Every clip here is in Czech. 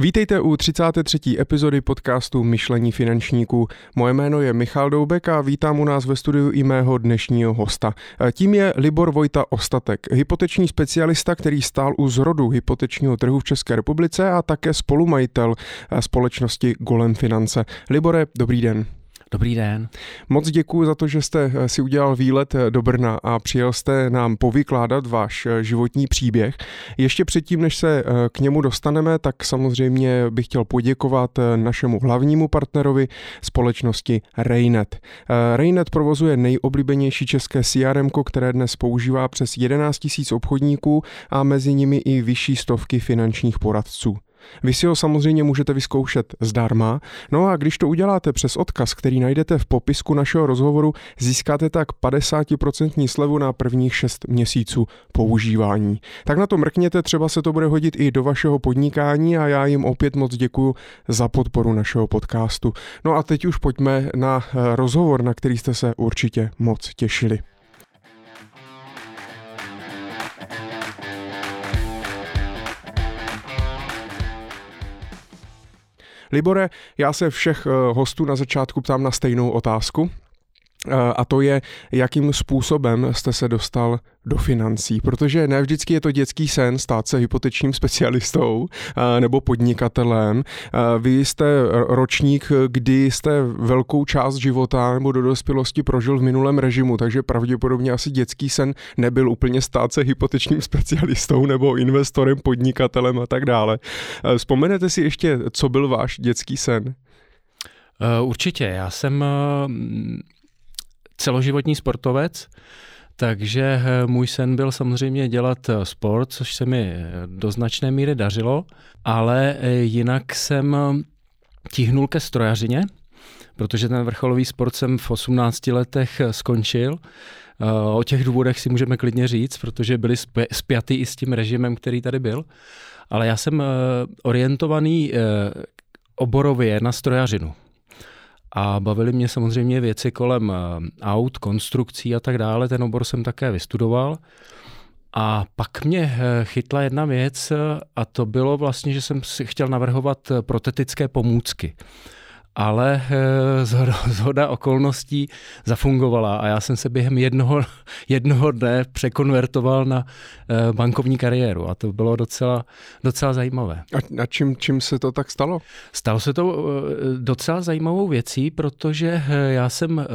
Vítejte u 33. epizody podcastu Myšlení finančníků. Moje jméno je Michal Doubek a vítám u nás ve studiu i mého dnešního hosta. Tím je Libor Vojta Ostatek, hypoteční specialista, který stál u zrodu hypotečního trhu v České republice a také spolumajitel společnosti Golem Finance. Libore, dobrý den. Dobrý den. Moc děkuji za to, že jste eh, si udělal výlet eh, do Brna a přijel jste nám povykládat váš eh, životní příběh. Ještě předtím, než se k němu dostaneme, tak samozřejmě bych chtěl poděkovat našemu hlavnímu partnerovi společnosti Raynet. Raynet provozuje nejoblíbenější české CRM, které dnes používá přes 11 000 obchodníků a mezi nimi i vyšší stovky finančních poradců. Vy si ho samozřejmě můžete vyzkoušet zdarma, no a když to uděláte přes odkaz, který najdete v popisku našeho rozhovoru, získáte tak 50% slevu na prvních 6 měsíců používání. Tak na to mrkněte, třeba se to bude hodit i do vašeho podnikání a já jim opět moc děkuji za podporu našeho podcastu. No a teď už pojďme na eh, rozhovor, na který jste se určitě moc těšili. Libore, já se všech eh, hostů na začátku ptám na stejnou otázku. Eh, a to je, jakým způsobem jste se dostal do financí, protože ne vždycky je to dětský sen stát se hypotečním specialistou eh, nebo podnikatelem. Eh, vy jste ročník, kdy jste velkou část života nebo do dospělosti prožil v minulém režimu, takže pravděpodobně asi dětský sen nebyl úplně stát se hypotečním specialistou nebo investorem, podnikatelem a tak dále. Vzpomenete si ještě, co byl váš dětský sen? Určitě. Já jsem celoživotní sportovec, takže eh, můj sen byl samozřejmě dělat eh, sport, což se mi eh, do značné míry dařilo, ale jinak jsem tihnul ke strojařině, protože ten vrcholový sport jsem v 18 letech skončil. O těch důvodech si můžeme klidně říct, protože byli spjatý i s tím režimem, který tady byl. Ale já jsem orientovaný oborově na strojařinu. A bavily mě samozřejmě věci kolem eh, aut, konstrukcí a tak dále. Ten obor jsem také vystudoval. A pak mě eh, chytla jedna věc eh, a to bylo vlastně, že jsem si chtěl navrhovat protetické pomůcky ale eh, zhoda okolností zafungovala a já jsem se během jednoho, jednoho dne překonvertoval na eh, bankovní kariéru a to bylo docela, docela zajímavé. A, a čím, čím se to tak stalo? Stalo se to eh, docela zajímavou věcí, protože já jsem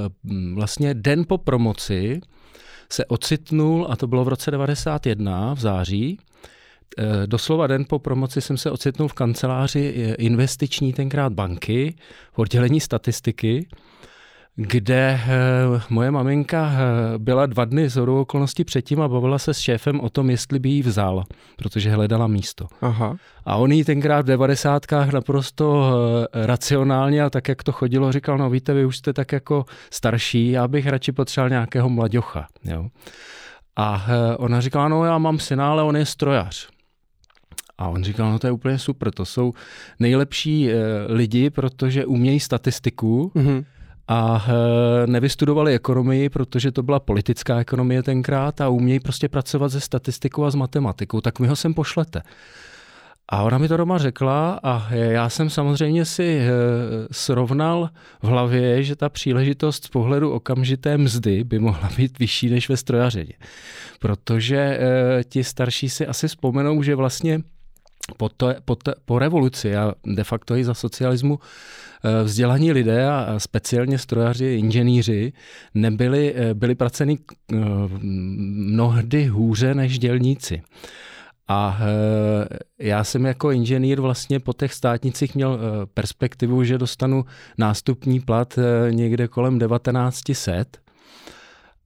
vlastně den po promoci se ocitnul, a to bylo v roce 91 v září, doslova den po promoci jsem se ocitnul v kanceláři eh, investiční tenkrát banky v oddělení statistiky, kde eh, moje maminka byla dva dny z okolností předtím a bavila se s šéfem o tom, jestli by jí vzal, protože hledala místo. Aha. A on jí tenkrát v devadesátkách naprosto racionálně a tak, jak to chodilo, říkal, no víte, vy už jste tak jako starší, já bych radši potřeboval nějakého mladěcha. Jo. A ona říkala, no já mám syna, ale on je strojař. A on říkal, no to je úplně super, to jsou nejlepší e, lidi, protože umějí statistiku mm-hmm. a e, nevystudovali ekonomii, protože to byla politická ekonomie tenkrát a umějí prostě pracovat se statistikou a s matematikou, tak mi ho sem pošlete. A ona mi to doma řekla a já jsem samozřejmě si e, srovnal v hlavě, že ta příležitost z pohledu okamžité mzdy by mohla být vyšší než ve strojařině. Protože ti starší si asi vzpomenou, že vlastně po, to, po, to, po revoluci a de facto i za socialismu eh, vzdělaní lidé a speciálně strojaři, inženýři nebyli eh, byli praceni eh, mnohdy hůře než dělníci. A já jsem jako inženýr vlastně po těch státnicích měl perspektivu, že dostanu nástupní plat někde kolem 1900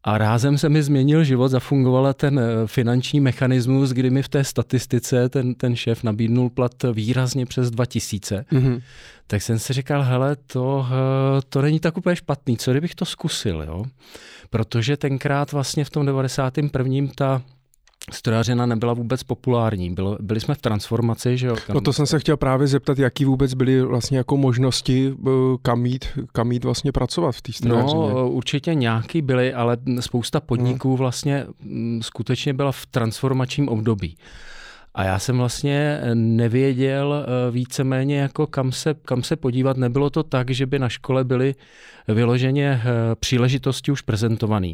a rázem se mi změnil život, zafungovala ten eh, finanční mechanismus, kdy mi v té statistice ten, ten šéf nabídnul plat výrazně přes 2000. Mm-hmm. Tak jsem si říkal, hele, to, eh, to není tak úplně špatný, co kdybych to zkusil, jo? Protože tenkrát vlastně v tom 91. ta strojařina nebyla vůbec populární. Bylo, byli jsme v transformaci, že jo? No to jsem se chtěl právě zeptat, jaký vůbec byly vlastně jako možnosti, eh, kam jít, kam jít vlastně pracovat v té strojařině. No určitě nějaký byly, ale spousta podniků hmm. vlastně mm, skutečně byla v transformačním období. A já jsem vlastně nevěděl víceméně, jako kam se, kam se podívat. Nebylo to tak, že by na škole byly vyloženě příležitosti už prezentované.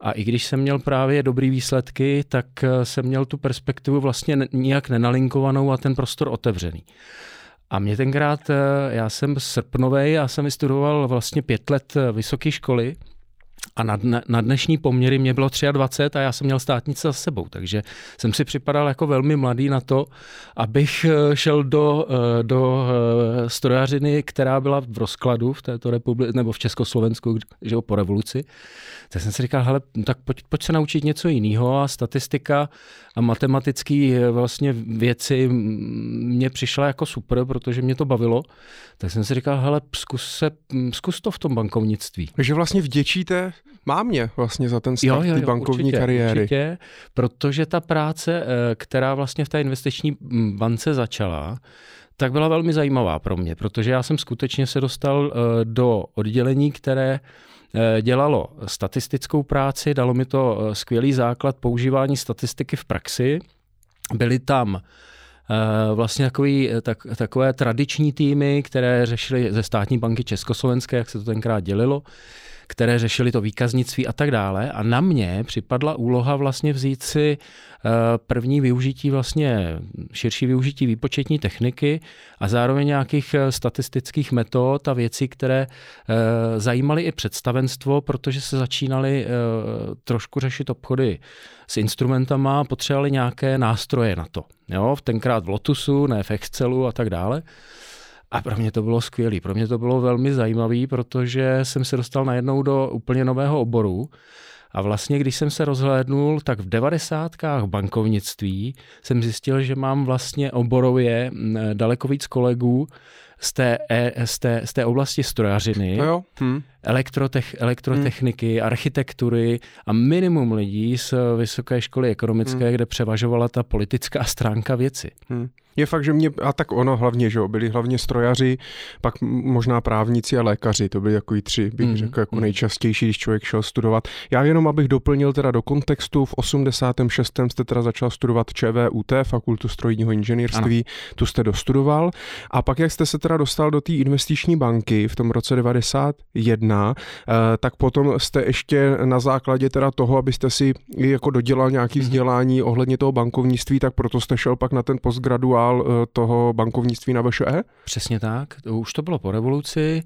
A i když jsem měl právě dobrý výsledky, tak jsem měl tu perspektivu vlastně nijak nenalinkovanou a ten prostor otevřený. A mě tenkrát, já jsem srpnovej, já jsem vystudoval vlastně pět let vysoké školy, a na, dne, na dnešní poměry mě bylo 23 a já jsem měl státnice za sebou, takže jsem si připadal jako velmi mladý na to, abych eh, šel do, eh, do eh, strojařiny, která byla v rozkladu v této republice, nebo v Československu, že jo, po revoluci. Tak jsem si říkal, hele, tak pojď, pojď se naučit něco jiného a statistika a matematické vlastně věci mě přišla jako super, protože mě to bavilo. Tak jsem si říkal, hele, zkus, se, zkus to v tom bankovnictví. Takže vlastně vděčíte mámě vlastně za ten start jo, jo, jo, bankovní určitě, kariéry. Určitě, protože ta práce, eh, která vlastně v té investiční bance začala, tak byla velmi zajímavá pro mě, protože já jsem skutečně se dostal eh, do oddělení, které eh, dělalo statistickou práci, dalo mi to skvělý základ používání statistiky v praxi. Byly tam vlastně takový, tak, takové tradiční týmy, které řešily ze státní banky Československé, jak se to tenkrát dělilo které řešili to výkaznictví a tak dále. A na mě připadla úloha vlastně vzít si eh, první využití vlastně širší využití výpočetní techniky a zároveň nějakých eh, statistických metod a věcí, které eh, zajímaly i představenstvo, protože se začínali trošku řešit obchody s instrumentama potřebovali nějaké nástroje na to. Jo, tenkrát v Lotusu, ne v Excelu a tak dále. A pro mě to bylo skvělé. Pro mě to bylo velmi zajímavé, protože jsem se dostal najednou do úplně nového oboru. A vlastně, když jsem se rozhlédnul, tak v devadesátkách bankovnictví jsem zjistil, že mám vlastně oborově daleko víc kolegů z té, e, z té, z té oblasti strojařiny, no jo. Hm. Elektrotech, elektrotechniky, hm. architektury a minimum lidí z vysoké školy ekonomické, hm. kde převažovala ta politická stránka věci. Hm. Je fakt, že mě, a tak ono hlavně, že jo, byli hlavně strojaři, pak možná právníci a lékaři, to byly takový tři, bych mm, řekl, jako mm. nejčastější, když člověk šel studovat. Já jenom, abych doplnil teda do kontextu, v 86. jste teda začal studovat ČVUT, Fakultu strojního inženýrství, ano. tu jste dostudoval. A pak, jak jste se teda dostal do té investiční banky v tom roce 91, eh, tak potom jste ještě na základě teda toho, abyste si jako dodělal nějaký mhm. vzdělání ohledně toho bankovnictví, tak proto jste šel pak na ten postgraduál eh, toho bankovnictví na VŠE? Přesně tak. Už to bylo po revoluci.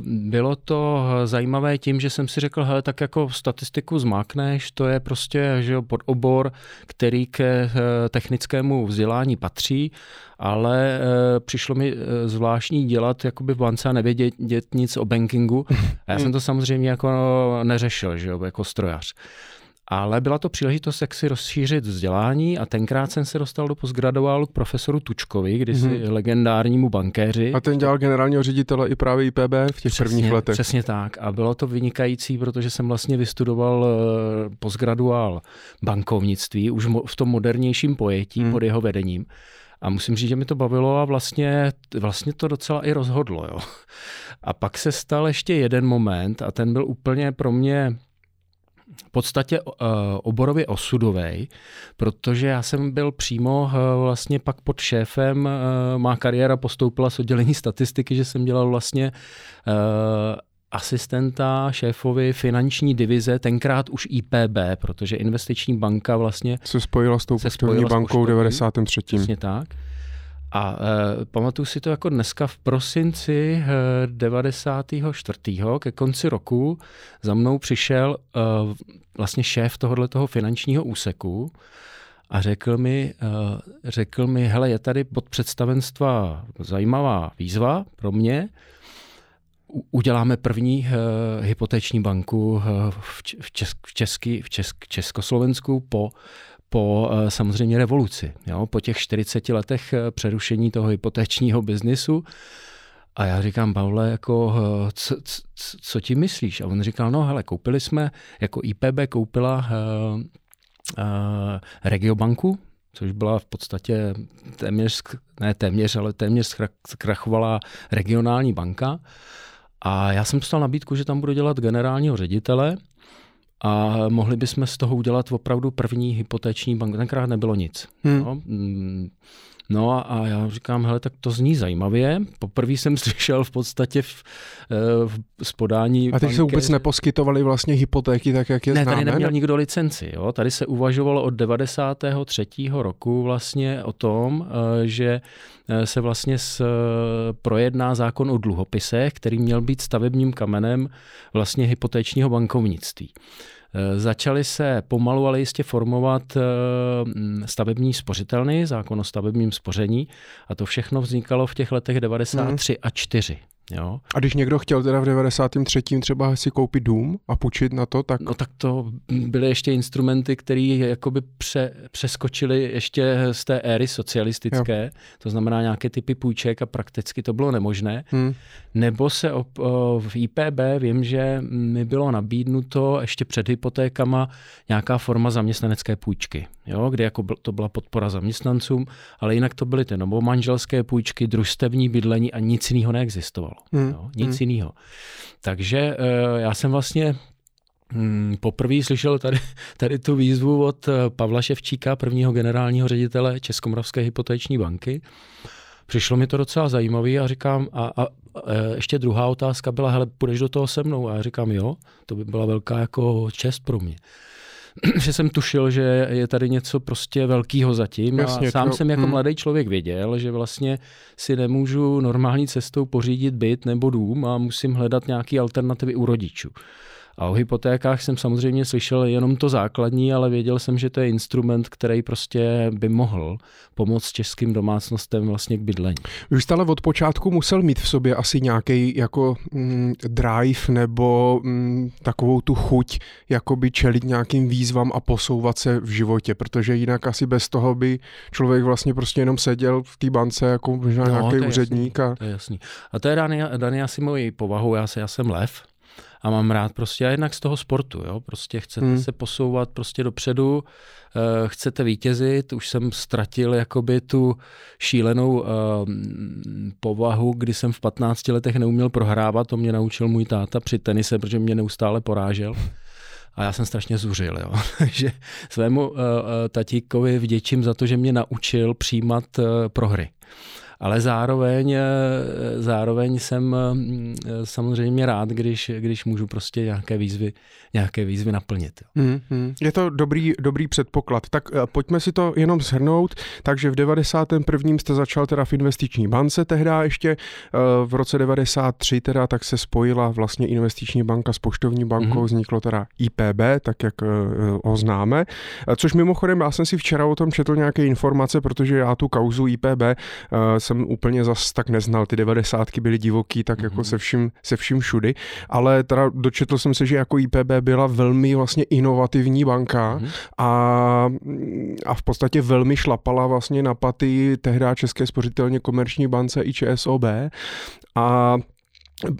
Bylo to zajímavé tím, že jsem si řekl, hele, tak jako statistiku zmákneš, to je prostě že jo, obor, který ke eh, technickému vzdělání patří, ale eh, přišlo mi zvláštní dělat jakoby v bance a nevědět nic o bankingu. A já jsem to samozřejmě jako neřešil, že jo, jako strojař. Ale byla to příležitost, jak si rozšířit vzdělání a tenkrát jsem se dostal do postgraduálu k profesoru Tučkovi, kdysi mm-hmm. legendárnímu bankéři. A ten dělal generálního ředitele i právě IPB v těch přesně, prvních letech. Přesně tak. A bylo to vynikající, protože jsem vlastně vystudoval eh, postgraduál bankovnictví už v tom modernějším pojetí mm. pod jeho vedením. A musím říct, že mi to bavilo a vlastně, vlastně to docela i rozhodlo. Jo. A pak se stal ještě jeden moment a ten byl úplně pro mě v podstatě uh, oborově osudový, protože já jsem byl přímo uh, vlastně pak pod šéfem, uh, má kariéra postoupila z oddělení statistiky, že jsem dělal vlastně asistenta šéfovi finanční divize, tenkrát už IPB, protože investiční banka vlastně se spojila s tou poštovní bankou v 93. Přesně tak. A e, pamatuju si to jako dneska v prosinci e, 94. ke konci roku za mnou přišel e, vlastně šéf tohoto finančního úseku a řekl mi, e, řekl mi, hele, je tady pod představenstva zajímavá výzva pro mě, uděláme první uh, hypoteční banku uh, v, Česk, v, Česky, v Česk, Československu po po eh, samozřejmě revoluci, jo? po těch 40 letech eh, přerušení toho hypotečního biznisu. A já říkám, Pavle, jako, eh, co, co, co ti myslíš? A on říkal, no hele, koupili jsme, jako IPB koupila uh, uh, Regiobanku, což byla v podstatě téměř, ne téměř, ale téměř zkrachovala regionální banka. A já jsem dostal nabídku, že tam budu dělat generálního ředitele a mohli bychom z toho udělat opravdu první hypotéční bank. Tenkrát nebylo nic. Hmm. No, mm, No a, a já říkám, hele, tak to zní zajímavě. Poprvé jsem slyšel v podstatě v, eh, v, v podání... A teď se vůbec neposkytovali vlastně hypotéky, tak jak je ne, známe? Ne, tady neměl nikdo licenci. Jo? Tady se uvažovalo od 93. roku vlastně o tom, eh, že eh, se vlastně s, projedná zákon o dluhopisech, který měl být stavebním kamenem vlastně hypotéčního bankovnictví. Začaly se pomalu, ale jistě formovat eh, stavební spořitelny, zákon o stavebním spoření a to všechno vznikalo v těch letech 93 mm. a 4. Jo. A když někdo chtěl teda v 93. třeba si koupit dům a půjčit na to, tak... No tak to byly ještě instrumenty, které jakoby pře, přeskočily ještě z té éry socialistické, jo. to znamená nějaké typy půjček a prakticky to bylo nemožné. Hmm. Nebo se op, v IPB vím, že mi bylo nabídnuto ještě před hypotékama nějaká forma zaměstnanecké půjčky, jo, kde jako to byla podpora zaměstnancům, ale jinak to byly ty novomanželské půjčky, družstevní bydlení a nic jiného neexistovalo. Hmm. Jo, nic hmm. jiného. Takže eh, já jsem vlastně Hmm, poprvé slyšel tady, tady tu výzvu od eh, Pavla Ševčíka, prvního generálního ředitele Českomoravské hypotéční banky. Přišlo mi to docela zajímavé a říkám, a, a, a ještě druhá otázka byla, hele, půjdeš do toho se mnou? A já říkám, jo, to by byla velká jako čest pro mě. že jsem tušil, že je tady něco prostě velkého zatím. Jasně, a sám to, jsem jako hmm. mladý člověk věděl, že vlastně si nemůžu normální cestou pořídit byt nebo dům a musím hledat nějaké alternativy u rodičů. A o hypotékách jsem samozřejmě slyšel jenom to základní, ale věděl jsem, že to je instrument, který prostě by mohl pomoct českým domácnostem vlastně k bydlení. Vy jste ale od počátku musel mít v sobě asi nějaký jako mm, drive nebo mm, takovou tu chuť jakoby čelit nějakým výzvám a posouvat se v životě, protože jinak asi bez toho by člověk vlastně prostě jenom seděl v té bance jako možná no, nějaký úředník. Jasný, a... To je jasný. A to je daný, daný asi mojí povahou, já, se, já jsem lev, a mám rád prostě a jednak z toho sportu, jo, prostě chcete hmm. se posouvat prostě dopředu, uh, chcete vítězit, už jsem ztratil jakoby tu šílenou uh, povahu, kdy jsem v 15 letech neuměl prohrávat, to mě naučil můj táta při tenise, protože mě neustále porážel. A já jsem strašně zuřil, jo. Takže svému uh, tatíkovi vděčím za to, že mě naučil přijímat uh, prohry ale zároveň, eh, zároveň jsem eh, samozřejmě rád, když, když můžu prostě nějaké výzvy, nějaké výzvy naplnit. Mm, mm. Je to dobrý, dobrý předpoklad. Tak eh, pojďme si to jenom shrnout. Takže v 91. jste začal teda v investiční bance, tehdy ještě v roce 93 teda tak se spojila vlastně investiční banka s poštovní bankou, mm. vzniklo teda IPB, tak jak ho známe. Což mimochodem, já jsem si včera o tom četl nějaké informace, protože já tu kauzu IPB jsem jsem úplně zas tak neznal. Ty devadesátky byly divoký, tak mm-hmm. jako mhm. se vším, se vším všudy. Ale teda dočetl jsem se, že jako IPB byla velmi vlastně inovativní banka mm-hmm. a, a v podstatě velmi šlapala vlastně na paty tehdy České spořitelně komerční bance i ČSOB. A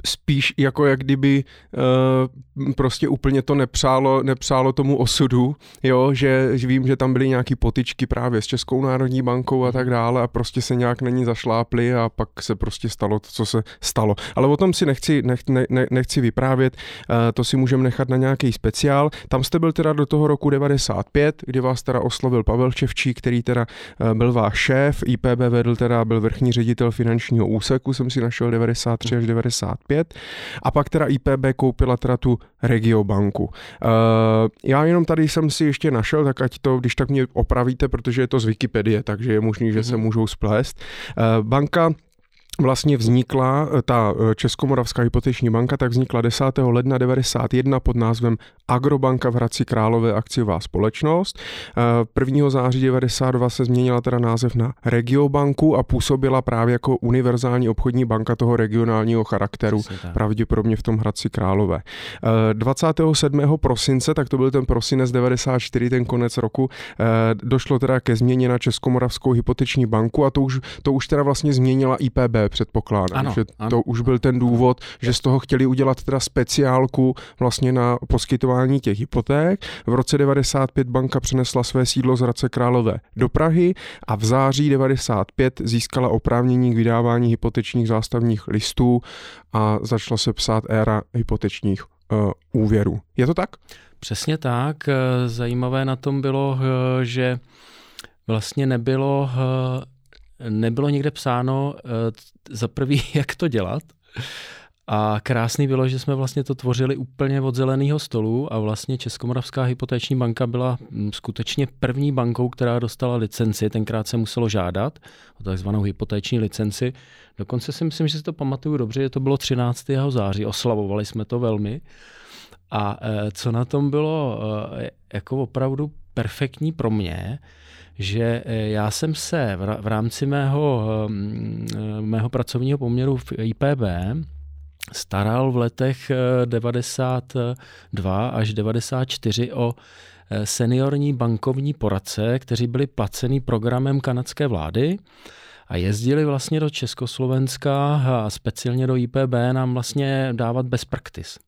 spíš jako jak kdyby uh, prostě úplně to nepřálo, nepřálo tomu osudu, jo, že, že vím, že tam byly nějaký potičky právě s Českou národní bankou a tak dále a prostě se nějak na ní zašlápli a pak se prostě stalo to, co se stalo. Ale o tom si nechci, nech, ne, ne, nechci vyprávět, uh, to si můžeme nechat na nějaký speciál. Tam jste byl teda do toho roku 95, kdy vás teda oslovil Pavel Čevčí, který teda uh, byl váš šéf, IPB vedl teda, byl vrchní ředitel finančního úseku, jsem si našel 93 až 90 95 a pak teda IPB koupila teda tu Regiobanku. Uh, já jenom tady jsem si ještě našel, tak ať to, když tak mě opravíte, protože je to z Wikipedie, takže je možný, že se mhm. můžou splést. Uh, banka vlastně vznikla, eh, ta eh, Českomoravská hypoteční banka, tak vznikla 10. ledna 91 pod názvem Agrobanka v Hradci Králové akciová společnost. 1. Eh, září 92 se změnila teda název na Regiobanku a působila právě jako univerzální obchodní banka toho regionálního charakteru, pravděpodobně v tom Hradci Králové. 27. prosince, tak to byl ten prosinec 94, ten konec roku, došlo teda ke změně na Českomoravskou hypoteční banku a to už, to už teda vlastně změnila IPB předpokládám, ano, že ano. to už byl ten důvod, že z toho chtěli udělat teda speciálku vlastně na poskytování těch hypoték. V roce 95 banka přenesla své sídlo z Hradce Králové do Prahy a v září 95 získala oprávnění k vydávání hypotečních zástavních listů a začala se psát éra hypotečních úvěru. Je to tak? Přesně tak. Zajímavé na tom bylo, že vlastně nebylo, nebylo nikde psáno za prvý, jak to dělat. A krásný bylo, že jsme vlastně to tvořili úplně od zeleného stolu a vlastně Českomoravská hypotéční banka byla mm, skutečně první bankou, která dostala licenci. Tenkrát se muselo žádat o takzvanou hypotéční licenci. Dokonce si myslím, že si to pamatuju dobře, že to bylo 13. září, oslavovali jsme to velmi. A e, co na tom bylo e, jako opravdu perfektní pro mě, že e, já jsem se v rámci mého, mého pracovního poměru v IPB staral v letech 92 až 94 o seniorní bankovní poradce, kteří byli placený programem kanadské vlády a jezdili vlastně do Československa a speciálně do IPB nám vlastně dávat best practice.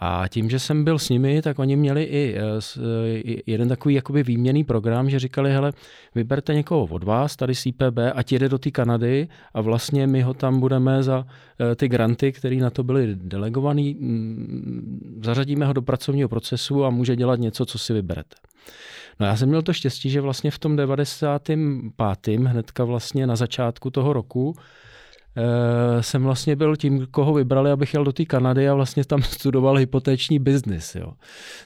A tím, že jsem byl s nimi, tak oni měli i, eh, i jeden takový jakoby výměný program, že říkali, hele, vyberte někoho od vás, tady z IPB, ať jede do té Kanady a vlastně my ho tam budeme za eh, ty granty, které na to byly delegovaný, mm, zařadíme ho do pracovního procesu a může dělat něco, co si vyberete. No já jsem měl to štěstí, že vlastně v tom 95. hnedka vlastně na začátku toho roku Eh, jsem vlastně byl tím, koho vybrali, abych jel do té Kanady a vlastně tam studoval hypotéční biznis. Jo.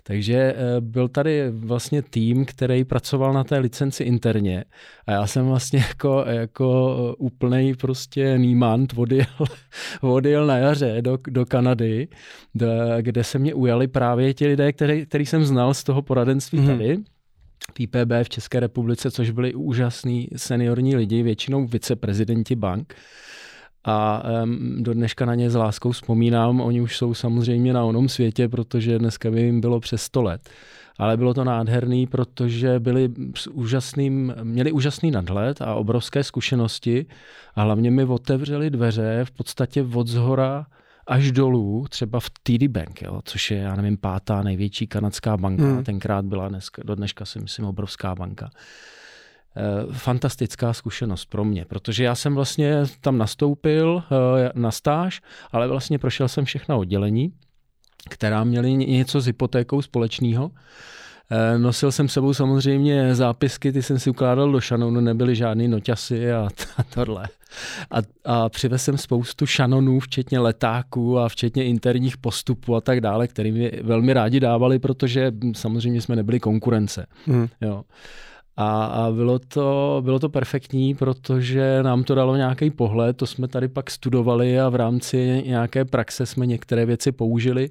Takže eh, byl tady vlastně tým, který pracoval na té licenci interně a já jsem vlastně jako, jako úplnej prostě nímant odjel, odjel na jaře do, do Kanady, kde se mě ujali právě ti lidé, který, který jsem znal z toho poradenství mm-hmm. tady. PPB v České republice, což byli úžasní seniorní lidi, většinou viceprezidenti bank a um, do dneška na ně s láskou vzpomínám. Oni už jsou samozřejmě na onom světě, protože dneska by jim bylo přes 100 let. Ale bylo to nádherný, protože byli s úžasným, měli úžasný nadhled a obrovské zkušenosti a hlavně mi otevřeli dveře v podstatě od zhora až dolů, třeba v TD Bank, jo, což je, já nevím, pátá největší kanadská banka, hmm. tenkrát byla dneska, do dneška si myslím obrovská banka. Eh, fantastická zkušenost pro mě, protože já jsem vlastně tam nastoupil eh, na stáž, ale vlastně prošel jsem všechna oddělení, která měly něco s hypotékou společného. Eh, nosil jsem sebou samozřejmě zápisky, ty jsem si ukládal do šanonu, nebyly žádný noťasy a, a tohle. A, a přivez jsem spoustu šanonů, včetně letáků a včetně interních postupů a tak dále, kterými velmi rádi dávali, protože samozřejmě jsme nebyli konkurence. Mm. Jo. A, a bylo, to, bylo to perfektní, protože nám to dalo nějaký pohled, to jsme tady pak studovali a v rámci nějaké praxe jsme některé věci použili. E,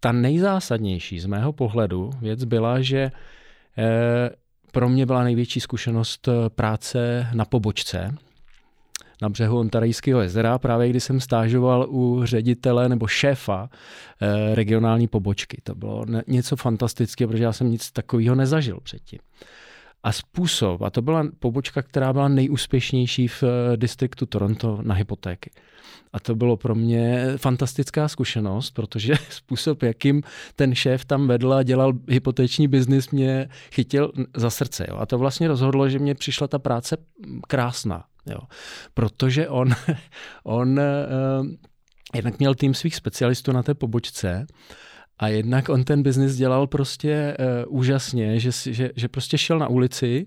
ta nejzásadnější z mého pohledu věc byla, že e, pro mě byla největší zkušenost práce na pobočce, na břehu Ontarijského jezera, právě když jsem stážoval u ředitele nebo šéfa eh, regionální pobočky. To bylo něco fantastického, protože já jsem nic takového nezažil předtím. A způsob, a to byla pobočka, která byla nejúspěšnější v eh, distriktu Toronto na hypotéky. A to bylo pro mě fantastická zkušenost, protože způsob, jakým ten šéf tam vedl a dělal hypotéční biznis, mě chytil za srdce. Jo. A to vlastně rozhodlo, že mě přišla ta práce krásná. Jo. Protože on, on uh, jednak měl tým svých specialistů na té pobočce a jednak on ten biznis dělal prostě uh, úžasně, že, že, že prostě šel na ulici,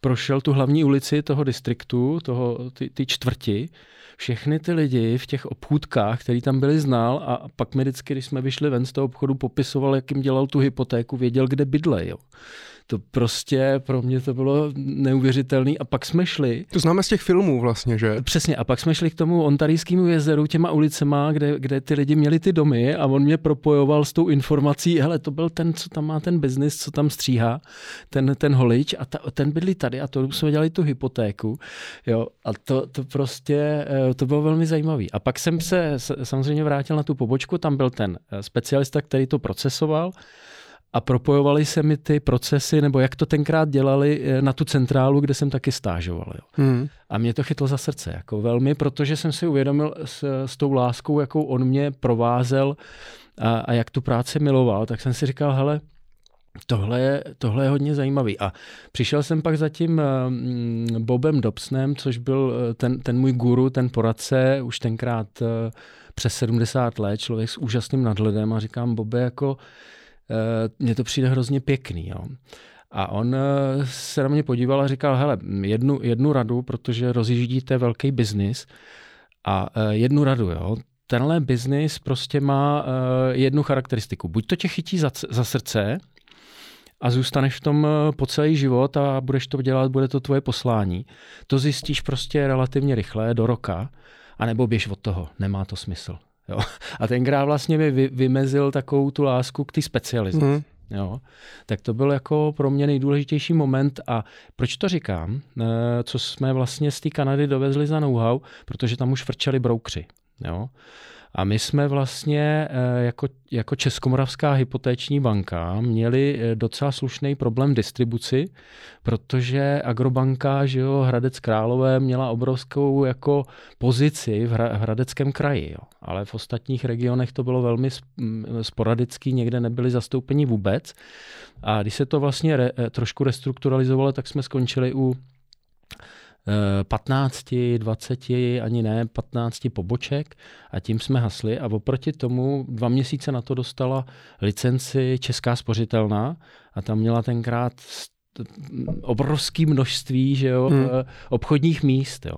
prošel tu hlavní ulici toho distriktu, toho, ty, ty čtvrti, všechny ty lidi v těch obchůdkách, který tam byli znal a pak mi vždycky, když jsme vyšli ven z toho obchodu, popisoval, jak jim dělal tu hypotéku, věděl, kde bydle. Jo. To prostě pro mě to bylo neuvěřitelné. A pak jsme šli. To známe z těch filmů vlastně, že? Přesně. A pak jsme šli k tomu ontarijskému jezeru, těma ulicema, kde, kde ty lidi měli ty domy a on mě propojoval s tou informací, hele, to byl ten, co tam má ten biznis, co tam stříhá, ten, ten holič a ta, ten bydlí tady a to jsme dělali tu hypotéku. Jo, a to, to prostě, eh, to bylo velmi zajímavé. A pak jsem se samozřejmě vrátil na tu pobočku, tam byl ten eh, specialista, který to procesoval a propojovali se mi ty procesy, nebo jak to tenkrát dělali eh, na tu centrálu, kde jsem taky stážoval. Jo. Hmm. A mě to chytlo za srdce, jako velmi, protože jsem si uvědomil s, s tou láskou, jakou on mě provázel a, a jak tu práci miloval, tak jsem si říkal, hele, Tohle je, tohle je hodně zajímavý. A přišel jsem pak za tím mm, Bobem Dobsnem, což byl eh, ten, ten můj guru, ten poradce, už tenkrát eh, přes 70 let, člověk s úžasným nadhledem a říkám, Bobe, jako eh, mně to přijde hrozně pěkný. Jo. A on se na mě podíval a říkal, hele, jednu, jednu radu, protože rozjíždíte velký biznis a jednu radu, jo, tenhle biznis prostě má jednu charakteristiku. Buď to tě chytí za, za srdce, a zůstaneš v tom eh, po celý život a budeš to dělat, bude to tvoje poslání. To zjistíš prostě relativně rychle, do roka, anebo běž od toho, nemá to smysl. Jo? A tenkrát vlastně mi vy, vymezil takovou tu lásku k té specializaci. Mm. Jo, tak to byl jako pro mě nejdůležitější moment a proč to říkám, eh, co jsme vlastně z té Kanady dovezli za know-how, protože tam už frčeli broukři. Jo. A my jsme vlastně eh, jako, jako Českomoravská hypotéční banka měli eh, docela slušný problém distribuci, protože Agrobanka, že jo, Hradec Králové měla obrovskou jako pozici v, Hradeckém kraji, jo. ale v ostatních regionech to bylo velmi sporadický, někde nebyli zastoupeni vůbec. A když se to vlastně re, eh, trošku restrukturalizovalo, tak jsme skončili u 15, 20, ani ne, 15 poboček a tím jsme hasli a oproti tomu dva měsíce na to dostala licenci Česká spořitelná a tam měla tenkrát obrovské množství že jo, hmm. obchodních míst. Jo.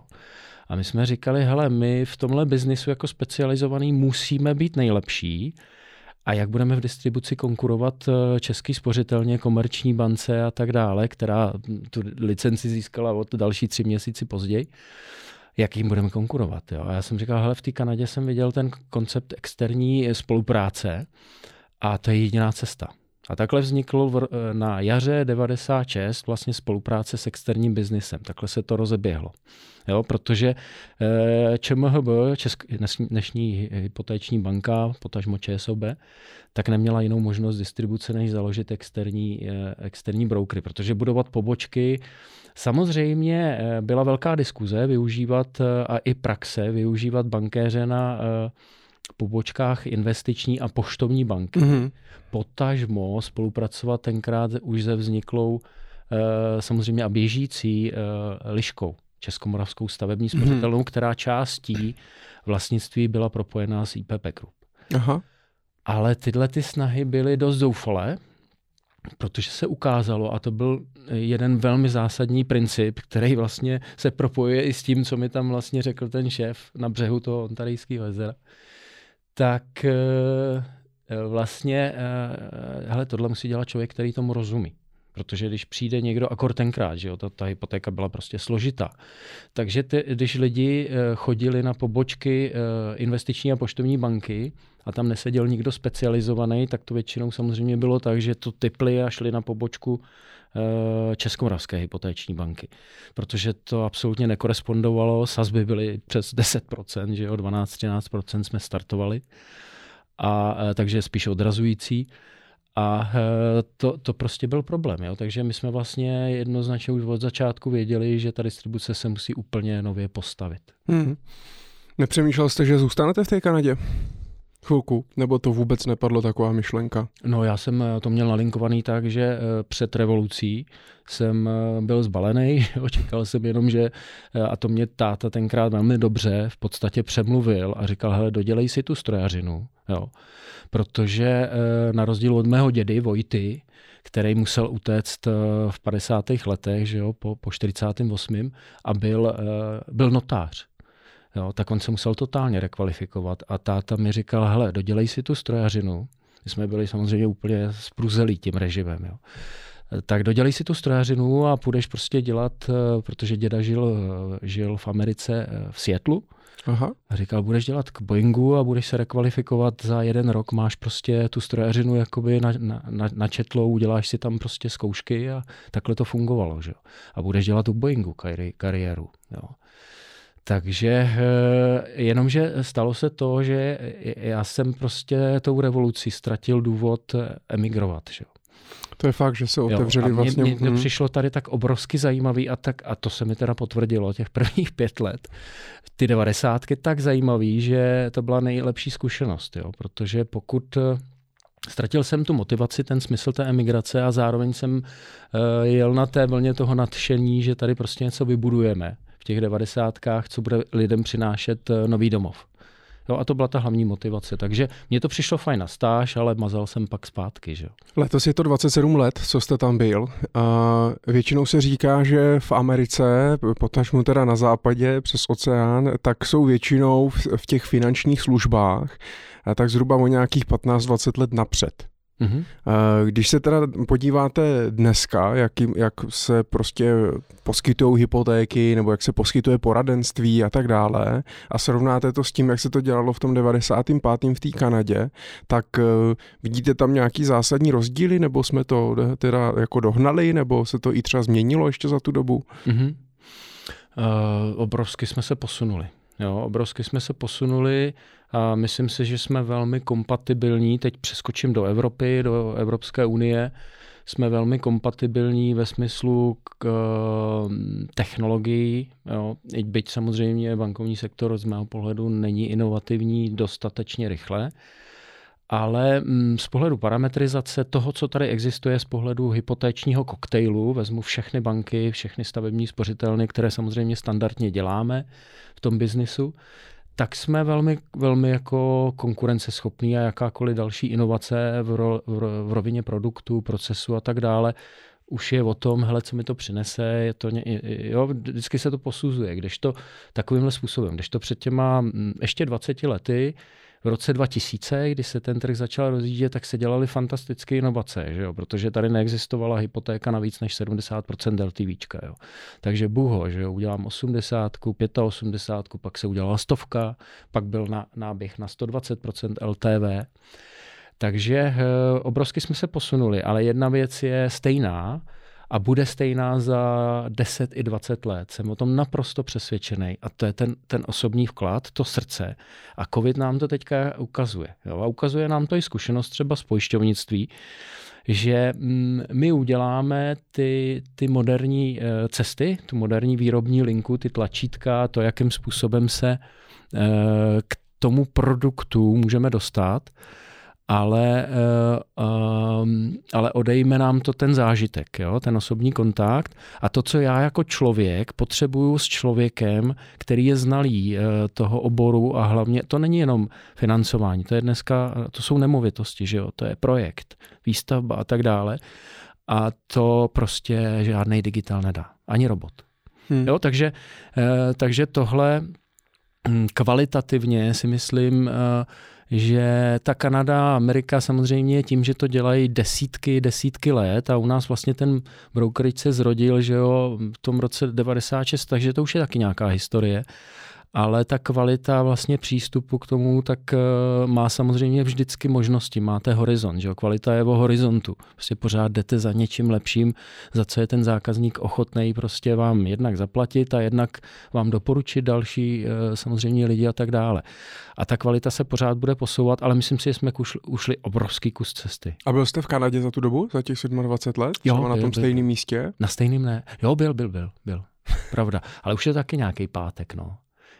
A my jsme říkali, hele, my v tomhle biznisu jako specializovaný musíme být nejlepší, a jak budeme v distribuci konkurovat eh, český spořitelně, komerční bance a tak dále, která tu licenci získala od další tři měsíci později, jak jim budeme konkurovat. Jo? A já jsem říkal, hele, v té Kanadě jsem viděl ten koncept externí spolupráce a to je jediná cesta. A takhle vzniklo v, eh, na jaře 96 vlastně spolupráce s externím biznisem. Takhle se to rozeběhlo. Jo, protože eh, ČMHB, Česk, dnešní hypotéční banka, potažmo ČSOB, tak neměla jinou možnost distribuce, než založit externí, eh, externí brokery, protože budovat pobočky Samozřejmě byla velká diskuze využívat a i praxe využívat bankéře na pobočkách investiční a poštovní banky. Mm-hmm. Potažmo spolupracovat tenkrát už se vzniklou e, samozřejmě a běžící e, liškou, Českomoravskou stavební mhm. spořitelnou, mm-hmm. která částí vlastnictví byla propojená s IPP Group. Aha. Ale tyhle ty snahy byly dost zoufalé, protože se ukázalo, a to byl jeden velmi zásadní princip, který vlastně se propojuje i s tím, co mi tam vlastně řekl ten šéf na břehu toho Ontarijského jezera, tak eh, eh, vlastně, eh, hele, tohle musí dělat člověk, který tomu rozumí. Protože když přijde někdo, akor tenkrát, že jo, ta, ta hypotéka byla prostě složitá. Takže ty, když lidi chodili na pobočky investiční a poštovní banky a tam neseděl nikdo specializovaný, tak to většinou samozřejmě bylo tak, že to typli a šli na pobočku Českomoravské hypotéční banky. Protože to absolutně nekorespondovalo, sazby byly přes 10%, že jo, 12-13% jsme startovali, a, takže spíš odrazující. A to, to prostě byl problém. Jo? Takže my jsme vlastně jednoznačně už od začátku věděli, že ta distribuce se musí úplně nově postavit. Hmm. Nepřemýšlel jste, že zůstanete v té Kanadě? Chvilku, nebo to vůbec nepadlo taková myšlenka? No já jsem eh, to měl nalinkovaný tak, že eh, před revolucí jsem eh, byl zbalený, očekal jsem jenom, že, a to mě táta tenkrát velmi dobře v podstatě přemluvil a říkal, hele, dodělej si tu strojařinu, jo. Protože na rozdíl od mého dědy Vojty, který musel utéct v 50. letech, že jo, po, po 48. a byl, byl notář jo, tak on se musel totálně rekvalifikovat. A táta mi říkal, hele, dodělej si tu strojařinu. My jsme byli samozřejmě úplně spruzelí tím režimem. Jo. Tak dodělej si tu strojařinu a půjdeš prostě dělat, eh, protože děda žil, eh, žil v Americe eh, v Seattlu. Aha. A říkal, budeš dělat k Boeingu a budeš se rekvalifikovat za jeden rok, máš prostě tu strojařinu jakoby na, na, na, načetlou, uděláš si tam prostě zkoušky a takhle to fungovalo. Že? A budeš dělat u Boeingu kari, kariéru. Jo. Takže eh, jenomže stalo se to, že já jsem prostě tou revolucí ztratil důvod emigrovat. Že? To je fakt, že se otevřeli jo, a vlastně. Mně hmm. přišlo tady tak obrovsky zajímavý a, tak, a to se mi teda potvrdilo těch prvních pět let. Ty devadesátky tak zajímavý, že to byla nejlepší zkušenost, jo, protože pokud ztratil jsem tu motivaci, ten smysl té emigrace a zároveň jsem uh, jel na té vlně toho nadšení, že tady prostě něco vybudujeme těch devadesátkách, co bude lidem přinášet uh, nový domov. Jo, a to byla ta hlavní motivace. Takže mně to přišlo fajn na stáž, ale mazal jsem pak zpátky. Že? Letos je to 27 let, co jste tam byl. A většinou se říká, že v Americe, potažmu teda na západě přes oceán, tak jsou většinou v, v těch finančních službách tak zhruba o nějakých 15-20 let napřed. Mm-hmm. Když se teda podíváte dneska, jak, jak se prostě poskytují hypotéky nebo jak se poskytuje poradenství a tak dále a srovnáte to s tím, jak se to dělalo v tom 95. v té Kanadě, tak uh, vidíte tam nějaký zásadní rozdíly nebo jsme to teda jako dohnali nebo se to i třeba změnilo ještě za tu dobu? Mm-hmm. Uh, obrovsky jsme se posunuli. Jo, obrovsky jsme se posunuli a myslím si, že jsme velmi kompatibilní. Teď přeskočím do Evropy, do Evropské unie. Jsme velmi kompatibilní ve smyslu k mm, technologií. Jo. Byť samozřejmě bankovní sektor z mého pohledu není inovativní dostatečně rychle, ale mm, z pohledu parametrizace toho, co tady existuje z pohledu hypotéčního koktejlu, vezmu všechny banky, všechny stavební spořitelny, které samozřejmě standardně děláme v tom biznisu, tak jsme velmi, velmi jako konkurenceschopní a jakákoliv další inovace v, ro, v, v rovině produktů, procesu a tak dále už je o tom, hele, co mi to přinese, je to, jo, vždycky se to posuzuje, když to takovýmhle způsobem, když to před těma mm, ještě 20 lety v roce 2000, kdy se ten trh začal rozjíždět, tak se dělaly fantastické inovace, že jo? protože tady neexistovala hypotéka na víc než 70% LTV. Jo? Takže buho, že jo? udělám 80, 85, pak se udělala stovka, pak byl na, náběh na 120% LTV. Takže e, obrovsky jsme se posunuli, ale jedna věc je stejná, a bude stejná za 10 i 20 let. Jsem o tom naprosto přesvědčený. A to je ten, ten osobní vklad, to srdce. A COVID nám to teďka ukazuje. Jo? A ukazuje nám to i zkušenost třeba z pojišťovnictví, že mm, my uděláme ty, ty moderní eh, cesty, tu moderní výrobní linku, ty tlačítka, to, jakým způsobem se eh, k tomu produktu můžeme dostat, ale, uh, um, ale odejme nám to ten zážitek, jo? ten osobní kontakt a to, co já jako člověk potřebuju s člověkem, který je znalý uh, toho oboru a hlavně to není jenom financování, to je dneska, to jsou nemovitosti, že jo? to je projekt, výstavba a tak dále a to prostě žádný digitál nedá, ani robot. Hmm. Jo, takže, uh, takže tohle hm, kvalitativně si myslím, uh, že ta Kanada a Amerika samozřejmě tím, že to dělají desítky, desítky let a u nás vlastně ten brokerage se zrodil, že jo, v tom roce 96, takže to už je taky nějaká historie ale ta kvalita vlastně přístupu k tomu tak uh, má samozřejmě vždycky možnosti, máte horizont, že jo? kvalita je o horizontu, prostě pořád jdete za něčím lepším, za co je ten zákazník ochotný prostě vám jednak zaplatit a jednak vám doporučit další uh, samozřejmě lidi a tak dále. A ta kvalita se pořád bude posouvat, ale myslím si, že jsme ušli, ušli obrovský kus cesty. A byl jste v Kanadě za tu dobu, za těch 27 let? Jo, byl, na tom stejném místě? Na stejném ne. Jo, byl, byl, byl, byl. Pravda. Ale už je taky nějaký pátek, no.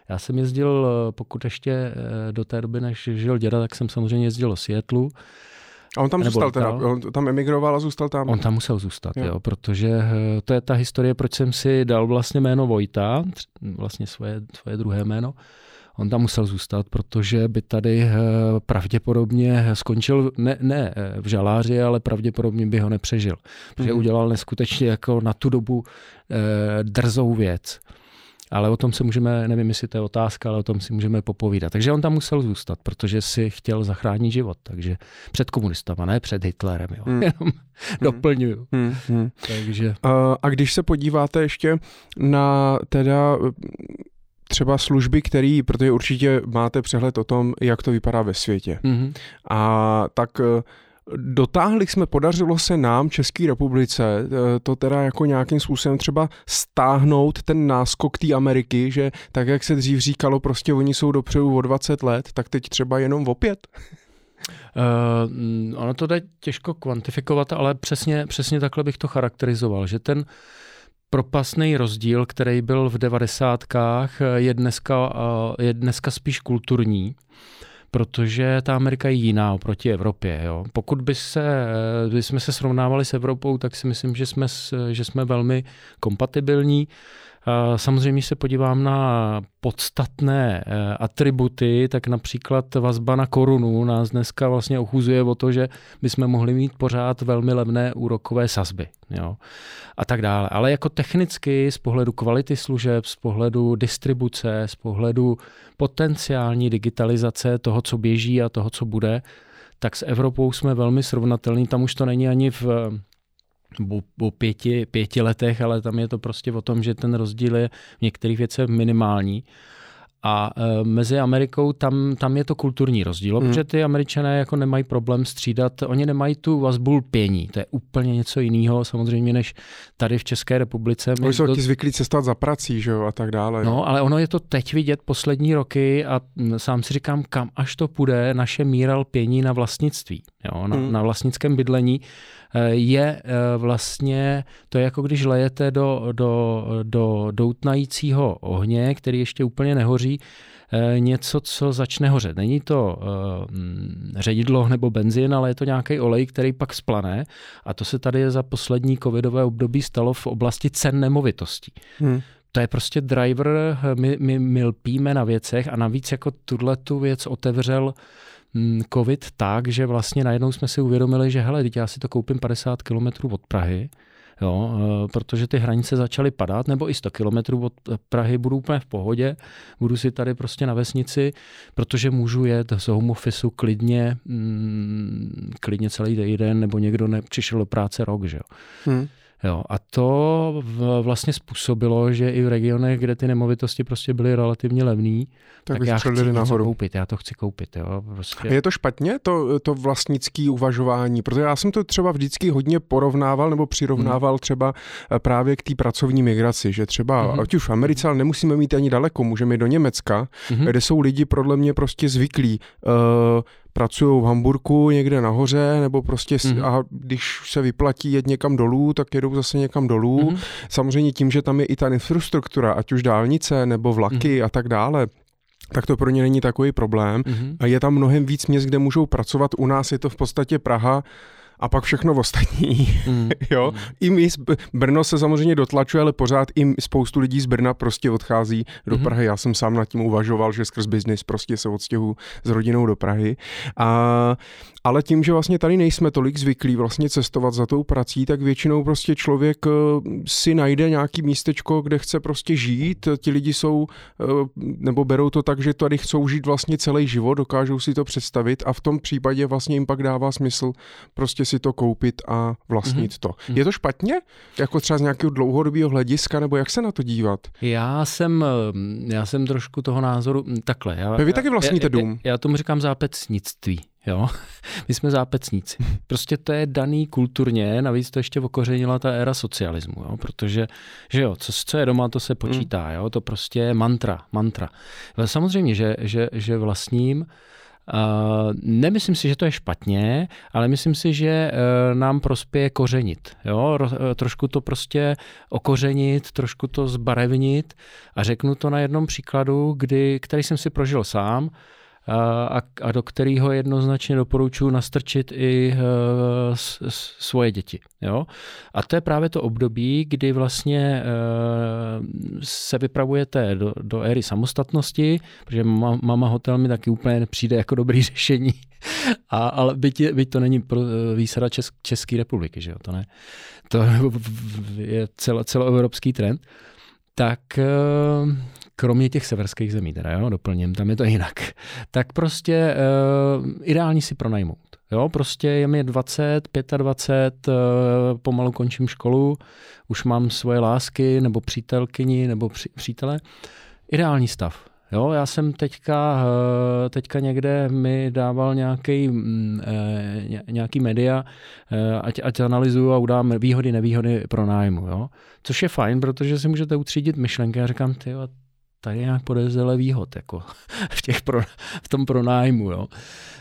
Já jsem jezdil, eh, pokud ještě eh, do té doby, než žil děda, tak jsem samozřejmě jezdil do Seattleu. A on tam Nebo zůstal teda, on tam emigroval a zůstal tam? On tam musel zůstat, jo. jo, protože eh, to je ta historie, proč jsem si dal vlastně jméno Vojta, vlastně svoje, svoje druhé jméno. On tam musel zůstat, protože by tady pravděpodobně skončil, ne, ne v žaláři, ale pravděpodobně by ho nepřežil. Protože mm. udělal neskutečně jako na tu dobu drzou věc. Ale o tom se můžeme, nevím, jestli to je otázka, ale o tom si můžeme popovídat. Takže on tam musel zůstat, protože si chtěl zachránit život. Takže před komunistama, ne před Hitlerem. Jo. Hmm. Jenom hmm. doplňuju. Hmm. Hmm. Takže... A, a když se podíváte ještě na teda třeba služby, které, protože určitě máte přehled o tom, jak to vypadá ve světě. Mm-hmm. A tak Dotáhli jsme, podařilo se nám, České republice, eh, to teda jako nějakým způsobem třeba stáhnout ten náskok té Ameriky, že tak, jak se dřív říkalo, prostě oni jsou dopředu o 20 let, tak teď třeba jenom o pět? Uh, ono to jde těžko kvantifikovat, ale přesně, přesně takhle bych to charakterizoval, že ten propasný rozdíl, který byl v devadesátkách, je dneska, je dneska spíš kulturní protože ta Amerika je jiná oproti Evropě. Jo. Pokud by se, by jsme se srovnávali s Evropou, tak si myslím, že jsme, že jsme velmi kompatibilní. Samozřejmě, když se podívám na podstatné eh, atributy, tak například vazba na korunu nás dneska vlastně ochuzuje o to, že bychom mohli mít pořád velmi levné úrokové sazby. Jo? A tak dále. Ale jako technicky z pohledu kvality služeb, z pohledu distribuce, z pohledu potenciální digitalizace toho, co běží a toho, co bude, tak s Evropou jsme velmi srovnatelní. Tam už to není ani v po pěti, pěti letech, ale tam je to prostě o tom, že ten rozdíl je v některých věcech minimální. A e, mezi Amerikou tam, tam je to kulturní rozdíl, hmm. protože ty američané jako nemají problém střídat, oni nemají tu vazbu lpění, to je úplně něco jiného samozřejmě, než tady v České republice. Oni jsou do... ti zvyklí cestovat za prací, že jo, a tak dále. No, ale ono je to teď vidět poslední roky a sám si říkám, kam až to půjde, naše míra lpění na vlastnictví, jo, na, hmm. na vlastnickém bydlení je eh, vlastně, to je jako když lejete do, do, do doutnajícího ohně, který ještě úplně nehoří, eh, něco, co začne hořet. Není to uh, ředidlo nebo benzín, ale je to nějaký olej, který pak splané. A to se tady za poslední covidové období stalo v oblasti cen nemovitostí. Hmm. To je prostě driver, my, my, my lpíme na věcech a navíc jako tuhle tu věc otevřel Mm, covid tak, že vlastně najednou jsme si uvědomili, že hele, já si to koupím 50 km od Prahy, jo, e, protože ty hranice začaly padat, nebo i 100 km od Prahy budu úplně v pohodě, budu si tady prostě na vesnici, protože můžu jet z home office klidně, mm, klidně celý den, nebo někdo nepřišel do práce rok, že jo. Hmm. Jo, a to vlastně způsobilo, že i v regionech, kde ty nemovitosti prostě byly relativně levné, tak, tak já chci nahoru. koupit, já to chci koupit. Jo, prostě. Je to špatně, to, to vlastnické uvažování? Protože já jsem to třeba vždycky hodně porovnával nebo přirovnával hmm. třeba eh, právě k té pracovní migraci, že třeba, hmm. ať už v Americe, ale nemusíme mít ani daleko, můžeme do Německa, hmm. kde jsou lidi podle mě prostě zvyklí uh, pracují v Hamburku někde nahoře, nebo prostě mm-hmm. a když se vyplatí jet někam dolů, tak jedou zase někam dolů. Mm-hmm. Samozřejmě tím, že tam je i ta infrastruktura, ať už dálnice nebo vlaky mm-hmm. a tak dále, tak to pro ně není takový problém. Mm-hmm. Je tam mnohem víc měst, kde můžou pracovat. U nás je to v podstatě Praha, a pak všechno ostatní. Mm. jo? Mm. I my, Brno se samozřejmě dotlačuje, ale pořád i spoustu lidí z Brna prostě odchází do mm. Prahy. Já jsem sám nad tím uvažoval, že skrz biznis prostě se odstěhu s rodinou do Prahy. A, ale tím, že vlastně tady nejsme tolik zvyklí vlastně cestovat za tou prací, tak většinou prostě člověk eh, si najde nějaký místečko, kde chce prostě žít. Ti lidi jsou, eh, nebo berou to tak, že tady chcou žít vlastně celý život, dokážou si to představit a v tom případě vlastně jim pak dává smysl prostě si to koupit a vlastnit mm-hmm. to. Je to špatně? Jako třeba z nějakého dlouhodobého hlediska, nebo jak se na to dívat? Já jsem, eh, já jsem trošku toho názoru hm, takhle. Já, Vy taky vlastníte já, dům. Já, já tomu říkám zápecnictví. Jo? My jsme zápecníci. Prostě to je daný kulturně, navíc to ještě okořenila ta éra socialismu, jo? protože že jo, co, co je doma, to se počítá, jo? to prostě je mantra, mantra. Samozřejmě, že, že, že vlastním, Uh, nemyslím si, že to je špatně, ale myslím si, že uh, nám prospěje kořenit. Jo? Ro, uh, trošku to prostě okořenit, trošku to zbarevnit a řeknu to na jednom příkladu, kdy, který jsem si prožil sám a, a do kterého jednoznačně doporučuji nastrčit i uh, s, s, svoje děti. Jo? A to je právě to období, kdy vlastně uh, se vypravujete do, do éry samostatnosti, protože mama, mama hotel mi taky úplně nepřijde jako dobrý řešení, a, ale byť, byť to není pro, e, výsada Česk, České republiky, že jo? to ne. To je celo, celoevropský trend. Tak kromě těch severských zemí, teda jo, doplním, tam je to jinak, tak prostě uh, ideální si pronajmout. Jo, prostě je mi 20, 25, uh, pomalu končím školu, už mám svoje lásky, nebo přítelkyni, nebo při, přítele. Ideální stav. Jo, já jsem teďka, eh, teďka někde mi dával nějaký, mm, nějaký media, ať, ať analyzuju a udám výhody, nevýhody pro nájmu. Jo? Což je fajn, protože si můžete utřídit myšlenky a říkám, ty tady nějak podezřele výhod jako v, těch pro, v tom pronájmu, jo.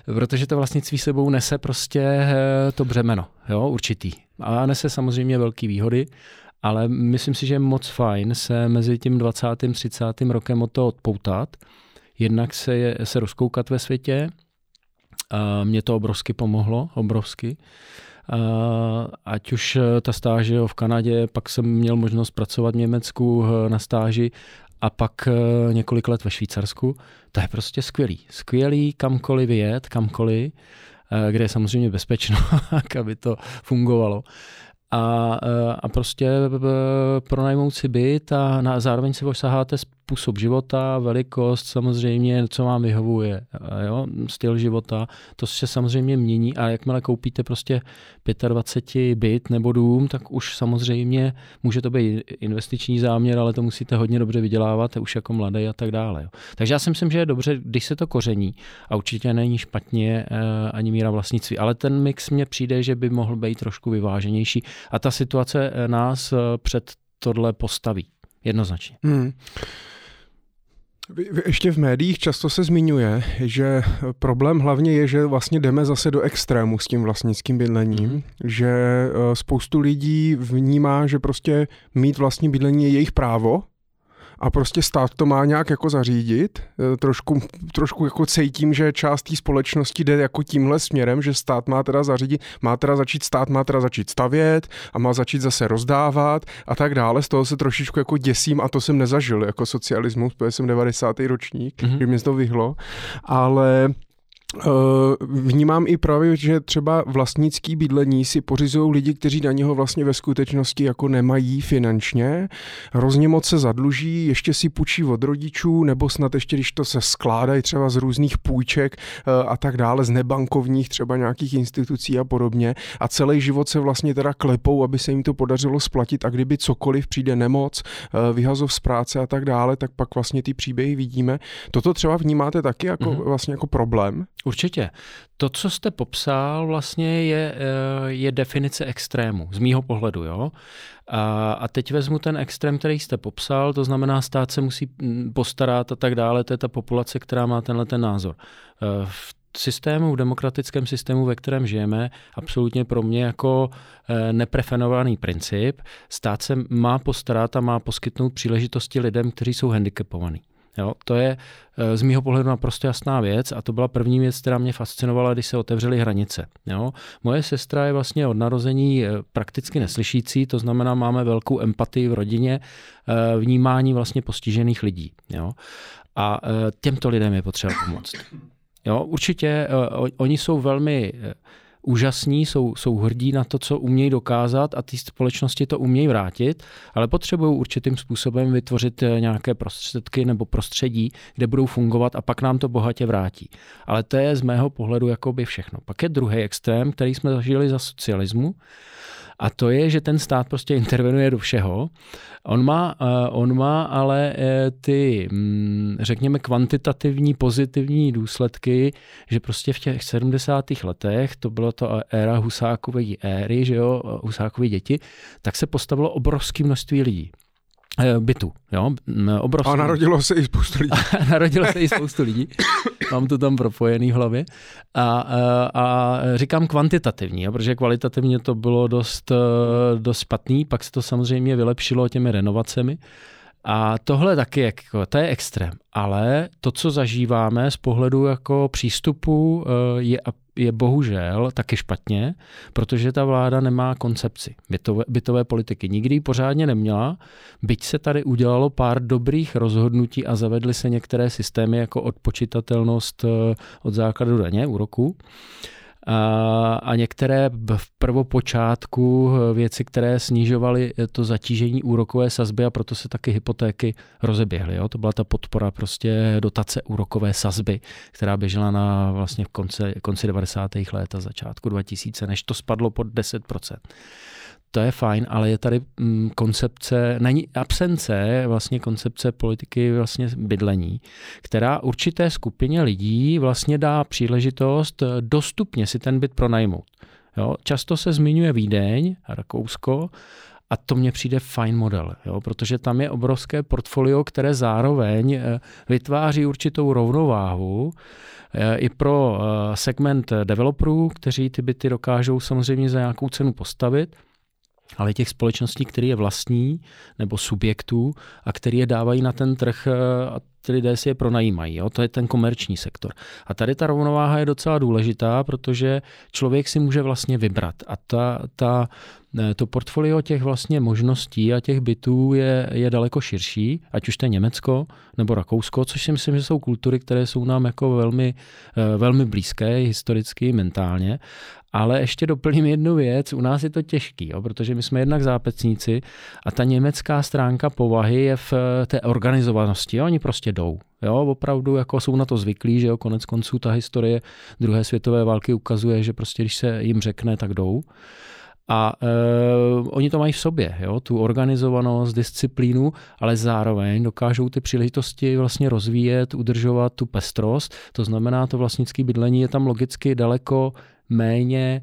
Protože to vlastnictví sebou nese prostě eh, to břemeno, jo, určitý. A nese samozřejmě velké výhody, ale myslím si, že je moc fajn se mezi tím 20. 30. rokem o to odpoutat. jednak se, se rozkoukat ve světě. A mě to obrovsky pomohlo, obrovsky. Ať už ta stáže v Kanadě, pak jsem měl možnost pracovat v Německu na stáži a pak několik let ve Švýcarsku. To je prostě skvělý. Skvělý kamkoliv vyjet, kamkoliv, kde je samozřejmě bezpečno, aby to fungovalo a, a prostě pronajmout si byt a na, zároveň si osaháte způsob života, velikost, samozřejmě, co vám vyhovuje, jo? styl života, to se samozřejmě mění a jakmile koupíte prostě 25 byt nebo dům, tak už samozřejmě může to být investiční záměr, ale to musíte hodně dobře vydělávat, už jako mladý a tak dále. Jo? Takže já si myslím, že je dobře, když se to koření a určitě není špatně eh, ani míra vlastnictví, ale ten mix mně přijde, že by mohl být trošku vyváženější a ta situace eh, nás eh, před tohle postaví. Jednoznačně. Hmm. Ještě v médiích často se zmiňuje, že problém hlavně je, že vlastně jdeme zase do extrému s tím vlastnickým bydlením, mm. že eh, spoustu lidí vnímá, že prostě mít vlastní bydlení je jejich právo, a prostě stát to má nějak jako zařídit. E, trošku, trošku jako cítím, že část té společnosti jde jako tímhle směrem, že stát má teda zařídit, má teda začít stát, má teda začít stavět a má začít zase rozdávat a tak dále. Z toho se trošičku jako děsím a to jsem nezažil jako socialismus, protože jsem 90. ročník, mm-hmm. že mě to vyhlo, ale vnímám i právě, že třeba vlastnický bydlení si pořizují lidi, kteří na něho vlastně ve skutečnosti jako nemají finančně, hrozně moc se zadluží, ještě si půjčí od rodičů, nebo snad ještě, když to se skládají třeba z různých půjček eh, a tak dále, z nebankovních třeba nějakých institucí a podobně a celý život se vlastně teda klepou, aby se jim to podařilo splatit a kdyby cokoliv přijde nemoc, eh, vyhazov z práce a tak dále, tak pak vlastně ty příběhy vidíme. Toto třeba vnímáte taky jako mm-hmm. vlastně jako problém? Určitě. To, co jste popsal, vlastně je, eh, je definice extrému, z mýho pohledu. Jo? A, a teď vezmu ten extrém, který jste popsal, to znamená, stát se musí mm, postarat a tak dále, to je ta populace, která má tenhle ten názor. Eh, v systému, v demokratickém systému, ve kterém žijeme, absolutně pro mě jako eh, nepreferovaný princip, stát se má postarat a má poskytnout příležitosti lidem, kteří jsou handicapovaní. Jo, to je eh, z mýho pohledu naprosto jasná věc a to byla první věc, která mě fascinovala, když se otevřely hranice. Jo. Moje sestra je vlastně od narození eh, prakticky neslyšící, to znamená, máme velkou empatii v rodině, eh, vnímání vlastně postižených lidí. Jo. A těmto lidem je potřeba pomoct. Jo, určitě oni jsou velmi úžasní, jsou, jsou hrdí na to, co umějí dokázat a ty společnosti to umějí vrátit, ale potřebují určitým způsobem vytvořit eh, nějaké prostředky nebo prostředí, kde budou fungovat a pak nám to bohatě vrátí. Ale to je z mého pohledu jakoby všechno. Pak je druhý extrém, který jsme zažili za socialismu, a to je, že ten stát prostě intervenuje do všeho. On má, eh, on má ale eh, ty, mm, řekněme, kvantitativní, pozitivní důsledky, že prostě v těch 70. letech, to bylo to éra Husákové éry, že jo, Husákové děti, tak se postavilo obrovské množství lidí. Eh, bytu. Jo? Obrovský. A narodilo se i spoustu lidí. narodilo se i spoustu lidí. Mám to tam propojený v hlavě. A, a, eh, a říkám kvantitativní, jo? protože kvalitativně to bylo dost, eh, dost špatný, pak se to samozřejmě vylepšilo těmi renovacemi. A tohle taky, jako, to je extrém. Ale to, co zažíváme z pohledu jako přístupu, je je bohužel taky špatně, protože ta vláda nemá koncepci bytové, bytové politiky. Nikdy ji pořádně neměla, byť se tady udělalo pár dobrých rozhodnutí a zavedly se některé systémy jako odpočitatelnost eh, od základu daně, úroku a, a některé v prvopočátku eh, věci, které snižovaly eh, to zatížení úrokové sazby a proto se taky hypotéky rozeběhly. Jo? To byla ta podpora prostě dotace úrokové sazby, která běžela na vlastně v konci, konci 90. let a začátku 2000, než to spadlo pod 10% to je fajn, ale je tady mm, koncepce, není absence vlastně koncepce politiky vlastně bydlení, která určité skupině lidí vlastně dá příležitost eh, dostupně si ten byt pronajmout. Jo? Často se zmiňuje Vídeň Rakousko, a to mně přijde fajn model, jo? protože tam je obrovské portfolio, které zároveň eh, vytváří určitou rovnováhu eh, i pro segment developerů, kteří ty byty dokážou samozřejmě za nějakou cenu postavit ale těch společností, které je vlastní, nebo subjektů a které je dávají na ten trh, eh, a ty lidé si je pronajímají. Jo? To je ten komerční sektor. A tady ta rovnováha je docela důležitá, protože člověk si může vlastně vybrat. A ta, ta to portfolio těch vlastně možností a těch bytů je, je daleko širší, ať už to je Německo nebo Rakousko, což si myslím, že jsou kultury, které jsou nám jako velmi, eh, velmi blízké historicky, mentálně. Ale ještě doplním jednu věc, u nás je to těžký, jo, protože my jsme jednak zápecníci a ta německá stránka povahy je v eh, té organizovanosti, jo, oni prostě jdou. Jo, opravdu jako jsou na to zvyklí, že jo, konec konců ta historie druhé světové války ukazuje, že prostě když se jim řekne, tak jdou. A e, oni to mají v sobě, jo, tu organizovanost, disciplínu, ale zároveň dokážou ty příležitosti vlastně rozvíjet, udržovat tu pestrost. To znamená, to vlastnické bydlení je tam logicky daleko méně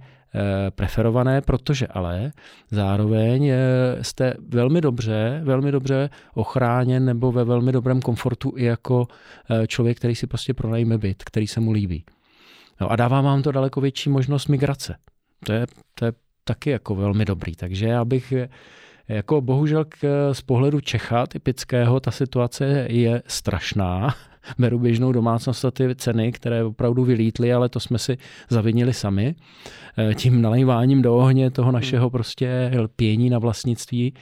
preferované, protože ale zároveň e, jste velmi dobře, velmi dobře ochráněn nebo ve velmi dobrém komfortu i jako e, člověk, který si prostě pronajme byt, který se mu líbí. No a dává vám to daleko větší možnost migrace. To je, to je taky jako velmi dobrý. Takže já bych jako bohužel k, z pohledu Čecha typického ta situace je strašná. Beru běžnou domácnost a ty ceny, které opravdu vylítly, ale to jsme si zavinili sami. Eh, tím nalejváním do ohně toho našeho prostě lpění na vlastnictví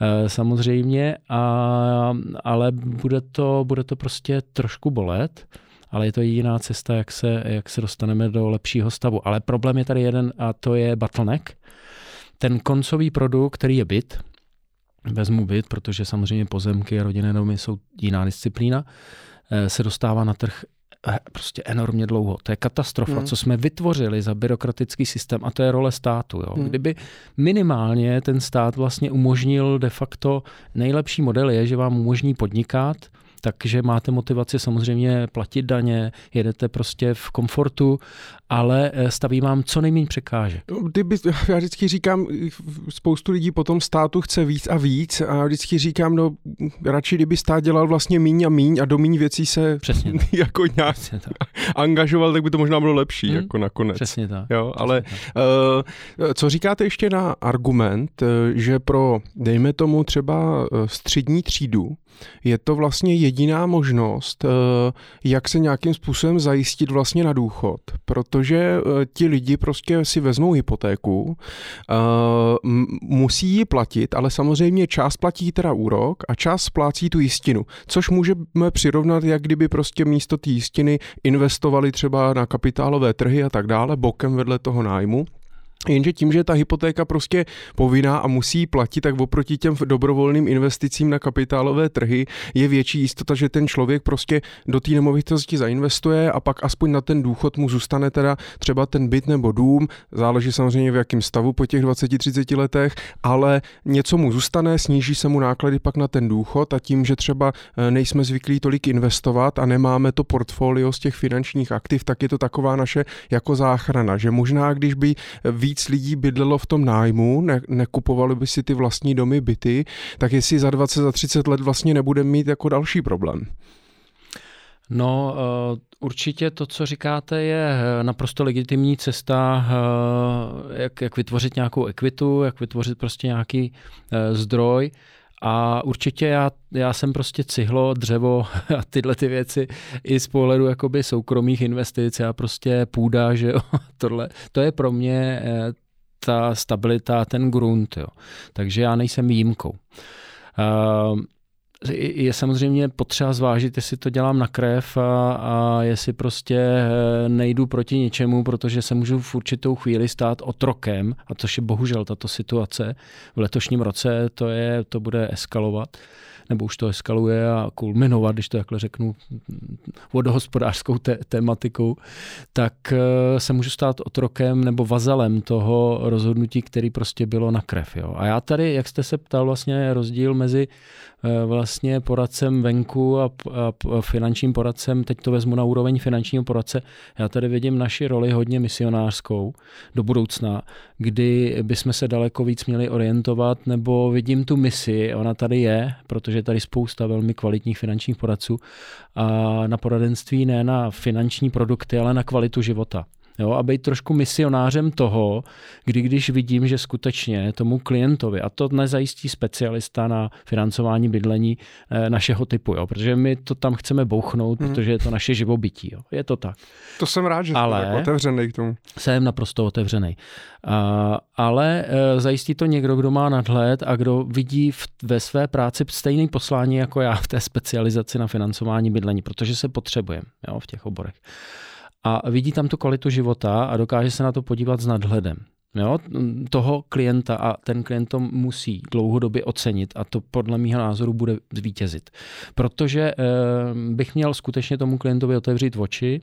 eh, samozřejmě, a, ale bude to, bude to prostě trošku bolet ale je to jediná cesta, jak se, jak se dostaneme do lepšího stavu. Ale problém je tady jeden a to je bottleneck. Ten koncový produkt, který je byt, vezmu byt, protože samozřejmě pozemky a rodinné domy jsou jiná disciplína, se dostává na trh eh, prostě enormně dlouho. To je katastrofa, hmm. co jsme vytvořili za byrokratický systém a to je role státu. Jo. Hmm. Kdyby minimálně ten stát vlastně umožnil de facto nejlepší model je, že vám umožní podnikat, takže máte motivaci samozřejmě platit daně, jedete prostě v komfortu, ale eh, staví vám co nejméně překáže. Kdyby, já vždycky říkám, spoustu lidí potom státu chce víc a víc a vždycky říkám, no radši kdyby stát dělal vlastně míň a míň a do míň věcí se Přesně jako nějak Přesně tak. angažoval, tak by to možná bylo lepší, hmm. jako nakonec. Přesně tak. Jo, ale tak. Uh, co říkáte ještě na argument, eh, že pro, dejme tomu třeba střední třídu, je to vlastně jediná možnost, eh, jak se nějakým způsobem zajistit vlastně na důchod, protože eh, ti lidi prostě si vezmou hypotéku, eh, musí ji platit, ale samozřejmě část platí teda úrok a část splácí tu jistinu, což můžeme přirovnat, jak kdyby prostě místo té jistiny investovali třeba na kapitálové trhy a tak dále, bokem vedle toho nájmu. Jenže tím, že ta hypotéka prostě povinná a musí platit, tak oproti těm dobrovolným investicím na kapitálové trhy je větší jistota, že ten člověk prostě do té nemovitosti zainvestuje a pak aspoň na ten důchod mu zůstane teda třeba ten byt nebo dům, záleží samozřejmě v jakém stavu po těch 20-30 letech, ale něco mu zůstane, sníží se mu náklady pak na ten důchod a tím, že třeba eh, nejsme zvyklí tolik investovat a nemáme to portfolio z těch finančních aktiv, tak je to taková naše jako záchrana, že možná když by víc lidí bydlelo v tom nájmu, ne, nekupovali by si ty vlastní domy, byty, tak jestli za 20, za 30 let vlastně nebudeme mít jako další problém. No, eh, určitě to, co říkáte, je eh, naprosto legitimní cesta, eh, jak, jak vytvořit nějakou ekvitu, jak vytvořit prostě nějaký zdroj. A určitě já, já jsem prostě cihlo, dřevo a tyhle ty věci i z pohledu jakoby soukromých investic, já prostě půda, že jo, tohle, to je pro mě eh, ta stabilita, ten grunt, jo. Takže já nejsem výjimkou. Uh, je samozřejmě potřeba zvážit, jestli to dělám na krev a, a jestli prostě eh, nejdu proti ničemu, protože se můžu v určitou chvíli stát otrokem, a to je bohužel tato situace. V letošním roce to, je, to bude eskalovat nebo už to eskaluje a kulminovat, když to takhle řeknu, vodohospodářskou te- tematikou, tak eh, se můžu stát otrokem nebo vazalem toho rozhodnutí, který prostě bylo na krev. Jo. A já tady, jak jste se ptal, vlastně rozdíl mezi vlastně poradcem venku a, a finančním poradcem, teď to vezmu na úroveň finančního poradce, já tady vidím naši roli hodně misionářskou do budoucna, kdy bychom se daleko víc měli orientovat, nebo vidím tu misi, ona tady je, protože tady spousta velmi kvalitních finančních poradců a na poradenství ne na finanční produkty, ale na kvalitu života. Jo, a být trošku misionářem toho, kdy když vidím, že skutečně tomu klientovi, a to nezajistí specialista na financování bydlení eh, našeho typu, jo, protože my to tam chceme bouchnout, hmm. protože je to naše živobytí. Jo. Je to tak. To jsem rád, že ale jako otevřený k tomu. Jsem naprosto otevřený. A, ale e, zajistí to někdo, kdo má nadhled a kdo vidí v, ve své práci stejný poslání jako já v té specializaci na financování bydlení, protože se potřebujeme v těch oborech a vidí tam tu kvalitu života a dokáže se na to podívat s nadhledem. Jo, toho klienta a ten klient to musí dlouhodobě ocenit a to podle mého názoru bude zvítězit. Protože e, bych měl skutečně tomu klientovi otevřít oči,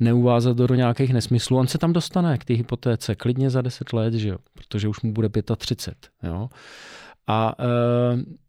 neuvázat do, nějakých nesmyslů. On se tam dostane k té hypotéce klidně za 10 let, že jo? protože už mu bude 35. Jo? A e,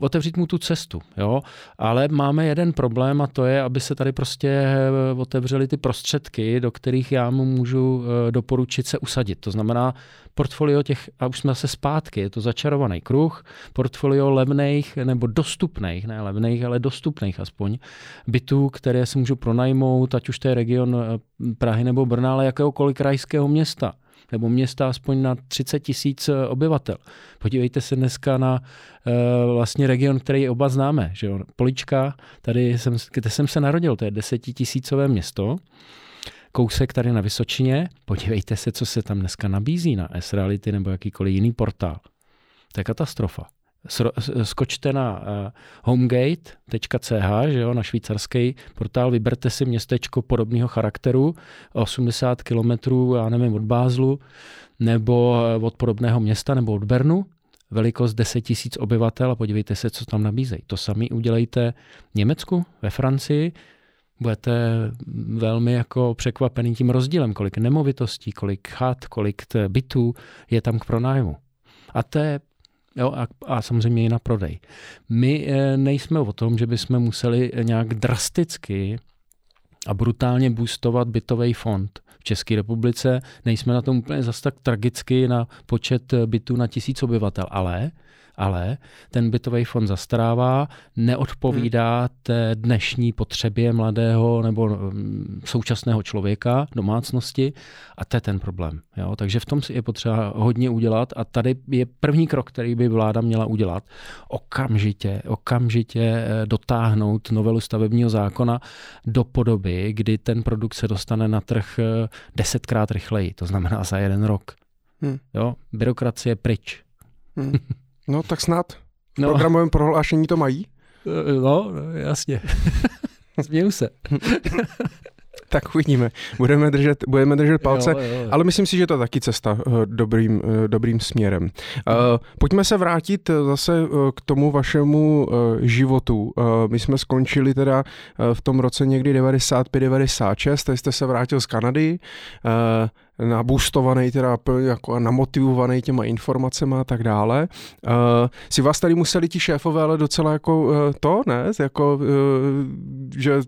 otevřít mu tu cestu, jo. Ale máme jeden problém a to je, aby se tady prostě eh, otevřely ty prostředky, do kterých já mu můžu eh, doporučit se usadit. To znamená portfolio těch, a už jsme zase zpátky, je to začarovaný kruh, portfolio levných nebo dostupných, ne levných, ale dostupných aspoň, bytů, které si můžu pronajmout, ať už to je region eh, Prahy nebo Brna, ale jakéhokoliv krajského města nebo města aspoň na 30 tisíc eh, obyvatel. Podívejte se dneska na uh, vlastně region, který oba známe. Že jo? Polička, tady jsem, kde jsem se narodil, to je desetitisícové město kousek tady na Vysočině. Podívejte se, co se tam dneska nabízí na S-Reality nebo jakýkoliv jiný portál. To je katastrofa skočte na eh, homegate.ch, že jo, na švýcarský portál, vyberte si městečko podobného charakteru, 80 kilometrů, já nevím, od Bázlu, nebo eh, od podobného města, nebo od Bernu, velikost 10 tisíc obyvatel a podívejte se, co tam nabízejí. To sami udělejte v Německu, ve Francii, budete velmi jako překvapený tím rozdílem, kolik nemovitostí, kolik chat, kolik bytů je tam k pronájmu. A to je Jo, a, a samozřejmě i na prodej. My e, nejsme o tom, že bychom museli nějak drasticky a brutálně boostovat bytový fond. V České republice nejsme na tom úplně zas tak tragicky na počet bytů na tisíc obyvatel, ale ale ten bytový fond zastarává, neodpovídá hmm. té dnešní potřebě mladého nebo mm, současného člověka, domácnosti a to je ten problém. Jo? Takže v tom si je potřeba hodně udělat a tady je první krok, který by vláda měla udělat. Okamžitě, okamžitě eh, dotáhnout novelu stavebního zákona do podoby, kdy ten produkt se dostane na trh eh, desetkrát rychleji, to znamená za jeden rok. Hmm. Jo? Byrokracie pryč. Hmm. No tak snad. V no. programovém prohlášení to mají? No, jasně. Směju se. tak uvidíme. Budeme držet, budeme držet palce, jo, jo, jo. ale myslím si, že to je taky cesta uh, dobrým, dobrým směrem. Pojďme se vrátit zase k tomu vašemu životu. My jsme skončili teda v tom roce někdy 95-96, tady jste se vrátil z Kanady. Nabustovaný, teda jako namotivovaný těma informacemi a tak dále. Uh, si vás tady museli ti šéfové ale docela jako uh, to, ne? Jako, uh, že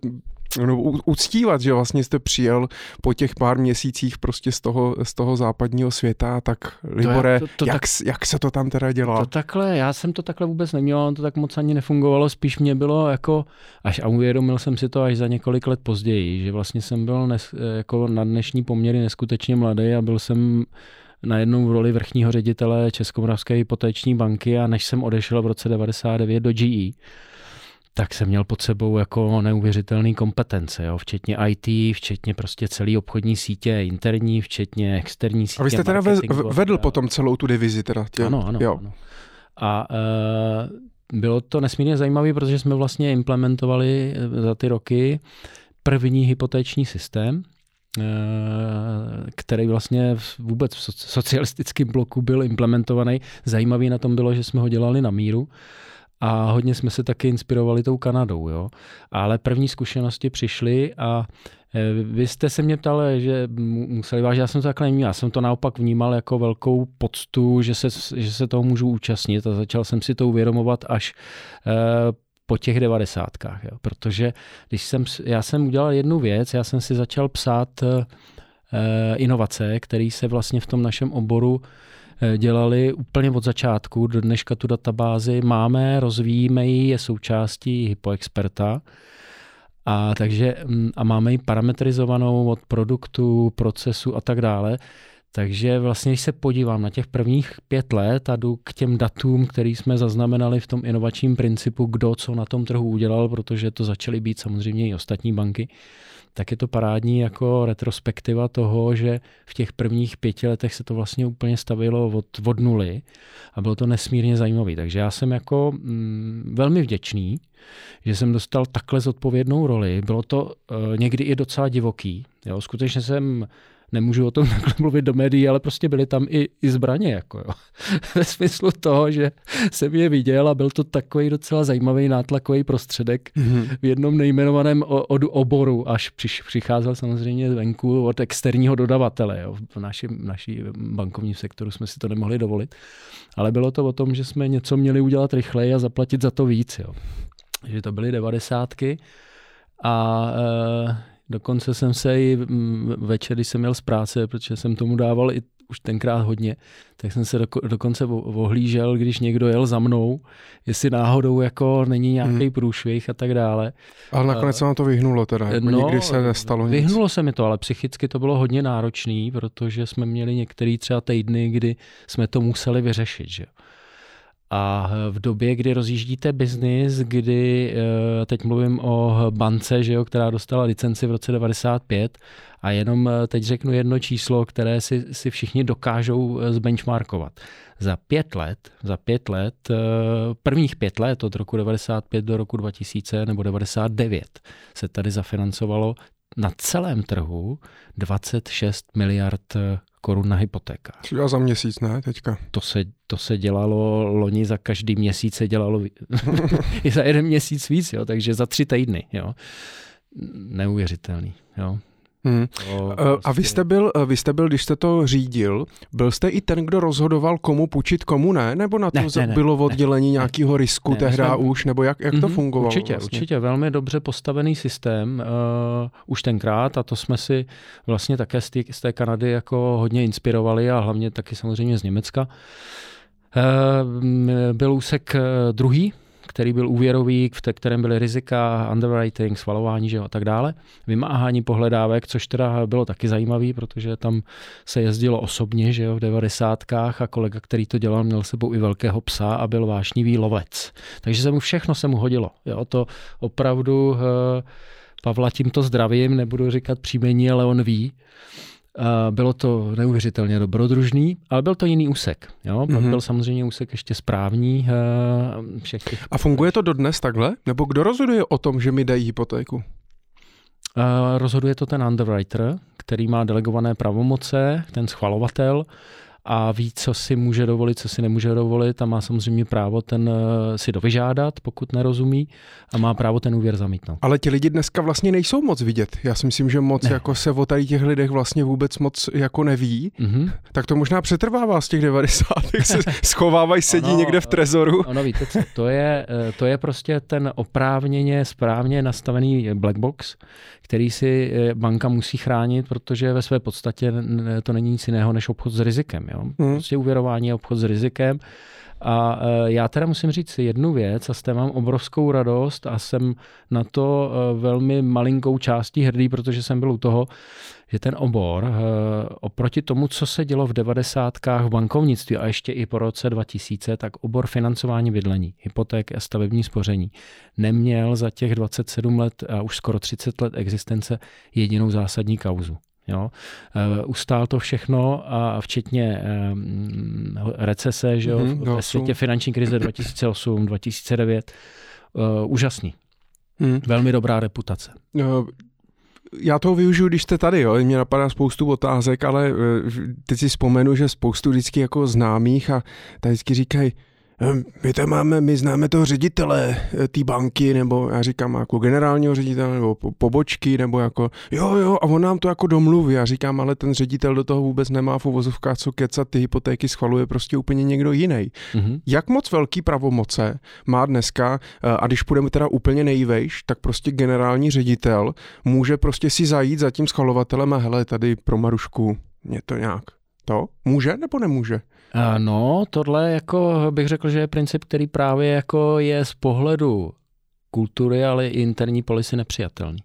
no, uctívat, že vlastně jste přijel po těch pár měsících prostě z toho, z toho západního světa, tak Libore, to, to, to jak, tak, jak se to tam teda dělá? To takhle, já jsem to takhle vůbec neměl, on to tak moc ani nefungovalo, spíš mě bylo jako, až a uvědomil jsem si to až za několik let později, že vlastně jsem byl nes, jako na dnešní poměry neskutečně mladý a byl jsem najednou v roli vrchního ředitele Českomoravské hypotéční banky a než jsem odešel v roce 99 do GE, tak jsem měl pod sebou jako neuvěřitelné kompetence, jo, včetně IT, včetně prostě celý obchodní sítě interní, včetně externí sítě. A vy jste teda vedl a... potom celou tu divizi teda? Tě? Ano, ano, jo. ano. A e, bylo to nesmírně zajímavé, protože jsme vlastně implementovali e, za ty roky první hypotéční systém, e, který vlastně vůbec v socialistickém bloku byl implementovaný. Zajímavý na tom bylo, že jsme ho dělali na míru a hodně jsme se taky inspirovali tou Kanadou, jo. Ale první zkušenosti přišly a e, vy jste se mě ptal, že museli vážit, já jsem to takhle neměl, já jsem to naopak vnímal jako velkou poctu, že se, že se toho můžu účastnit a začal jsem si to uvědomovat až eh, po těch devadesátkách, jo. protože když jsem, já jsem udělal jednu věc, já jsem si začal psát eh, inovace, které se vlastně v tom našem oboru dělali úplně od začátku. Do dneška tu databázi máme, rozvíjíme ji, je součástí HypoExperta. A takže mm, a máme ji parametrizovanou od produktu, procesu a tak dále. Takže vlastně, když se podívám na těch prvních pět let a jdu k těm datům, který jsme zaznamenali v tom inovačním principu, kdo co na tom trhu udělal, protože to začaly být samozřejmě i ostatní banky, tak je to parádní jako retrospektiva toho, že v těch prvních pěti letech se to vlastně úplně stavilo od, od nuly a bylo to nesmírně zajímavé. Takže já jsem jako mm, velmi vděčný, že jsem dostal takhle zodpovědnou roli. Bylo to uh, někdy i docela divoký. Jo. Skutečně jsem nemůžu o tom takhle mluvit do médií, ale prostě byly tam i, i zbraně, jako jo. Ve smyslu toho, že jsem je viděl a byl to takový docela zajímavý nátlakový prostředek mm-hmm. v jednom nejmenovaném oboru, až přiš, přicházel samozřejmě venku od externího dodavatele. Jo. V naši, naší bankovní sektoru jsme si to nemohli dovolit. Ale bylo to o tom, že jsme něco měli udělat rychleji a zaplatit za to víc. Jo. Že to byly devadesátky a e, Dokonce jsem se i večer, když jsem měl z práce, protože jsem tomu dával i už tenkrát hodně, tak jsem se do, dokonce ohlížel, když někdo jel za mnou, jestli náhodou jako není nějaký hmm. průšvih a tak dále. Ale nakonec se vám to vyhnulo teda, jako no, nikdy se nestalo nic. Vyhnulo se mi to, ale psychicky to bylo hodně náročný, protože jsme měli některé třeba týdny, kdy jsme to museli vyřešit. Že? A v době, kdy rozjíždíte biznis, kdy, eh, teď mluvím o bance, že jo, která dostala licenci v roce 95 a jenom eh, teď řeknu jedno číslo, které si, si všichni dokážou eh, zbenchmarkovat. Za pět let, za pět let, prvních pět let od roku 95 do roku 2000 nebo 99 se tady zafinancovalo na celém trhu 26 miliard korun na hypotékách. A za měsíc, ne, teďka? To se, to se dělalo loni, za každý měsíc se dělalo i za jeden měsíc víc, jo, takže za tři týdny, jo. Neuvěřitelný, jo. Hmm. To, eh, a vy prostě- jste, byl, eh, vy jste byl, když jste to řídil, byl jste i ten, kdo rozhodoval, komu půjčit, komu ne? Nebo na to ne, ne, bylo oddělení ne, nějakého risku ne, tehdy už? Nebo jak, jak to mm-hmm, fungovalo? Určitě, vlastně? určitě. Velmi dobře postavený systém uh, už tenkrát a to jsme si vlastně také z, tý, z té Kanady jako hodně inspirovali a hlavně taky samozřejmě z Německa. Uh, byl úsek druhý, který byl úvěrový, v kterém byly rizika, underwriting, svalování že jo, a tak dále, vymáhání pohledávek, což teda bylo taky zajímavý, protože tam se jezdilo osobně, že jo, v devadesátkách a kolega, který to dělal, měl sebou i velkého psa a byl vášnivý lovec. Takže se mu všechno se mu hodilo. Jo, to opravdu eh, Pavla tímto zdravím, nebudu říkat příjmení, ale on ví. Bylo to neuvěřitelně dobrodružný, ale byl to jiný úsek. Jo? Mm-hmm. Byl samozřejmě úsek ještě správní. Eh, všech těch... A funguje to dodnes takhle? Nebo kdo rozhoduje o tom, že mi dají hypotéku? Rozhoduje to ten underwriter, který má delegované pravomoce, ten schvalovatel a ví, co si může dovolit, co si nemůže dovolit a má samozřejmě právo ten eh, si dovyžádat, pokud nerozumí a má právo ten úvěr zamítnout. Ale ti lidi dneska vlastně nejsou moc vidět. Já si myslím, že moc ne. jako se o tady těch lidech vlastně vůbec moc jako neví. Mm-hmm. Tak to možná přetrvává z těch 90. se schovávají, sedí ono, někde v trezoru. Ono víte co, to je, eh, to je prostě ten oprávněně, správně nastavený black box, který si eh, banka musí chránit, protože ve své podstatě to není nic jiného než obchod s rizikem. Jo? Hmm. Prostě uvěrování je obchod s rizikem. A e, já teda musím říct jednu věc a s té mám obrovskou radost a jsem na to e, velmi malinkou částí hrdý, protože jsem byl u toho, že ten obor e, oproti tomu, co se dělo v devadesátkách v bankovnictví a ještě i po roce 2000, tak obor financování bydlení, hypoték a stavební spoření neměl za těch 27 let a už skoro 30 let existence jedinou zásadní kauzu. Jo. Uh, ustál to všechno a včetně um, recese že jo, mm-hmm, ve světě finanční krize 2008, 2009. Uh, úžasný. Mm. Velmi dobrá reputace. Uh, já toho využiju, když jste tady, jo. Mě napadá spoustu otázek, ale teď si vzpomenu, že spoustu vždycky jako známých a tady vždycky říkají, my tam máme, my známe toho ředitele eh, té banky, nebo já říkám jako generálního ředitele, nebo pobočky, nebo jako jo, jo, a on nám to jako domluví. Já říkám, ale ten ředitel do toho vůbec nemá v uvozovkách co kecat, ty hypotéky schvaluje prostě úplně někdo jiný. Mm-hmm. Jak moc velký pravomoce má dneska, eh, a když půjdeme teda úplně nejvejš, tak prostě generální ředitel může prostě si zajít za tím schvalovatelem a hele, tady pro Marušku, mě to nějak to? Může nebo nemůže? No, tohle jako bych řekl, že je princip, který právě jako je z pohledu kultury, ale i interní policy nepřijatelný.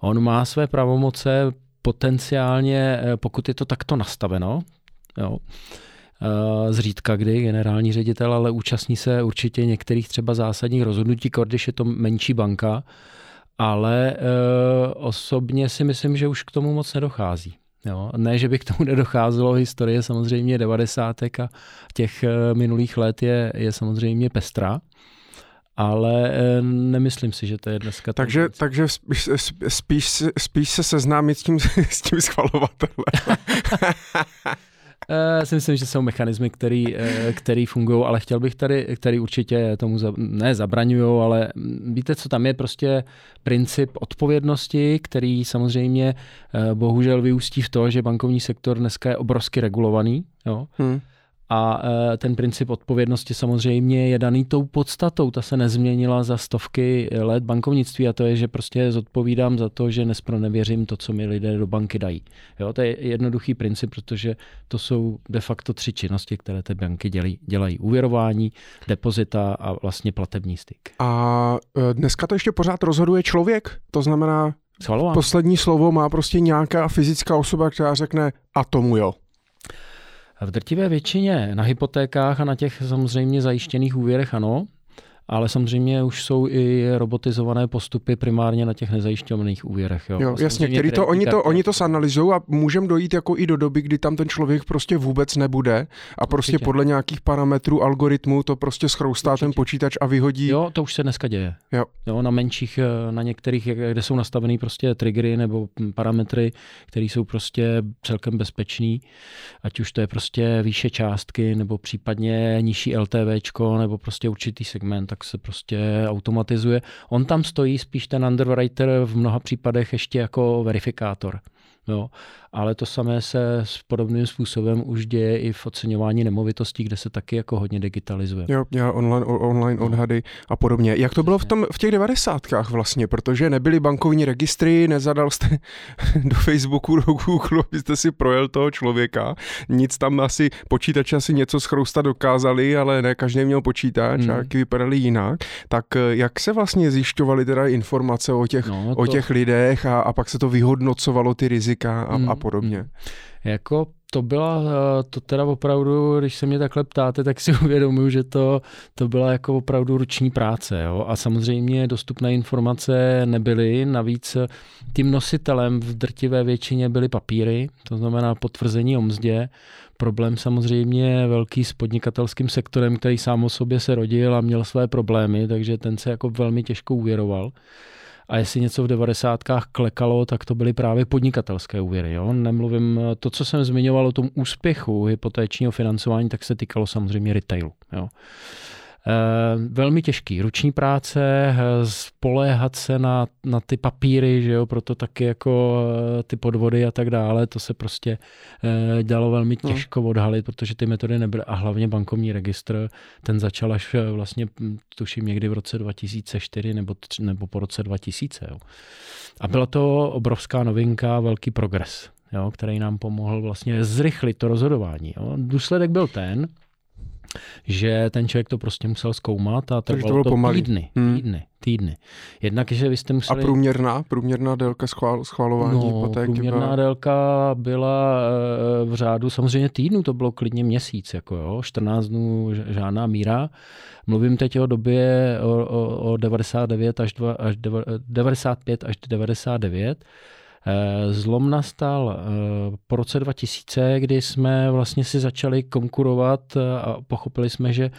On má své pravomoce potenciálně, eh, pokud je to takto nastaveno, jo, eh, zřídka kdy generální ředitel, ale účastní se určitě některých třeba zásadních rozhodnutí, když je to menší banka, ale osobně si myslím, že už k tomu moc nedochází. Jo, ne, že by k tomu nedocházelo, historie samozřejmě 90. a těch eh, minulých let je, je samozřejmě pestrá, ale eh, nemyslím si, že to je dneska. Takže, takže spíš, spíš, spíš se seznámit s tím, s tím schvalovatelem. Já si myslím, že jsou mechanismy, který, eh, který fungují, ale chtěl bych tady, který určitě tomu za, ne zabraňují, ale víte, co tam je prostě princip odpovědnosti, který samozřejmě eh, bohužel vyústí v to, že bankovní sektor dneska je obrovsky regulovaný. Jo? Hmm. A e, ten princip odpovědnosti samozřejmě je daný tou podstatou, ta se nezměnila za stovky let bankovnictví a to je, že prostě zodpovídám za to, že nespronevěřím to, co mi lidé do banky dají. Jo, to je jednoduchý princip, protože to jsou de facto tři činnosti, které ty banky dělají. dělají úvěrování, depozita a vlastně platební styk. A e, dneska to ještě pořád rozhoduje člověk? To znamená, Schvalován. poslední slovo má prostě nějaká fyzická osoba, která řekne a tomu jo. V drtivé většině na hypotékách a na těch samozřejmě zajištěných úvěrech ano, ale samozřejmě už jsou i robotizované postupy primárně na těch nezajišťovaných úvěrech. Jo, jo jasně, který to, oni, to, oni to zanalizují a můžeme dojít jako i do doby, kdy tam ten člověk prostě vůbec nebude a prostě Určitě. podle nějakých parametrů, algoritmů to prostě schroustá Určitě. ten počítač a vyhodí. Jo, to už se dneska děje. Jo. jo. na menších, eh, na některých, kde jsou nastavený prostě triggery nebo parametry, které jsou prostě celkem bezpečný, ať už to je prostě výše částky nebo případně nižší LTVčko nebo prostě určitý segment, tak se prostě automatizuje. On tam stojí spíš ten underwriter v mnoha případech ještě jako verifikátor. Jo. Ale to samé se s podobným způsobem už děje i v oceňování nemovitostí, kde se taky jako hodně digitalizuje. Jo, já online, online no. odhady a podobně. Jak to bylo v, tom, v těch devadesátkách vlastně, protože nebyly bankovní registry, nezadal jste do Facebooku, do Google, abyste si projel toho člověka, nic tam asi, počítače asi něco schroustat dokázali, ale ne každý měl počítač hmm. a vypadaly jinak. Tak eh, jak se vlastně zjišťovaly teda informace o těch, no, to... o těch lidech a, a pak se to vyhodnocovalo ty rizika a, hmm. a podobně. Hmm. Jako to byla, eh, to teda opravdu, když se mě takhle ptáte, tak si uvědomuji, že to, to byla jako opravdu ruční práce. Jo? A samozřejmě dostupné informace nebyly, navíc eh, tím nositelem v drtivé většině byly papíry, to znamená potvrzení o mzdě. Problém samozřejmě velký s podnikatelským sektorem, který sám o sobě se rodil a měl své problémy, takže ten se jako velmi těžko uvěroval. A jestli něco v devadesátkách klekalo, tak to byly právě podnikatelské úvěry. Jo? Nemluvím, to, co jsem zmiňoval o tom úspěchu hypotéčního financování, tak se týkalo samozřejmě retailu. Jo? Eh, velmi těžký. Ruční práce, eh, spoléhat se na, na ty papíry, že jo, proto taky jako eh, ty podvody a tak dále, to se prostě dalo velmi hmm. těžko odhalit, protože ty metody nebyly a hlavně bankovní registr, ten začal až vlastně hm, tuším někdy v roce 2004 nebo, nebo po roce 2000. Jo. A byla to obrovská novinka, velký progres, jo, který nám pomohl vlastně zrychlit to rozhodování. Jo. Důsledek byl ten, že ten člověk to prostě musel zkoumat a trvalo to, to týdny, hmm. týdny, týdny. Jednak, že vy jste museli... A průměrná, průměrná délka schvál, schvalování no, hypotéky průměrná byla... délka byla e, v řádu samozřejmě týdnu, to bylo klidně měsíc, jako jo, 14 dnů žádná míra. Mluvím teď o době o, o, o 99 až, 2, až 95 až 99 Eh, zlom nastal eh, po roce 2000, kdy jsme vlastně si začali konkurovat eh, a pochopili jsme, že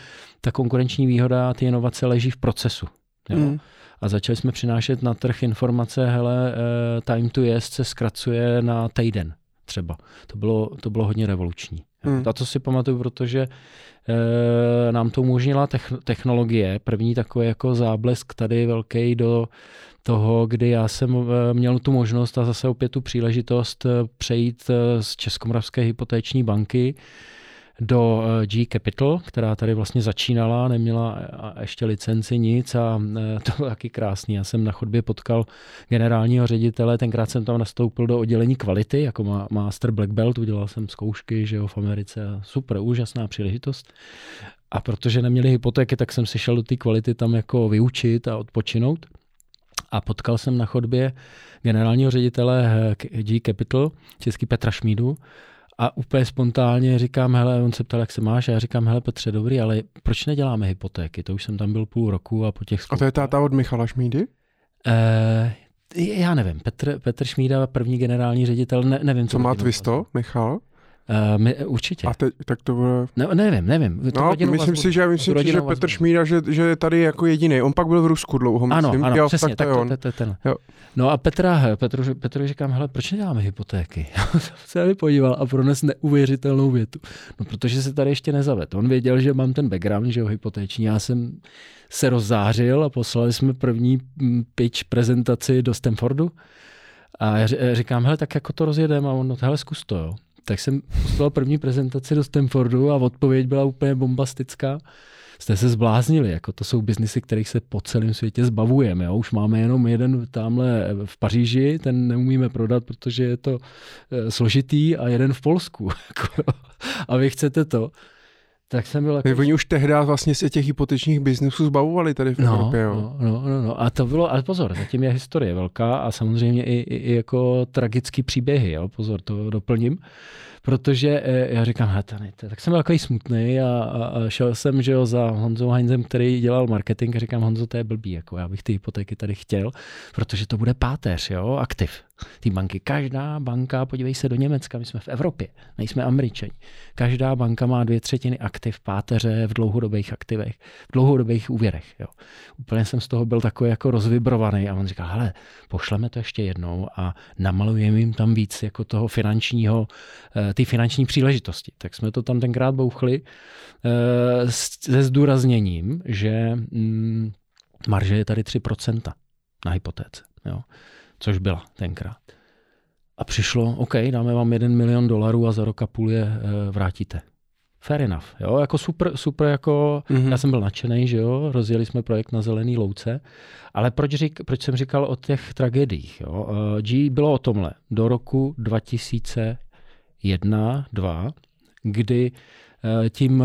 ta konkurenční výhoda a ty inovace leží v procesu. Jo? Mm. A začali jsme přinášet na trh informace, hele, time to jest se zkracuje na týden třeba. To bylo, to bylo hodně revoluční. Hmm. A to si pamatuju, protože e, nám to umožnila technologie. První takový jako záblesk tady velký do toho, kdy já jsem eh, měl tu možnost a zase opět tu příležitost eh, přejít eh, z Českomoravské hypotéční banky do G Capital, která tady vlastně začínala, neměla ještě licenci nic a to bylo taky krásný. Já jsem na chodbě potkal generálního ředitele, tenkrát jsem tam nastoupil do oddělení kvality, jako master black belt, udělal jsem zkoušky že jo, v Americe, super, úžasná příležitost. A protože neměli hypotéky, tak jsem si šel do té kvality tam jako vyučit a odpočinout. A potkal jsem na chodbě generálního ředitele G Capital, český Petra Šmídu, a úplně spontánně říkám, hele, on se ptal, jak se máš, a já říkám, hele Petře, dobrý, ale proč neděláme hypotéky? To už jsem tam byl půl roku a po těch A to je táta od Michala Šmídy? Eh, já nevím, Petr, Petr Šmída, první generální ředitel, ne, nevím, co. To má Twisto, Michal? Uh, my, určitě. A teď, tak to bude... Ne, nevím, nevím. To no, myslím si, že, myslím si, že Petr Šmída, že, že je tady jako jediný. On pak byl v Rusku dlouho, myslím. Ano, ano, jo, přesně, tak to, on. to, to, to, jo. No a Petra, Petru, Petru říkám, hele, proč neděláme hypotéky? se mi podíval a prones neuvěřitelnou větu. No, protože se tady ještě nezaved. On věděl, že mám ten background, že jo, hypotéční. Já jsem se rozzářil a poslali jsme první mm, pitch prezentaci do Stanfordu. A já říkám, hele, tak jako to rozjedeme a on, no, hele, zkus to, jo tak jsem poslal první prezentaci do Stanfordu a odpověď byla úplně bombastická. Jste se zbláznili, jako to jsou biznisy, kterých se po celém světě zbavujeme. Jo? Už máme jenom jeden tamhle v Paříži, ten neumíme prodat, protože je to e, složitý a jeden v Polsku. Jako, a vy chcete to tak jsem byl jako... Oni už tehdy vlastně se těch hypotečních biznesů zbavovali tady v no, Evropě. Jo. No, no, no, no, a to bylo, ale pozor, zatím je historie velká a samozřejmě i, i, i jako tragický příběhy, jo, pozor, to doplním protože eh, já říkám, hele, tak jsem byl takový smutný a, a, a, šel jsem že jo, za Honzou Heinzem, který dělal marketing a říkám, Honzo, to je blbý, jako já bych ty hypotéky tady chtěl, protože to bude páteř, jo, aktiv ty banky. Každá banka, podívej se do Německa, my jsme v Evropě, nejsme američani. Každá banka má dvě třetiny aktiv páteře v dlouhodobých aktivech, v dlouhodobých úvěrech. Jo. Úplně jsem z toho byl takový jako rozvibrovaný a on říkal, hele, pošleme to ještě jednou a namalujeme jim tam víc jako toho finančního, eh, ty finanční příležitosti. Tak jsme to tam tenkrát bouchli eh, se zdůrazněním, že mm, marže je tady 3% na hypotéce. Jo což byla tenkrát. A přišlo, OK, dáme vám jeden milion dolarů a za rok a půl je e, vrátíte. Fair enough, jo, jako super, super, jako, mm-hmm. já jsem byl nadšený, že jo, rozjeli jsme projekt na Zelený louce, ale proč, řík, proč jsem říkal o těch tragédiích, jo, uh, G bylo o tomhle, do roku 2001, 2, kdy uh, tím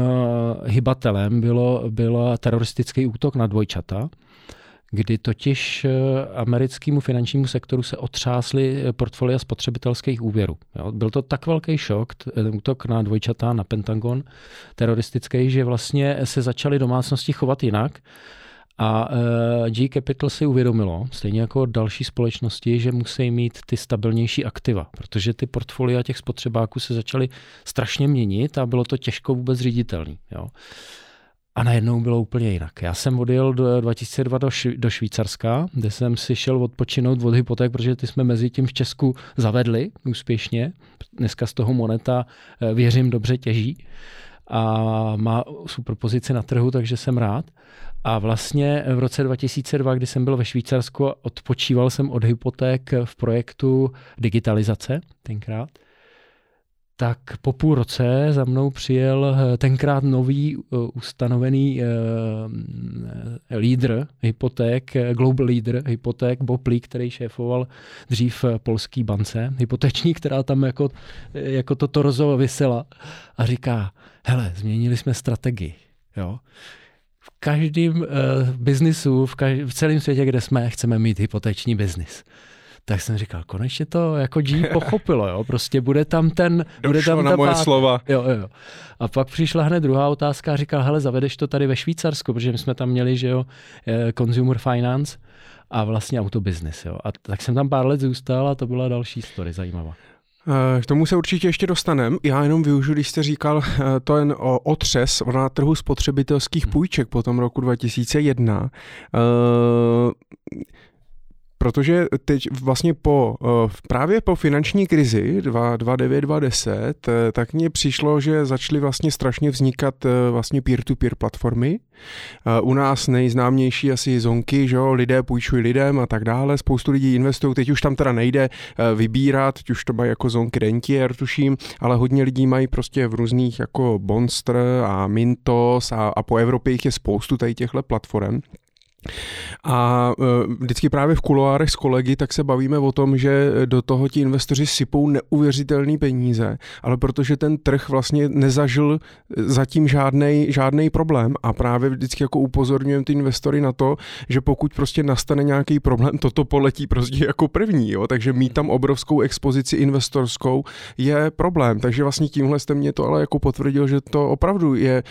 hybatelem bylo, bylo teroristický útok na dvojčata, kdy totiž eh, americkému finančnímu sektoru se otřásly eh, portfolia spotřebitelských úvěrů. Jo. Byl to tak velký šok, ten útok na dvojčata, na Pentagon teroristický, že vlastně se začaly domácnosti chovat jinak a G Capital si uvědomilo, stejně jako další společnosti, že musí mít ty stabilnější aktiva, protože ty portfolia těch spotřebáků se začaly strašně měnit a bylo to těžko vůbec ředitelný. A najednou bylo úplně jinak. Já jsem odjel do 2002 do, Šv- do Švýcarska, kde jsem si šel odpočinout od hypoték, protože ty jsme mezi tím v Česku zavedli úspěšně. Dneska z toho moneta, eh, věřím, dobře těží a má super pozici na trhu, takže jsem rád. A vlastně v roce 2002, kdy jsem byl ve Švýcarsku, odpočíval jsem od hypoték v projektu digitalizace tenkrát tak po půl roce za mnou přijel eh, tenkrát nový uh, ustanovený uh, lídr hypoték, global lídr hypoték, Bob Lee, který šéfoval dřív polský bance, hypoteční, která tam jako, jako to torzo vysela a říká, hele, změnili jsme strategii, jo. V každém uh, biznisu, v, v celém světě, kde jsme, chceme mít hypoteční biznis tak jsem říkal, konečně to jako G pochopilo, jo, prostě bude tam ten... bude tam na moje pát... slova. Jo, jo. A pak přišla hned druhá otázka a říkal, hele, zavedeš to tady ve Švýcarsku, protože my jsme tam měli, že jo, eh, consumer finance a vlastně autobusiness, jo. A tak jsem tam pár let zůstal a to byla další story zajímavá. Eh, k tomu se určitě ještě dostaneme. Já jenom využiju, když jste říkal eh, to jen o otřes na trhu spotřebitelských hmm. půjček po tom roku 2001. Protože teď vlastně po, eh, právě po finanční krizi 2009-2010, eh, tak mně přišlo, že začaly vlastně strašně vznikat eh, vlastně peer-to-peer platformy. U nás nejznámější asi zonky, že jo, lidé půjčují lidem a tak dále, spoustu lidí investují, teď už tam teda nejde vybírat, teď už to mají jako zonky Rentier, tuším, ale hodně lidí mají prostě v různých jako Bonster a Mintos a, a po Evropě jich je spoustu tady těchto platform. A e, vždycky právě v kuloárech s kolegy tak se bavíme o tom, že do toho ti investoři sypou neuvěřitelné peníze, ale protože ten trh vlastně nezažil zatím žádný problém a právě vždycky jako upozorňujeme ty investory na to, že pokud prostě nastane nějaký problém, toto poletí prostě jako první, jo? takže mít tam obrovskou expozici investorskou je problém, takže vlastně tímhle jste mě to ale jako potvrdil, že to opravdu je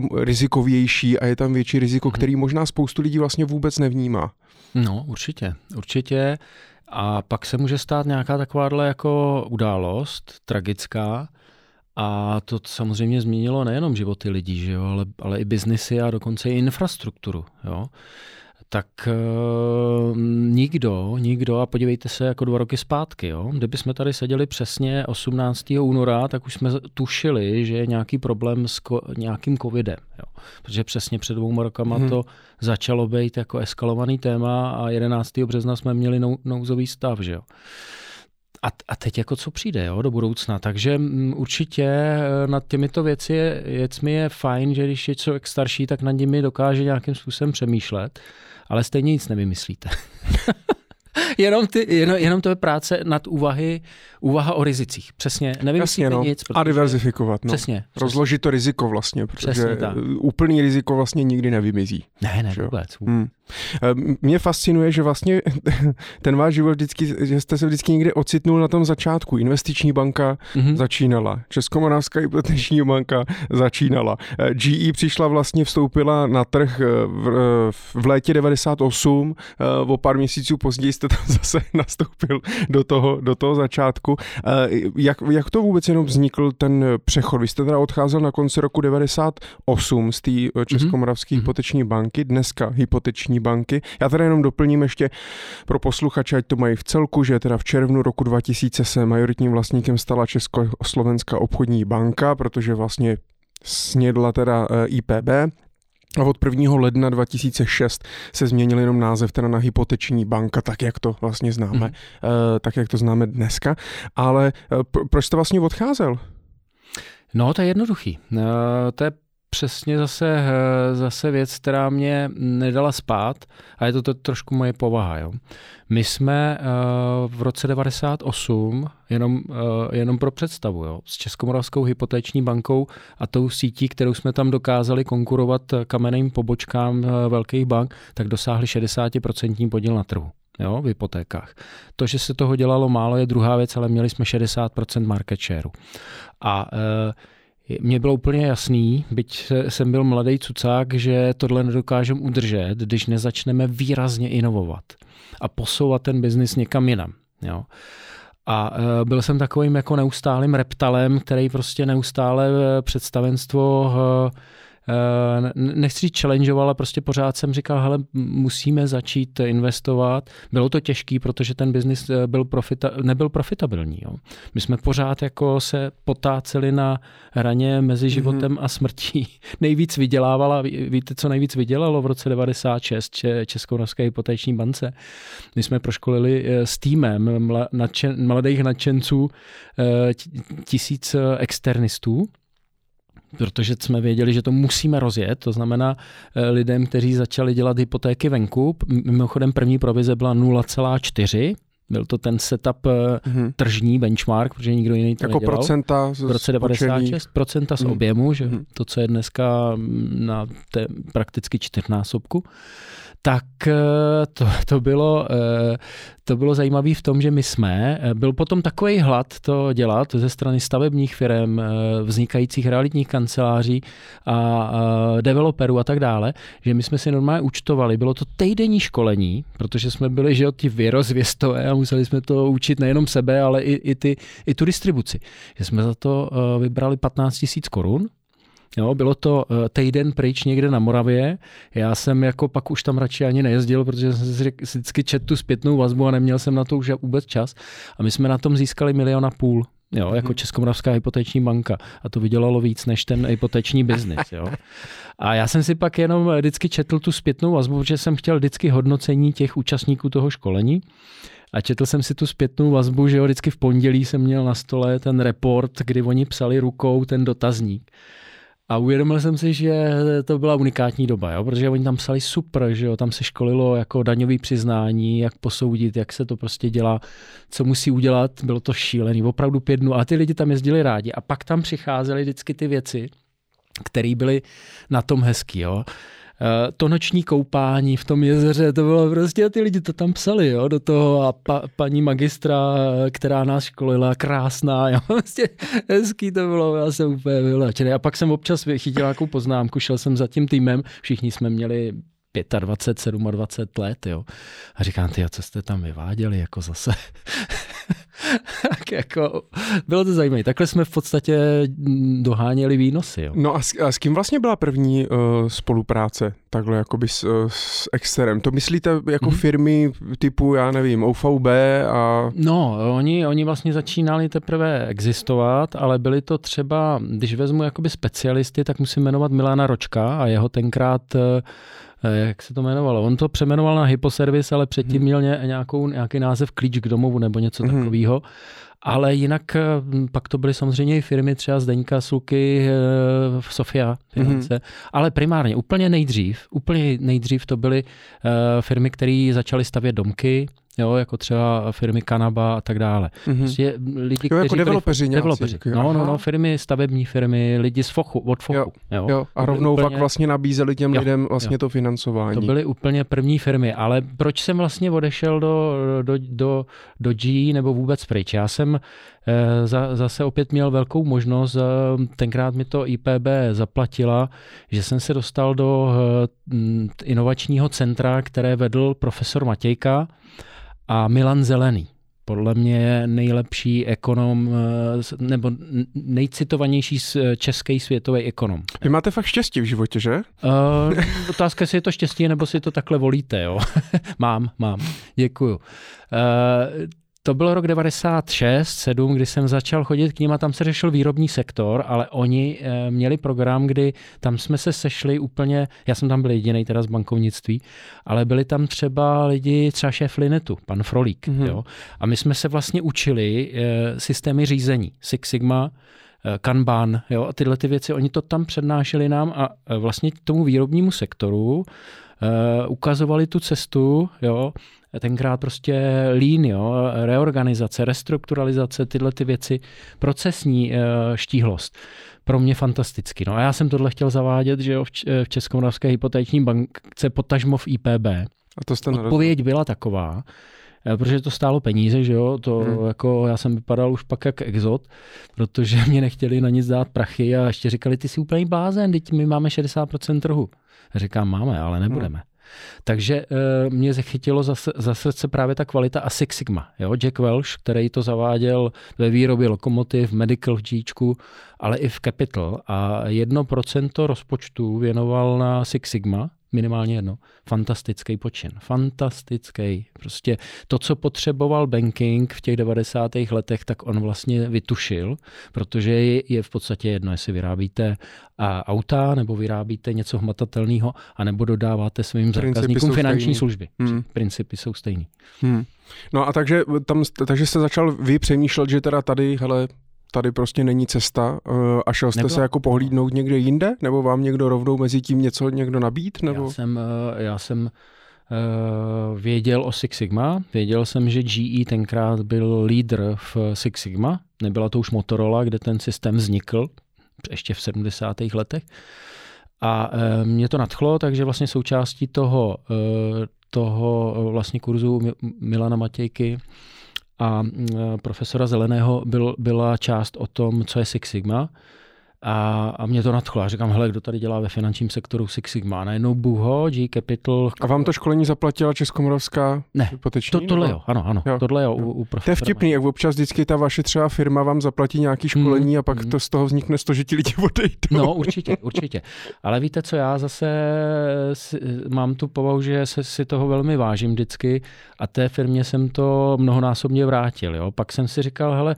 uh, rizikovější a je tam větší riziko, mhm. který možná spoustu lidí vlastně vůbec nevnímá. No, určitě, určitě. A pak se může stát nějaká takováhle jako událost, tragická, a to samozřejmě změnilo nejenom životy lidí, že jo, ale, ale i biznisy a dokonce i infrastrukturu. Jo tak uh, nikdo, nikdo, a podívejte se jako dva roky zpátky, jo? kdyby jsme tady seděli přesně 18. února, tak už jsme tušili, že je nějaký problém s ko- nějakým covidem. Jo? Protože přesně před dvou rokama hmm. to začalo být jako eskalovaný téma a 11. března jsme měli nou- nouzový stav. Že jo? A, a teď jako co přijde jo, do budoucna. Takže m, mm, určitě eh, nad těmito věci věcmi je fajn, že když je člověk starší, tak nad nimi dokáže nějakým způsobem přemýšlet ale stejně nic nevymyslíte. jenom, ty, jenom, jenom to je práce nad úvahy, úvaha o rizicích. Přesně, nevymyslíte Jasně, no. nic. Protože... A diverzifikovat. No. Přesně, přesně. Rozložit to riziko vlastně, protože přesně, tak. úplný riziko vlastně nikdy nevymizí. Ne, ne, vůbec. Hmm. Eh, mě fascinuje, že vlastně ten váš život vždycky, že jste se vždycky někde ocitnul na tom začátku. Investiční banka mm-hmm. začínala, Českomoravská hypoteční banka začínala. Eh, GE přišla vlastně, vstoupila na trh eh, v, v létě 98, o pár měsíců později jste tam zase nastoupil do toho, do toho začátku. Jak, jak to vůbec jenom vznikl ten přechod? Vy jste teda odcházel na konci roku 98 z té Českomoravské mm-hmm. hypoteční banky, dneska hypoteční banky. Já teda jenom doplním ještě pro posluchače, ať to mají v celku, že teda v červnu roku 2000 se majoritním vlastníkem stala Československá obchodní banka, protože vlastně snědla teda eh, IPB, a od 1. ledna 2006 se změnil jenom název teda na hypoteční banka, tak jak to vlastně známe, mm. tak jak to známe dneska. Ale eh, proč jste vlastně odcházel? No, to je jednoduchý. To je přesně zase, eh, zase věc, která mě nedala spát a je to, to trošku moje povaha. Jo. My jsme uh, v roce 98, jenom, uh, jenom pro představu, jo, s Českomoravskou hypotéční bankou a tou sítí, kterou jsme tam dokázali konkurovat kamenným pobočkám velkých bank, tak dosáhli 60% podíl na trhu jo, v hypotékách. To, že se toho dělalo málo, je druhá věc, ale měli jsme 60% market share. A uh, mně bylo úplně jasný, byť jsem byl mladý cucák, že tohle nedokážeme udržet, když nezačneme výrazně inovovat a posouvat ten biznis někam jinam. Jo. A e, byl jsem takovým jako neustálým reptalem, který prostě neustále představenstvo nechci říct challengeoval, ale prostě pořád jsem říkal, hele, musíme začít investovat. Bylo to těžký, protože ten biznis eh, byl profita, nebyl profitabilní. Jo. My jsme pořád jako se potáceli na hraně mezi mhm. životem mm-hmm. a smrtí. Nejvíc vydělávala, víte, co nejvíc vydělalo v roce 96 Českomoravské hypotéční bance? My jsme proškolili eh, s týmem mladých nadšenců tisíc externistů, protože jsme věděli, že to musíme rozjet, to znamená eh, lidem, kteří začali dělat hypotéky venku, mimochodem první provize byla 0,4, byl to ten setup mm-hmm. tržní benchmark, protože nikdo jiný to jako nedělal. procenta z V roce 96 procenta z mm-hmm. objemu, že mm-hmm. to, co je dneska na té prakticky čtyřnásobku tak eh, to, to, bylo, eh, to bylo zajímavé v tom, že my jsme, eh, byl potom takový hlad to dělat ze strany stavebních firm, vznikajících realitních kanceláří a developerů a tak dále, že my jsme si normálně účtovali. Bylo to týdenní školení, protože jsme byli, že ti vyrozvěstové a museli jsme to učit nejenom sebe, ale i, i, ty, i tu distribuci. Že jsme za to vybrali 15 tisíc korun Jo, bylo to uh, týden pryč někde na Moravě. Já jsem jako pak už tam radši ani nejezdil, protože jsem si vždycky četl tu zpětnou vazbu a neměl jsem na to už vůbec čas. A my jsme na tom získali milion a půl. Jo, jako mhm. Českomoravská hypoteční banka. A to vydělalo víc než ten hypoteční biznis. Jo. A já jsem si pak jenom vždycky četl tu zpětnou vazbu, protože jsem chtěl vždycky hodnocení těch účastníků toho školení. A četl jsem si tu zpětnou vazbu, že jo, vždycky v pondělí jsem měl na stole ten report, kdy oni psali rukou ten dotazník. A uvědomil jsem si, že to byla unikátní doba, jo? protože oni tam psali super, že jo? tam se školilo jako daňový přiznání, jak posoudit, jak se to prostě dělá, co musí udělat, bylo to šílený, opravdu pět dnů a ty lidi tam jezdili rádi a pak tam přicházely vždycky ty věci, které byly na tom hezký. Jo? Eh, to noční koupání v tom jezeře, to bylo prostě, ty lidi to tam psali, jo, do toho a pa, paní magistra, která nás školila, krásná, jo, prostě hezký to bylo, já jsem úplně vylečený. A pak jsem občas vychytil nějakou poznámku, šel jsem za tím týmem, všichni jsme měli 25, 27 let, jo. A říkám, ty, co jste tam vyváděli, jako zase. tak jako, bylo to zajímavé. Takhle jsme v podstatě doháněli výnosy. Jo. No a s, a s kým vlastně byla první uh, spolupráce takhle jakoby s, uh, s Exterem? To myslíte jako hmm. firmy typu, já nevím, OVB a... No, oni, oni vlastně začínali teprve existovat, ale byli to třeba, když vezmu jakoby specialisty, tak musím jmenovat Milana Ročka a jeho tenkrát uh, jak se to jmenovalo? On to přemenoval na Hyposervice, ale předtím hmm. měl nějakou, nějaký název Klíč k domovu nebo něco hmm. takového. Ale jinak pak to byly samozřejmě i firmy třeba Zdeňka, Sluky, eh, Sofia finance, mm-hmm. ale primárně úplně nejdřív, úplně nejdřív to byly firmy, které začaly stavět domky, jo, jako třeba firmy Kanaba a tak dále. Mm-hmm. Prostě lidi, jo, jako developeři nějaký. Developeři. No, no, no, firmy, stavební firmy, lidi z Fochu, od Fochu. Jo, jo. jo. A rovnou úplně, pak vlastně nabízeli těm jo, lidem vlastně jo. to financování. To byly úplně první firmy, ale proč jsem vlastně odešel do, do, do, do G nebo vůbec pryč? Já jsem eh, za, zase opět měl velkou možnost, eh, tenkrát mi to IPB zaplatila, že jsem se dostal do eh, inovačního centra, které vedl profesor Matějka, a Milan Zelený. Podle mě nejlepší ekonom, eh, nebo nejcitovanější eh, český světový ekonom. Vy máte fakt štěstí v životě, že? Uh, otázka, jestli je to štěstí, nebo si to takhle volíte, jo? mám, mám. Děkuju. Uh, to byl rok 96, 7, kdy jsem začal chodit k ním a tam se řešil výrobní sektor, ale oni e, měli program, kdy tam jsme se sešli úplně, já jsem tam byl jediný teda z bankovnictví, ale byli tam třeba lidi, třeba šéf Linetu, pan Frolík, mm-hmm. jo, a my jsme se vlastně učili e, systémy řízení, Six Sigma, eh, Kanban, jo, a tyhle ty věci, oni to tam přednášeli nám a vlastně tomu výrobnímu sektoru uh, ukazovali tu cestu, jo, tenkrát prostě lean, jo, reorganizace, restrukturalizace, tyhle ty věci, procesní eh, štíhlost. Pro mě fantasticky. No a já jsem tohle chtěl zavádět, že jo, v Českomoravské hypotéční bankce, potažmo v IPB. A to jste Odpověď byla taková, eh, protože to stálo peníze, že jo, to hmm. jako já jsem vypadal už pak jak exot, protože mě nechtěli na nic dát prachy a ještě říkali, ty jsi úplný blázen, teď my máme 60% trhu. Říkám, máme, ale nebudeme. Hmm. Takže uh, mě zachytilo za, za srdce právě ta kvalita a Six Sigma. Jo? Jack Welsh, který to zaváděl ve výrobě lokomotiv, Medical Gčku, ale i v Capital. A jedno procento rozpočtu věnoval na Six Sigma, minimálně jedno. Fantastický počin. Fantastický. Prostě to, co potřeboval banking v těch 90. letech, tak on vlastně vytušil, protože je v podstatě jedno, jestli vyrábíte auta, nebo vyrábíte něco hmatatelného, anebo dodáváte svým zákazníkům finanční stejný. služby. Hmm. Principy jsou stejný. Hmm. No a takže, tam, takže jste začal vy přemýšlet, že teda tady, hele, tady prostě není cesta eh, a šel jste Nebyla. se jako pohlídnout někde jinde? Nebo vám někdo rovnou mezi tím něco někdo nabít? Nebo? Já jsem, eh, já jsem Uh, věděl o Six Sigma, věděl jsem, že GE tenkrát byl lídr v Six Sigma, nebyla to už Motorola, kde ten systém vznikl, ještě v 70. letech. A uh, mě to nadchlo, takže vlastně součástí toho, uh, toho vlastně kurzu Milana Matějky a profesora Zeleného byl, byla část o tom, co je Six Sigma. A, a mě to nadchlo. Já říkám, hele, kdo tady dělá ve finančním sektoru Six Sigma? Najednou Buho, G Capital. A vám to školení zaplatila Českomoravská ne, hypoteční? To, tohle jo, ano, ano, jo. tohle jo, u, u To je vtipný, jak občas vždycky ta vaše třeba firma vám zaplatí nějaký školení mm, a pak mm. to z toho vznikne to, že ti lidi odejdou. No určitě, určitě. Ale víte co, já zase si, mám tu povahu, že se, si toho velmi vážím vždycky a té firmě jsem to mnohonásobně vrátil. Jo. Pak jsem si říkal, hele,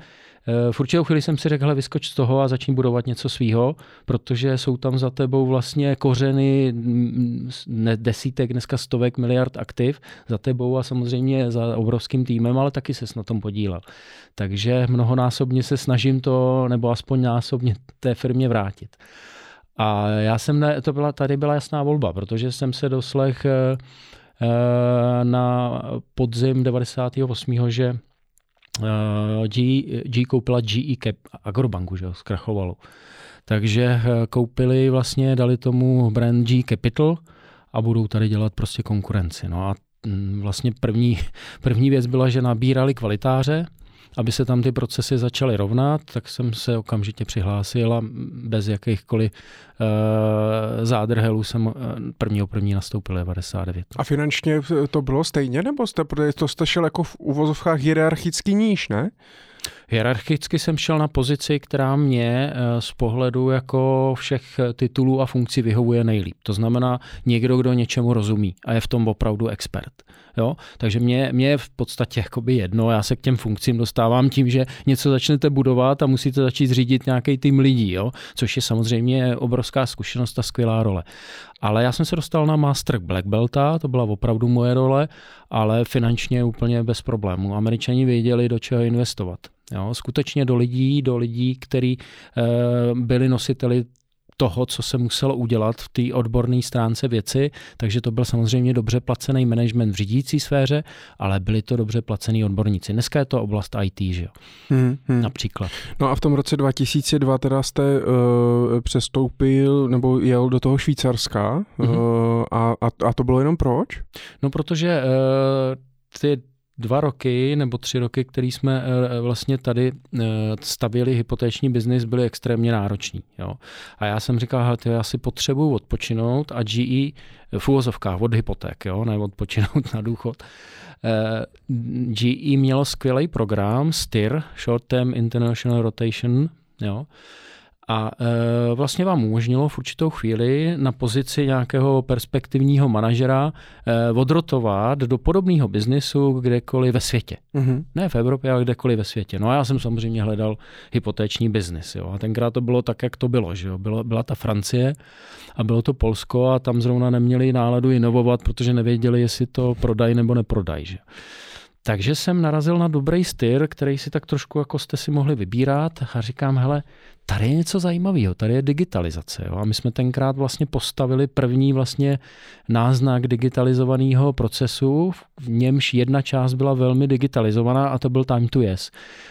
v určitou chvíli jsem si řekl, hele, vyskoč z toho a začni budovat něco svýho, protože jsou tam za tebou vlastně kořeny ne, desítek, dneska stovek miliard aktiv za tebou a samozřejmě za obrovským týmem, ale taky se na tom podílel. Takže mnohonásobně se snažím to, nebo aspoň násobně té firmě vrátit. A já jsem, ne, to byla, tady byla jasná volba, protože jsem se doslech eh, eh, na podzim 98. že G, G koupila GE Cap, Agrobanku, že jo, zkrachovalo. Takže koupili vlastně, dali tomu brand G Capital a budou tady dělat prostě konkurenci. No a mm, vlastně první, první věc byla, že nabírali kvalitáře, aby se tam ty procesy začaly rovnat, tak jsem se okamžitě přihlásil a bez jakýchkoliv uh, zádrhelů jsem uh, prvního první nastoupil 99. A finančně to bylo stejně, nebo jste, protože to jste šel jako v uvozovkách hierarchicky níž, ne? Hierarchicky jsem šel na pozici, která mě eh, z pohledu jako všech titulů a funkcí vyhovuje nejlíp. To znamená někdo, kdo něčemu rozumí a je v tom opravdu expert. Jo? Takže mě, mě je v podstatě jakoby jedno, já se k těm funkcím dostávám tím, že něco začnete budovat a musíte začít řídit nějaký tým lidí, jo? což je samozřejmě obrovská zkušenost a skvělá role. Ale já jsem se dostal na Master Black Belta, to byla opravdu moje role, ale finančně úplně bez problémů. Američani věděli, do čeho investovat. Jo, skutečně do lidí, do lidí, kteří e, byli nositeli toho, co se muselo udělat v té odborné stránce věci, takže to byl samozřejmě dobře placený management v řídící sféře, ale byli to dobře placený odborníci. Dneska je to oblast IT, že jo? Hmm, hmm. Například. No a v tom roce 2002 teda jste uh, přestoupil nebo jel do toho Švýcarska uh, a, a, a to bylo jenom proč? No protože uh, ty dva roky nebo tři roky, který jsme eh, vlastně tady eh, stavěli hypotéční biznis, byly extrémně nároční. Jo. A já jsem říkal, hele, já si potřebuju odpočinout a GE v úvozovkách od hypoték, jo, ne odpočinout na důchod. Eh, GE mělo skvělý program STIR, Short Term International Rotation, jo, a e, vlastně vám umožnilo v určitou chvíli na pozici nějakého perspektivního manažera e, odrotovat do podobného biznisu kdekoliv ve světě. Mm-hmm. Ne v Evropě, ale kdekoliv ve světě. No a já jsem samozřejmě hledal hypotéční biznis. Jo. A tenkrát to bylo tak, jak to bylo. Že jo. Bylo, byla ta Francie a bylo to Polsko a tam zrovna neměli náladu inovovat, protože nevěděli, jestli to prodají nebo neprodají. Že? Takže jsem narazil na dobrý styr, který si tak trošku jako jste si mohli vybírat a říkám, hele, tady je něco zajímavého, tady je digitalizace. Jo? A my jsme tenkrát vlastně postavili první vlastně náznak digitalizovaného procesu, v němž jedna část byla velmi digitalizovaná a to byl Time to Yes.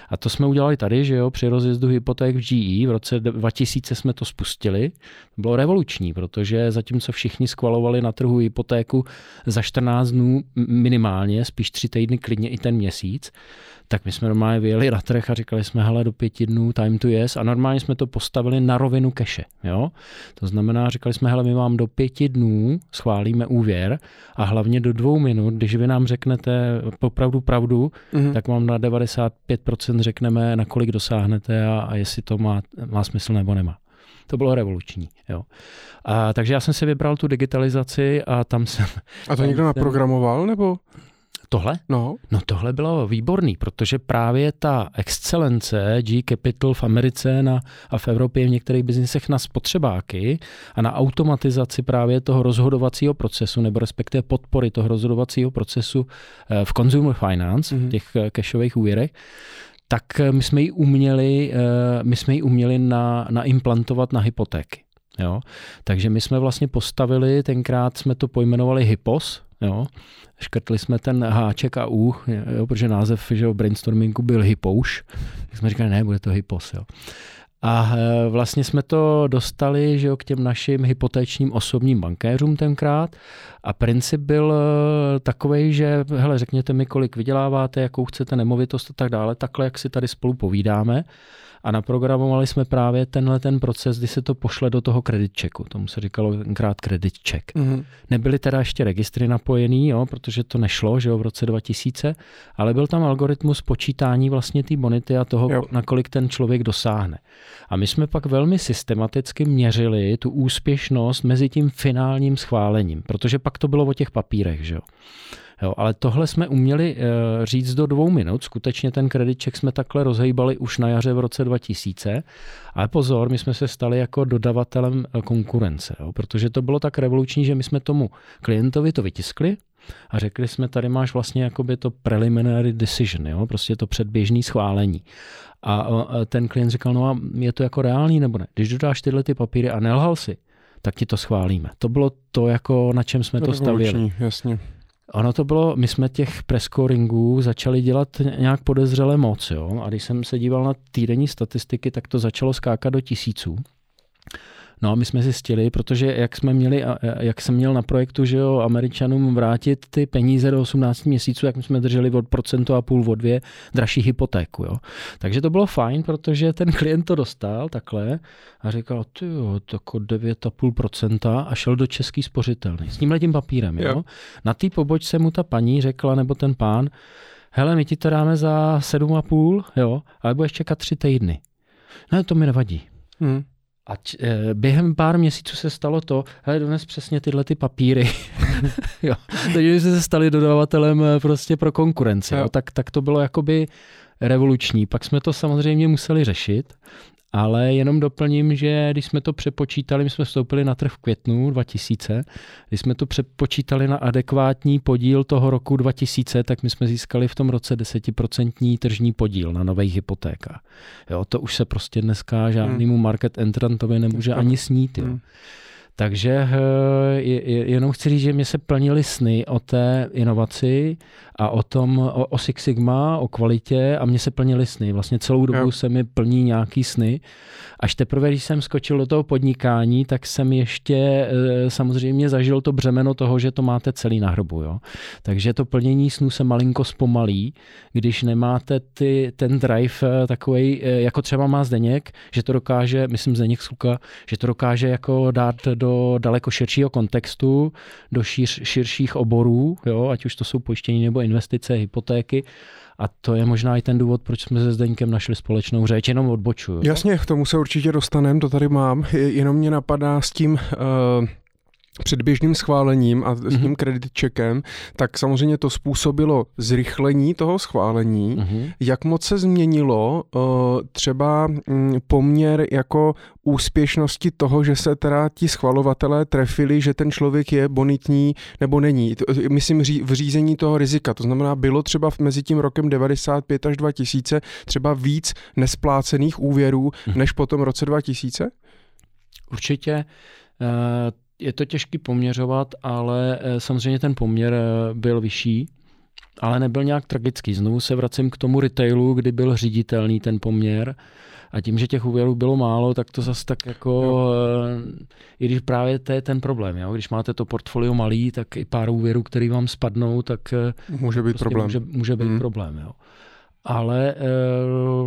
A to jsme udělali tady, že jo, při rozjezdu hypoték v GE, v roce 2000 jsme to spustili. Bylo revoluční, protože zatímco všichni skvalovali na trhu hypotéku za 14 dnů minimálně, spíš tři týdny, klidně i ten měsíc, tak my jsme normálně vyjeli na trh a říkali jsme, hele, do pěti dnů time to yes a normálně jsme to postavili na rovinu keše, jo. To znamená, říkali jsme, hele, my vám do pěti dnů schválíme úvěr a hlavně do dvou minut, když vy nám řeknete opravdu pravdu, mm-hmm. tak vám na 95% řekneme, na kolik dosáhnete a, a jestli to má, má smysl nebo nemá. To bylo revoluční. Jo. A, takže já jsem si vybral tu digitalizaci a tam jsem... A to někdo naprogramoval, nebo? Tohle? No. no tohle bylo výborný, protože právě ta excelence G Capital v Americe na, a v Evropě v některých biznisech na spotřebáky a na automatizaci právě toho rozhodovacího procesu, nebo respektive podpory toho rozhodovacího procesu eh, v consumer finance, mm-hmm. těch cashových eh, úvěrech, tak eh, my jsme ji uměli, my jsme ji uměli na, naimplantovat na hypotéky. Jo? Takže my jsme vlastně postavili, tenkrát jsme to pojmenovali HIPOS, jo? škrtli jsme ten háček a U, jo, protože název že jo, brainstormingu byl hypouš, tak jsme říkali, ne, bude to hypos. Jo. A e, vlastně jsme to dostali že jo, k těm našim hypotečním osobním bankéřům tenkrát a princip byl e, takový, že hele, řekněte mi, kolik vyděláváte, jakou chcete nemovitost a tak dále, takhle, jak si tady spolu povídáme a naprogramovali jsme právě tenhle ten proces, kdy se to pošle do toho credit checku. Tomu se říkalo tenkrát credit check. Mm-hmm. Nebyly teda ještě registry napojený, jo, protože to nešlo že jo, v roce 2000, ale byl tam algoritmus počítání vlastně té bonity a toho, jo. nakolik ten člověk dosáhne. A my jsme pak velmi systematicky měřili tu úspěšnost mezi tím finálním schválením, protože pak to bylo o těch papírech. Že jo. Jo, ale tohle jsme uměli uh, říct do dvou minut. Skutečně ten kreditček jsme takhle rozhejbali už na jaře v roce 2000. Ale pozor, my jsme se stali jako dodavatelem eh, konkurence, jo, protože to bylo tak revoluční, že my jsme tomu klientovi to vytiskli, a řekli jsme, tady máš vlastně jakoby to preliminary decision, jo? prostě to předběžné schválení. A ten klient říkal, no a je to jako reálný nebo ne? Když dodáš tyhle ty papíry a nelhal si, tak ti to schválíme. To bylo to, jako na čem jsme to, to stavěli. Jasně. Ono to bylo, my jsme těch prescoringů začali dělat nějak podezřele moc, jo? a když jsem se díval na týdenní statistiky, tak to začalo skákat do tisíců. No a my jsme zjistili, protože jak jsme měli, jak jsem měl na projektu, že jo, Američanům vrátit ty peníze do 18 měsíců, jak my jsme drželi od procentu a půl, od dvě dražší hypotéku, jo. Takže to bylo fajn, protože ten klient to dostal takhle a říkal, ty jo, tako 9,5% a šel do český spořitelny s tímhle tím papírem, jo. jo. Na té pobočce mu ta paní řekla, nebo ten pán, hele, my ti to dáme za 7,5, jo, ale budeš čekat tři týdny. No, to mi nevadí. Hmm. A č, e, během pár měsíců se stalo to, hele, dones přesně tyhle ty papíry. jo. Takže jsme se stali dodavatelem eh, prostě pro konkurenci. Jo. Jo. Tak, tak to bylo jakoby revoluční. Pak jsme to samozřejmě museli řešit ale jenom doplním, že když jsme to přepočítali, my jsme vstoupili na trh v květnu 2000, když jsme to přepočítali na adekvátní podíl toho roku 2000, tak my jsme získali v tom roce 10% tržní podíl na nových hypotékách. Jo, to už se prostě dneska žádnému hmm. market entrantovi nemůže ani snít. Jo. Takže eh, jenom chci říct, že mě se plnily sny o té inovaci a o tom, o, o Six Sigma, o kvalitě a mě se plnily sny. Vlastně celou dobu jo. se mi plní nějaký sny. Až teprve, když jsem skočil do toho podnikání, tak jsem ještě eh, samozřejmě zažil to břemeno toho, že to máte celý na hrbu. Jo? Takže to plnění snů se malinko zpomalí, když nemáte ty, ten drive eh, takový, jako třeba má Zdeněk, že to dokáže, myslím Zdeněk Sluka, že to dokáže jako dát do daleko širšího kontextu, do šíř, širších oborů, jo, ať už to jsou pojištění nebo investice, hypotéky. A to je možná i ten důvod, proč jsme se Zdeňkem našli společnou řeč, jenom odbočuju. Jasně, k tomu se určitě dostaneme, to tady mám. Jenom mě napadá s tím, uh předběžným schválením a s tím mm-hmm. credit checkem, tak samozřejmě to způsobilo zrychlení toho schválení. Mm-hmm. Jak moc se změnilo uh, třeba um, poměr jako úspěšnosti toho, že se teda ti schvalovatelé trefili, že ten člověk je bonitní nebo není. Myslím v řízení toho rizika. To znamená, bylo třeba mezi tím rokem 95 až 2000 třeba víc nesplácených úvěrů mm-hmm. než po tom roce 2000? Určitě. Uh, je to těžký poměřovat, ale eh, samozřejmě ten poměr eh, byl vyšší, ale nebyl nějak tragický. Znovu se vracím k tomu retailu, kdy byl říditelný ten poměr a tím, že těch úvěrů bylo málo, tak to zase tak jako, jo. Eh, i když právě to je ten problém, jo? když máte to portfolio malý, tak i pár úvěrů, který vám spadnou, tak může být prostě problém. Může, může být hmm. problém. Jo? Ale e,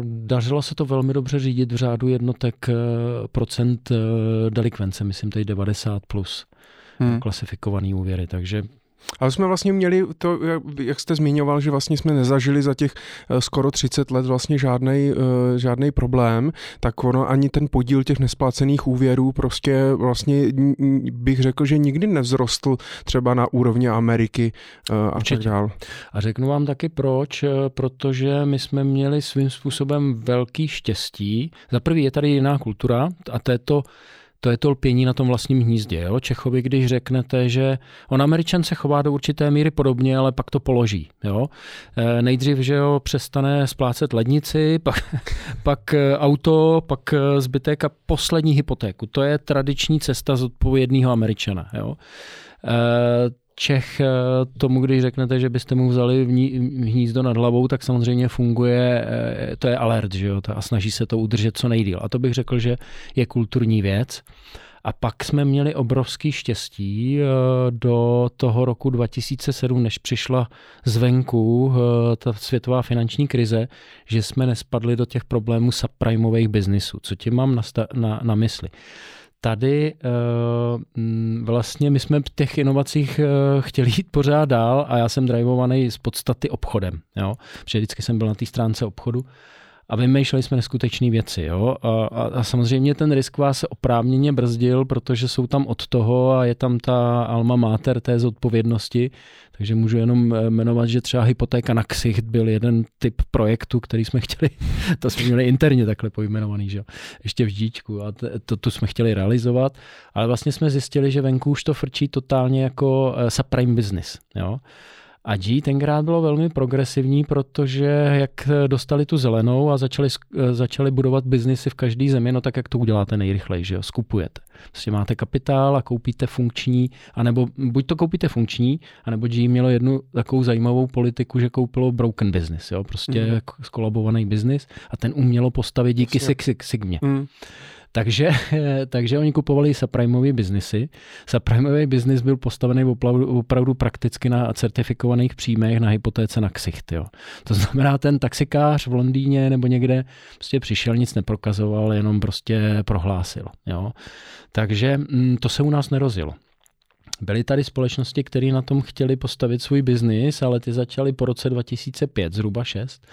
dařilo se to velmi dobře řídit v řádu jednotek e, procent e, delikvence, myslím tady 90 plus hmm. klasifikovaný úvěry, takže ale jsme vlastně měli to, jak jste zmiňoval, že vlastně jsme nezažili za těch eh, skoro 30 let vlastně žádný eh, žádný problém, tak ono ani ten podíl těch nesplácených úvěrů prostě vlastně bych řekl, že nikdy nevzrostl třeba na úrovni Ameriky eh, a Určitě. tak dál. A řeknu vám taky proč, protože my jsme měli svým způsobem velký štěstí. Za prvý je tady jiná kultura a to je to, to je to lpění na tom vlastním hnízdě. Jo? Čechovi, když řeknete, že on Američan se chová do určité míry podobně, ale pak to položí. Jo? E, nejdřív, že jo, přestane splácet lednici, pak, pak e, auto, pak e, zbytek a poslední hypotéku. To je tradiční cesta zodpovědného Američana. Jo? Čech eh, tomu, když řeknete, že byste mu vzali hnízdo nad hlavou, tak samozřejmě funguje, eh, to je alert, že jo, a snaží se to udržet co nejdíl. A to bych řekl, že je kulturní věc. A pak jsme měli obrovský štěstí eh, do toho roku 2007, než přišla zvenku ta světová finanční krize, že jsme nespadli do těch problémů subprimových biznisů. Co tím mám na, na, na mysli? Tady uh, vlastně my jsme v těch inovacích uh, chtěli jít pořád dál a já jsem drivovaný z podstaty obchodem, jo? protože vždycky jsem byl na té stránce obchodu a vymýšleli jsme neskutečné věci. Jo? A, a, a samozřejmě ten risk vás oprávněně brzdil, protože jsou tam od toho a je tam ta alma mater té zodpovědnosti, takže můžu jenom eh, jmenovat, že třeba hypotéka na ksicht byl jeden typ projektu, který jsme chtěli, to jsme měli interně takhle pojmenovaný, že? ještě v díčku a to, to jsme chtěli realizovat, ale vlastně jsme zjistili, že venku už to frčí totálně jako subprime business. Jo? A G tenkrát bylo velmi progresivní, protože jak dostali tu zelenou a začali, začali budovat biznisy v každé zemi, no tak jak to uděláte nejrychleji, že jo, skupujete. Prostě máte kapitál a koupíte funkční, anebo buď to koupíte funkční, anebo G mělo jednu takovou zajímavou politiku, že koupilo broken business, jo, prostě mm. skolabovaný biznis a ten umělo postavit díky Sig, Sigmě. Mm. Takže, takže oni kupovali subprimeové biznisy. Subprimeový biznis byl postavený opravdu, opravdu prakticky na certifikovaných příjmech na hypotéce na ksicht. Jo. To znamená, ten taxikář v Londýně nebo někde prostě přišel, nic neprokazoval, jenom prostě prohlásil. Jo. Takže mm, to se u nás nerozilo. Byly tady společnosti, které na tom chtěli postavit svůj biznis, ale ty začaly po roce 2005, zhruba 6.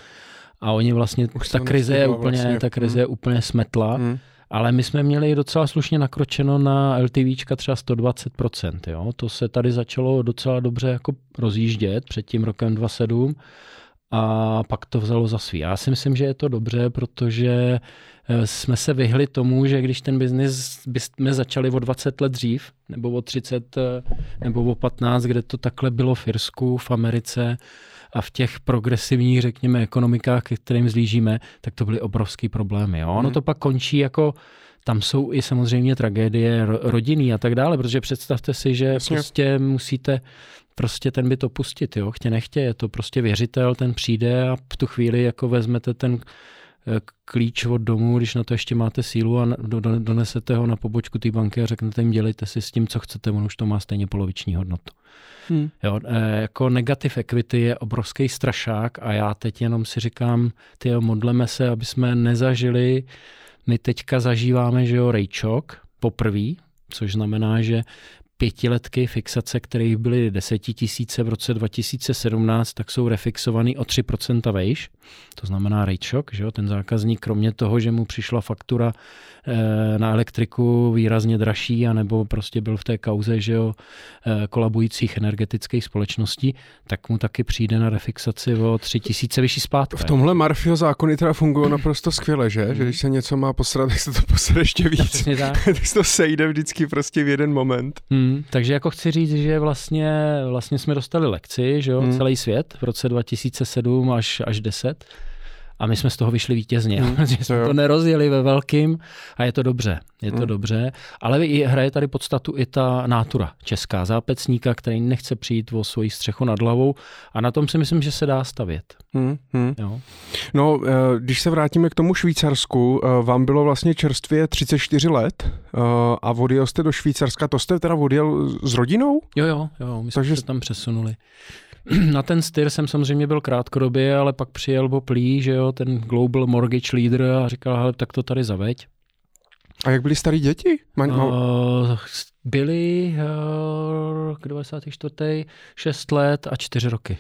A oni vlastně, ta krize, je úplně, vlastně. ta krize je úplně smetla. Hmm ale my jsme měli docela slušně nakročeno na LTVčka třeba 120%. Jo? To se tady začalo docela dobře jako rozjíždět před tím rokem 27 a pak to vzalo za svý. Já si myslím, že je to dobře, protože eh, jsme se vyhli tomu, že když ten biznis jsme začali o 20 let dřív, nebo o 30, eh, nebo o 15, kde to takhle bylo v Irsku, v Americe, a v těch progresivních, řekněme, ekonomikách, ke kterým zlížíme, tak to byly obrovský problémy. Jo? Ono hmm. to pak končí jako tam jsou i samozřejmě tragédie rodiny a tak dále, protože představte si, že Jasně. prostě musíte prostě ten byt opustit, jo, chtě nechtě, je to prostě věřitel, ten přijde a v tu chvíli jako vezmete ten klíč od domu, když na to ještě máte sílu a donesete ho na pobočku té banky a řeknete jim, dělejte si s tím, co chcete, on už to má stejně poloviční hodnotu. Hmm. Jo, e, jako negativ equity je obrovský strašák a já teď jenom si říkám, ty modleme se, aby jsme nezažili, my teďka zažíváme, že jo, rejčok poprvý, což znamená, že pětiletky fixace, kterých byly desetitisíce v roce 2017, tak jsou refixovaný o 3% vejš. To znamená rate shock, že jo? ten zákazník kromě toho, že mu přišla faktura na elektriku výrazně dražší, anebo prostě byl v té kauze že jo, e, kolabujících energetických společností, tak mu taky přijde na refixaci o 3000 vyšší splátka. V tomhle Marfio zákony teda fungují naprosto skvěle, že? že když se něco má posrat, tak se to posrat ještě víc. tak. tak se to sejde vždycky prostě v jeden moment. Hmm, takže jako chci říct, že vlastně, vlastně jsme dostali lekci, že jo, hmm. celý svět v roce 2007 až, až 10 a my jsme z toho vyšli vítězně, hmm, že jsme to nerozjeli ve velkým a je to dobře, je to hmm. dobře, ale i hraje tady podstatu i ta nátura česká, zápecníka, který nechce přijít o svoji střechu nad hlavou a na tom si myslím, že se dá stavět. Hmm, hmm. Jo. No, eh, když se vrátíme k tomu Švýcarsku, eh, vám bylo vlastně čerstvě 34 let eh, a odjel jste do Švýcarska, to jste teda odjel s rodinou? Jo, jo, jo, my Takže... jsme se tam přesunuli. Na ten styr jsem samozřejmě byl krátkodobě, ale pak přijel Bob Lee, že jo, ten Global Mortgage Leader a říkal, hele, tak to tady zaveď. A jak byli starý děti? Man, uh, byli uh, 94. 6 let a 4 roky.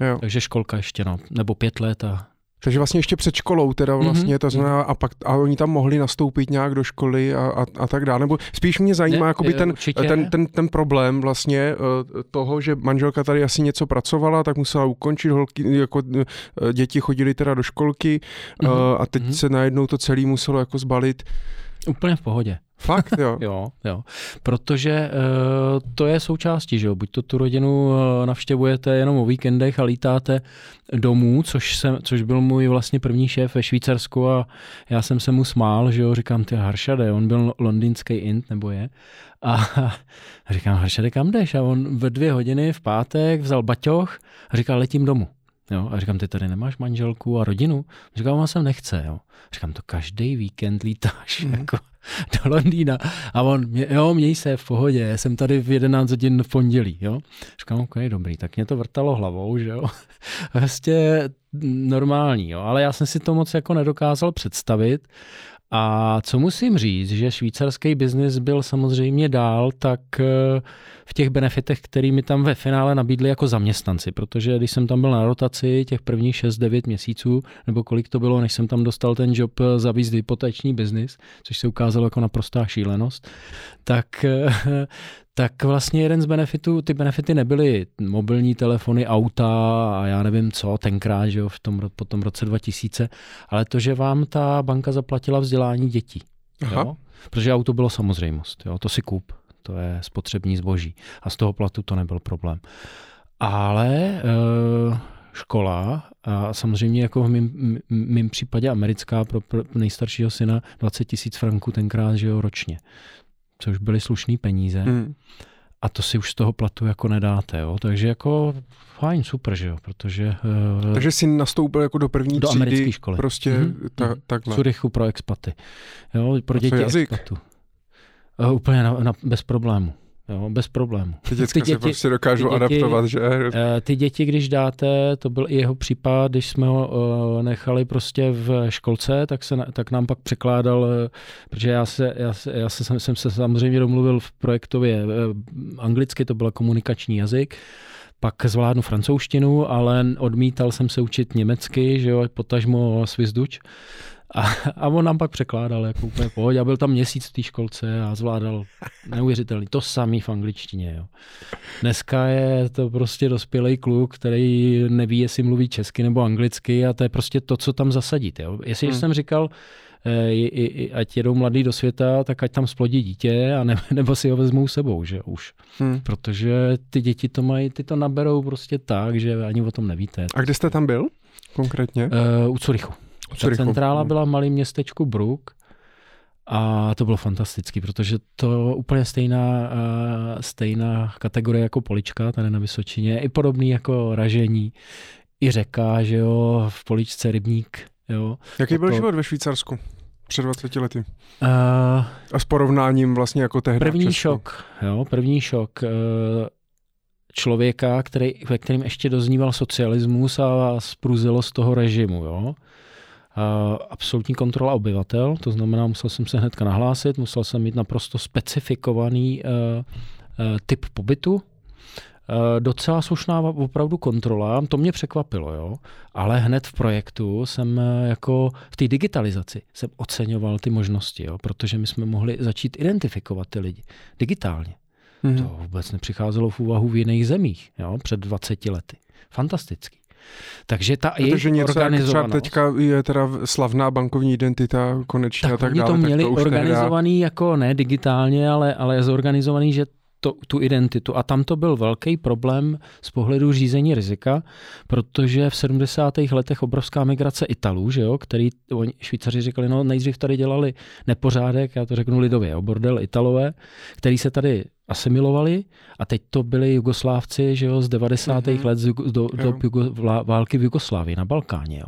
Jo. Takže školka ještě, no. Nebo 5 let a takže vlastně ještě před školou teda mhm, vlastně, mm-hmm. to znamená, a pak a oni tam mohli nastoupit nějak do školy a, a, a tak dále, nebo spíš mě zajímá ne, jakoby ten, ten, ten, ten, problém vlastně eh, toho, že manželka tady asi něco pracovala, tak musela ukončit, holky, jako eh, děti chodili teda do školky mm-hmm. a teď mm-hmm. se najednou to celé muselo jako zbalit. Úplně v pohodě. Fakt, jo? jo, jo. Protože uh, to je součástí, že jo. Buď to tu rodinu uh, navštěvujete jenom o víkendech a lítáte domů, což, jsem, což byl můj vlastně první šéf ve Švýcarsku a já jsem se mu smál, že jo, říkám, ty Haršade, on byl londýnský int, nebo je. A, a říkám, Haršade, kam jdeš? A on ve dvě hodiny v pátek vzal baťoch a říkal, letím domů. Jo, a říkám, ty tady nemáš manželku a rodinu? Říkám, on sem nechce. Jo. Říkám, to každý víkend lítáš mm. jako do Londýna. A on, jo, měj se v pohodě, jsem tady v 11 hodin v pondělí. Jo. Říkám, ok, dobrý, tak mě to vrtalo hlavou, že jo. Vlastně normální, jo. ale já jsem si to moc jako nedokázal představit. A co musím říct, že švýcarský biznis byl samozřejmě dál, tak eh, v těch benefitech, který mi tam ve finále nabídli jako zaměstnanci, protože když jsem tam byl na rotaci těch prvních 6-9 měsíců, nebo kolik to bylo, než jsem tam dostal ten job eh, za víc hypotéční biznis, což se ukázalo jako naprostá šílenost, tak, eh, tak vlastně jeden z benefitů, ty benefity nebyly mobilní telefony, auta a já nevím co, tenkrát, že jo, v tom, po tom roce 2000, ale to, že vám ta banka zaplatila vzdělání dětí. Aha. Jo? Protože auto bylo samozřejmost, jo, to si kup, to je spotřební zboží a z toho platu to nebyl problém. Ale uh, škola a samozřejmě jako v mém, mým případě americká pro, nejstaršího syna 20 tisíc franků tenkrát, že jo, ročně. Což byly slušné peníze. Hmm. A to si už z toho platu jako nedáte, jo. Takže jako fajn, super, že jo, protože... Uh, Takže jsi nastoupil jako do první do třídy. americké školy. Prostě mm-hmm. ta, takhle. V Curychu pro expaty. Jo, pro děti expatů. Uh, úplně na, na, bez problému. Jo, bez problému. Ty, ty děti prostě dokážou ty děti, adaptovat, že? Eh, ty děti, když dáte, to byl i jeho případ, když jsme ho uh, nechali prostě v školce, tak, se, tak nám pak překládal, uh, protože já se, já, se, já se, jsem, jsem se samozřejmě domluvil v projektově uh, anglicky, to byl komunikační jazyk, pak zvládnu francouzštinu, ale odmítal jsem se učit německy, že jo, potažmo svizduč. A, a on nám pak překládal jako úplně pohodě. A byl tam měsíc v té školce a zvládal neuvěřitelný. To samý v angličtině. Jo. Dneska je to prostě dospělý kluk, který neví, jestli mluví česky nebo anglicky a to je prostě to, co tam zasadit. Jo. Jestli hmm. jsem říkal, e, ať jedou mladý do světa, tak ať tam splodí dítě a ne, nebo si ho vezmou sebou, že už. Hmm. Protože ty děti to mají, ty to naberou prostě tak, že ani o tom nevíte. A kde jste tam byl konkrétně? Uh, u Curychu. Ta centrála byla v malém městečku Brook a to bylo fantastický, protože to úplně stejná, uh, stejná kategorie jako Polička tady na Vysočině, i podobný jako ražení, i řeka, že jo, v Poličce rybník, jo. Jaký byl to... život ve Švýcarsku? Před 20 lety. Uh, a s porovnáním vlastně jako tehdy První šok, jo, první šok. Uh, člověka, který, ve kterém ještě dozníval socialismus a spruzilo z toho režimu. Jo? Absolutní kontrola obyvatel, to znamená, musel jsem se hnedka nahlásit, musel jsem mít naprosto specifikovaný uh, uh, typ pobytu, docela slušná opravdu kontrola, to mě překvapilo, jo. Ale hned v projektu jsem jako v té digitalizaci jsem oceňoval ty možnosti, jo, protože my jsme mohli začít identifikovat ty lidi digitálně. Mm-hmm. To vůbec nepřicházelo v úvahu v jiných zemích, jo, před 20 lety. Fantastický. Takže ta Protože něco organizovanost... třeba teďka je teda slavná bankovní identita konečně tak a tak oni dále. to měli to organizovaný nedá... jako ne digitálně, ale, ale zorganizovaný, že to, tu identitu. A tam to byl velký problém z pohledu řízení rizika, protože v 70. letech obrovská migrace Italů, že jo, který oni, Švýcaři říkali, no nejdřív tady dělali nepořádek, já to řeknu lidově, jo, bordel Italové, který se tady asimilovali a teď to byli Jugoslávci, že jo, z 90. Mm-hmm. let z, do, do, do války v Jugoslávii na Balkáně, jo.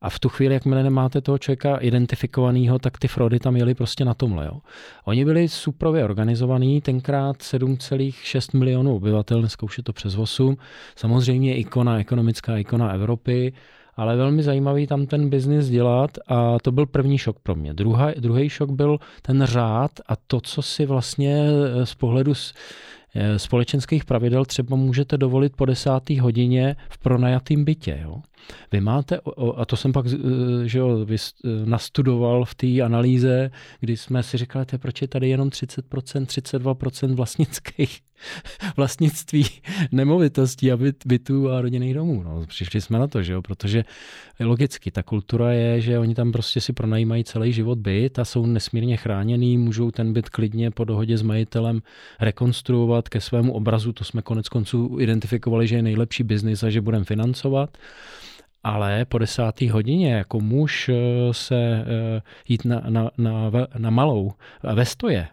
A v tu chvíli, jakmile nemáte toho člověka identifikovaného, tak ty fraudy tam jeli prostě na tomhle. Jo. Oni byli suprově organizovaní, tenkrát 7,6 milionů obyvatel, dneska už je to přes 8. Samozřejmě ikona, ekonomická ikona Evropy, ale velmi zajímavý tam ten biznis dělat a to byl první šok pro mě. Druhý, druhý šok byl ten řád a to, co si vlastně eh, z pohledu společenských pravidel třeba můžete dovolit po desátý hodině v pronajatým bytě. Jo? Vy máte, a to jsem pak že jo, nastudoval v té analýze, kdy jsme si říkali, proč je tady jenom 30%, 32% vlastnických vlastnictví nemovitostí a byt, bytů a rodinných domů. No, přišli jsme na to, že jo, protože logicky ta kultura je, že oni tam prostě si pronajímají celý život byt a jsou nesmírně chráněný, můžou ten byt klidně po dohodě s majitelem rekonstruovat ke svému obrazu, to jsme konec konců identifikovali, že je nejlepší biznis a že budeme financovat. Ale po desáté hodině jako muž eh, se eh, jít na, na, na, na malou ve stoje,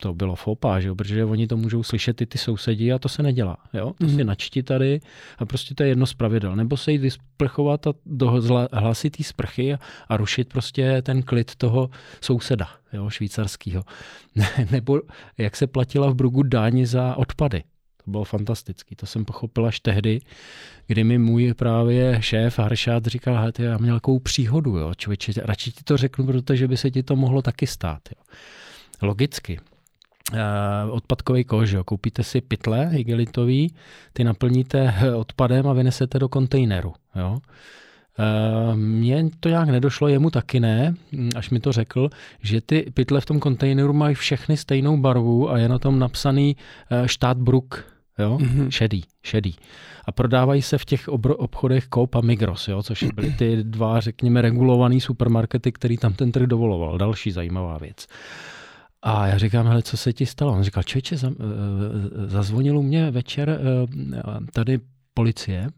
to bylo fopa, že jo? protože oni to můžou slyšet i ty sousedí a to se nedělá. Jo? To mm. si načti tady a prostě to je jedno z pravidel. Nebo se jít vysprchovat a do hlasitý sprchy a, a rušit prostě ten klid toho souseda jo? švýcarského. Nebo jak se platila v Brugu daň za odpady. To bylo fantastický. To jsem pochopil až tehdy, kdy mi můj právě šéf Haršát říkal, že já měl takovou příhodu, jo, člověče, radši ti to řeknu, protože by se ti to mohlo taky stát. Jo. Logicky. Uh, odpadkový kož, jo. koupíte si pytle igelitový, ty naplníte odpadem a vynesete do kontejneru. Jo. Uh, mně to nějak nedošlo, jemu taky ne, až mi to řekl, že ty pytle v tom kontejneru mají všechny stejnou barvu a je na tom napsaný uh, štát Brook, jo? Mm-hmm. šedý, šedý. A prodávají se v těch obro- obchodech Coop a Migros, jo? což byly ty dva, řekněme, regulované supermarkety, který tam ten trh dovoloval. Další zajímavá věc. A já říkám, hele, co se ti stalo? On říkal, člověče, za, zazvonil u mě večer tady policie,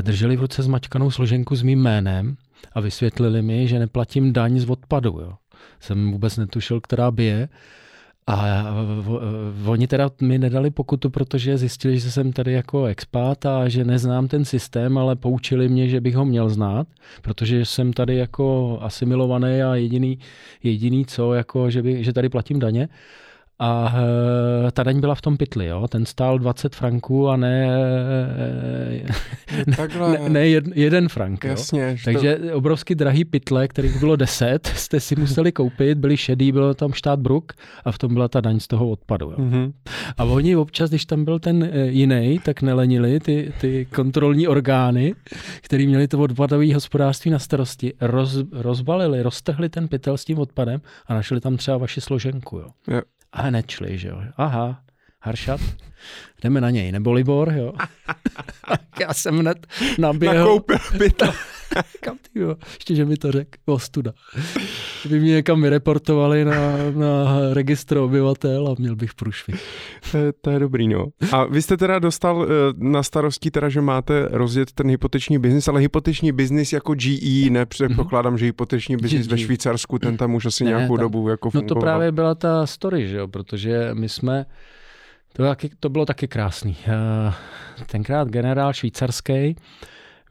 drželi v ruce zmačkanou složenku s mým jménem a vysvětlili mi, že neplatím daň z odpadu. Jo. Jsem vůbec netušil, která by je. A oni teda mi nedali pokutu, protože zjistili, že jsem tady jako expat a že neznám ten systém, ale poučili mě, že bych ho měl znát, protože jsem tady jako asimilovaný a jediný, jediný co, jako že, by, že tady platím daně. A e, ta daň byla v tom pytli, jo? ten stál 20 franků a ne, ne, ne, ne jeden frank. Jasně, jo? Takže to... obrovsky drahý pytle, kterých bylo 10, jste si museli koupit, byly šedý, bylo tam štát Bruk a v tom byla ta daň z toho odpadu. Jo? Mm-hmm. A oni občas, když tam byl ten e, jiný, tak nelenili ty, ty kontrolní orgány, který měli to odpadové hospodářství na starosti, roz, rozbalili, roztrhli ten pytel s tím odpadem a našli tam třeba vaši složenku. Jo? Jo. A hned že jo. Aha, Haršat, jdeme na něj, nebo Libor, jo. já jsem hned naběhl. Nakoupil pytel. Kam ty jo, ještě, že mi to řekl, ostuda. By mě někam vyreportovali na, na registr obyvatel a měl bych průšvih. To, je, to je dobrý, no. A vy jste teda dostal eh, na starosti teda, že máte rozjet ten hypoteční biznis, ale hypoteční biznis jako GE, nepředpokládám, že hypoteční biznis ve Švýcarsku, ten tam už asi ne, nějakou tam, dobu jako fungoval. No to právě byla ta story, že jo, protože my jsme to, taky, to bylo taky krásný. Eh, tenkrát generál švýcarský,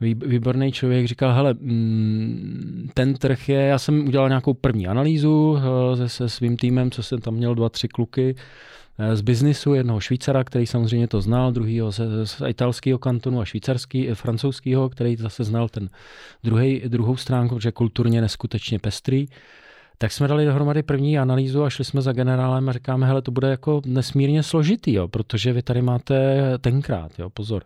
výborný člověk, říkal, hele, mm, ten trh je, já jsem udělal nějakou první analýzu eh, se, se svým týmem, co jsem tam měl dva, tři kluky, eh, z biznisu, jednoho Švýcara, který samozřejmě to znal, druhého z, z italského kantonu a švýcarský, francouzského, který zase znal ten druhý, druhou stránku, protože kulturně neskutečně pestrý tak jsme dali dohromady první analýzu a šli jsme za generálem a říkáme, hele, to bude jako nesmírně složitý, jo, protože vy tady máte tenkrát, jo, pozor,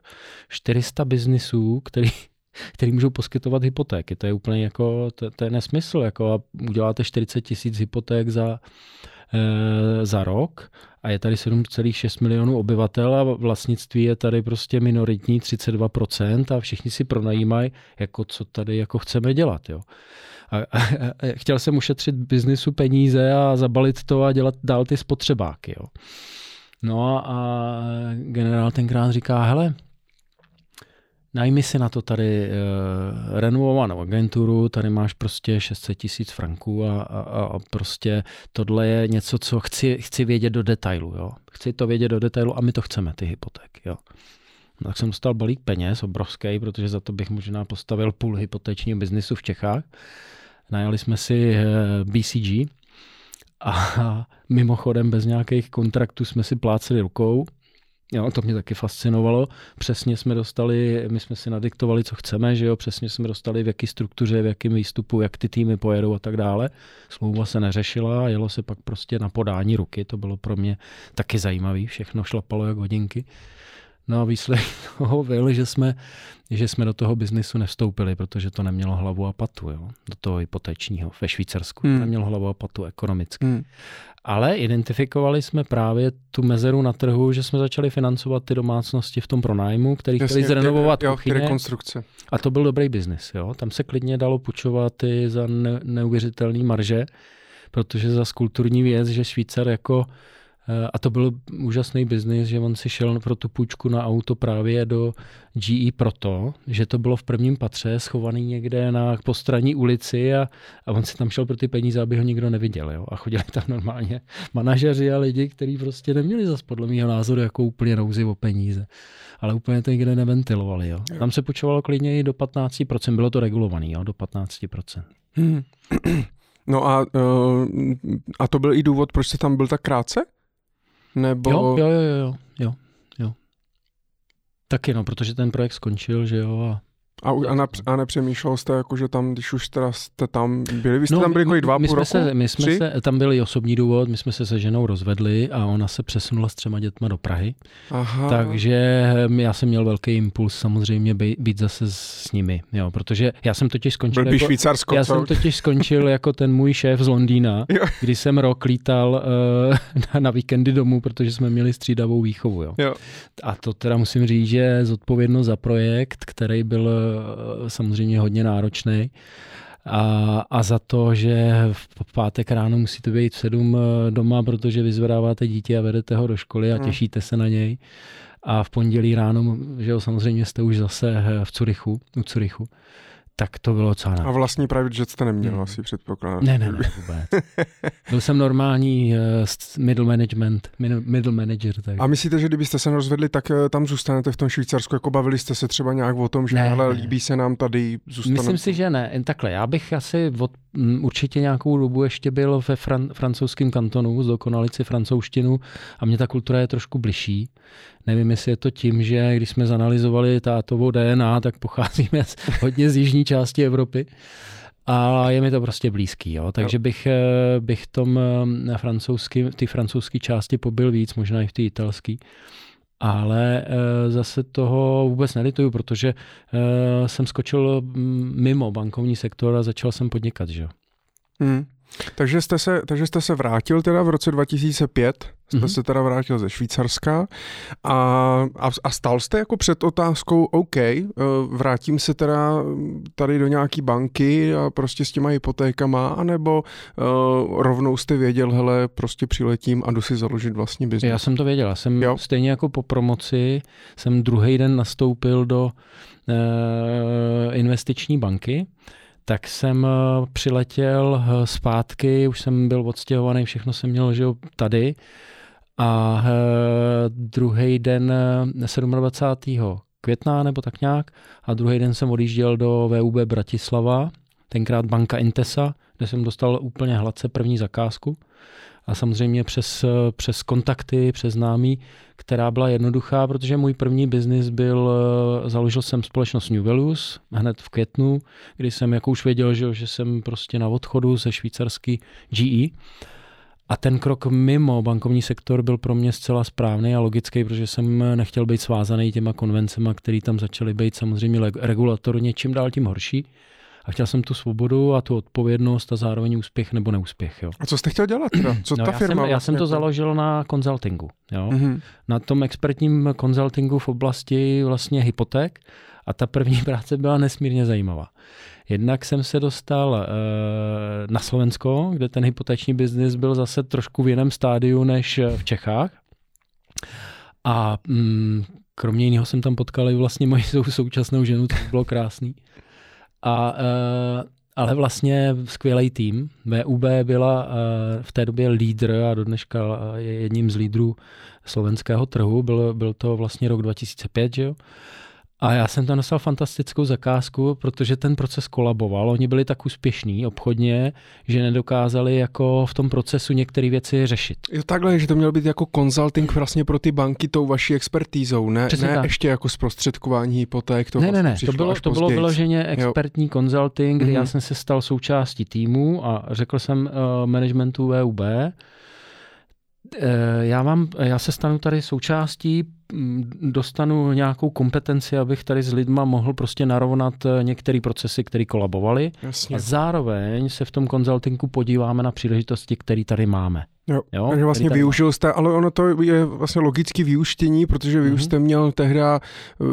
400 biznisů, který, který můžou poskytovat hypotéky. To je úplně jako, to, to je nesmysl, jako a uděláte 40 tisíc hypoték za, e, za rok a je tady 7,6 milionů obyvatel a vlastnictví je tady prostě minoritní 32% a všichni si pronajímají, jako co tady jako chceme dělat, jo. A, a, a chtěl jsem ušetřit biznisu peníze a zabalit to a dělat dál ty spotřebáky. Jo. No a, generál tenkrát říká, hele, najmi si na to tady uh, renovovanou agenturu, tady máš prostě 600 tisíc franků a, a, a prostě tohle je něco, co chci, chci vědět do detailu. Jo. Chci to vědět do detailu a my to chceme, ty hypotéky. Jo. No, tak jsem dostal balík peněz, obrovský, protože za to bych možná postavil půl hypotečního biznisu v Čechách najali jsme si eh, BCG a mimochodem bez nějakých kontraktů jsme si pláceli rukou. Jo, to mě taky fascinovalo. Přesně jsme dostali, my jsme si nadiktovali, co chceme, že jo, přesně jsme dostali, v jaký struktuře, v jakém výstupu, jak ty týmy pojedou a tak dále. Smlouva se neřešila, jelo se pak prostě na podání ruky, to bylo pro mě taky zajímavé, všechno šlapalo jak hodinky. No a výsledek toho byl, že jsme, že jsme do toho biznisu nevstoupili, protože to nemělo hlavu a patu, jo? do toho hypotečního ve Švýcarsku. Hmm. Nemělo hlavu a patu ekonomicky. Hmm. Ale identifikovali jsme právě tu mezeru na trhu, že jsme začali financovat ty domácnosti v tom pronájmu, který Jasně, chtěli zrenovovat ty, kuchyně. rekonstrukce. A to byl dobrý biznis. Jo? Tam se klidně dalo půjčovat i za ne, neuvěřitelný marže, protože za kulturní věc, že Švýcar jako a to byl úžasný biznis, že on si šel pro tu půjčku na auto právě do GE proto, že to bylo v prvním patře, schovaný někde na postranní ulici a, a on si tam šel pro ty peníze, aby ho nikdo neviděl. Jo? A chodili tam normálně manažeři a lidi, kteří prostě neměli zas podle mého názoru jako úplně nouzi o peníze. Ale úplně to nikde neventilovali. Jo? Tam se půjčovalo klidně i do 15%, bylo to regulovaný, jo? do 15%. Hmm. No a, uh, a to byl i důvod, proč jste tam byl tak krátce? Nebo... Jo, jo, jo, jo, jo, jo. Taky no, protože ten projekt skončil, že jo, a a, a, ne, a nepřemýšlel jste, jako, že tam, když už teda jste tam byli, vy jste no, tam byli jako dva my půl roku? Se, my jsme tři? se, tam byli osobní důvod, my jsme se se ženou rozvedli a ona se přesunula s třema dětma do Prahy. Aha. Takže hm, já jsem měl velký impuls samozřejmě být, být zase s nimi, jo, protože já jsem totiž skončil Byl jako, Švýcarsko, já co? jsem totiž skončil jako ten můj šéf z Londýna, jo. kdy jsem rok lítal uh, na, na víkendy domů, protože jsme měli střídavou výchovu. Jo. Jo. A to teda musím říct, že zodpovědnost za projekt, který byl samozřejmě hodně náročný. a, a za to, že v pátek ráno musíte být v sedm eh, doma, protože vyzvedáváte dítě a vedete ho do školy a hmm. těšíte se na něj. A v pondělí ráno, že jo, samozřejmě jste už zase eh, v Curychu, u Curychu tak to bylo co A vlastně private jet jste neměl hmm. asi předpokládám. Ne, ne, ne, vůbec. Byl jsem normální uh, middle management, middle, manager. Tak. A myslíte, že kdybyste se rozvedli, tak uh, tam zůstanete v tom Švýcarsku? Jako bavili jste se třeba nějak o tom, že ne, hele, ne. líbí se nám tady, zůstaneme? Myslím si, že ne. Takhle, já bych asi od, určitě nějakou dobu ještě byl ve fran, francouzském kantonu, zdokonalici si francouzštinu a mě ta kultura je trošku bližší. Nevím, jestli je to tím, že když jsme zanalizovali tátovou DNA, tak pocházíme hodně z jižní části Evropy. A je mi to prostě blízký, jo. takže bych, eh, bych tom eh, francouzsky, ty francouzské části pobyl víc, možná i v té italské. Ale e, zase toho vůbec nelituju, protože e, jsem skočil mm, mimo bankovní sektor a začal jsem podnikat. Že? Hmm. Takže jste, se, takže jste se vrátil teda v roce 2005, jste mm-hmm. se teda vrátil ze Švýcarska a, a, a stal jste jako před otázkou, OK, eh, vrátím se teda tady do nějaký banky a prostě s těma hypotékama, anebo uh, rovnou jste věděl, hele, prostě přiletím a jdu si založit vlastní biznes. Já jsem to věděl, já jsem jo? stejně jako po promoci, jsem druhý den nastoupil do uh, investiční banky, tak jsem eh, přiletěl eh, zpátky, už jsem byl odstěhovaný, všechno jsem měl že tady. A eh, druhý den 27. května nebo tak nějak a druhý den jsem odjížděl do VUB Bratislava, tenkrát banka Intesa, kde jsem dostal úplně hladce první zakázku a samozřejmě přes, přes kontakty, přes známí, která byla jednoduchá, protože můj první biznis byl, eh, založil jsem společnost New Values hned v květnu, kdy jsem jako už věděl, že, že jsem prostě na odchodu ze švýcarský GE. A ten krok mimo bankovní sektor byl pro mě zcela správný a logický, protože jsem nechtěl být svázaný těma konvencema, které tam začaly být samozřejmě regulatorně čím dál tím horší a chtěl jsem tu svobodu a tu odpovědnost a zároveň úspěch nebo neúspěch. Jo. A co jste chtěl dělat? Teda? Co no, ta já firma? Jsem, vlastně já jsem to založil na konzultingu. Jo? Mm-hmm. Na tom expertním konzultingu v oblasti vlastně hypoték a ta první práce byla nesmírně zajímavá. Jednak jsem se dostal e, na Slovensko, kde ten hypoteční biznis byl zase trošku v jiném stádiu než v Čechách. A mm, kromě jiného jsem tam potkal i vlastně moji současnou ženu, to bylo krásný. A, uh, ale vlastně skvělý tým. VUB byla uh, v té době lídr a do dneška je jedním z lídrů slovenského trhu. Byl, byl to vlastně rok 2005, že jo? A já jsem tam dostal fantastickou zakázku, protože ten proces kolaboval. Oni byli tak úspěšní obchodně, že nedokázali jako v tom procesu některé věci řešit. Jo takhle, že to měl být jako consulting vlastně pro ty banky tou vaší expertízou, ne, ne ještě jako zprostředkování hypoték. To ne, vlastně ne, ne, to bylo, to bylo vyloženě expertní jo. consulting, kdy mm-hmm. já mhm. jsem se stal součástí týmu a řekl jsem uh, managementu VUB, já, mám, já se stanu tady součástí, mm, dostanu nějakou kompetenci, abych tady s lidma mohl prostě narovnat eh, některé procesy, které kolabovaly. A zároveň se v tom konzultingu podíváme na příležitosti, které tady máme. Jo, jo takže vlastně využil jste, ale ono to je vlastně logicky vyuštění, protože vy mm-hmm. už mhm. jste měl tehdy eh,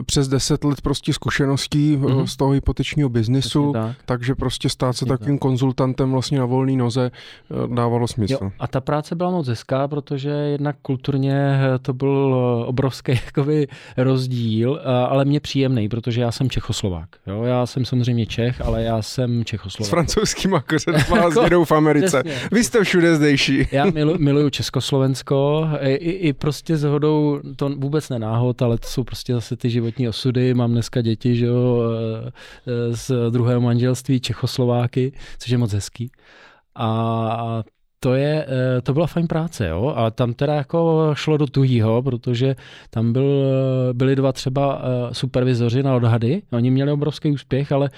přes 10 let prostě zkušeností mm-hmm. z toho hypotečního biznisu, tak. takže prostě stát se takovým tak. konzultantem vlastně na volný noze eh, dávalo smysl. Jo, a ta práce byla moc hezká, protože jednak kulturně to byl obrovský jakoby, rozdíl, ale mě příjemný, protože já jsem Čechoslovák. Jo? Já jsem samozřejmě Čech, ale já jsem Čechoslovák. S francouzským kořenama s dědou v Americe. Vy jste všude zdejší. Já milu, miluju Československo, i, i prostě s hodou, to vůbec nenáhod, ale to jsou prostě zase ty životní osudy. Mám dneska děti, že jo, eh, eh, z druhého manželství Čechoslováky, což je moc hezký. A to, je, eh, to byla fajn práce, jo, a tam teda jako šlo do tuhýho, protože tam byl, byli dva třeba supervizoři na odhady, oni měli obrovský úspěch, ale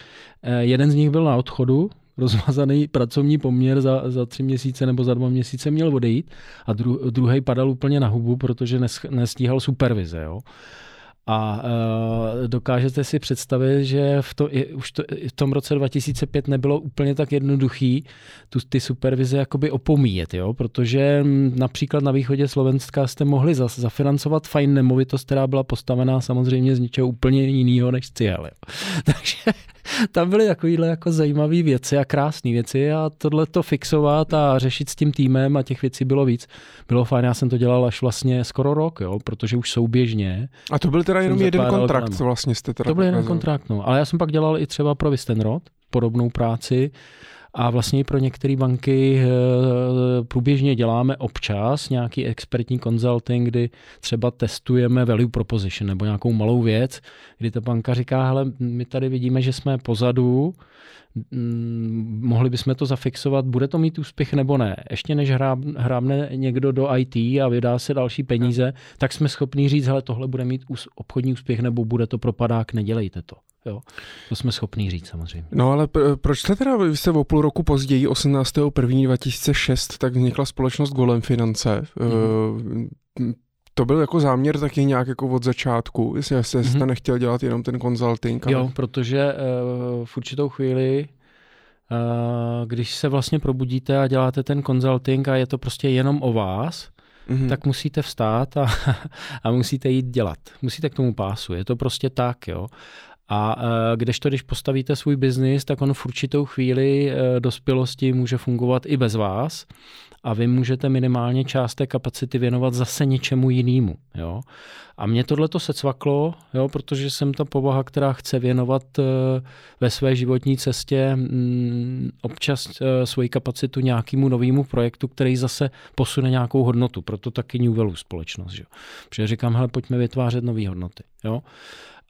jeden z nich byl na odchodu, rozmazaný pracovní poměr za, za tři měsíce nebo za dva měsíce měl odejít a dru, druhý padal úplně na hubu, protože nes, nestíhal supervize. Jo. A uh, dokážete si představit, že v, to, i, už to, v tom roce 2005 nebylo úplně tak jednoduchý tu, ty supervize jakoby opomíjet, jo? protože například na východě Slovenska jste mohli zas, zafinancovat fajn nemovitost, která byla postavená samozřejmě z něčeho úplně jiného než cihel. Takže tam byly takovýhle jako zajímavé věci a krásné věci a tohle to fixovat a řešit s tím týmem a těch věcí bylo víc. Bylo fajn, já jsem to dělal až vlastně skoro rok, jo, protože už souběžně. A to byl teda jenom jeden kontrakt, co vlastně jste teda To byl jeden kontrakt, no. Ale já jsem pak dělal i třeba pro Vistenrod, podobnou práci a vlastně pro některé banky eh, průběžně děláme občas nějaký expertní consulting, kdy třeba testujeme value proposition nebo nějakou malou věc, kdy ta banka říká, hele, my tady vidíme, že jsme pozadu, mm, mohli bychom to zafixovat, bude to mít úspěch nebo ne. Ještě než hrábne někdo do IT a vydá se další peníze, tak jsme schopni říct, hele, tohle bude mít obchodní úspěch nebo bude to propadák, nedělejte to. Jo. To jsme schopni říct samozřejmě. No ale proč jste teda, vy jste o půl roku později, 18.1.2006, tak vznikla společnost Golem Finance. Mm-hmm. To byl jako záměr taky nějak jako od začátku, jestli jste mm-hmm. nechtěl dělat jenom ten consulting. Ale... Jo, protože uh, v určitou chvíli Uh, když se vlastně probudíte a děláte ten consulting a je to prostě jenom o vás, mm-hmm. tak musíte vstát a, a musíte jít dělat. Musíte k tomu pásu. Je to prostě tak, jo. A e, když to, když postavíte svůj biznis, tak on v určitou chvíli dospělosti může fungovat i bez vás a vy můžete minimálně část té kapacity věnovat zase něčemu jinému. Jo? A mě tohle to se cvaklo, jo, protože jsem ta povaha, která chce věnovat e, ve své životní cestě mm, občas svoji kapacitu nějakému novému projektu, který zase posune nějakou hodnotu. Proto taky New Value společnost. Že? Protože říkám, hele, pojďme vytvářet nové hodnoty. Jo?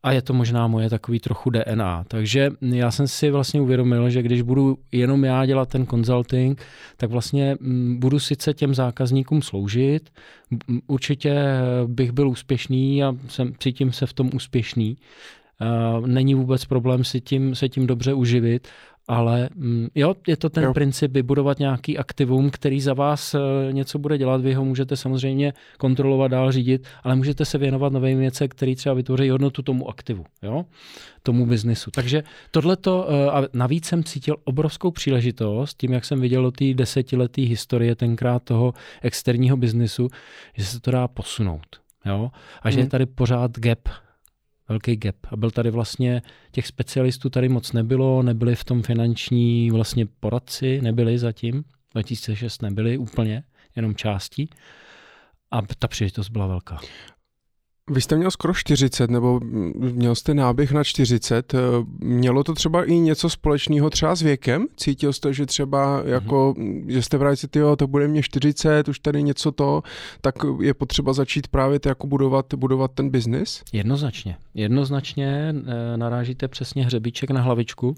A je to možná moje takový trochu DNA. Takže já jsem si vlastně uvědomil, že když budu jenom já dělat ten consulting, tak vlastně mm, budu sice těm zákazníkům sloužit, určitě bych byl úspěšný a jsem, cítím se v tom úspěšný. Není vůbec problém si tím, se tím dobře uživit, ale mm, jo, je to ten jo. princip vybudovat nějaký aktivum, který za vás eh, něco bude dělat. Vy ho můžete samozřejmě kontrolovat, dál řídit, ale můžete se věnovat novým věcem, který třeba vytvoří hodnotu tomu aktivu, jo? tomu biznisu. Takže tohleto, eh, a navíc jsem cítil obrovskou příležitost, tím, jak jsem viděl ty desetiletý historie tenkrát toho externího biznisu, že se to dá posunout. Jo? A že hmm. je tady pořád gap velký gap. A byl tady vlastně, těch specialistů tady moc nebylo, nebyli v tom finanční vlastně poradci, nebyli zatím, 2006 nebyli úplně, jenom části. A ta příležitost byla velká. Vy jste měl skoro 40, nebo měl jste náběh na 40. Mělo to třeba i něco společného třeba s věkem? Cítil jste, že třeba jako, mm-hmm. že jste právě si, to bude mě 40, už tady něco to, tak je potřeba začít právě jako budovat, budovat ten biznis? Jednoznačně. Jednoznačně eh, narážíte přesně hřebíček na hlavičku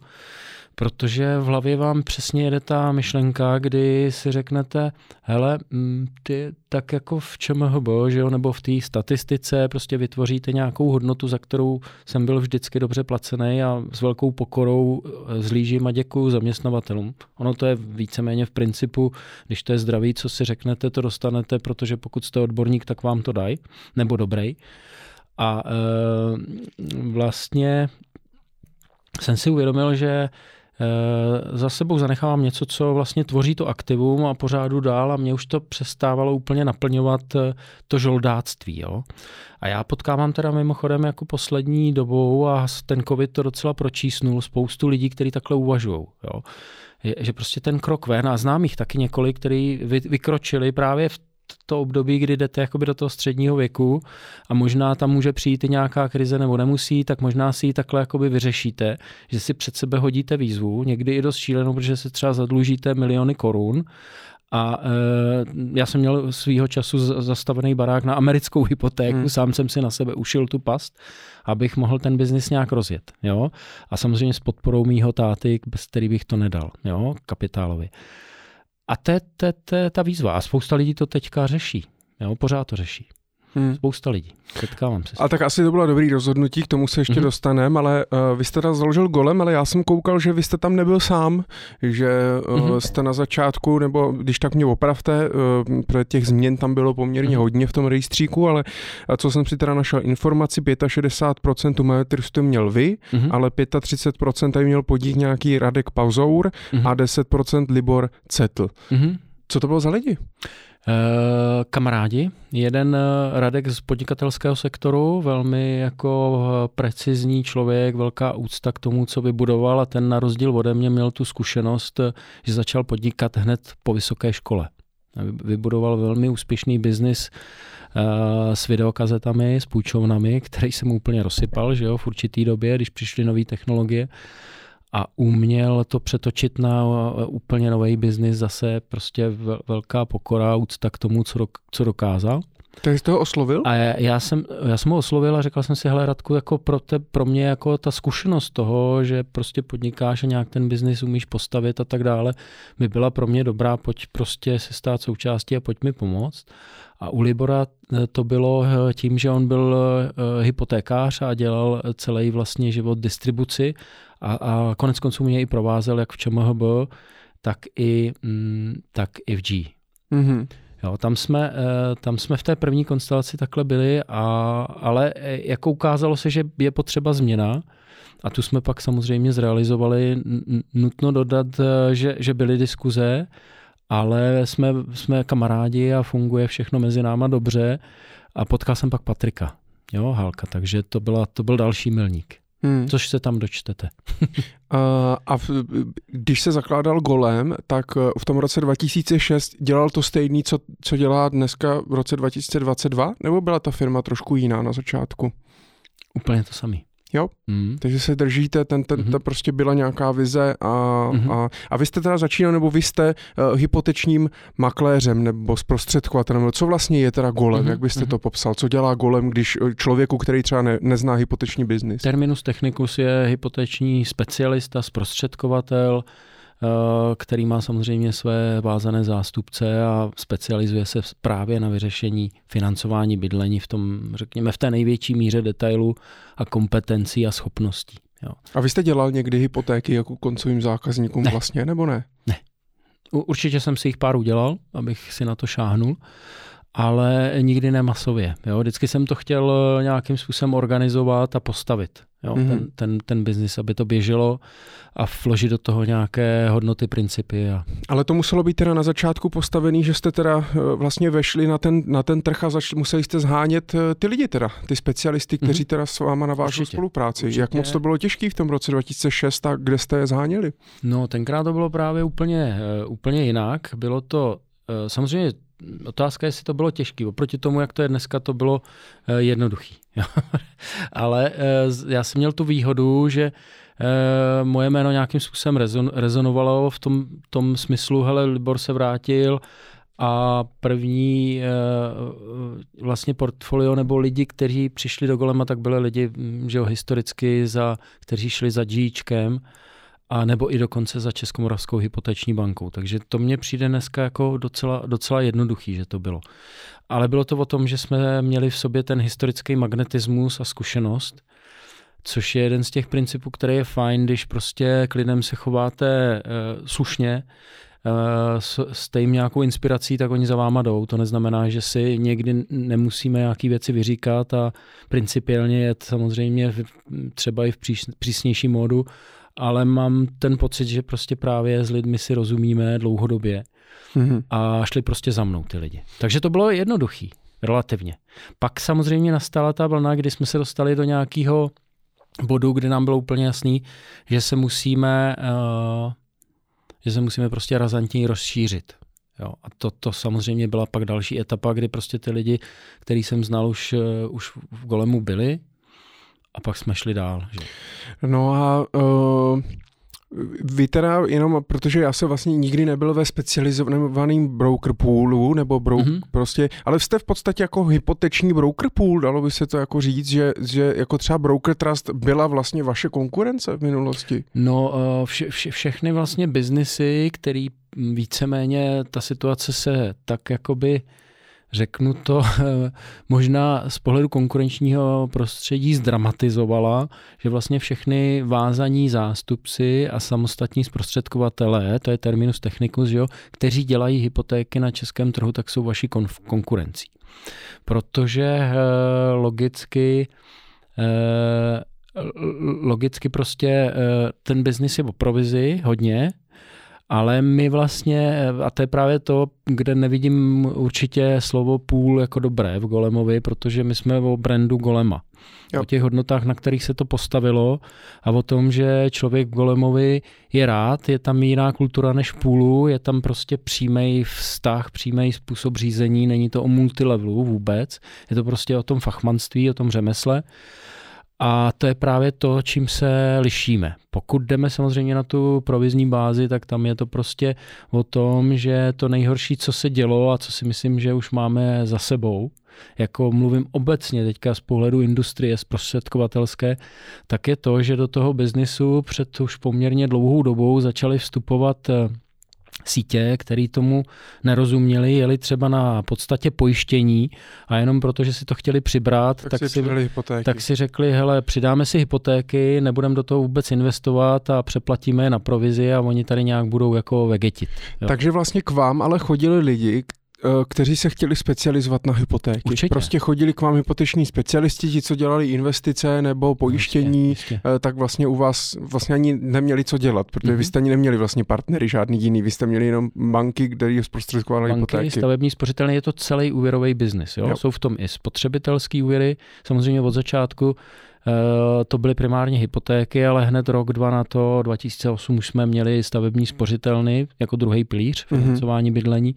protože v hlavě vám přesně jede ta myšlenka, kdy si řeknete, hele, mm, ty tak jako v ČMHB, že jo, nebo v té statistice prostě vytvoříte nějakou hodnotu, za kterou jsem byl vždycky dobře placený a s velkou pokorou eh, zlížím a děkuju zaměstnavatelům. Ono to je víceméně v principu, když to je zdraví, co si řeknete, to dostanete, protože pokud jste odborník, tak vám to dají, nebo dobrý. A e, vlastně jsem si uvědomil, že za sebou zanechávám něco, co vlastně tvoří to aktivum a pořádu dál a mě už to přestávalo úplně naplňovat eh, to žoldáctví. Jo? A já potkávám teda mimochodem jako poslední dobou a ten covid to docela pročísnul spoustu lidí, kteří takhle uvažují. Že prostě ten krok ven, a znám jich taky několik, kteří vykročili právě v to období, kdy jdete jakoby do toho středního věku a možná tam může přijít i nějaká krize nebo nemusí, tak možná si ji takhle jakoby vyřešíte, že si před sebe hodíte výzvu, někdy i dost šílenou, protože se třeba zadlužíte miliony korun a e, já jsem měl svýho času zastavený barák na americkou hypotéku, hmm. sám jsem si na sebe ušil tu past, abych mohl ten biznis nějak rozjet. Jo? A samozřejmě s podporou mýho táty, bez který bych to nedal, jo? kapitálově. A to je ta výzva. A spousta lidí to teďka řeší. Jo, pořád to řeší. Hmm. Spousta lidí. Setkávám se. A tak asi to bylo dobrý rozhodnutí, k tomu se ještě mm-hmm. dostaneme, ale uh, vy jste tam založil golem, ale já jsem koukal, že vy jste tam nebyl sám, že uh, mm-hmm. jste na začátku, nebo když tak mě opravte, uh, protože těch změn tam bylo poměrně mm-hmm. hodně v tom rejstříku, ale uh, co jsem si teda našel informaci, 65% majority jste měl vy, mm-hmm. ale 35% tady měl podík nějaký Radek Pauzour mm-hmm. a 10% Libor Cetl. Mm-hmm. Co to bylo za lidi? Kamarádi. Jeden Radek z podnikatelského sektoru, velmi jako precizní člověk, velká úcta k tomu, co vybudoval a ten na rozdíl ode mě měl tu zkušenost, že začal podnikat hned po vysoké škole. Vybudoval velmi úspěšný biznis Eh, s videokazetami, s půjčovnami, který jsem úplně rozsypal že jo, v určitý době, když přišly nové technologie a uměl to přetočit na eh, úplně nový biznis, zase prostě velká pokora, úcta k tomu, co, co dokázal. Tak jste ho oslovil? A já, já, jsem, já jsem ho oslovil a řekl jsem si, hele Radku, jako pro, te, pro mě jako ta zkušenost toho, že prostě podnikáš a nějak ten biznis umíš postavit a tak dále, by byla pro mě dobrá, pojď prostě se stát součástí a pojď mi pomoct. A u Libora eh, to bylo eh, tím, že on byl eh, hypotékář a dělal celý vlastně život distribuci a, a konec konců mě i provázel jak v ČMHB, tak i, mm, tak i v G. Mm-hmm. Jo, tam, jsme, tam jsme v té první konstelaci takhle byli, a, ale jako ukázalo se, že je potřeba změna, a tu jsme pak samozřejmě zrealizovali. Nutno dodat, že, že byly diskuze, ale jsme, jsme kamarádi a funguje všechno mezi náma dobře a potkal jsem pak Patrika, jo, Halka, takže to, byla, to byl další milník. Hmm. Což se tam dočtete. a, a v, když se zakládal Golem, tak eh, v tom roce 2006 dělal to stejný, co, co dělá dneska v roce 2022? Nebo byla ta firma trošku jiná na začátku? Úplně to samý. Jo? Mm. Takže se držíte, ten, ten, mm-hmm. ta prostě byla nějaká vize a, mm-hmm. a, a vy jste teda začínal, nebo vy jste uh, hypotečním makléřem nebo zprostředkovatelem, co vlastně je teda golem, mm-hmm. jak byste mm-hmm. to popsal, co dělá golem, když eh, člověku, který třeba ne, nezná hypoteční biznis? Terminus technicus je hypoteční specialista, zprostředkovatel, Eh, který má samozřejmě své vázané zástupce a specializuje se právě na vyřešení financování bydlení v tom, řekněme, v té největší míře detailu a kompetencí a schopností. Jo. A vy jste dělal někdy hypotéky jako koncovým zákazníkům ne. vlastně, nebo ne? Ne. Určitě jsem si jich pár udělal, abych si na to šáhnul, ale nikdy ne masově. Jo. Vždycky jsem to chtěl eh, nějakým způsobem organizovat a postavit jo, mm-hmm. ten, ten, ten biznis, aby to běželo a vložit do toho nějaké hodnoty, principy. A... Ale to muselo být teda na začátku postavený, že jste teda eh, vlastně vešli na ten, na ten trh a začali, museli jste zhánět eh, ty lidi teda, ty specialisty, kteří mm-hmm. teda s váma navážou spolupráci. Určitě. Jak moc to bylo těžké v tom roce 2006 a kde jste je zháněli? No tenkrát to bylo právě úplně, úplně jinak. Bylo to samozřejmě otázka je, jestli to bylo těžké. Oproti tomu, jak to je dneska, to bylo uh, jednoduchý. Ale uh, já jsem měl tu výhodu, že uh, moje jméno nějakým způsobem rezon, rezonovalo v tom, tom smyslu, hele, Libor se vrátil a první vlastně portfolio nebo lidi, kteří přišli do Golema, tak byli lidi, hm, že jo, historicky, za, kteří šli za Gčkem a nebo i dokonce za Českomoravskou hypoteční bankou. Takže to mně přijde dneska jako docela, docela jednoduchý, že to bylo. Ale bylo to o tom, že jsme měli v sobě ten historický magnetismus a zkušenost, což je jeden z těch principů, který je fajn, když prostě k lidem se chováte uh, slušně, uh, jste jim nějakou inspirací, tak oni za váma jdou. To neznamená, že si někdy nemusíme nějaké věci vyříkat a principiálně je samozřejmě třeba i v přísnější módu ale mám ten pocit, že prostě právě s lidmi si rozumíme dlouhodobě mm-hmm. a šli prostě za mnou ty lidi. Takže to bylo jednoduchý, relativně. Pak samozřejmě nastala ta vlna, kdy jsme se dostali do nějakého bodu, kde nám bylo úplně jasný, že se musíme, uh, že se musíme prostě razantně rozšířit. Jo, a to, to samozřejmě byla pak další etapa, kdy prostě ty lidi, který jsem znal už, uh, už v Golemu byli, a pak jsme šli dál. Že? No a uh, vy teda jenom, protože já se vlastně nikdy nebyl ve specializovaném broker poolu, nebo bro, mm-hmm. prostě, ale jste v podstatě jako hypoteční broker pool, dalo by se to jako říct, že, že jako třeba broker trust byla vlastně vaše konkurence v minulosti? No, uh, vše, vše, všechny vlastně biznesy, který víceméně ta situace se tak jakoby uh, řeknu to, možná z pohledu konkurenčního prostředí zdramatizovala, že vlastně všechny vázaní zástupci a samostatní zprostředkovatelé, to je terminus technicus, jo, kteří dělají hypotéky na českém trhu, tak jsou vaší konf- konkurencí. Protože eh, logicky eh, logicky prostě eh, ten biznis je o provizi hodně ale my vlastně, a to je právě to, kde nevidím určitě slovo půl jako dobré v Golemovi, protože my jsme o brandu Golema. Jo. O těch hodnotách, na kterých se to postavilo a o tom, že člověk v Golemovi je rád, je tam jiná kultura než půlu, je tam prostě přímý vztah, přímý způsob řízení, není to o multilevelu vůbec, je to prostě o tom fachmanství, o tom řemesle. A to je právě to, čím se lišíme. Pokud jdeme samozřejmě na tu provizní bázi, tak tam je to prostě o tom, že to nejhorší, co se dělo a co si myslím, že už máme za sebou, jako mluvím obecně teďka z pohledu industrie zprostředkovatelské, tak je to, že do toho biznisu před už poměrně dlouhou dobou začaly vstupovat eh, sítě, který tomu nerozuměli, jeli třeba na podstatě pojištění a jenom proto, že si to chtěli přibrat, tak, tak, si, tak si řekli, hele, přidáme si hypotéky, nebudeme do toho vůbec investovat a přeplatíme je na provizi a oni tady nějak budou jako vegetit. Jo. Takže vlastně k vám ale chodili lidi, kteří se chtěli specializovat na hypotéky. Určitě. Prostě chodili k vám hypoteční specialisti, ti, co dělali investice nebo pojištění, určitě, určitě. Eh, tak vlastně u vás vlastně ani neměli co dělat, protože mm-hmm. vy jste ani neměli vlastně partnery žádný jiný, vy jste měli jenom banky, které zprostředkovaly hypotéky. stavební spořitelny, je to celý úvěrový biznis. Jo? Jo. Jsou v tom i spotřebitelský úvěry, samozřejmě od začátku eh, to byly primárně hypotéky, ale hned rok, dva na to, 2008 už jsme měli stavební spořitelny jako druhý pilíř mhm. financování mm-hmm. bydlení.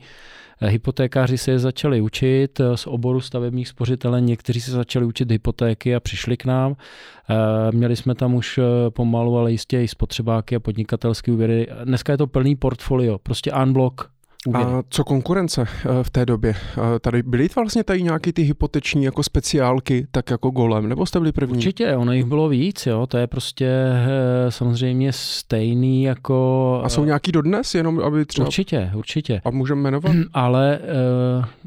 Hypotékáři se je začali učit z oboru stavebních spořitelen, někteří se začali učit hypotéky a přišli k nám. Eh, měli jsme tam už eh, pomalu, ale jistě i spotřebáky a podnikatelské úvěry. Dneska je to plný portfolio, prostě unblock, Úvěry. A co konkurence eh, v té době? Tady byly vlastně tady nějaké ty hypoteční jako speciálky, tak jako golem, nebo jste byli první? Určitě, ono jich bylo víc, jo, to je prostě eh, samozřejmě stejný jako... A jsou nějaký dodnes, jenom aby třeba... Určitě, určitě. A můžeme jmenovat? Ale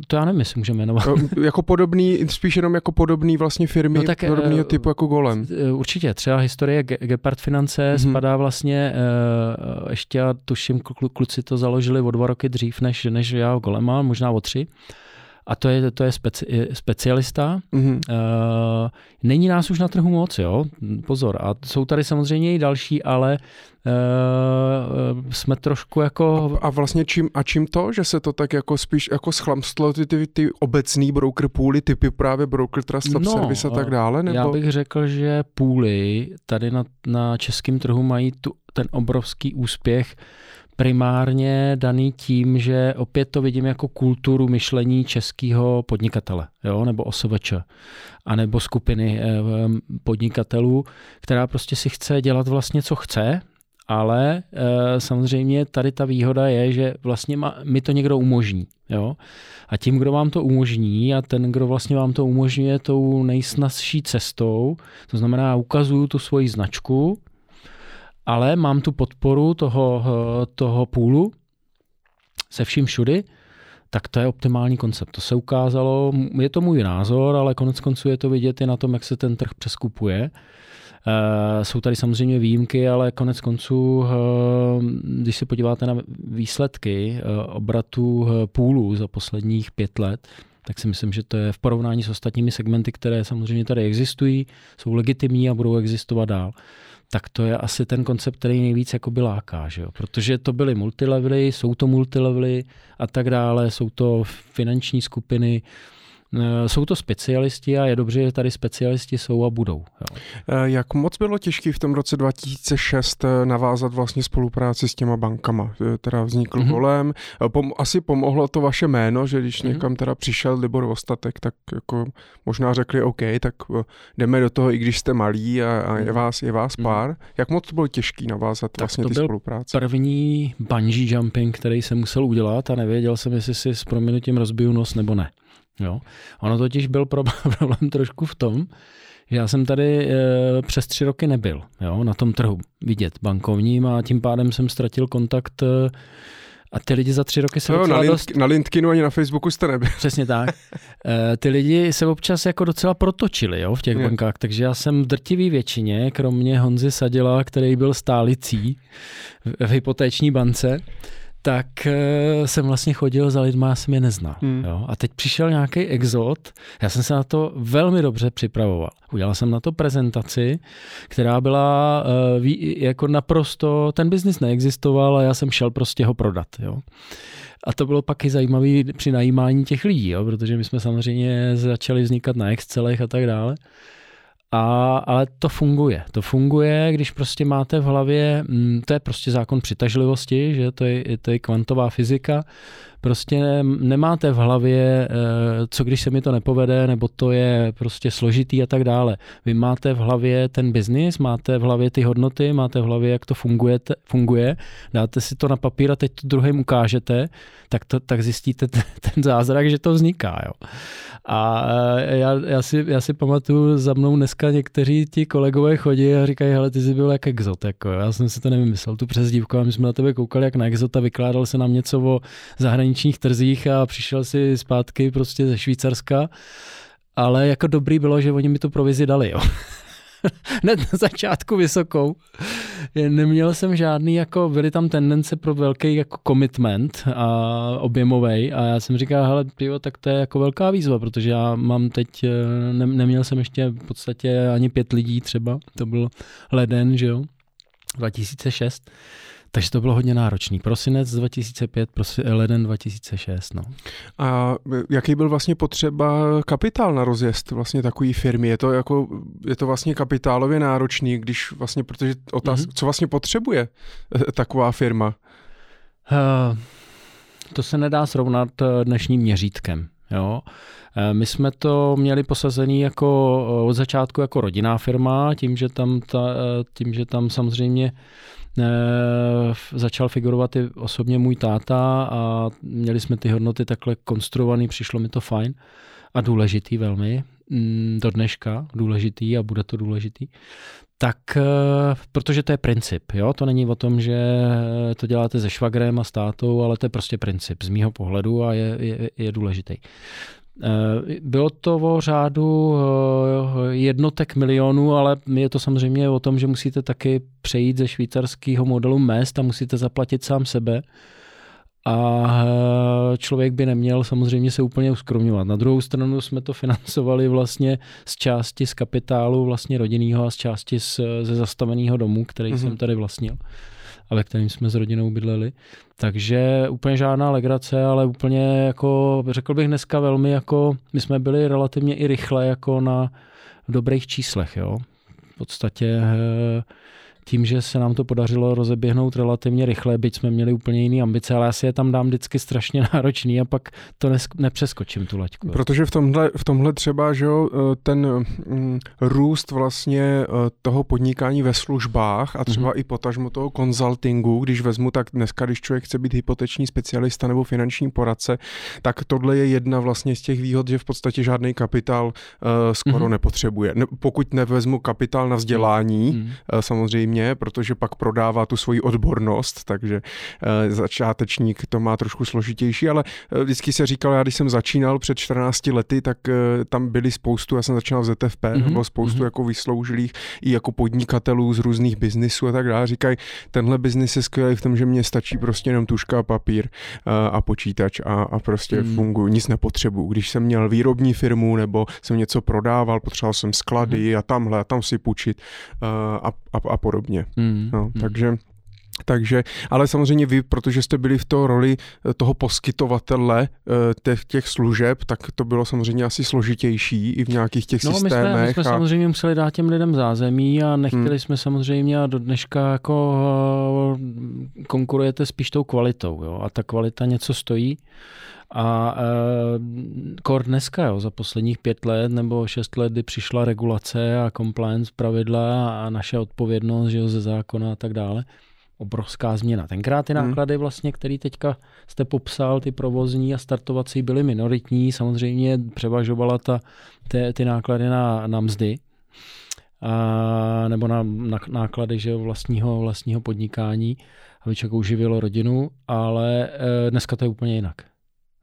to já nevím, jestli můžeme jmenovat. jako podobný, spíš jenom jako podobný vlastně firmy, no tak, podobného typu jako golem. Určitě, třeba historie Gepard Finance mm-hmm. spadá vlastně, ještě já tuším, kluci to založili o dva roky dřív, dřív než, než já Golema, možná o tři. A to je, to je speci, specialista. Mm-hmm. Uh, není nás už na trhu moc, jo, pozor. A jsou tady samozřejmě i další, ale uh, jsme trošku jako... A, a vlastně čím, a čím to, že se to tak jako spíš jako schlamstlo ty, ty, ty obecný broker půly, typy právě broker trust no, service a tak dále? Nebo? Já bych řekl, že půly tady na, na českém trhu mají tu, ten obrovský úspěch, primárně daný tím, že opět to vidím jako kulturu myšlení českého podnikatele, jo, nebo OSVČ, anebo skupiny eh, podnikatelů, která prostě si chce dělat vlastně, co chce, ale e, samozřejmě tady ta výhoda je, že vlastně mi to někdo umožní. Jo? A tím, kdo vám to umožní a ten, kdo vlastně vám to umožňuje tou nejsnazší cestou, to znamená, ukazuju tu svoji značku, ale mám tu podporu toho, eh, toho půlu se vším všudy, tak to je optimální koncept. To se ukázalo, je to můj názor, ale konec konců je to vidět i na tom, jak se ten trh přeskupuje. Uh, jsou tady samozřejmě výjimky, ale konec konců, uh, když se podíváte na výsledky uh, obratu půlu za posledních pět let, tak si myslím, že to je v porovnání s ostatními segmenty, které samozřejmě tady existují, jsou legitimní a budou existovat dál tak to je asi ten koncept, který nejvíc jako láká, že jo? protože to byly multilevely, jsou to multilevely a tak dále, jsou to finanční skupiny, Eh, jsou to specialisti a je dobře, že tady specialisti jsou a budou. Jo. Eh, jak moc bylo těžké v tom roce 2006 eh, navázat vlastně spolupráci s těma bankama? Teda vznikl mm-hmm. golem. Pom- asi pomohlo to vaše jméno, že když mm-hmm. někam teda přišel Libor Ostatek, tak jako možná řekli OK, tak jdeme do toho, i když jste malí a, a je mhm. vás, je vás mhm. pár. Mm-hmm. Jak moc to bylo těžké navázat tak vlastně to ty byl spolupráce? první bungee jumping, který jsem musel udělat a nevěděl jsem, jestli si s proměnutím rozbiju nos nebo ne. Jo. Ono totiž byl problém trošku v tom, že já jsem tady e, přes tři roky nebyl jo, na tom trhu vidět bankovním a tím pádem jsem ztratil kontakt e, a ty lidi za tři roky se no, na, link, dost... na LinkedInu ani na Facebooku jste nebyl. Přesně tak. E, ty lidi se občas jako docela protočili jo, v těch je. bankách, takže já jsem v drtivý většině, kromě Honzy Sadila, který byl stálicí v, v hypotéční bance, tak uh, jsem vlastně chodil za lidma, já jsem je neznal. Hmm. Jo? A teď přišel nějaký exot, já jsem se na to velmi dobře připravoval. Udělal jsem na to prezentaci, která byla uh, ví, jako naprosto, ten biznis neexistoval a já jsem šel prostě ho prodat. Jo? A to bylo pak i zajímavé při najímání těch lidí, jo? protože my jsme samozřejmě začali vznikat na Excelech a tak dále. A, ale to funguje. To funguje, když prostě máte v hlavě, mm, to je prostě zákon přitažlivosti, že to je, to je kvantová fyzika, prostě nemáte v hlavě, eh, co když se mi to nepovede, nebo to je prostě složitý a tak dále. Vy máte v hlavě ten biznis, máte v hlavě ty hodnoty, máte v hlavě, jak to funguje, funguje dáte si to na papír a teď to druhým ukážete, tak, to, tak zjistíte ten, ten zázrak, že to vzniká. Jo. A eh, já, já, si, já si pamatuju, za mnou dneska někteří ti kolegové chodí a říkají, hele, ty jsi byl jak exot. Jako. Já jsem si to nevymyslel, tu přezdívku, a my jsme na tebe koukali jak na exota, vykládal se nám něco o zahraničí zahraničních trzích a přišel si zpátky prostě ze Švýcarska, ale jako dobrý bylo, že oni mi tu provizi dali, jo. Hned na začátku vysokou. Neměl jsem žádný, jako byly tam tendence pro velký jako commitment a objemový a já jsem říkal, hele, pivo, tak to je jako velká výzva, protože já mám teď, eh, ne, neměl jsem ještě v podstatě ani pět lidí třeba, to byl leden, že jo, 2006 takže to bylo hodně náročný. Prosinec 2005, prosi, leden 2006. No. A jaký byl vlastně potřeba kapitál na rozjezd vlastně takové firmy? Je to, jako, je to vlastně kapitálově náročný, když vlastně, protože otázka, mm-hmm. co vlastně potřebuje eh, taková firma? Uh, to se nedá srovnat eh, dnešním měřítkem. Jo. My jsme to měli posazený jako od začátku jako rodinná firma, tím, že tam, ta, tím, že tam samozřejmě Eh, začal figurovat i osobně můj táta a měli jsme ty hodnoty takhle konstruovaný, přišlo mi to fajn a důležitý velmi, mm, do dneška důležitý a bude to důležitý. Tak, eh, protože to je princip, jo? to není o tom, že to děláte se švagrem a státou, ale to je prostě princip z mýho pohledu a je, je, je důležitý. Eh, bylo to o řádu eh, jednotek milionů, ale je to samozřejmě o tom, že musíte taky přejít ze švýcarského modelu mest a musíte zaplatit sám sebe. A eh, člověk by neměl samozřejmě se úplně uskromňovat. Na druhou stranu jsme to financovali vlastně z části z kapitálu vlastně rodinného a z části z, ze zastaveného domu, který mm-hmm. jsem tady vlastnil a ve kterým jsme s rodinou bydleli. Takže úplně žádná legrace, ale úplně jako, řekl bych dneska velmi jako, my jsme byli relativně i rychle jako na dobrých číslech, jo. V podstatě eh, tím, že se nám to podařilo rozeběhnout relativně rychle, byť jsme měli úplně jiný ambice, ale já si je tam dám vždycky strašně náročný a pak to nepřeskočím tu laťku. Protože v tomhle, v tomhle třeba, že jo, eh, ten mm, růst vlastně eh, toho podnikání ve službách a třeba mm-hmm. i potažmo toho konzultingu, když vezmu, tak dneska, když člověk chce být hypoteční specialista nebo finanční poradce, tak tohle je jedna vlastně z těch výhod, že v podstatě žádný kapitál uh, skoro mm-hmm. nepotřebuje. Ne, pokud nevezmu kapitál na vzdělání, mm-hmm. uh, samozřejmě špatně, protože pak prodává tu svoji odbornost, takže uh, začátečník to má trošku složitější, ale uh, vždycky se říkal, já když jsem začínal před 14 lety, tak uh, tam byli spoustu, já jsem začínal v ZFP, mm-hmm. bylo spoustu mm-hmm. jako vysloužilých i jako podnikatelů z různých biznisů a tak dále. Říkají, tenhle biznis je skvělý v tom, že mě stačí prostě jenom tuška a papír uh, a počítač a, a prostě mm. funguji, nic nepotřebuju. Když jsem měl výrobní firmu nebo jsem něco prodával, potřeboval jsem sklady mm. a tamhle a tam si půjčit a, a, a podobně podobně. Mm, no, mm. Takže takže, ale samozřejmě vy, protože jste byli v té roli eh, toho poskytovatele eh, těch, těch služeb, tak to bylo samozřejmě asi složitější i v nějakých těch no, systémech. My jsme, my jsme a... samozřejmě museli dát těm lidem zázemí a nechtěli hmm. jsme samozřejmě a do dneška jako eh, konkurujete spíš tou kvalitou. Jo? A ta kvalita něco stojí. A e, kor dneska, jo, za posledních pět let nebo šest let, kdy přišla regulace a compliance pravidla a naše odpovědnost že jo, ze zákona a tak dále, obrovská změna. Tenkrát ty hmm. náklady vlastně, které teďka jste popsal, ty provozní a startovací byly minoritní, samozřejmě převažovala ta, ty, ty náklady na, na mzdy, a, nebo na, na náklady že vlastního, vlastního podnikání, aby člověk uživilo rodinu, ale e, dneska to je úplně jinak.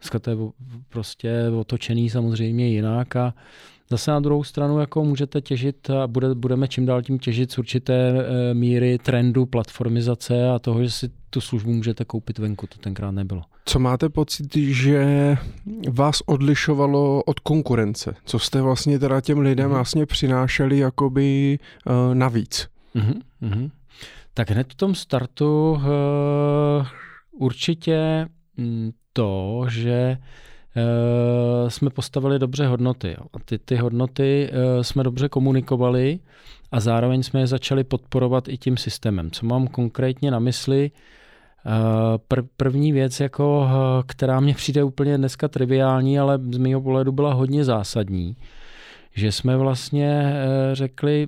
Dneska to je prostě otočený samozřejmě jinak a Zase na druhou stranu jako můžete těžit a bude, budeme čím dál tím těžit z určité e, míry trendu platformizace a toho, že si tu službu můžete koupit venku. To tenkrát nebylo. Co máte pocit, že vás odlišovalo od konkurence? Co jste vlastně teda těm lidem mm. vlastně přinášeli jakoby uh, navíc? Mm-hmm. Tak hned v tom startu uh, určitě mm, to, že jsme postavili dobře hodnoty. A ty, ty hodnoty uh, jsme dobře komunikovali a zároveň jsme je začali podporovat i tím systémem. Co mám konkrétně na mysli? Pr- první věc, jako, která mě přijde úplně dneska triviální, ale z mého pohledu byla hodně zásadní, že jsme vlastně řekli,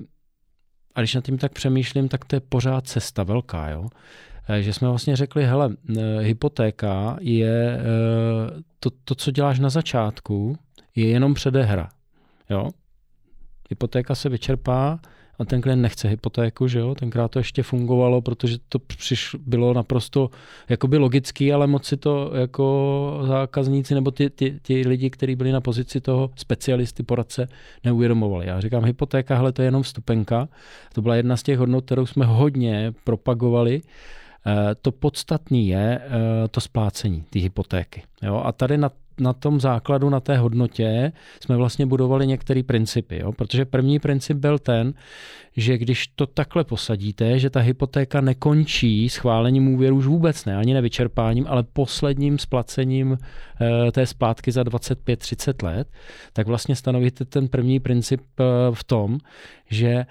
a když nad tím tak přemýšlím, tak to je pořád cesta velká, jo. Eh, že jsme vlastně řekli, hele, eh, hypotéka je eh, to, to, co děláš na začátku, je jenom předehra, jo. Hypotéka se vyčerpá, a ten klient nechce hypotéku, že jo? Tenkrát to ještě fungovalo, protože to přiš, bylo naprosto jakoby logický, ale moc si to jako zákazníci nebo ty, ty, ty lidi, kteří byli na pozici toho specialisty, poradce, neuvědomovali. Já říkám, hypotéka, hele, to je jenom vstupenka. To byla jedna z těch hodnot, kterou jsme hodně propagovali. Eh, to podstatné je eh, to splácení, ty hypotéky. Jo? A tady na na tom základu, na té hodnotě jsme vlastně budovali některé principy. Jo? Protože první princip byl ten, že když to takhle posadíte, že ta hypotéka nekončí schválením úvěru už vůbec ne, ani nevyčerpáním, ale posledním splacením e, té splátky za 25-30 let, tak vlastně stanovíte ten první princip v tom, že eh,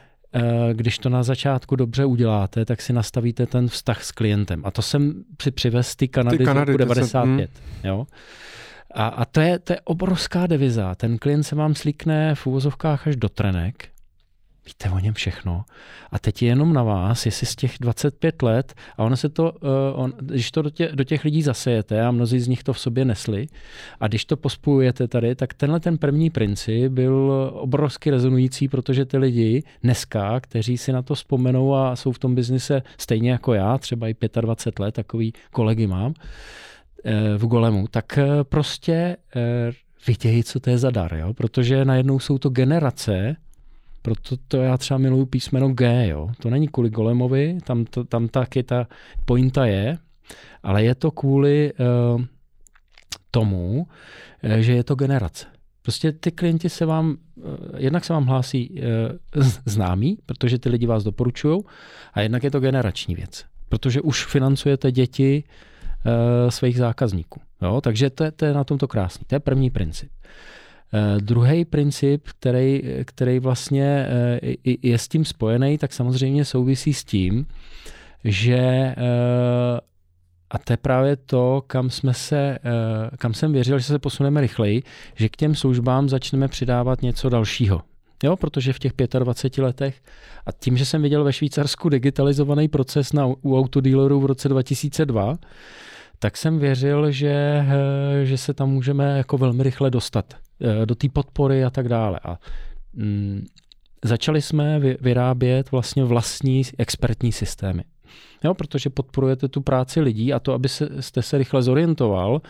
když to na začátku dobře uděláte, tak si nastavíte ten vztah s klientem. A to jsem si přivez ty Kanady, ty Kanady 95. Jsem, mm. jo? A, a to, je, to je obrovská deviza. Ten klient se vám slíkne v úvozovkách až do trenek, víte o něm všechno. A teď je jenom na vás, jestli z těch 25 let, a ono se to, uh, on, když to do, tě, do těch lidí zasejete, a mnozí z nich to v sobě nesli, a když to pospojujete tady, tak tenhle ten první princip byl obrovsky rezonující, protože ty lidi dneska, kteří si na to vzpomenou a jsou v tom biznise stejně jako já, třeba i 25 let, takový kolegy mám, Eh, v Golemu, tak eh, prostě vidějí, co to je za dar, jo? protože najednou jsou to generace, proto to já třeba miluju písmeno G, jo? to není kvůli Golemovi, tam, to, tam taky ta pointa je, ale je to kvůli uh, tomu, že je to generace. Prostě ty klienti se vám, jednak se vám hlásí známí, protože ty lidi vás doporučují, a jednak je to generační věc. Protože už financujete děti svých zákazníků. Jo? Takže to, to je na tomto krásný. To je první princip. Uh, druhý princip, který, který vlastně uh, je s tím spojený, tak samozřejmě souvisí s tím, že uh, a to je právě to, kam, jsme se, kam jsem věřil, že se posuneme rychleji, že k těm službám začneme přidávat něco dalšího. Jo, protože v těch 25 letech a tím, že jsem viděl ve Švýcarsku digitalizovaný proces na, u autodealerů v roce 2002, tak jsem věřil, že, eh, že se tam můžeme jako velmi rychle dostat eh, do té podpory a tak dále. A mm, začali jsme vyrábět vlastně vlastní expertní systémy. Jo, protože podporujete tu práci lidí a to, aby se, jste se rychle zorientoval.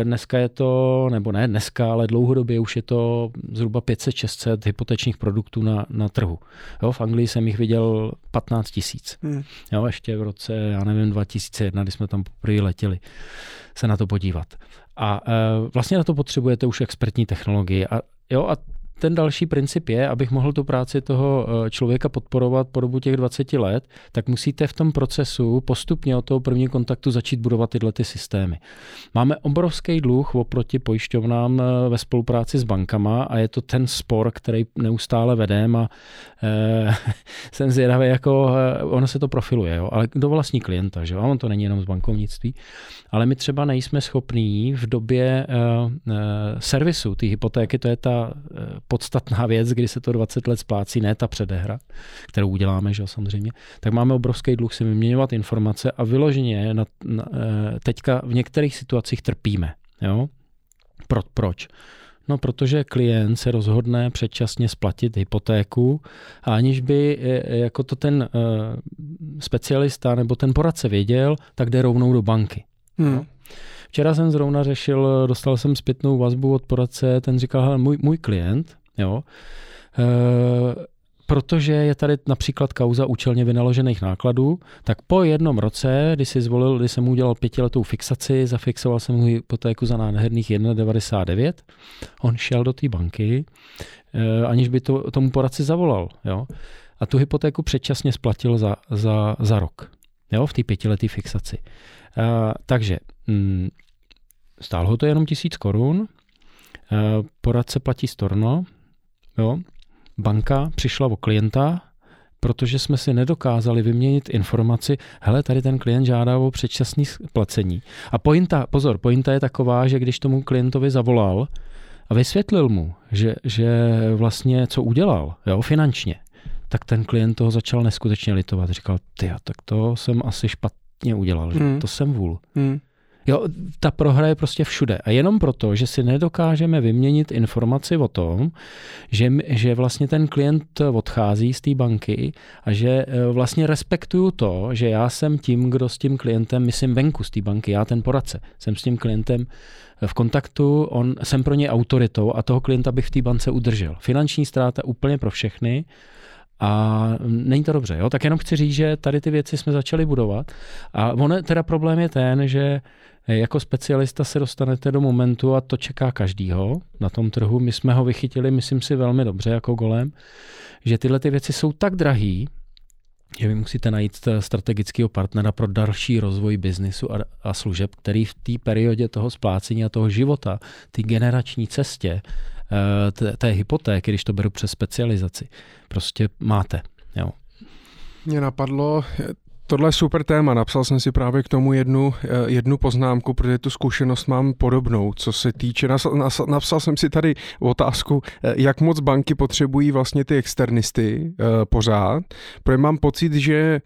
Eh, dneska je to, nebo ne dneska, ale dlouhodobě už je to zhruba 500-600 hypotečních produktů na, na trhu. Jo, v Anglii jsem jich viděl 15 tisíc. Hmm. Jo, ještě v roce, já nevím, 2001, kdy jsme tam poprvé letěli se na to podívat. A e, vlastně na to potřebujete už expertní technologii. A, jo, a ten další princip je, abych mohl tu práci toho eh, člověka podporovat po dobu těch 20 let, tak musíte v tom procesu postupně od toho prvního kontaktu začít budovat tyhle ty systémy. Máme obrovský dluh oproti pojišťovnám eh, ve spolupráci s bankama a je to ten spor, který neustále vedeme a e, jsem zvědavý, jako ono se to profiluje, jo? ale do vlastní klienta, že jo? on to není jenom z bankovnictví, ale my třeba nejsme schopní v době e, servisu té hypotéky, to je ta podstatná věc, kdy se to 20 let splácí, ne ta předehra, kterou uděláme, že jo, samozřejmě, tak máme obrovský dluh si vyměňovat informace a vyloženě na, na, eh, teďka v některých situacích trpíme. Jo? Pro, proč? No, protože klient se rozhodne předčasně splatit hypotéku a aniž by eh, jako to ten uh, specialista nebo ten poradce věděl, tak jde rovnou do banky. Hmm. Včera jsem zrovna řešil, dostal jsem zpětnou vazbu od poradce, ten říkal, hele, můj, můj klient, jo, e, protože je tady například kauza účelně vynaložených nákladů, tak po jednom roce, kdy si zvolil, kdy jsem mu udělal pětiletou fixaci, zafixoval jsem mu hypotéku za nádherných 1,99, on šel do té banky, eh, aniž by to, tomu poradci zavolal. Jo? A tu hypotéku předčasně splatil za, za, za rok jo? v té pětileté fixaci. Uh, takže mm, stálo ho to jenom tisíc korun, poradce platí storno, jo? banka přišla o klienta, protože jsme si nedokázali vyměnit informaci, hele, tady ten klient žádá o předčasné placení. A pointa, pozor, pointa je taková, že když tomu klientovi zavolal a vysvětlil mu, že, že vlastně co udělal, jo, finančně, tak ten klient toho začal neskutečně litovat. Říkal, ty, tak to jsem asi špatně udělal, hmm. to jsem vůl. Hmm. Jo, ta prohra je prostě všude. A jenom proto, že si nedokážeme vyměnit informaci o tom, že, že vlastně ten klient odchází z té banky a že e, vlastně respektuju to, že já jsem tím, kdo s tím klientem, myslím venku z té banky, já ten poradce, jsem s tím klientem v kontaktu, on, jsem pro ně autoritou a toho klienta bych v té bance udržel. Finanční ztráta úplně pro všechny, a není to dobře, jo? Tak jenom chci říct, že tady ty věci jsme začali budovat. A on, teda problém je ten, že jako specialista se dostanete do momentu a to čeká každýho na tom trhu. My jsme ho vychytili, myslím si, velmi dobře jako golem, že tyhle ty věci jsou tak drahý, že vy musíte najít strategického partnera pro další rozvoj biznisu a, a služeb, který v té periodě toho splácení a toho života, ty generační cestě, té, té hypotéky, když to beru přes specializaci, prostě máte. Jo. Mě napadlo, Tohle je super téma. Napsal jsem si právě k tomu jednu, eh, jednu poznámku, protože tu zkušenost mám podobnou, co se týče. Napsal jsem si tady otázku, eh, jak moc banky potřebují vlastně ty externisty eh, pořád, protože mám pocit, že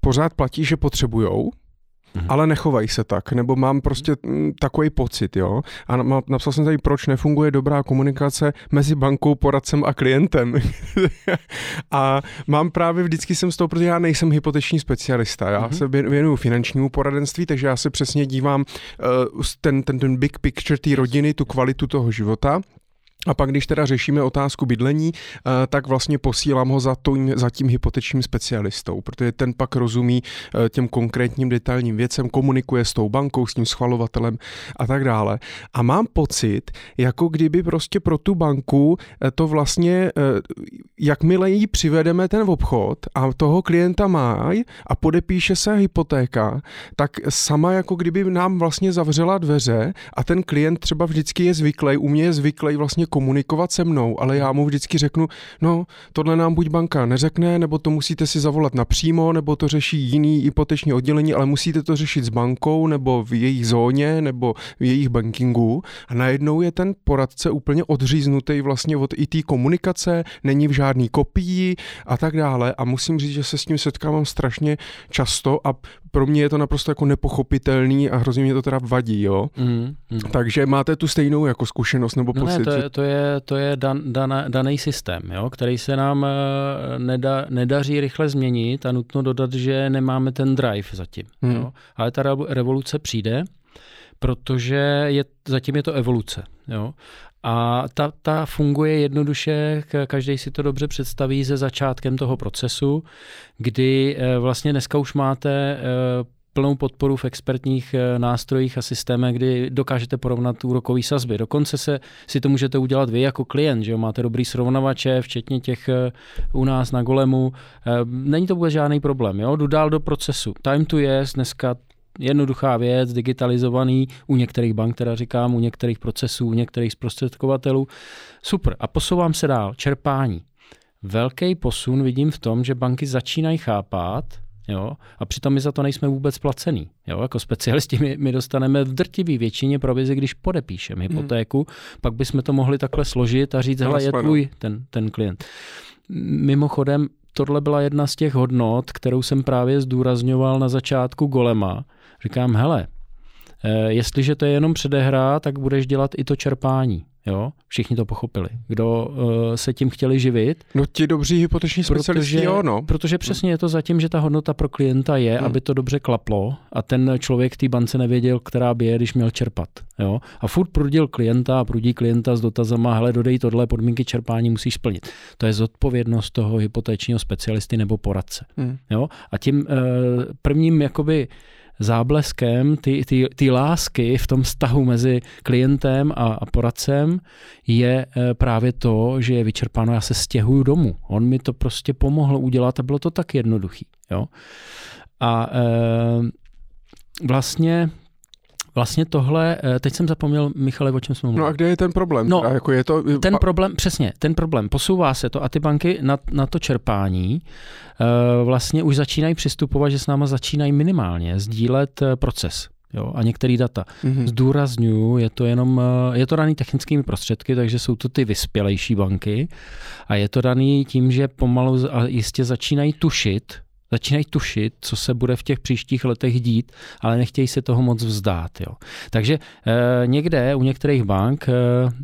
pořád platí, že potřebujou, mm-hmm. ale nechovají se tak, nebo mám prostě mm, takový pocit, jo. A napsal jsem tady, proč nefunguje dobrá komunikace mezi bankou, poradcem a klientem. a mám právě vždycky jsem z toho, protože já nejsem hypoteční specialista, já mm-hmm. se věnuju finančnímu poradenství, takže já se přesně dívám uh, ten, ten, ten big picture té rodiny, tu kvalitu toho života. A pak, když teda řešíme otázku bydlení, eh, tak vlastně posílám ho za, tím, za tím hypotečním specialistou, protože ten pak rozumí eh, těm konkrétním detailním věcem, komunikuje s tou bankou, s tím schvalovatelem a tak dále. A mám pocit, jako kdyby prostě pro tu banku eh, to vlastně, jakmile jí přivedeme ten obchod a toho klienta má a podepíše se hypotéka, tak sama jako kdyby nám vlastně zavřela dveře a ten klient třeba vždycky je zvyklý, u mě je zvyklý vlastně komunikovat se mnou, ale já mu vždycky řeknu, no, tohle nám buď banka neřekne, nebo to musíte si zavolat napřímo, nebo to řeší jiný hypoteční oddělení, ale musíte to řešit s bankou, nebo v jejich zóně, nebo v jejich bankingu. A najednou je ten poradce úplně odříznutý vlastně od i té komunikace, není v žádný kopii a tak dále. A musím říct, že se s tím setkávám strašně často a pro mě je to naprosto jako nepochopitelný a hrozně mě to teda vadí, jo. Mm, mm. Takže máte tu stejnou jako zkušenost nebo no pocit? Ne, to, je, to je, to je dan, dan, daný systém, jo, který se nám eh, neda, nedaří rychle změnit a nutno dodat, že nemáme ten drive zatím. Mm. Jo. Ale ta revoluce přijde, protože je, zatím je to evoluce. Jo. A ta, ta funguje jednoduše, každý si to dobře představí se začátkem toho procesu, kdy eh, vlastně dneska už máte eh, plnou podporu v expertních eh, nástrojích a systémech, kdy dokážete porovnat úrokový sazby. Dokonce se, si to můžete udělat vy jako klient, že jo? máte dobrý srovnavače, včetně těch u nás na Golemu. Není to vůbec žádný problém. Jo? Jdu dál do procesu. Time to yes, dneska jednoduchá věc, digitalizovaný, u některých bank, teda říkám, u některých procesů, u některých zprostředkovatelů. Super. A posouvám se dál. Čerpání. Velký posun vidím v tom, že banky začínají chápat, Jo? A přitom my za to nejsme vůbec placený. Jo? Jako specialisti my, my dostaneme v drtivý většině provizi, když podepíšeme hmm. hypotéku, hmm. pak bychom to mohli takhle složit a říct, hele, je tvůj ten, ten klient. Mimochodem, tohle byla jedna z těch hodnot, kterou jsem právě zdůrazňoval na začátku Golema, Říkám, hele, eh, jestliže to je jenom předehra, tak budeš dělat i to čerpání. Jo? Všichni to pochopili. Kdo uh, se tím chtěli živit. No ti dobří hypoteční specialisti, jo, no. Protože přesně je to zatím, že ta hodnota pro klienta je, hmm. aby to dobře klaplo a ten člověk v té bance nevěděl, která by je, když měl čerpat. Jo? A furt prudil klienta a prudí klienta s dotazama, hele, dodej tohle, podmínky čerpání musíš splnit. To je zodpovědnost toho hypotečního specialisty nebo poradce. Hmm. Jo? A tím uh, prvním jakoby zábleskem ty, ty, ty lásky v tom vztahu mezi klientem a, a poradcem je e, právě to, že je vyčerpáno, já se stěhuju domů. On mi to prostě pomohl udělat a bylo to tak jednoduchý. Jo? A e, vlastně Vlastně tohle, eh, teď jsem zapomněl, Michale, o čem jsme mluvili. No a kde je ten problém? No, jako je to... ten problém, přesně, ten problém, posouvá se to a ty banky na, na to čerpání uh, vlastně už začínají přistupovat, že s náma začínají minimálně sdílet uh, proces. Jo, a některé data. Mm-hmm. Zdůraznuju, je to jenom, je to daný technickými prostředky, takže jsou to ty vyspělejší banky a je to daný tím, že pomalu a jistě začínají tušit, Začínají tušit, co se bude v těch příštích letech dít, ale nechtějí se toho moc vzdát. Jo. Takže e, někde u některých bank, e,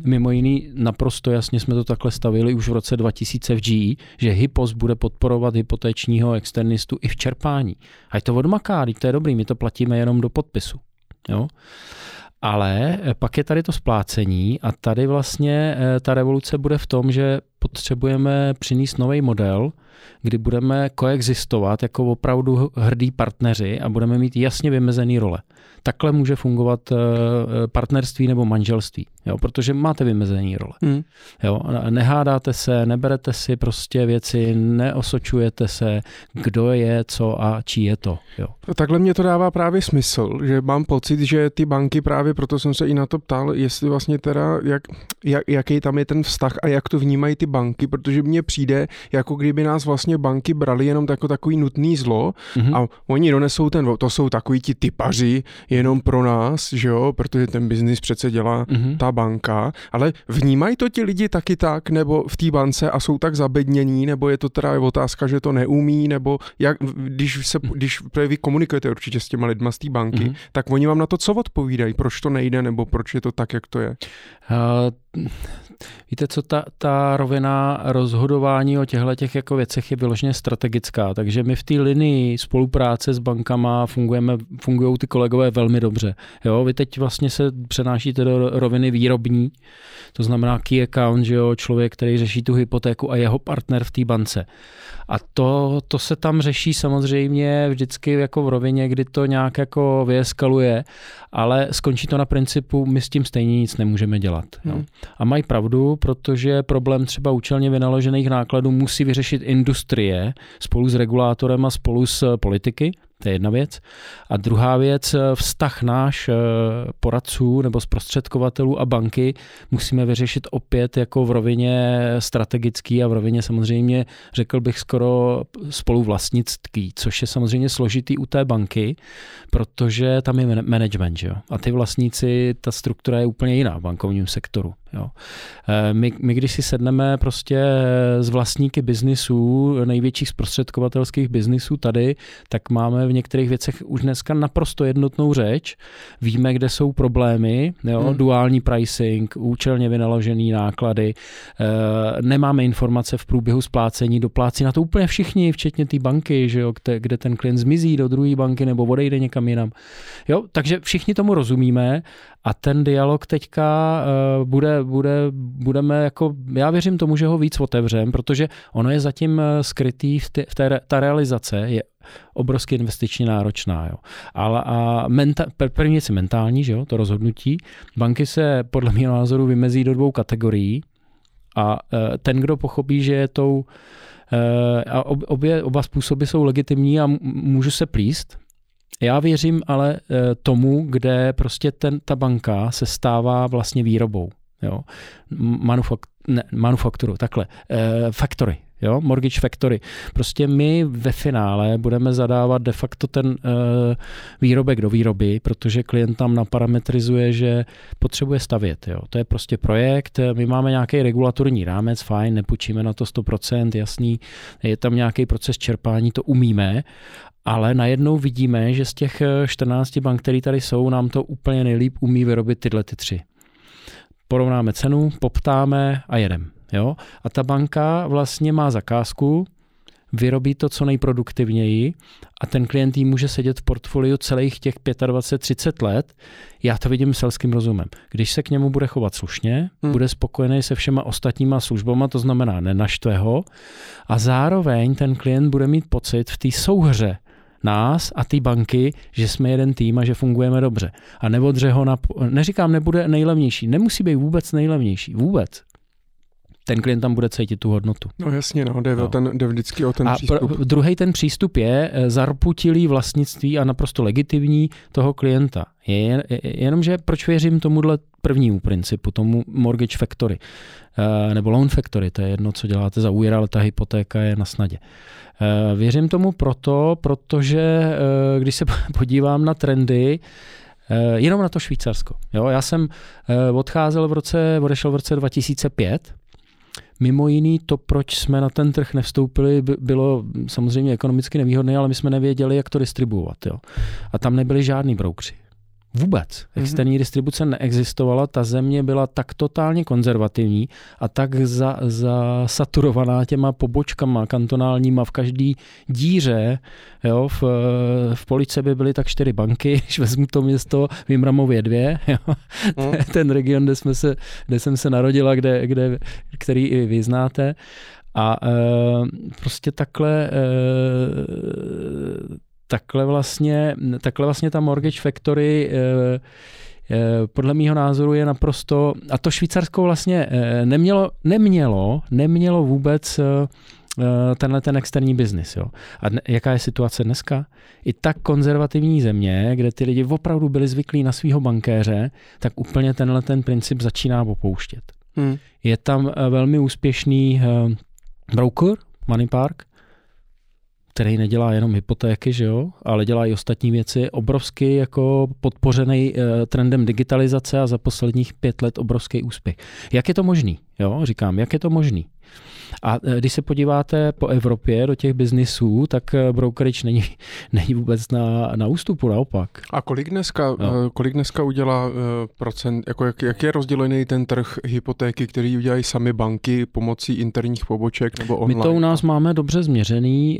mimo jiný naprosto jasně jsme to takhle stavili už v roce 2000 v GE, že Hypos bude podporovat hypotečního externistu i v čerpání. A je to odmaká, to je dobrý, my to platíme jenom do podpisu. Jo. Ale eh, pak je tady to splácení a tady vlastně ta revoluce bude v tom, že potřebujeme přinést nový model, kdy budeme koexistovat jako opravdu hrdí partneři a budeme mít jasně vymezený role. Takhle může fungovat eh, partnerství nebo manželství, jo, protože máte vymezení role. Hmm. Jo, nehádáte se, neberete si prostě věci, neosočujete se, kdo je co a čí je to. Jo. Takhle mě to dává právě smysl, že mám pocit, že ty banky právě, proto jsem se i na to ptal, jestli vlastně teda, jak, jak, jaký tam je ten vztah a jak to vnímají ty banky, protože mně přijde, jako kdyby nás vlastně banky brali jenom jako takový nutný zlo mm-hmm. a oni donesou ten, to jsou takový ti typaři jenom pro nás, že jo, protože ten biznis přece dělá mm-hmm. ta banka, ale vnímají to ti lidi taky tak, nebo v té bance a jsou tak zabednění, nebo je to teda otázka, že to neumí, nebo jak, když, se, když vy komunikujete určitě s těma lidma z té banky, mm-hmm. tak oni vám na to co odpovídají, proč to nejde, nebo proč je to tak, jak to je? Uh, víte co, ta, ta rovina rozhodování o těchto těch jako věcech je vyloženě strategická, takže my v té linii spolupráce s bankama fungujeme, fungují ty kolegové velmi dobře. Jo, vy teď vlastně se přenášíte do roviny výrobní, to znamená key account, že jo, člověk, který řeší tu hypotéku a jeho partner v té bance. A to, to se tam řeší samozřejmě vždycky jako v rovině, kdy to nějak jako vyeskaluje, ale skončí to na principu, my s tím stejně nic nemůžeme dělat. Jo. Hmm. A mají pravdu, protože problém třeba účelně vynaložených nákladů musí vyřešit industrie spolu s regulátorem a spolu s politiky, to je jedna věc. A druhá věc, vztah náš eh, poradců nebo zprostředkovatelů a banky musíme vyřešit opět jako v rovině strategický a v rovině samozřejmě, řekl bych, skoro spoluvlastnický, což je samozřejmě složitý u té banky, protože tam je management, že jo? A ty vlastníci, ta struktura je úplně jiná v bankovním sektoru. Jo. Eh, my, my když si sedneme prostě z vlastníky biznisů, největších zprostředkovatelských biznisů tady, tak máme v některých věcech už dneska naprosto jednotnou řeč. Víme, kde jsou problémy, jo, hmm. duální pricing, účelně vynaložený náklady, e, nemáme informace v průběhu splácení, doplácí na to úplně všichni, včetně té banky, že jo, kde, kde ten klient zmizí do druhé banky nebo odejde někam jinam. Jo, takže všichni tomu rozumíme a ten dialog teďka uh, bude, bude, budeme jako, já věřím tomu, že ho víc otevřem, protože ono je zatím eh, skrytý v, té, v té, ta realizace je obrovsky investičně náročná. Jo. Ale a menta, první věc je mentální, že jo, to rozhodnutí. Banky se podle mého názoru vymezí do dvou kategorií a uh, ten, kdo pochopí, že je tou a obě, oba způsoby jsou legitimní a můžu se plíst, já věřím ale eh, tomu, kde prostě ten, ta banka se stává vlastně výrobou. Jo. Manufakt, ne, manufakturu, takhle. E, factory, jo, Mortgage Factory. Prostě my ve finále budeme zadávat de facto ten e, výrobek do výroby, protože klient tam naparametrizuje, že potřebuje stavět. Jo. To je prostě projekt, my máme nějaký regulatorní rámec, fajn, nepůjčíme na to 100%, jasný, je tam nějaký proces čerpání, to umíme, ale najednou vidíme, že z těch 14 bank, které tady jsou, nám to úplně nejlíp umí vyrobit tyhle ty tři porovnáme cenu, poptáme a jedem. Jo? A ta banka vlastně má zakázku, vyrobí to co nejproduktivněji a ten klient jí může sedět v portfoliu celých těch 25-30 let. Já to vidím selským rozumem. Když se k němu bude chovat slušně, hmm. bude spokojený se všema ostatníma službama, to znamená nenaštve ho a zároveň ten klient bude mít pocit v té souhře nás a ty banky, že jsme jeden tým a že fungujeme dobře. A neodře ho na... Neříkám, nebude nejlevnější. Nemusí být vůbec nejlevnější. Vůbec ten klient tam bude cítit tu hodnotu. No jasně, no, jde, no. Ten, jde vždycky o ten a přístup. Pr- druhý ten přístup je eh, zarputilý vlastnictví a naprosto legitimní toho klienta. Je, je, jenomže proč věřím tomuhle prvnímu principu, tomu mortgage factory, nebo loan factory, to je jedno, co děláte za úvěr, ale ta hypotéka je na snadě. Uh, věřím tomu proto, protože uh, když se podívám na trendy, jenom na to Švýcarsko. Jo, já jsem odcházel v roce, odešel v roce 2005 Mimo jiný to, proč jsme na ten trh nevstoupili, bylo samozřejmě ekonomicky nevýhodné, ale my jsme nevěděli, jak to distribuovat. Jo. A tam nebyli žádní broukři. Vůbec. Mm-hmm. Externí distribuce neexistovala, ta země byla tak totálně konzervativní a tak za, zasaturovaná těma pobočkama kantonálníma v každý díře. Jo, v, v Police by byly tak čtyři banky, když vezmu to město Vimramově dvě, jo. Mm. ten region, kde, jsme se, kde jsem se narodila, kde, kde, který i vy znáte. A e, prostě takhle e, takhle vlastně, takhle vlastně ta Mortgage Factory eh, eh, podle mýho názoru je naprosto, a to Švýcarsko vlastně eh, nemělo, nemělo, nemělo vůbec tenhle ten externí biznis. Jo. A dne, jaká je situace dneska? I tak konzervativní země, kde ty lidi opravdu byli zvyklí na svého bankéře, tak úplně tenhle ten princip začíná opouštět. Hmm. Je tam velmi úspěšný broker, Money Park, který nedělá jenom hypotéky, že jo, ale dělá i ostatní věci, obrovský jako podpořený uh, trendem digitalizace a za posledních pět let obrovský úspěch. Jak je to možný? Jo, říkám, jak je to možný? A e, když se podíváte po Evropě do těch biznisů, tak e, brokerage není, není vůbec na, na ústupu, naopak. A kolik dneska, no. kolik dneska udělá procent, jako jak, jak je rozdělený ten trh hypotéky, který udělají sami banky pomocí interních poboček nebo online? My to u nás máme dobře změřený,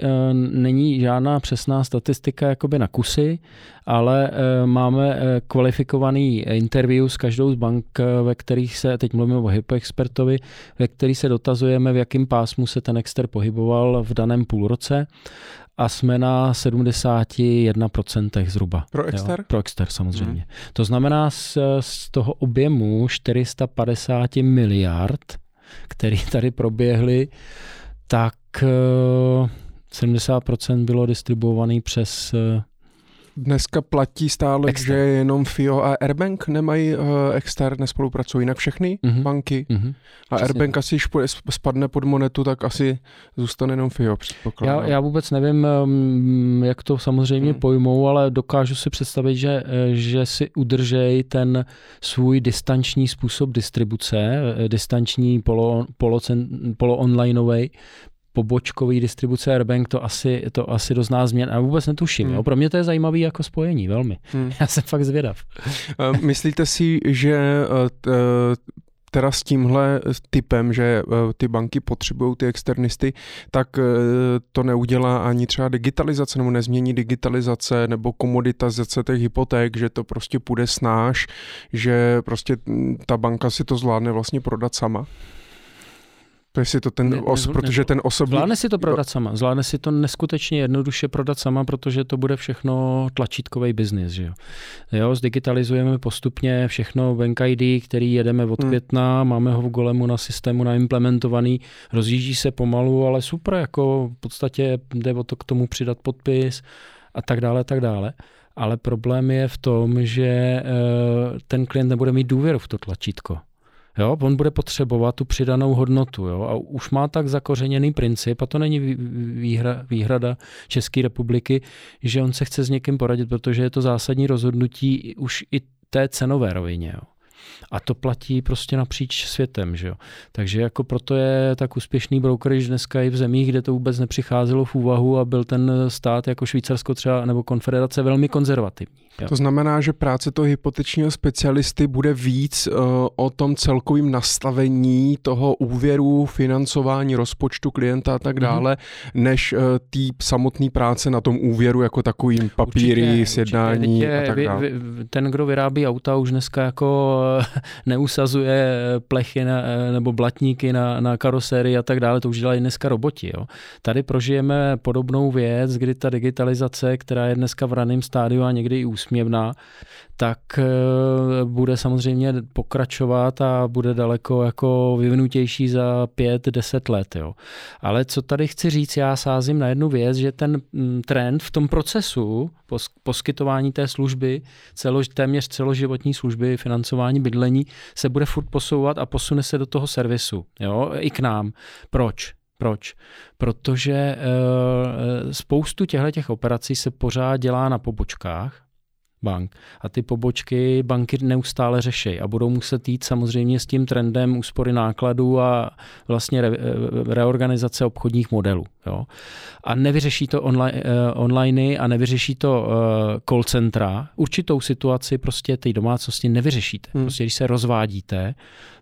není žádná přesná statistika jakoby na kusy, ale máme kvalifikovaný interview s každou z bank, ve kterých se, teď mluvíme o hypoexpertovi, ve který se dotazujeme, v jakém pásmu se ten exter pohyboval v daném půlroce a jsme na 71% zhruba. Pro exter? Jo, pro exter samozřejmě. Hmm. To znamená z, z toho objemu 450 miliard, který tady proběhly, tak 70% eh, bylo distribuovaný přes eh, dneska platí stále, Exter. že jenom FIO a Airbank nemají uh, exter, nespolupracují jinak všechny mm-hmm. banky. Mm-hmm. A Přesně. Airbank asi, když spadne pod monetu, tak asi zůstane jenom FIO, Já, já vůbec nevím, jak to samozřejmě hmm. pojmou, ale dokážu si představit, že, eh, že si udržej ten svůj distanční způsob distribuce, eh, distanční polo, polo, polo onlineový, pobočkový distribuce Airbank, to asi, to asi dost nás změn. A vůbec netuším. Hmm. Jo. Pro mě to je zajímavý jako spojení, velmi. Hmm. Já jsem fakt zvědav. Eh, myslíte si, že eh, teda s tímhle typem, že eh, ty banky potřebují ty externisty, tak to neudělá ani třeba digitalizace, nebo nezmění digitalizace, nebo komoditazace těch hypoték, že to prostě půjde snáš, že prostě hm, ta banka si to zvládne vlastně prodat sama? To je si to ten ne, os, ne, protože ten osobní... Zvládne si to prodat sama. Zvládne si to neskutečně jednoduše prodat sama, protože to bude všechno tlačítkový biznis. Že jo? jo, zdigitalizujeme postupně všechno Bank ID, který jedeme od hmm. května, máme ho v Golemu na systému naimplementovaný, rozjíždí se pomalu, ale super, jako v podstatě jde o to k tomu přidat podpis a tak dále, tak dále. Ale problém je v tom, že eh, ten klient nebude mít důvěru v to tlačítko. Jo, on bude potřebovat tu přidanou hodnotu jo, a už má tak zakořeněný princip, a to není výhra, výhrada České republiky, že on se chce s někým poradit, protože je to zásadní rozhodnutí už i té cenové rovině. Jo. A to platí prostě napříč světem. Že jo? Takže jako proto je tak úspěšný brokerage dneska i v zemích, kde to vůbec nepřicházelo v úvahu a byl ten stát jako Švýcarsko třeba nebo konfederace velmi konzervativní. Jo. To znamená, že práce toho hypotečního specialisty bude víc uh, o tom celkovém nastavení toho úvěru, financování rozpočtu klienta a tak mhm. dále, mm-hmm. než uh, tý samotný práce na tom úvěru jako takovým papíry, určitě, sjednání určitě. a tak dále. Vy, vy, ten, kdo vyrábí auta, už dneska jako neusazuje plechy na, nebo blatníky na, na karosérii a tak dále, to už dělají dneska roboti. Jo. Tady prožijeme podobnou věc, kdy ta digitalizace, která je dneska v raném stádiu a někdy i úsměvná, tak eh, bude samozřejmě pokračovat a bude daleko jako vyvinutější za pět, deset let. Jo. Ale co tady chci říct, já sázím na jednu věc, že ten mm, trend v tom procesu poskytování té služby, celož, téměř celoživotní služby, financování bydlení, se bude furt posouvat a posune se do toho servisu, jo, i k nám. Proč? Proč? Protože e, spoustu těchto operací se pořád dělá na pobočkách, bank. A ty pobočky banky neustále řeší a budou muset jít samozřejmě s tím trendem úspory nákladů a vlastně re, reorganizace obchodních modelů. Jo. A nevyřeší to online, uh, online a nevyřeší to uh, call centra. Určitou situaci prostě ty domácnosti nevyřešíte. Hmm. Prostě když se rozvádíte,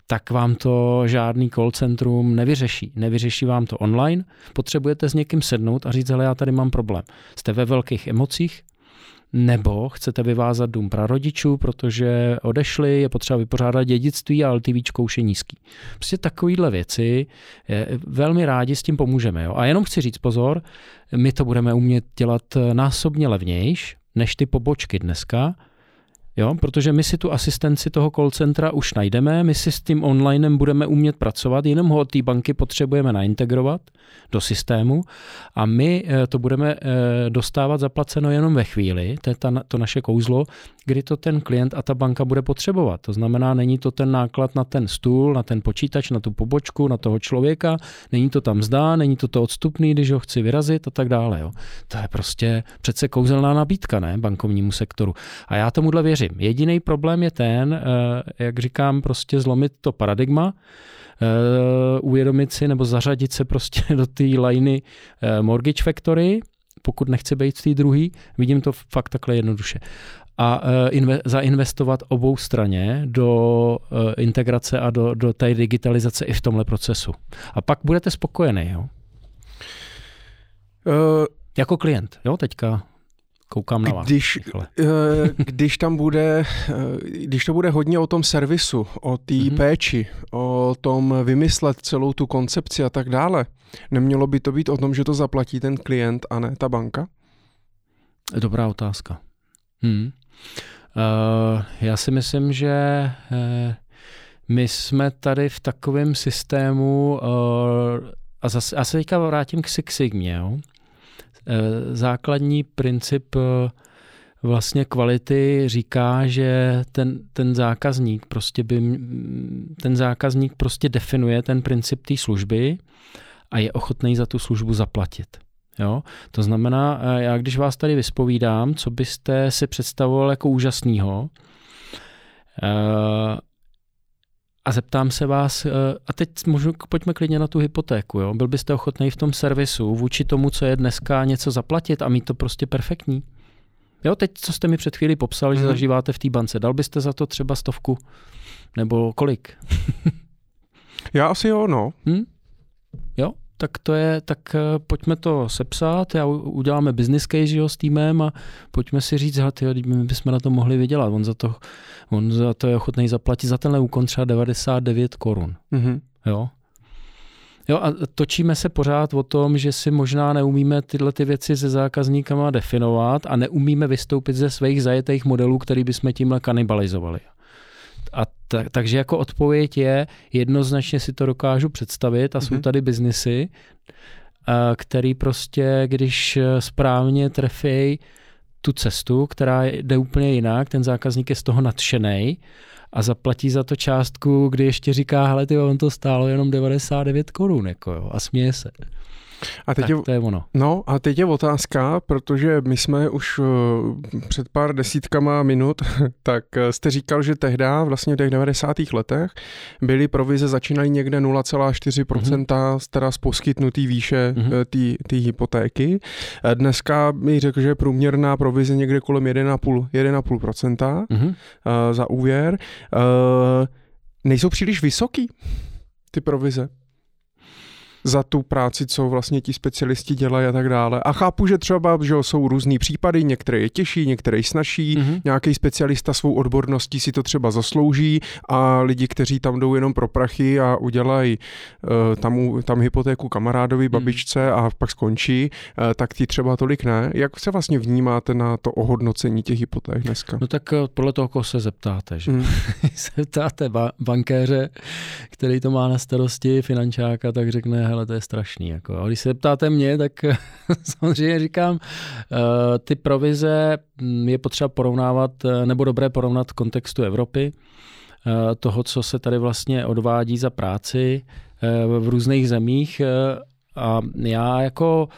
tak vám to žádný call centrum nevyřeší. Nevyřeší vám to online, potřebujete s někým sednout a říct, hele, já tady mám problém. Jste ve velkých emocích, nebo chcete vyvázat dům prarodičů, protože odešli, je potřeba vypořádat dědictví a LTV už je nízký. Prostě takovýhle věci velmi rádi s tím pomůžeme. Jo? A jenom chci říct pozor, my to budeme umět dělat násobně levnějš než ty pobočky dneska, Jo, protože my si tu asistenci toho call centra už najdeme, my si s tím onlinem budeme umět pracovat, jenom ho od té banky potřebujeme naintegrovat do systému a my eh, to budeme eh, dostávat zaplaceno jenom ve chvíli, to je ta, to naše kouzlo, kdy to ten klient a ta banka bude potřebovat. To znamená, není to ten náklad na ten stůl, na ten počítač, na tu pobočku, na toho člověka, není to tam zdá, není to to odstupný, když ho chci vyrazit a tak dále. Jo. To je prostě přece kouzelná nabídka, ne, bankovnímu sektoru. A já tomuhle věřím. Jediný problém je ten, eh, jak říkám, prostě zlomit to paradigma, eh, uvědomit si nebo zařadit se prostě do té liney eh, Mortgage Factory, pokud nechci být v té druhé, vidím to fakt takhle jednoduše a inve, zainvestovat obou straně do integrace a do, do té digitalizace i v tomhle procesu. A pak budete spokojený, jo? Uh, jako klient, jo, teďka Koukám na vás. Když, eh, když tam bude, eh, když to bude hodně o tom servisu, o té mm-hmm. péči, o tom vymyslet celou tu koncepci a tak dále, nemělo by to být o tom, že to zaplatí ten klient a ne ta banka? Dobrá otázka. Hmm. Uh, já si myslím, že uh, my jsme tady v takovém systému uh, a zase, já se teďka vrátím k Six Sigmě, jo? Základní princip vlastně kvality říká, že ten, ten zákazník prostě by, ten zákazník prostě definuje ten princip té služby a je ochotný za tu službu zaplatit. Jo? To znamená, eh, já když vás tady vyspovídám, co byste si představoval jako úžasného, a zeptám se vás, eh, a teď můžu, pojďme klidně na tu hypotéku, jo? byl byste ochotný v tom servisu vůči tomu, co je dneska, něco zaplatit a mít to prostě perfektní? Jo, teď, co jste mi před chvíli popsal, hmm. že mhm. zažíváte v té bance, dal byste za to třeba stovku? Nebo kolik? Já asi jo, no. Hmm? Tak to je, tak eh, pojďme to sepsat, já uděláme business case jo, s týmem a pojďme si říct, hele, tyjo, my bychom na to mohli vydělat. On za to, on za to je ochotný zaplatit za tenhle úkon třeba 99 korun. Mm-hmm. Jo? Jo, a točíme se pořád o tom, že si možná neumíme tyhle ty věci se zákazníkama definovat a neumíme vystoupit ze svých zajetých modelů, který bychom tímhle kanibalizovali. A ta, takže jako odpověď je, jednoznačně si to dokážu představit a mm-hmm. jsou mhm. tady biznisy, který prostě, když správně trefí tu cestu, která jde úplně jinak, ten zákazník je z toho nadšený a zaplatí za to částku, kdy ještě říká, hele, ty, on to stálo jenom 99 korun, jako jo, a směje se. A teď tak je, to je ono. No a teď je otázka, protože my jsme už uh, před pár desítkama minut, tak uh, jste říkal, že tehdy, vlastně v těch 90. letech, byly provize začínaly někde 0,4% mm-hmm. teda z poskytnutý výše mm-hmm. té hypotéky. Dneska mi řekl, že je průměrná provize někde kolem 1,5%, 1,5% mm-hmm. uh, za úvěr. Uh, nejsou příliš vysoký ty provize? Za tu práci, co vlastně ti specialisti dělají a tak dále. A chápu, že třeba že jsou různý případy, některé je těžší, některé je snažší, mm-hmm. nějaký specialista svou odborností si to třeba zaslouží a lidi, kteří tam jdou jenom pro prachy a udělají uh, tam, tam hypotéku kamarádovi, mhm. babičce mm. a pak skončí, uh, tak ti třeba tolik ne. Jak se vlastně vnímáte na to ohodnocení těch hypoték dneska? No tak uh, podle toho, koho se zeptáte. Že? Mm. se zeptáte ba- bankéře, který to má na starosti, finančáka, tak řekne, hele, to je strašný. Jako. A když se ptáte mě, tak samozřejmě říkám, eh, ty provize hm, je potřeba porovnávat, eh, nebo dobré porovnat v kontextu Evropy, eh, toho, co se tady vlastně odvádí za práci v různých zemích. A já jako,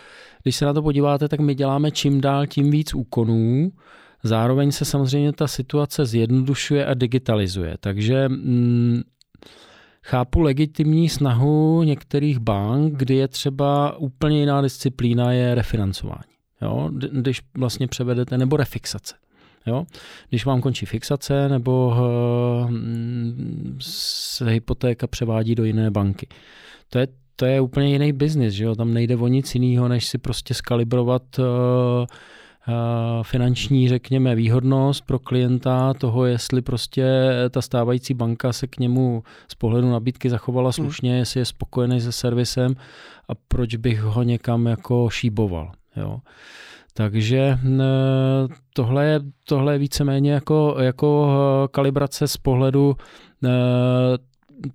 když se na to podíváte, tak my děláme čím dál tím víc úkonů, Zároveň se samozřejmě ta situace zjednodušuje a digitalizuje. Takže hm, Chápu legitimní snahu některých bank, kdy je třeba úplně jiná disciplína, je refinancování. Jo? Když vlastně převedete, nebo refixace. Jo? Když vám končí fixace nebo uh, se hypotéka převádí do jiné banky. To je, to je úplně jiný biznis, jo? tam nejde o nic jiného, než si prostě skalibrovat uh, finanční, řekněme, výhodnost pro klienta toho, jestli prostě ta stávající banka se k němu z pohledu nabídky zachovala hmm. slušně, hmm. jestli je spokojený se servisem a proč bych ho někam jako šíboval. Jo. Takže tohle je, tohle je víceméně jako, jako kalibrace z pohledu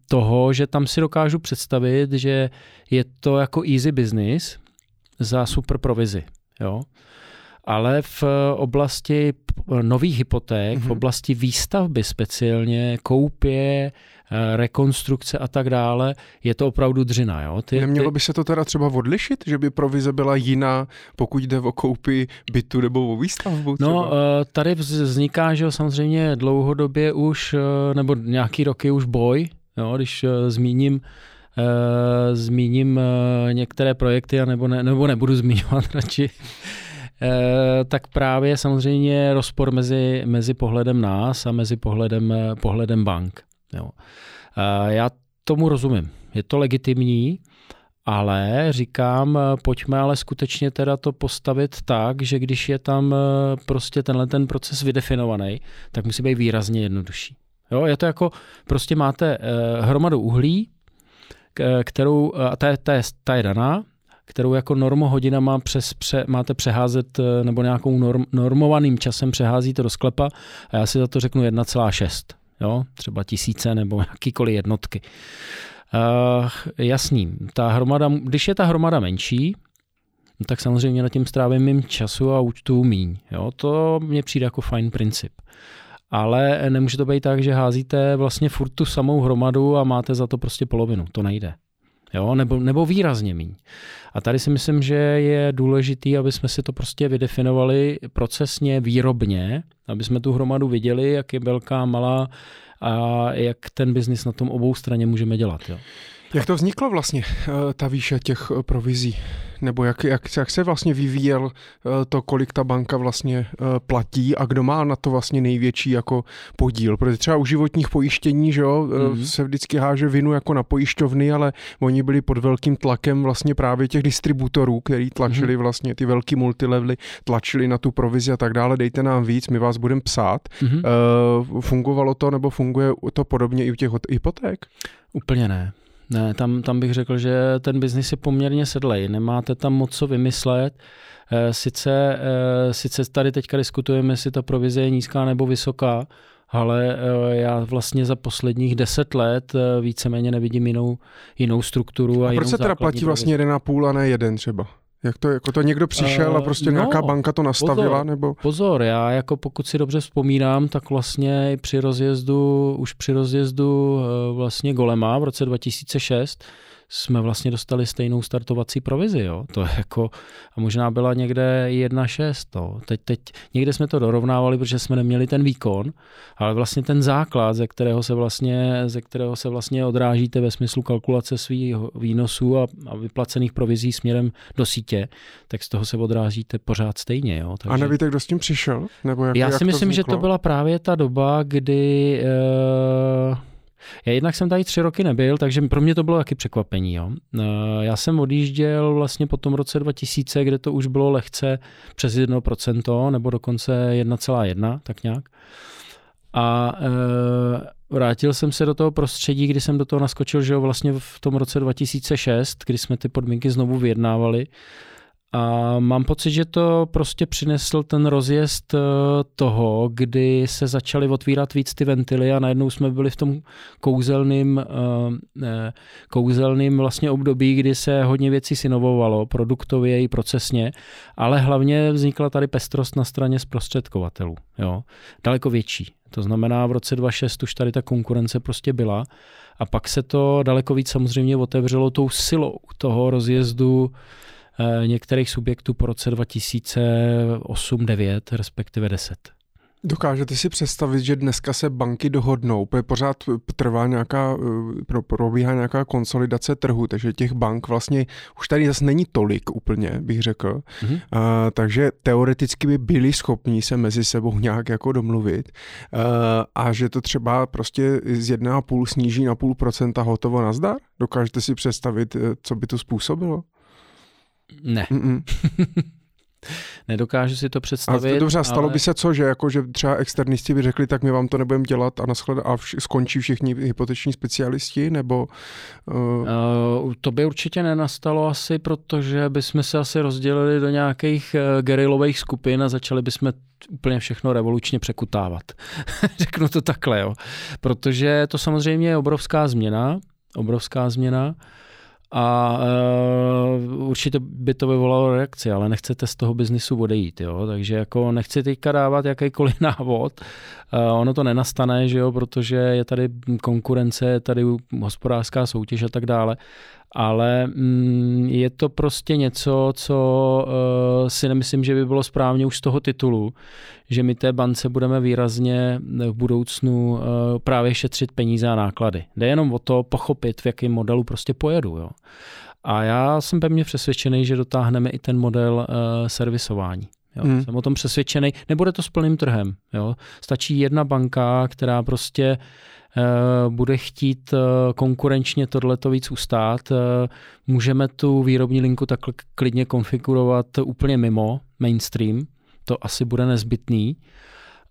toho, že tam si dokážu představit, že je to jako easy business za super provizi. Jo? Ale v oblasti nových hypoték, mm-hmm. v mhm. oblasti výstavby speciálně, koupě, eh, rekonstrukce a tak dále, je to opravdu dřina. Jo? Ty, Nemělo ty... by se to teda třeba odlišit, že by provize byla jiná, pokud jde o koupy bytu nebo o výstavbu? Třeba? No, eh, tady vzniká, že samozřejmě dlouhodobě už, eh, nebo nějaký roky už boj, jo? když zmíním zmíním některé projekty, nebo, ne, nebo nebudu zmiňovat radši, Eh, tak právě samozřejmě rozpor mezi, mezi pohledem nás a mezi pohledem, pohledem bank. Jo. Eh, já tomu rozumím. Je to legitimní, ale říkám, pojďme ale skutečně teda to postavit tak, že když je tam eh, prostě tenhle ten proces vydefinovaný, tak musí být výrazně jednodušší. Jo, je to jako, prostě máte hromadu uhlí, kterou, a ta je, ta je, ta je daná, kterou jako normohodinama přes, pře, máte přeházet eh, nebo nějakou norm, normovaným časem přeházíte do sklepa a já si za to řeknu 1,6, jo, třeba tisíce nebo jakýkoliv jednotky. Uh, jasný, ta hromada, když je ta hromada menší, no tak samozřejmě na tím strávím mým času a účtu míň. Jo? To mně přijde jako fajn princip. Ale nemůže to být tak, že házíte vlastně furt tu samou hromadu a máte za to prostě polovinu. To nejde jo? Nebo, nebo výrazně míň. A tady si myslím, že je důležitý, aby jsme si to prostě vydefinovali procesně, výrobně, aby jsme tu hromadu viděli, jak je velká, malá a jak ten biznis na tom obou straně můžeme dělat. Jo? Jak to vzniklo vlastně, eh, ta výše těch eh, provizí? Nebo jak, jak, jak se vlastně vyvíjel eh, to, kolik ta banka vlastně platí a kdo má na to vlastně největší jako podíl? Protože třeba u životních pojištění, že jo, mm-hmm. se vždycky háže vinu jako na pojišťovny, ale oni byli pod velkým tlakem vlastně právě těch distributorů, který tlačili mm-hmm. vlastně ty velký multilevely, tlačili na tu provizi a tak dále, dejte nám víc, my vás budeme psát. Mm-hmm. fungovalo to nebo funguje to podobně i u těch hypoték? Úplně ne. Ne, tam, tam bych řekl, že ten biznis je poměrně sedlej. Nemáte tam moc co vymyslet. Eh, sice, eh, sice tady teďka diskutujeme, jestli ta provize je nízká nebo vysoká, ale eh, já vlastně za posledních deset let víceméně nevidím jinou, jinou strukturu. A, a proč se teda platí vlastně jeden a půl a ne jeden třeba? Jak to, jako to někdo přišel a prostě uh, no, nějaká banka to nastavila? Pozor, nebo? pozor, já jako pokud si dobře vzpomínám, tak vlastně při rozjezdu, už při rozjezdu uh, vlastně Golema v roce 2006 jsme vlastně dostali stejnou startovací provizi. Jo. To je jako, a možná byla někde 1,6. No. Teď, teď někde jsme to dorovnávali, protože jsme neměli ten výkon, ale vlastně ten základ, ze kterého se vlastně, ze kterého se vlastně odrážíte ve smyslu kalkulace svých výnosů a, a vyplacených provizí směrem do sítě, tak z toho se odrážíte pořád stejně. Jo. Takže... A nevíte, kdo s tím přišel? Nebo jak, Já jak si myslím, to že to byla právě ta doba, kdy uh, já jednak jsem tady tři roky nebyl, takže pro mě to bylo taky překvapení. Jo. Uh, já jsem odjížděl vlastně po tom roce 2000, kde to už bylo lehce přes 1%, nebo dokonce 1,1, tak nějak. A uh, vrátil jsem se do toho prostředí, kdy jsem do toho naskočil, že jo, vlastně v tom roce 2006, kdy jsme ty podmínky znovu vyjednávali a mám pocit, že to prostě přinesl ten rozjezd eh, toho, kdy se začaly otvírat víc ty ventily a najednou jsme byli v tom kouzelným, eh, kouzelným vlastně období, kdy se hodně věcí synovovalo, produktově i procesně, ale hlavně vznikla tady pestrost na straně zprostředkovatelů. Jo? Daleko větší. To znamená, v roce 2006 už tady ta konkurence prostě byla a pak se to daleko víc samozřejmě otevřelo tou silou toho rozjezdu Eh, některých subjektů po roce 2008-2009, respektive 10. Dokážete si představit, že dneska se banky dohodnou, protože pořád trvá nějaká, eh, probíhá nějaká konsolidace trhu, takže těch bank vlastně už tady zase není tolik úplně, bych řekl. Mm-hmm. A, takže teoreticky by byli schopni se mezi sebou nějak jako domluvit a, a že to třeba prostě z 1,5 sníží na půl procenta hotovo nazdar? Dokážete si představit, eh, co by to způsobilo? Ne. Nedokážu si to představit. A dobře, stalo ale... by se co, že, jako, že třeba externisti by řekli, tak my vám to nebudeme dělat a, naschled, a vš- skončí všichni hypoteční specialisti, nebo... Uh... Uh, to by určitě nenastalo asi, protože bychom se asi rozdělili do nějakých uh, gerilových skupin a začali bychom úplně všechno revolučně překutávat. Řeknu to takhle, jo. Protože to samozřejmě je obrovská změna, obrovská změna a uh, určitě by to vyvolalo reakci, ale nechcete z toho biznisu odejít, jo? takže jako nechci teďka dávat jakýkoliv návod, uh, ono to nenastane, že jo? protože je tady konkurence, je tady hospodářská soutěž a tak dále, ale mm, je to prostě něco, co uh, si nemyslím, že by bylo správně už z toho titulu, že my té bance budeme výrazně v budoucnu uh, právě šetřit peníze a náklady. Jde jenom o to pochopit, v jakém modelu prostě pojedu. Jo. A já jsem pevně přesvědčený, že dotáhneme i ten model uh, servisování. Jo. Hmm. Jsem o tom přesvědčený. Nebude to s plným trhem. Jo. Stačí jedna banka, která prostě Eh, bude chtít eh, konkurenčně tohleto víc ustát, eh, můžeme tu výrobní linku takhle klidně konfigurovat úplně mimo mainstream, to asi bude nezbytný.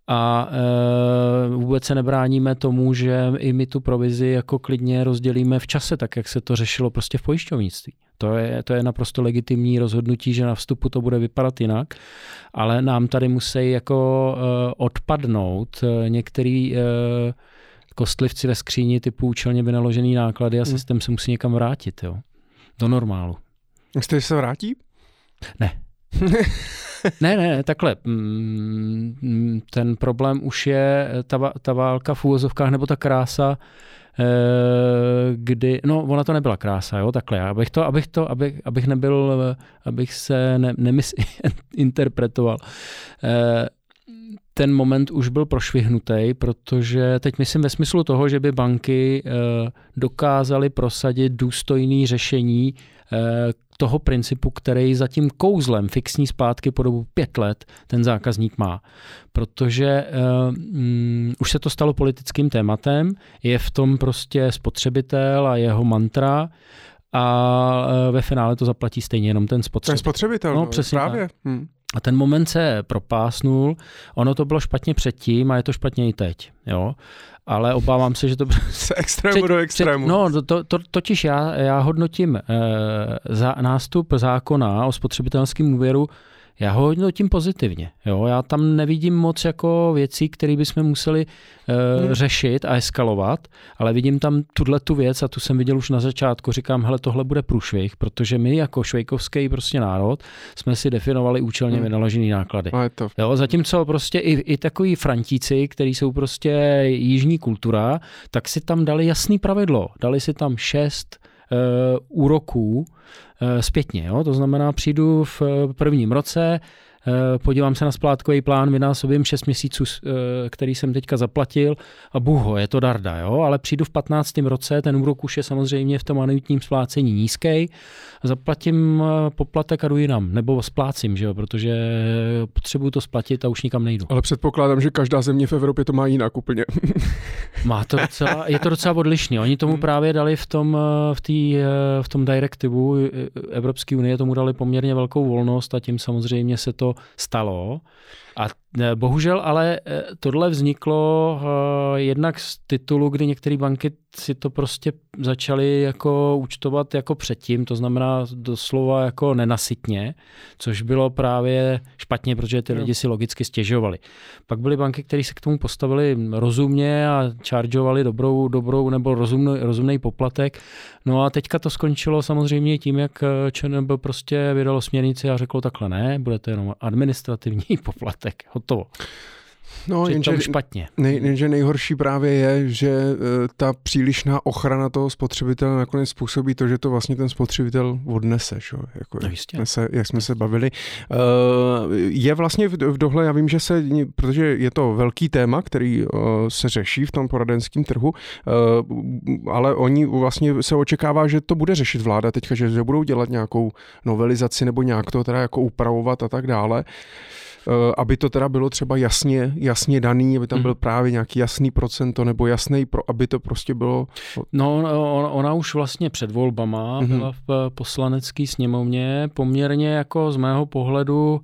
A e, vůbec se nebráníme tomu, že i my tu provizi jako klidně rozdělíme v čase, tak jak se to řešilo prostě v pojišťovnictví. To je, to je naprosto legitimní rozhodnutí, že na vstupu to bude vypadat jinak, ale nám tady musí jako e, odpadnout některý e, kostlivci ve skříni typu účelně vynaložený náklady a hmm. systém se musí někam vrátit, jo. Do normálu. Myslíte, že se vrátí? Ne. ne, ne, takhle. Mm, ten problém už je ta, ta válka v úvozovkách nebo ta krása, eh, kdy, no ona to nebyla krása, jo, takhle, abych to, abych to, abych, abych nebyl, abych se ne, nemisinterpretoval. Ten moment už byl prošvihnutý, protože teď myslím ve smyslu toho, že by banky eh, dokázaly prosadit důstojný řešení eh, toho principu, který za tím kouzlem fixní zpátky po dobu pět let ten zákazník má. Protože um, už se to stalo politickým tématem, je v tom prostě spotřebitel a jeho mantra a ve finále to zaplatí stejně jenom ten spotřebitel. Ten spotřebitel, no, no přesně právě. Hmm. A ten moment se propásnul, ono to bylo špatně předtím a je to špatně i teď. Jo? Ale obávám se, že to... Se extrému před, do extrému. Před, no, to, to, totiž já, já hodnotím eh, za, nástup zákona o spotřebitelském úvěru já ho hodnotím pozitivně. Jo? Já tam nevidím moc jako věcí, které bychom museli uh, hmm. řešit a eskalovat, ale vidím tam tuhle tu věc a tu jsem viděl už na začátku. Říkám, hele, tohle bude průšvih, protože my jako švejkovský prostě národ jsme si definovali účelně hmm. vynaložený náklady. A je to... jo? Zatímco prostě i, i takový Frantíci, kteří jsou prostě jižní kultura, tak si tam dali jasný pravidlo. Dali si tam šest úroků zpětně. Jo? To znamená, přijdu v prvním roce, Eh, podívám se na splátkový plán, vynásobím 6 měsíců, eh, který jsem teďka zaplatil a buho, je to darda, jo? ale přijdu v 15. roce, ten úrok už je samozřejmě v tom anuitním splácení nízký, zaplatím eh, poplatek a jdu jinam, nebo splácím, že jo? protože potřebuju to splatit a už nikam nejdu. Ale předpokládám, že každá země v Evropě to má jinak úplně. Má to docela, je to docela odlišný. Oni tomu hmm. právě dali v tom, v, tý, v tom direktivu Evropské unie tomu dali poměrně velkou volnost a tím samozřejmě se to stalo. A e, bohužel ale e, tohle vzniklo e, jednak z titulu, kdy některé banky si to prostě začaly jako účtovat jako předtím, to znamená doslova jako nenasytně, což bylo právě špatně, protože ty lidi si logicky stěžovali. Pak byly banky, které se k tomu postavili rozumně a chargeovali dobrou, dobrou nebo rozumný, rozumný poplatek. No a teďka to skončilo samozřejmě tím, jak ČNB prostě vydalo směrnici a řeklo takhle ne, bude to jenom administrativní poplatek, hotovo. No, jenže, špatně. Nej, jenže nejhorší právě je, že e, ta přílišná ochrana toho spotřebitele nakonec způsobí to, že to vlastně ten spotřebitel odnese, čo? Jako, no, jak, jsme se, jak jsme se bavili. E, je vlastně v, v dohle, já vím, že se, protože je to velký téma, který e, se řeší v tom poradenském trhu, ale oni vlastně se očekává, že to bude řešit vláda teďka, že budou dělat nějakou novelizaci nebo nějak to teda jako upravovat a tak dále. Eh, aby to teda bylo třeba jasně, jasně daný, aby tam mhm. byl právě nějaký jasný procento nebo jasný, pro, aby to prostě bylo... No, ona už vlastně před volbama mm-hmm. byla v poslanecké sněmovně poměrně jako z mého pohledu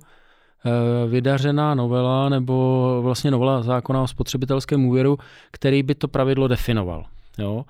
eh, vydařená novela nebo vlastně novela zákona o spotřebitelském úvěru, který by to pravidlo definoval. Jo?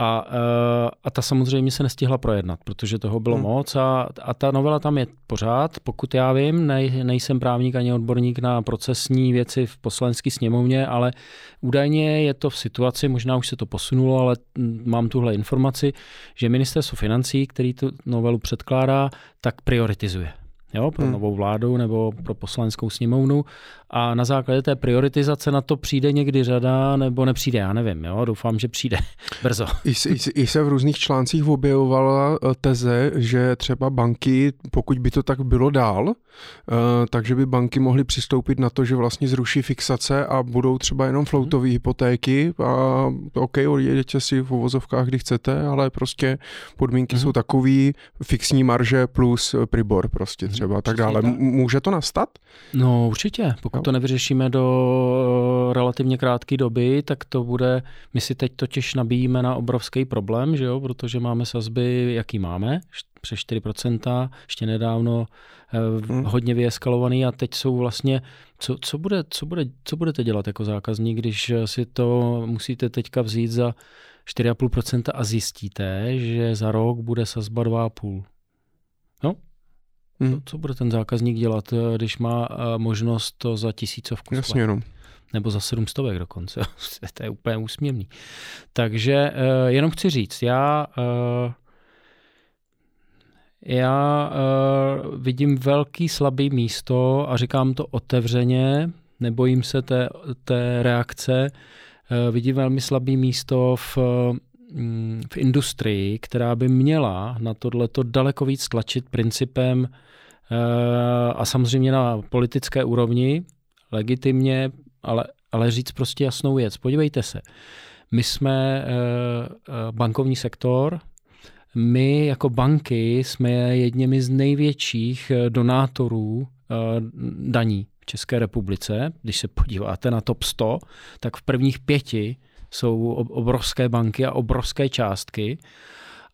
A, eh, a ta samozřejmě se nestihla projednat, protože toho bylo hmm. moc a, a ta novela tam je pořád, pokud já vím, nej, nejsem právník ani odborník na procesní věci v poslanecké sněmovně, ale údajně je to v situaci, možná už se to posunulo, ale mám tuhle informaci, že ministerstvo financí, který tu novelu předkládá, tak prioritizuje jo, pro hmm. novou vládu nebo pro poslaneckou sněmovnu a na základě té prioritizace na to přijde někdy řada nebo nepřijde, já nevím, jo, doufám, že přijde brzo. I, i, I se v různých článcích objevovala eh, teze, že třeba banky, pokud by to tak bylo dál, uh, takže by banky mohly přistoupit na to, že vlastně zruší fixace a budou třeba jenom floutové hmm. hypotéky a OK, odjedete si v uvozovkách, kdy chcete, ale prostě podmínky hmm. jsou takový, fixní marže plus pribor prostě hmm. třeba hmm. tak dále. Může to nastat? No určitě, pokud pokud to nevyřešíme do relativně krátké doby, tak to bude, my si teď totiž nabíjíme na obrovský problém, že jo, protože máme sazby, jaký máme, přes 4%, ještě nedávno eh, hmm. hodně vyeskalovaný a teď jsou vlastně, co, co, bude, co, bude, co budete dělat jako zákazník, když si to musíte teďka vzít za 4,5% a zjistíte, že za rok bude sazba 2,5%. No, Hmm. Co bude ten zákazník dělat, eh, když má eh, možnost to za tisícovku Jasně, no. Nebo za sedmstovek dokonce. to je úplně úsměvný. Takže uh, jenom chci říct, já já uh, vidím velký slabý místo a říkám to otevřeně, nebojím se té, té reakce, uh, vidím velmi slabý místo v, mm, v industrii, která by měla na tohleto daleko víc tlačit principem Eh, a samozřejmě na politické úrovni, legitimně, ale, ale říct prostě jasnou věc. Podívejte se, my jsme eh, eh, bankovní sektor, my jako banky jsme jedněmi z největších donátorů daní v České republice. Když se podíváte na top 100, tak v prvních pěti jsou obrovské banky a obrovské částky.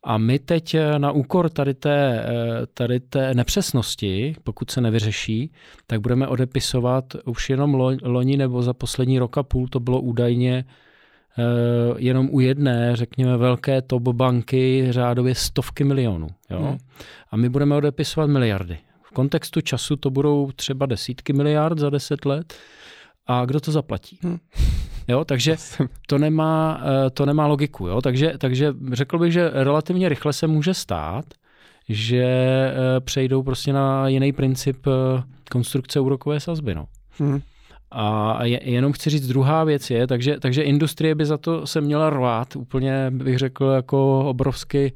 A my teď eh, na úkor tady té, eh, tady té nepřesnosti, pokud se nevyřeší, tak budeme odepisovat už jenom loni nebo za poslední rok a půl, to bylo údajně eh, jenom u jedné, řekněme, velké top banky řádově stovky milionů. Jo? Hmm. A my budeme odepisovat miliardy. V kontextu času to budou třeba desítky miliard za deset let. A kdo to zaplatí? Hmm. Jo, takže to nemá, eh, to nemá logiku. Jo? Takže, takže řekl bych, že relativně rychle se může stát, že eh, přejdou prostě na jiný princip eh, konstrukce úrokové sazby. No. Hmm. A jenom chci říct, druhá věc je, takže, takže industrie by za to se měla rvát, úplně bych řekl jako obrovsky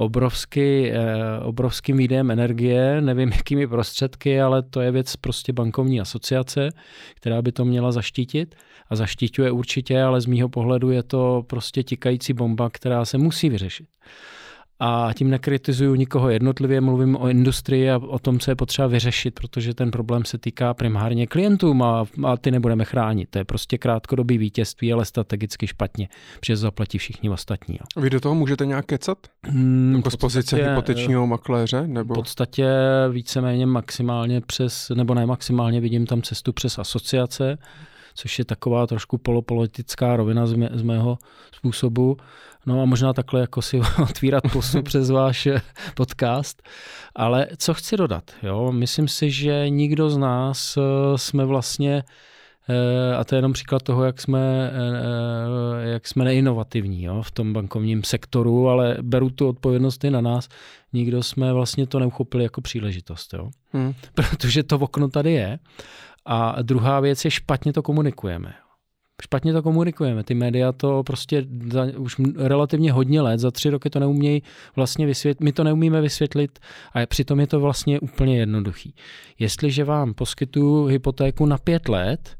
obrovský, eh, obrovským výdejem energie, nevím jakými prostředky, ale to je věc prostě bankovní asociace, která by to měla zaštítit a zaštiťuje určitě, ale z mýho pohledu je to prostě tikající bomba, která se musí vyřešit a tím nekritizuju nikoho jednotlivě, mluvím o industrii a o tom, co je potřeba vyřešit, protože ten problém se týká primárně klientům a, a ty nebudeme chránit. To je prostě krátkodobý vítězství, ale strategicky špatně, protože zaplatí všichni ostatní. Vy do toho můžete nějak kecat? Hmm, jako z pozice hypotečního makléře? Nebo? V podstatě víceméně maximálně přes, nebo ne maximálně, vidím tam cestu přes asociace, což je taková trošku polopolitická rovina z, mé, z mého způsobu. No a možná takhle jako si otvírat pusu přes váš eh, podcast. Ale co chci dodat? Jo? Myslím si, že nikdo z nás eh, jsme vlastně eh, a to je jenom příklad toho, jak jsme, jak jsme neinovativní jo, v tom bankovním sektoru, ale beru tu odpovědnost i na nás. Nikdo jsme vlastně to neuchopili jako příležitost, jo. Hmm. protože to okno tady je. A druhá věc je, špatně to komunikujeme špatně to komunikujeme. Ty média to prostě za už relativně hodně let, za tři roky to neumějí vlastně vysvětlit, my to neumíme vysvětlit a přitom je to vlastně úplně jednoduchý. Jestliže vám poskytuju hypotéku na pět let,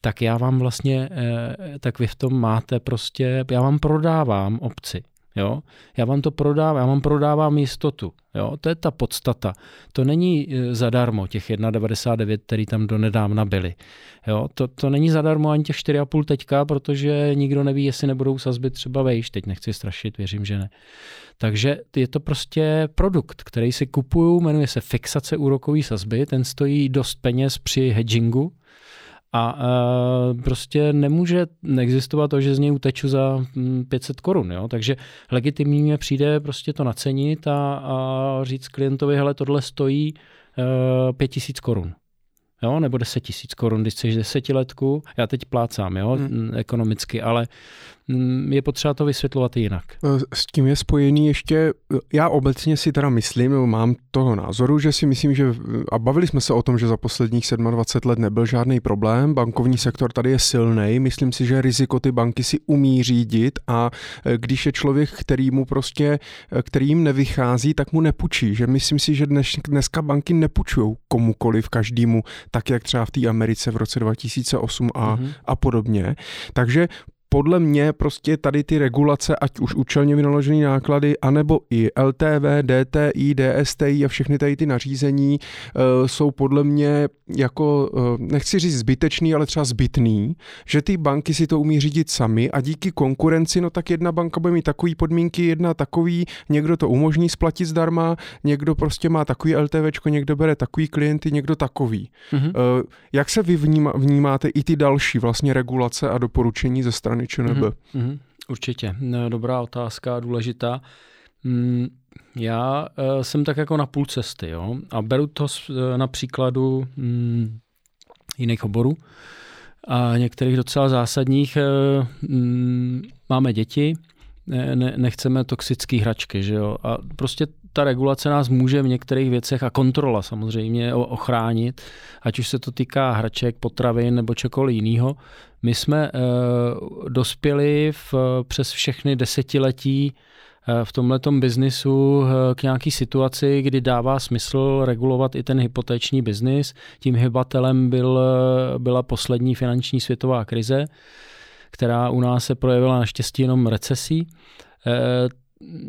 tak já vám vlastně, eh, tak vy v tom máte prostě, já vám prodávám obci. Jo? Já vám to prodávám, já vám prodávám jistotu. Jo? To je ta podstata. To není e, zadarmo, těch 1,99, který tam do nedávna byly. Jo? To, to není zadarmo ani těch 4,5 teďka, protože nikdo neví, jestli nebudou sazby třeba vejš. Teď nechci strašit, věřím, že ne. Takže je to prostě produkt, který si kupuju, jmenuje se fixace úrokové sazby, ten stojí dost peněz při hedgingu, a uh, prostě nemůže existovat to, že z něj uteču za 500 hm, korun. Jo? Takže legitimní mě přijde prostě to nacenit a, a říct klientovi, hele, tohle stojí uh, 5000 korun jo, nebo 10 tisíc korun, když chceš desetiletku, já teď plácám, jo, hmm. ekonomicky, ale je potřeba to vysvětlovat jinak. E, s tím je spojený ještě, e, já obecně si teda myslím, nebo mám toho názoru, že si myslím, že, a bavili jsme se o tom, že za posledních 27 let nebyl žádný problém, bankovní sektor tady je silný, myslím si, že riziko ty banky si umí řídit a e, když je člověk, který mu prostě, který jim nevychází, tak mu nepůjčí, že myslím si, že dnes, dneska banky nepůjčují komukoliv, každému tak jak třeba v té Americe v roce 2008 a, mm-hmm. a podobně. Takže podle mě prostě tady ty regulace, ať už účelně vynaložené náklady, anebo i LTV, DTI, DSTI a všechny tady ty nařízení uh, jsou podle mě jako, uh, nechci říct zbytečný, ale třeba zbytný, že ty banky si to umí řídit sami a díky konkurenci, no tak jedna banka bude mít takový podmínky, jedna takový, někdo to umožní splatit zdarma, někdo prostě má takový LTVčko, někdo bere takový klienty, někdo takový. Mm-hmm. Jak se vy vnímáte i ty další vlastně regulace a doporučení ze strany strany ČNB? Mm-hmm, určitě, no, dobrá otázka, důležitá. Mm, já uh, jsem tak jako na půl cesty, jo, a beru to s, uh, na příkladu mm, jiných oborů a některých docela zásadních. Uh, mm, máme děti, ne, nechceme toxické hračky, že jo, a prostě ta regulace nás může v některých věcech a kontrola samozřejmě ochránit, ať už se to týká hraček, potravin nebo čekoliv jiného. My jsme uh, dospěli v, přes všechny desetiletí uh, v tomhletom biznisu uh, k nějaký situaci, kdy dává smysl regulovat i ten hypotéční biznis. Tím hybatelem byl, byla poslední finanční světová krize, která u nás se projevila naštěstí jenom recesí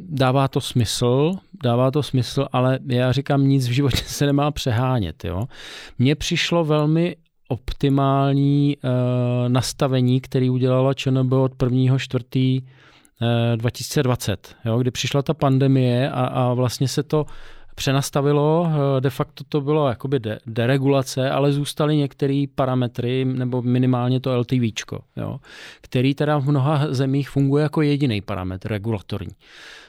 dává to smysl, dává to smysl, ale já říkám, nic v životě se nemá přehánět. Jo. Mně přišlo velmi optimální uh, nastavení, který udělala ČNB od 1. čtvrtý 2020, jo, kdy přišla ta pandemie a, a vlastně se to přenastavilo, eh, de facto to bylo jakoby de, deregulace, ale zůstaly některé parametry, nebo minimálně to LTV, který teda v mnoha zemích funguje jako jediný parametr regulatorní.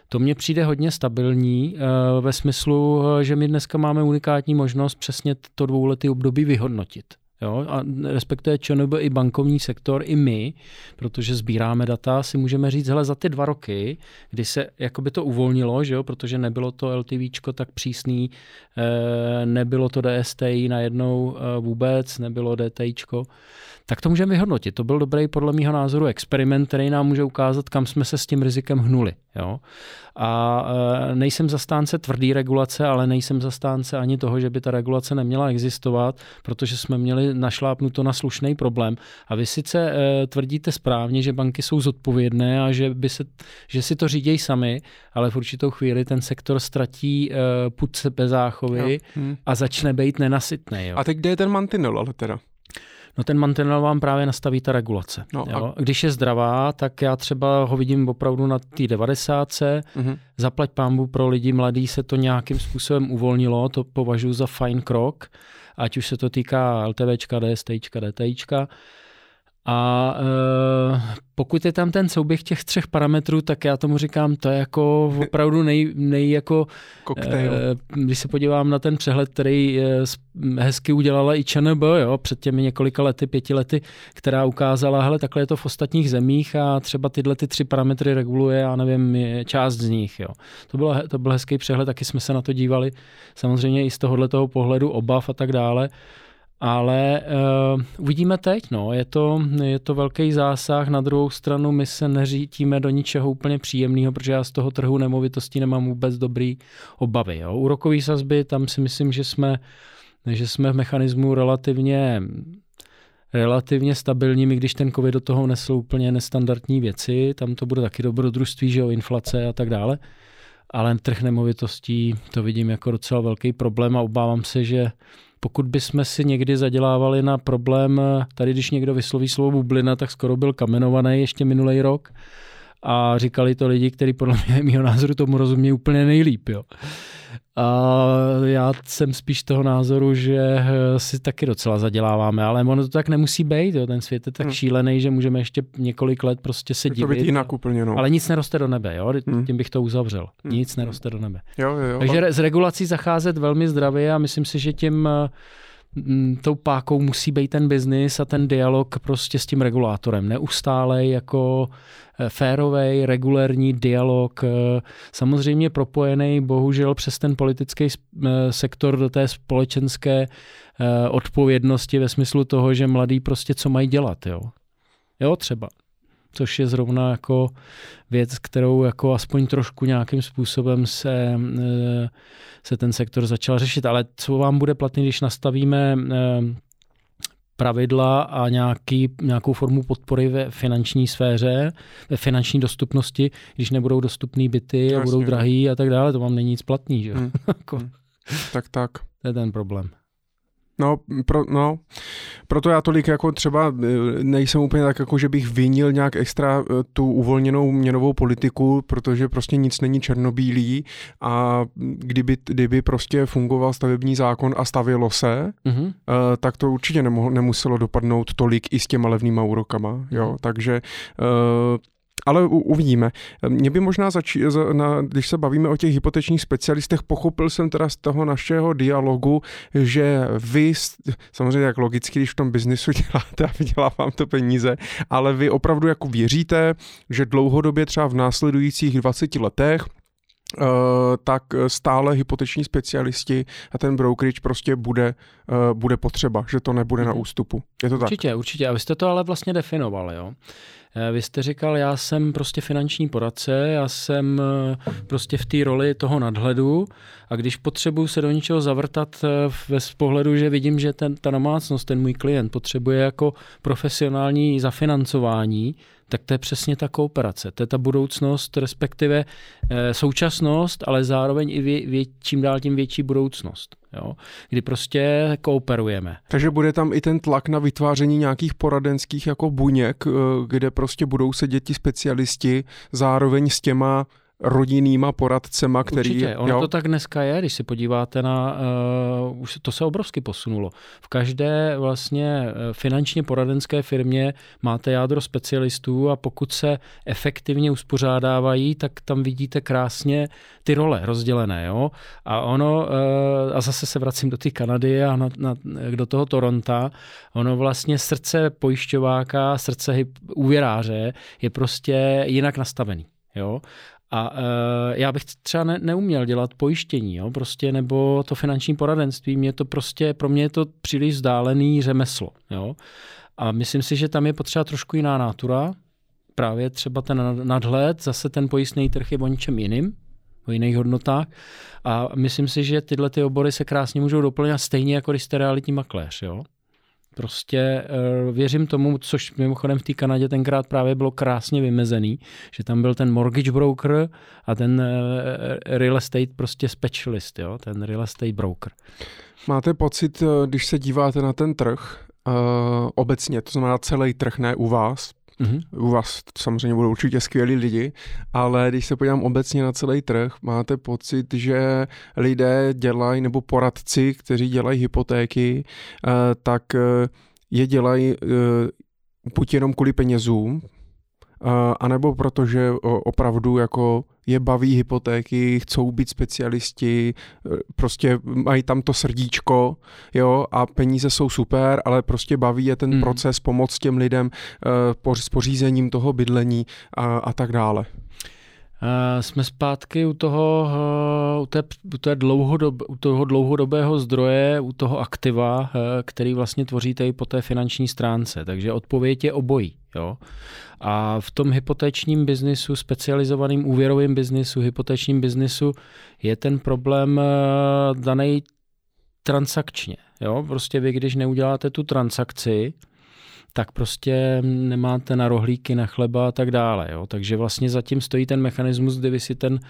To mně přijde hodně stabilní eh, ve smyslu, že my dneska máme unikátní možnost přesně to dvouletý období vyhodnotit. Jo, a respektuje ČNB i bankovní sektor, i my, protože sbíráme data, si můžeme říct, hele, za ty dva roky, kdy se jakoby to uvolnilo, že jo, protože nebylo to LTVčko tak přísný, eh, nebylo to DSTI najednou eh, vůbec, nebylo DTIčko, tak to můžeme vyhodnotit. To byl dobrý, podle mého názoru, experiment, který nám může ukázat, kam jsme se s tím rizikem hnuli. Jo? A e, nejsem zastánce tvrdý regulace, ale nejsem zastánce ani toho, že by ta regulace neměla existovat, protože jsme měli našlápnuto na slušný problém. A vy sice e, tvrdíte správně, že banky jsou zodpovědné a že, by se, že si to řídějí sami, ale v určitou chvíli ten sektor ztratí e, put sebezáchovy hmm. a začne být nenasytný. A teď kde je ten mantinel ale teda? No ten mantinel vám právě nastaví ta regulace. No jo? A... Když je zdravá, tak já třeba ho vidím opravdu na té 90. Mm-hmm. Zaplať pámbu pro lidi mladý se to nějakým způsobem uvolnilo, to považuji za fajn krok, ať už se to týká LTVčka, DSTčka, DTIčka. A e, pokud je tam ten souběh těch třech parametrů, tak já tomu říkám, to je jako opravdu nej, nej jako. E, když se podívám na ten přehled, který e, hezky udělala i ČNB, jo, před těmi několika lety, pěti lety, která ukázala, hele, takhle je to v ostatních zemích a třeba tyhle ty tři parametry reguluje, já nevím, část z nich, jo. To, bylo, to byl hezký přehled, taky jsme se na to dívali, samozřejmě i z tohohle pohledu obav a tak dále. Ale uh, uvidíme teď, no. je, to, je to velký zásah, na druhou stranu my se neřítíme do ničeho úplně příjemného, protože já z toho trhu nemovitostí nemám vůbec dobrý obavy. Jo. Úrokový sazby, tam si myslím, že jsme, že jsme v mechanismu relativně relativně stabilními, když ten covid do toho nesl úplně nestandardní věci, tam to bude taky dobrodružství, že jo, inflace a tak dále, ale trh nemovitostí to vidím jako docela velký problém a obávám se, že pokud bychom si někdy zadělávali na problém, tady když někdo vysloví slovo bublina, tak skoro byl kamenovaný ještě minulý rok a říkali to lidi, kteří podle mě, mého názoru tomu rozumí úplně nejlíp. Jo. A já jsem spíš toho názoru, že si taky docela zaděláváme, ale ono to tak nemusí být. Jo. Ten svět je tak hmm. šílený, že můžeme ještě několik let prostě se divit. To být jinak úplně, no. Ale nic neroste do nebe, jo. Hmm. tím bych to uzavřel. Hmm. Nic neroste do nebe. Jo, jo, jo. Takže s regulací zacházet velmi zdravě a myslím si, že tím tou pákou musí být ten biznis a ten dialog prostě s tím regulátorem. Neustále jako eh, férový, regulérní dialog, eh, samozřejmě propojený bohužel přes ten politický eh, sektor do té společenské odpovědnosti ve smyslu toho, že mladí prostě co mají dělat, jo. Jo, třeba což je zrovna jako věc, kterou jako aspoň trošku nějakým způsobem se, eh, se ten sektor začal řešit. Ale co vám bude platný, když nastavíme eh, pravidla a nějaký, nějakou formu podpory ve finanční sféře, ve finanční dostupnosti, když nebudou dostupné byty Jasně. a budou drahý a tak dále, to vám není nic platný. Že? Hmm. Jako- hmm. tak tak. To je ten problém. No, pro, no, proto já tolik jako třeba e, nejsem úplně tak, jako že bych vinil nějak extra e, tu uvolněnou měnovou politiku, protože prostě nic není černobílý a kdyby, kdyby prostě fungoval stavební zákon a stavilo se, mm-hmm. tak to určitě nemohlo, nemuselo dopadnout tolik i s těma levnýma úrokama, jo, takže ale u, uvidíme. Mě by možná začí, na, když se bavíme o těch hypotečních specialistech, pochopil jsem teda z toho našeho dialogu, že vy, samozřejmě jak logicky, když v tom biznisu děláte a vydělá vám to peníze, ale vy opravdu jako věříte, že dlouhodobě třeba v následujících 20 letech Uh, tak stále hypoteční specialisti a ten brokerage prostě bude, uh, bude potřeba, že to nebude na mhm. ústupu. Je to určitě, tak? Určitě, určitě. A vy jste to ale vlastně definovali, jo? Eh, vy jste říkal, já jsem prostě finanční poradce, já jsem eh, prostě v té roli toho nadhledu a když potřebuju se do něčeho zavrtat eh, ve pohledu, že vidím, že ten, ta domácnost, ten můj klient potřebuje jako profesionální zafinancování, tak to je přesně ta kooperace. To je ta budoucnost, respektive současnost, ale zároveň i vě, vě, čím dál tím větší budoucnost. Jo? Kdy prostě kooperujeme. Takže bude tam i ten tlak na vytváření nějakých poradenských jako buněk, eh, kde prostě budou sedět ti specialisti zároveň s těma rodinnýma poradcema, který... Určitě, ono jo? to tak dneska je, když se podíváte na, uh, už to se obrovsky posunulo. V každé vlastně finančně poradenské firmě máte jádro specialistů a pokud se efektivně uspořádávají, tak tam vidíte krásně ty role rozdělené, jo. A ono, uh, a zase se vracím do té Kanady a na, na, do toho Toronta, ono vlastně srdce pojišťováka, srdce úvěráře je prostě jinak nastavený. Jo? A uh, já bych třeba ne, neuměl dělat pojištění, jo, prostě, nebo to finanční poradenství. Mě to prostě, pro mě je to příliš vzdálený řemeslo. Jo. A myslím si, že tam je potřeba trošku jiná nátura, právě třeba ten nadhled, zase ten pojistný trh je o něčem jiným, o jiných hodnotách. A myslím si, že tyhle ty obory se krásně můžou doplňovat stejně, jako když jste realitní makléř. Jo? Prostě uh, věřím tomu, což mimochodem v té Kanadě tenkrát právě bylo krásně vymezený, že tam byl ten mortgage broker a ten uh, real estate prostě specialist, jo, ten real estate broker. Máte pocit, když se díváte na ten trh, obecně, to znamená celý trh, ne u vás, Mm-hmm. U vás samozřejmě budou určitě skvělí lidi, ale když se podívám obecně na celý trh, máte pocit, že lidé dělají, nebo poradci, kteří dělají hypotéky, eh, tak eh, je dělají eh, buď jenom kvůli penězům, anebo protože opravdu jako je baví hypotéky, chcou být specialisti, prostě mají tam to srdíčko, jo, a peníze jsou super, ale prostě baví je ten hmm. proces pomoct těm lidem s pořízením toho bydlení a, a tak dále. Uh, jsme zpátky u toho, uh, u, té, u, té dlouhodob, u toho dlouhodobého zdroje, u toho aktiva, uh, který vlastně tvoříte i po té finanční stránce. Takže odpověď je obojí. Jo? A v tom hypotečním biznisu, specializovaným úvěrovým biznisu, hypotečním biznisu je ten problém daný transakčně. Jo? Prostě vy, když neuděláte tu transakci, tak prostě nemáte na rohlíky, na chleba a tak dále. Jo? Takže vlastně zatím stojí ten mechanismus, kdy vy si ten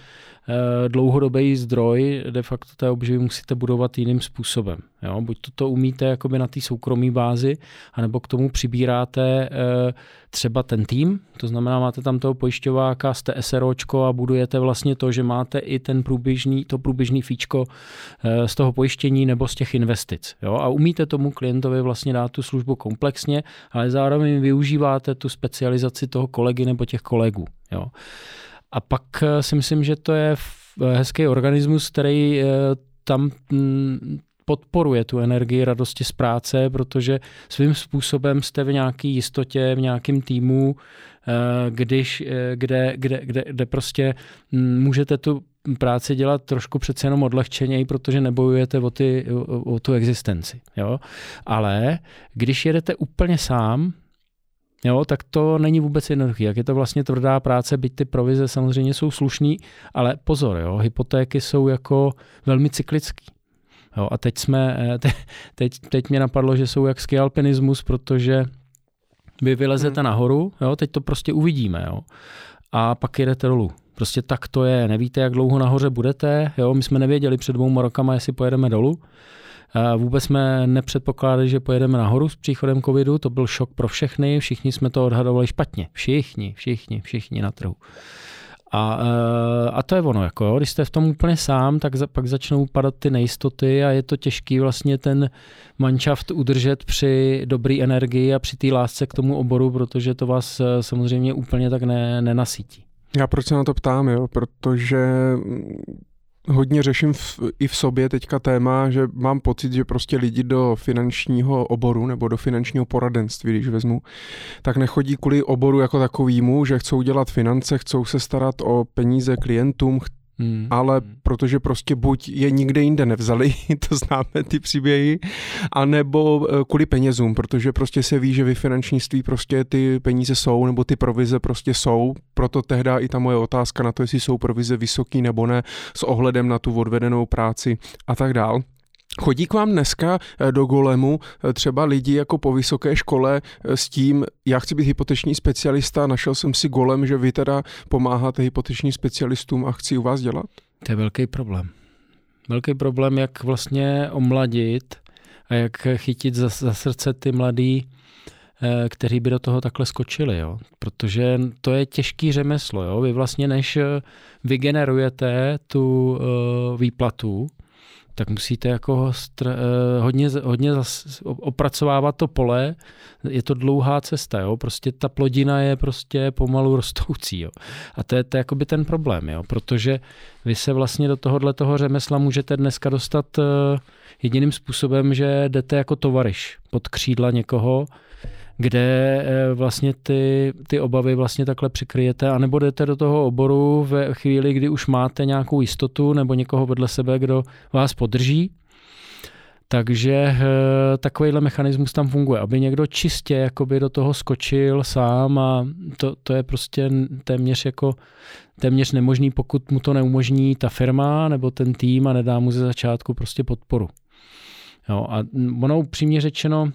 dlouhodobý zdroj de facto té obživy musíte budovat jiným způsobem. Jo? Buď to, to umíte jakoby na té soukromé bázi, anebo k tomu přibíráte eh, třeba ten tým, to znamená, máte tam toho pojišťováka, jste SROčko a budujete vlastně to, že máte i ten průběžný, to průběžný fíčko eh, z toho pojištění nebo z těch investic. Jo? A umíte tomu klientovi vlastně dát tu službu komplexně, ale zároveň využíváte tu specializaci toho kolegy nebo těch kolegů. Jo? A pak eh, si myslím, že to je eh, hezký organismus, který eh, tam mm, podporuje tu energii radosti z práce, protože svým způsobem jste v nějaké jistotě, v nějakém týmu, když, kde, kde, kde, kde prostě mm, můžete tu práci dělat trošku přece jenom odlehčeněji, protože nebojujete o, ty, o, o tu existenci. Jo? Ale když jedete úplně sám, jo, tak to není vůbec jednoduché. Jak je to vlastně tvrdá práce, byť ty provize samozřejmě jsou slušný, ale pozor, jo, hypotéky jsou jako velmi cyklický. Jo, a teď jsme, eh, te, teď, teď mě napadlo, že jsou jak skialpinismus, protože vy vylezete hmm. nahoru, jo, teď to prostě uvidíme, jo, a pak jedete dolů. Prostě tak to je, nevíte, jak dlouho nahoře budete, jo, my jsme nevěděli před dvouma rokama, jestli pojedeme dolů, Vůbec jsme nepředpokládali, že pojedeme nahoru s příchodem covidu, to byl šok pro všechny, všichni jsme to odhadovali špatně. Všichni, všichni, všichni na trhu. A, eh, a to je ono, jako, když jste v tom úplně sám, tak za, pak začnou padat ty nejistoty a je to těžký vlastně ten manšaft udržet při dobré energii a při té lásce k tomu oboru, protože to vás eh, samozřejmě úplně tak ne, nenasítí. Já proč se na to ptám, jo? protože hodně řeším v, i v sobě teďka téma, že mám pocit, že prostě lidi do finančního oboru nebo do finančního poradenství, když vezmu, tak nechodí kvůli oboru jako takovýmu, že chcou dělat finance, chcou se starat o peníze klientům, Hmm. Ale hmm. protože prostě buď je nikde jinde nevzali, to známe ty příběhy, anebo eh, kvůli penězům, protože prostě se ví, že vy finančnictví prostě ty peníze jsou, nebo ty provize prostě jsou, proto tehdy i ta moje otázka na to, jestli jsou provize vysoký nebo ne, s ohledem na tu odvedenou práci a tak dál. Chodí k vám dneska eh, do Golemu eh, třeba lidi jako po vysoké škole eh, s tím, já chci být hypoteční specialista, našel jsem si Golem, že vy teda pomáháte hypotečním specialistům a chci u vás dělat? To je velký problém. Velký problém, jak vlastně omladit a jak chytit za, za srdce ty mladý kteří by do toho takhle skočili, jo. protože to je těžký řemeslo. Jo. Vy vlastně než vygenerujete tu výplatu, tak musíte jako str- eh, hodně, hodně zas, opracovávat to pole. Je to dlouhá cesta, jo? prostě ta plodina je prostě pomalu rostoucí. Jo? A to je, to je jakoby ten problém, jo? protože vy se vlastně do tohohle toho řemesla můžete dneska dostat uh, jediným způsobem, že jdete jako tovariš pod křídla někoho, kde eh, vlastně ty, ty obavy vlastně takhle přikryjete, anebo jdete do toho oboru ve chvíli, kdy už máte nějakou jistotu nebo někoho vedle sebe, kdo vás podrží. Takže eh, takovýhle mechanismus tam funguje, aby někdo čistě jakoby do toho skočil sám a to, to je prostě téměř jako téměř nemožný, pokud mu to neumožní ta firma nebo ten tým a nedá mu ze začátku prostě podporu. Jo, a ono upřímně řečeno,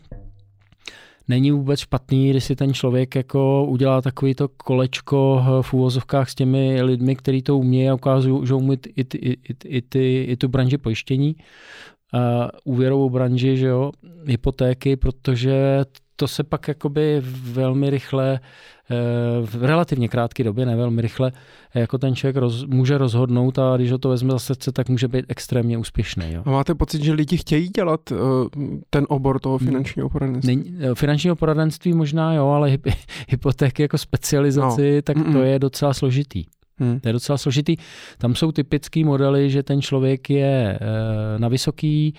není vůbec špatný, když si ten člověk jako udělá takový to kolečko v úvozovkách s těmi lidmi, kteří to umějí a že umí i, i, i, i, ty, i tu branži pojištění, uh, úvěrovou branži, že jo, hypotéky, protože to se pak jakoby velmi rychle Eh, v relativně krátké době, ne velmi rychle, jako ten člověk roz, může rozhodnout a když ho to vezme za srdce, tak může být extrémně úspěšný. Jo. A máte pocit, že lidi chtějí dělat uh, ten obor toho finančního poradenství? Ne, finančního poradenství možná jo, ale hypotéky jako specializaci, no. tak Mm-mm. to je docela složitý. Hmm. To je docela složitý. Tam jsou typické modely, že ten člověk je na vysoký,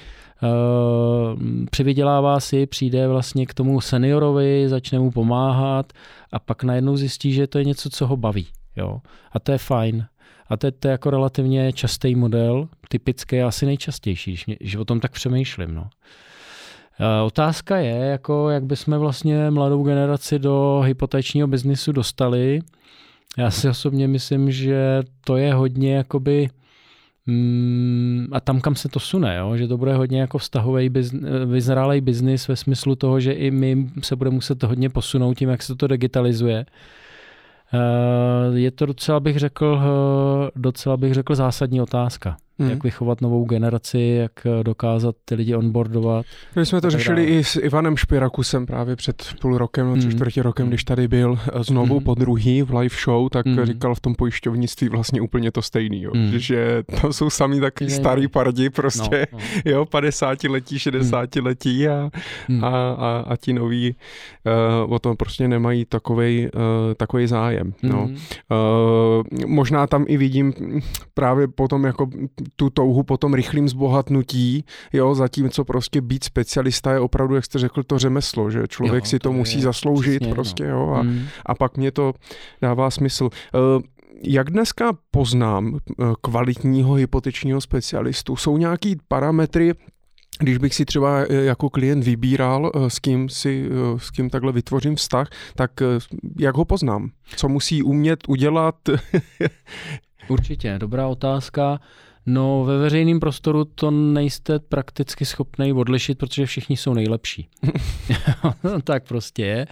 přivydělává si, přijde vlastně k tomu seniorovi, začne mu pomáhat a pak najednou zjistí, že to je něco, co ho baví. Jo? A to je fajn. A to je, to je jako relativně častý model, typický a asi nejčastější, že o tom tak přemýšlím. No. Otázka je, jako jak bychom vlastně mladou generaci do hypotečního biznisu dostali. Já si osobně myslím, že to je hodně jakoby mm, a tam, kam se to sune, jo? že to bude hodně jako vztahový, vyzrálej biznis ve smyslu toho, že i my se bude muset hodně posunout tím, jak se to digitalizuje. Eh, je to docela bych řekl, eh, docela bych řekl zásadní otázka. Hmm. Jak vychovat novou generaci, jak eh, dokázat ty lidi onboardovat. My jsme to řešili dále. i s Ivanem Špirakusem právě před půl rokem, hmm. tři čtvrtě rokem, když tady byl znovu hmm. po druhý v live show, tak hmm. říkal v tom pojišťovnictví vlastně úplně to stejný, jo. Hmm. že to jsou sami taky starý pardi, prostě, no, no. jo, 50 letí, 60 hmm. letí a, hmm. a, a, a ti noví uh, o tom prostě nemají takovej, uh, takovej zájem. No. Hmm. Uh, možná tam i vidím právě potom jako tu touhu po tom rychlým zbohatnutí, jo, zatímco prostě být specialista je opravdu, jak jste řekl, to řemeslo, že člověk jo, si to, to musí je, zasloužit přesně, no. prostě, jo, a, mm. a pak mě to dává smysl. Uh, jak dneska poznám eh, kvalitního hypotečního specialistu? Jsou nějaký parametry, když bych si třeba eh, jako klient vybíral, s kým, si, s kým takhle vytvořím vztah, tak jak ho poznám? Co musí umět udělat? Určitě, dobrá otázka. No, ve veřejném prostoru to nejste prakticky schopný odlišit, protože všichni jsou nejlepší. tak prostě je.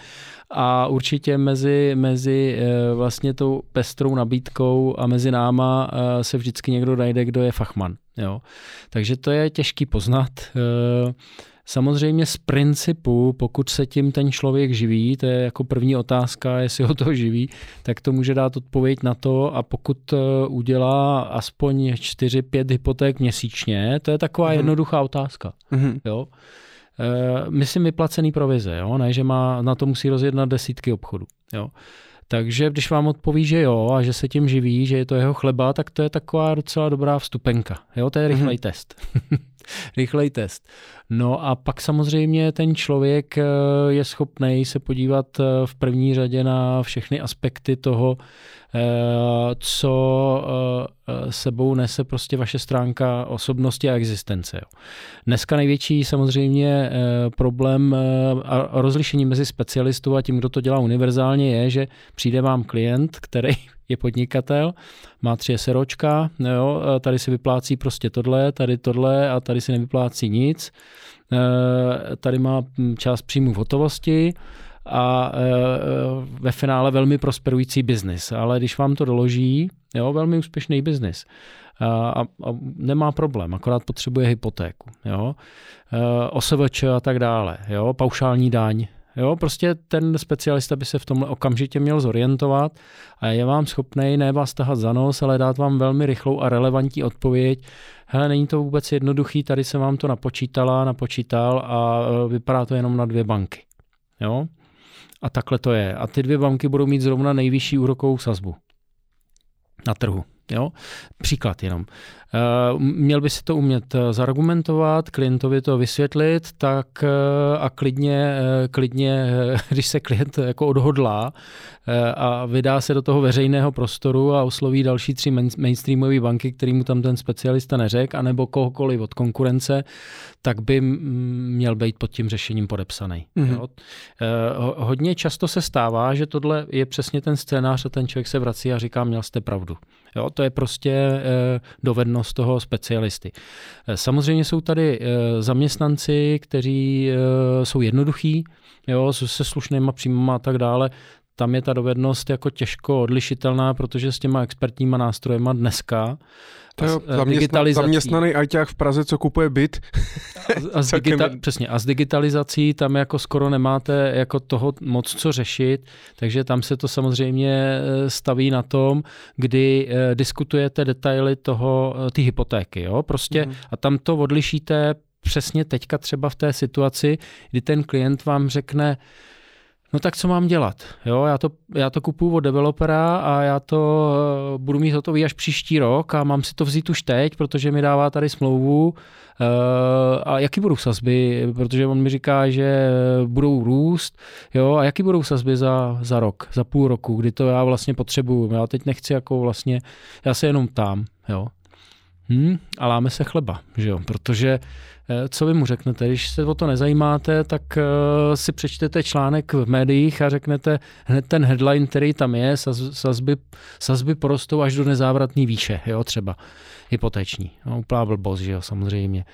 A určitě mezi, mezi eh, vlastně tou pestrou nabídkou a mezi náma eh, se vždycky někdo najde, kdo je fachman. Jo. Takže to je těžký poznat. Samozřejmě z principu, pokud se tím ten člověk živí, to je jako první otázka, jestli ho to živí, tak to může dát odpověď na to a pokud eh, udělá aspoň 4-5 hypoték měsíčně, to je taková mm. jednoduchá otázka. Mm. Jo? E, myslím vyplacený provize, jo? ne, že má, na to musí rozjednat desítky obchodů. Jo? Takže když vám odpoví, že jo a že se tím živí, že je to jeho chleba, tak to je taková docela dobrá vstupenka. Jo, to je rychlej mm-hmm. test. rychlej test. No a pak samozřejmě ten člověk eh, je schopný se podívat eh, v první řadě na všechny aspekty toho, co sebou nese prostě vaše stránka osobnosti a existence. Dneska největší samozřejmě problém a rozlišení mezi specialistou a tím, kdo to dělá univerzálně, je, že přijde vám klient, který je podnikatel, má tři SROčka, jo, tady si vyplácí prostě tohle, tady tohle a tady si nevyplácí nic. Eh, tady má hm, část příjmu v hotovosti a eh, ve finále velmi prosperující biznis. Ale když vám to doloží, jo, velmi úspěšný biznis. A, a nemá problém, akorát potřebuje hypotéku, jo, eh, OSVČ a tak dále, jo, paušální daň, Jo, prostě ten specialista by se v tomhle okamžitě měl zorientovat a je vám schopný ne vás tahat za nos, ale dát vám velmi rychlou a relevantní odpověď. Hele, není to vůbec jednoduchý, tady se vám to napočítala, napočítal a e, vypadá to jenom na dvě banky. Jo? A takhle to je. A ty dvě banky budou mít zrovna nejvyšší úrokovou sazbu na trhu. Jo? Příklad jenom. Eh, měl by si to umět eh, zargumentovat, klientovi to vysvětlit, tak eh, a klidně, klidně, když se klient jako odhodlá a vydá se do toho veřejného prostoru a osloví další tři mainstreamové banky, který mu tam ten specialista neřekl, anebo kohokoliv od konkurence, tak by měl být pod tím řešením podepsaný. Mm-hmm. Hodně často se stává, že tohle je přesně ten scénář a ten člověk se vrací a říká, měl jste pravdu. Jo, to je prostě dovednost toho specialisty. Samozřejmě jsou tady zaměstnanci, kteří jsou jednoduchí, jo, se slušnýma příjmama a tak dále, tam je ta dovednost jako těžko odlišitelná, protože s těma expertníma nástrojema dneska to jo, zaměstna, zaměstnaný ajťák v Praze, co kupuje byt. A, a s digita- přesně, a s digitalizací tam jako skoro nemáte jako toho moc co řešit, takže tam se to samozřejmě eh, staví na tom, kdy eh, diskutujete detaily toho, eh, ty hypotéky, jo, prostě mm. a tam to odlišíte přesně teďka třeba v té situaci, kdy ten klient vám řekne, No tak co mám dělat? Jo, já to, já to kupuju od developera a já to uh, budu mít hotový až příští rok a mám si to vzít už teď, protože mi dává tady smlouvu. Uh, a jaký budou sazby? Protože on mi říká, že budou růst. Jo, a jaký budou sazby za, za rok, za půl roku, kdy to já vlastně potřebuju. Já teď nechci jako vlastně, já se jenom tam, jo. Hmm, a láme se chleba, že jo? protože eh, co vy mu řeknete, když se o to nezajímáte, tak uh, si přečtete článek v médiích a řeknete hned ten headline, který tam je, sazby, sazby porostou až do nezávratné výše, jo, třeba hypotéční. No, úplná blbost, že jo, samozřejmě.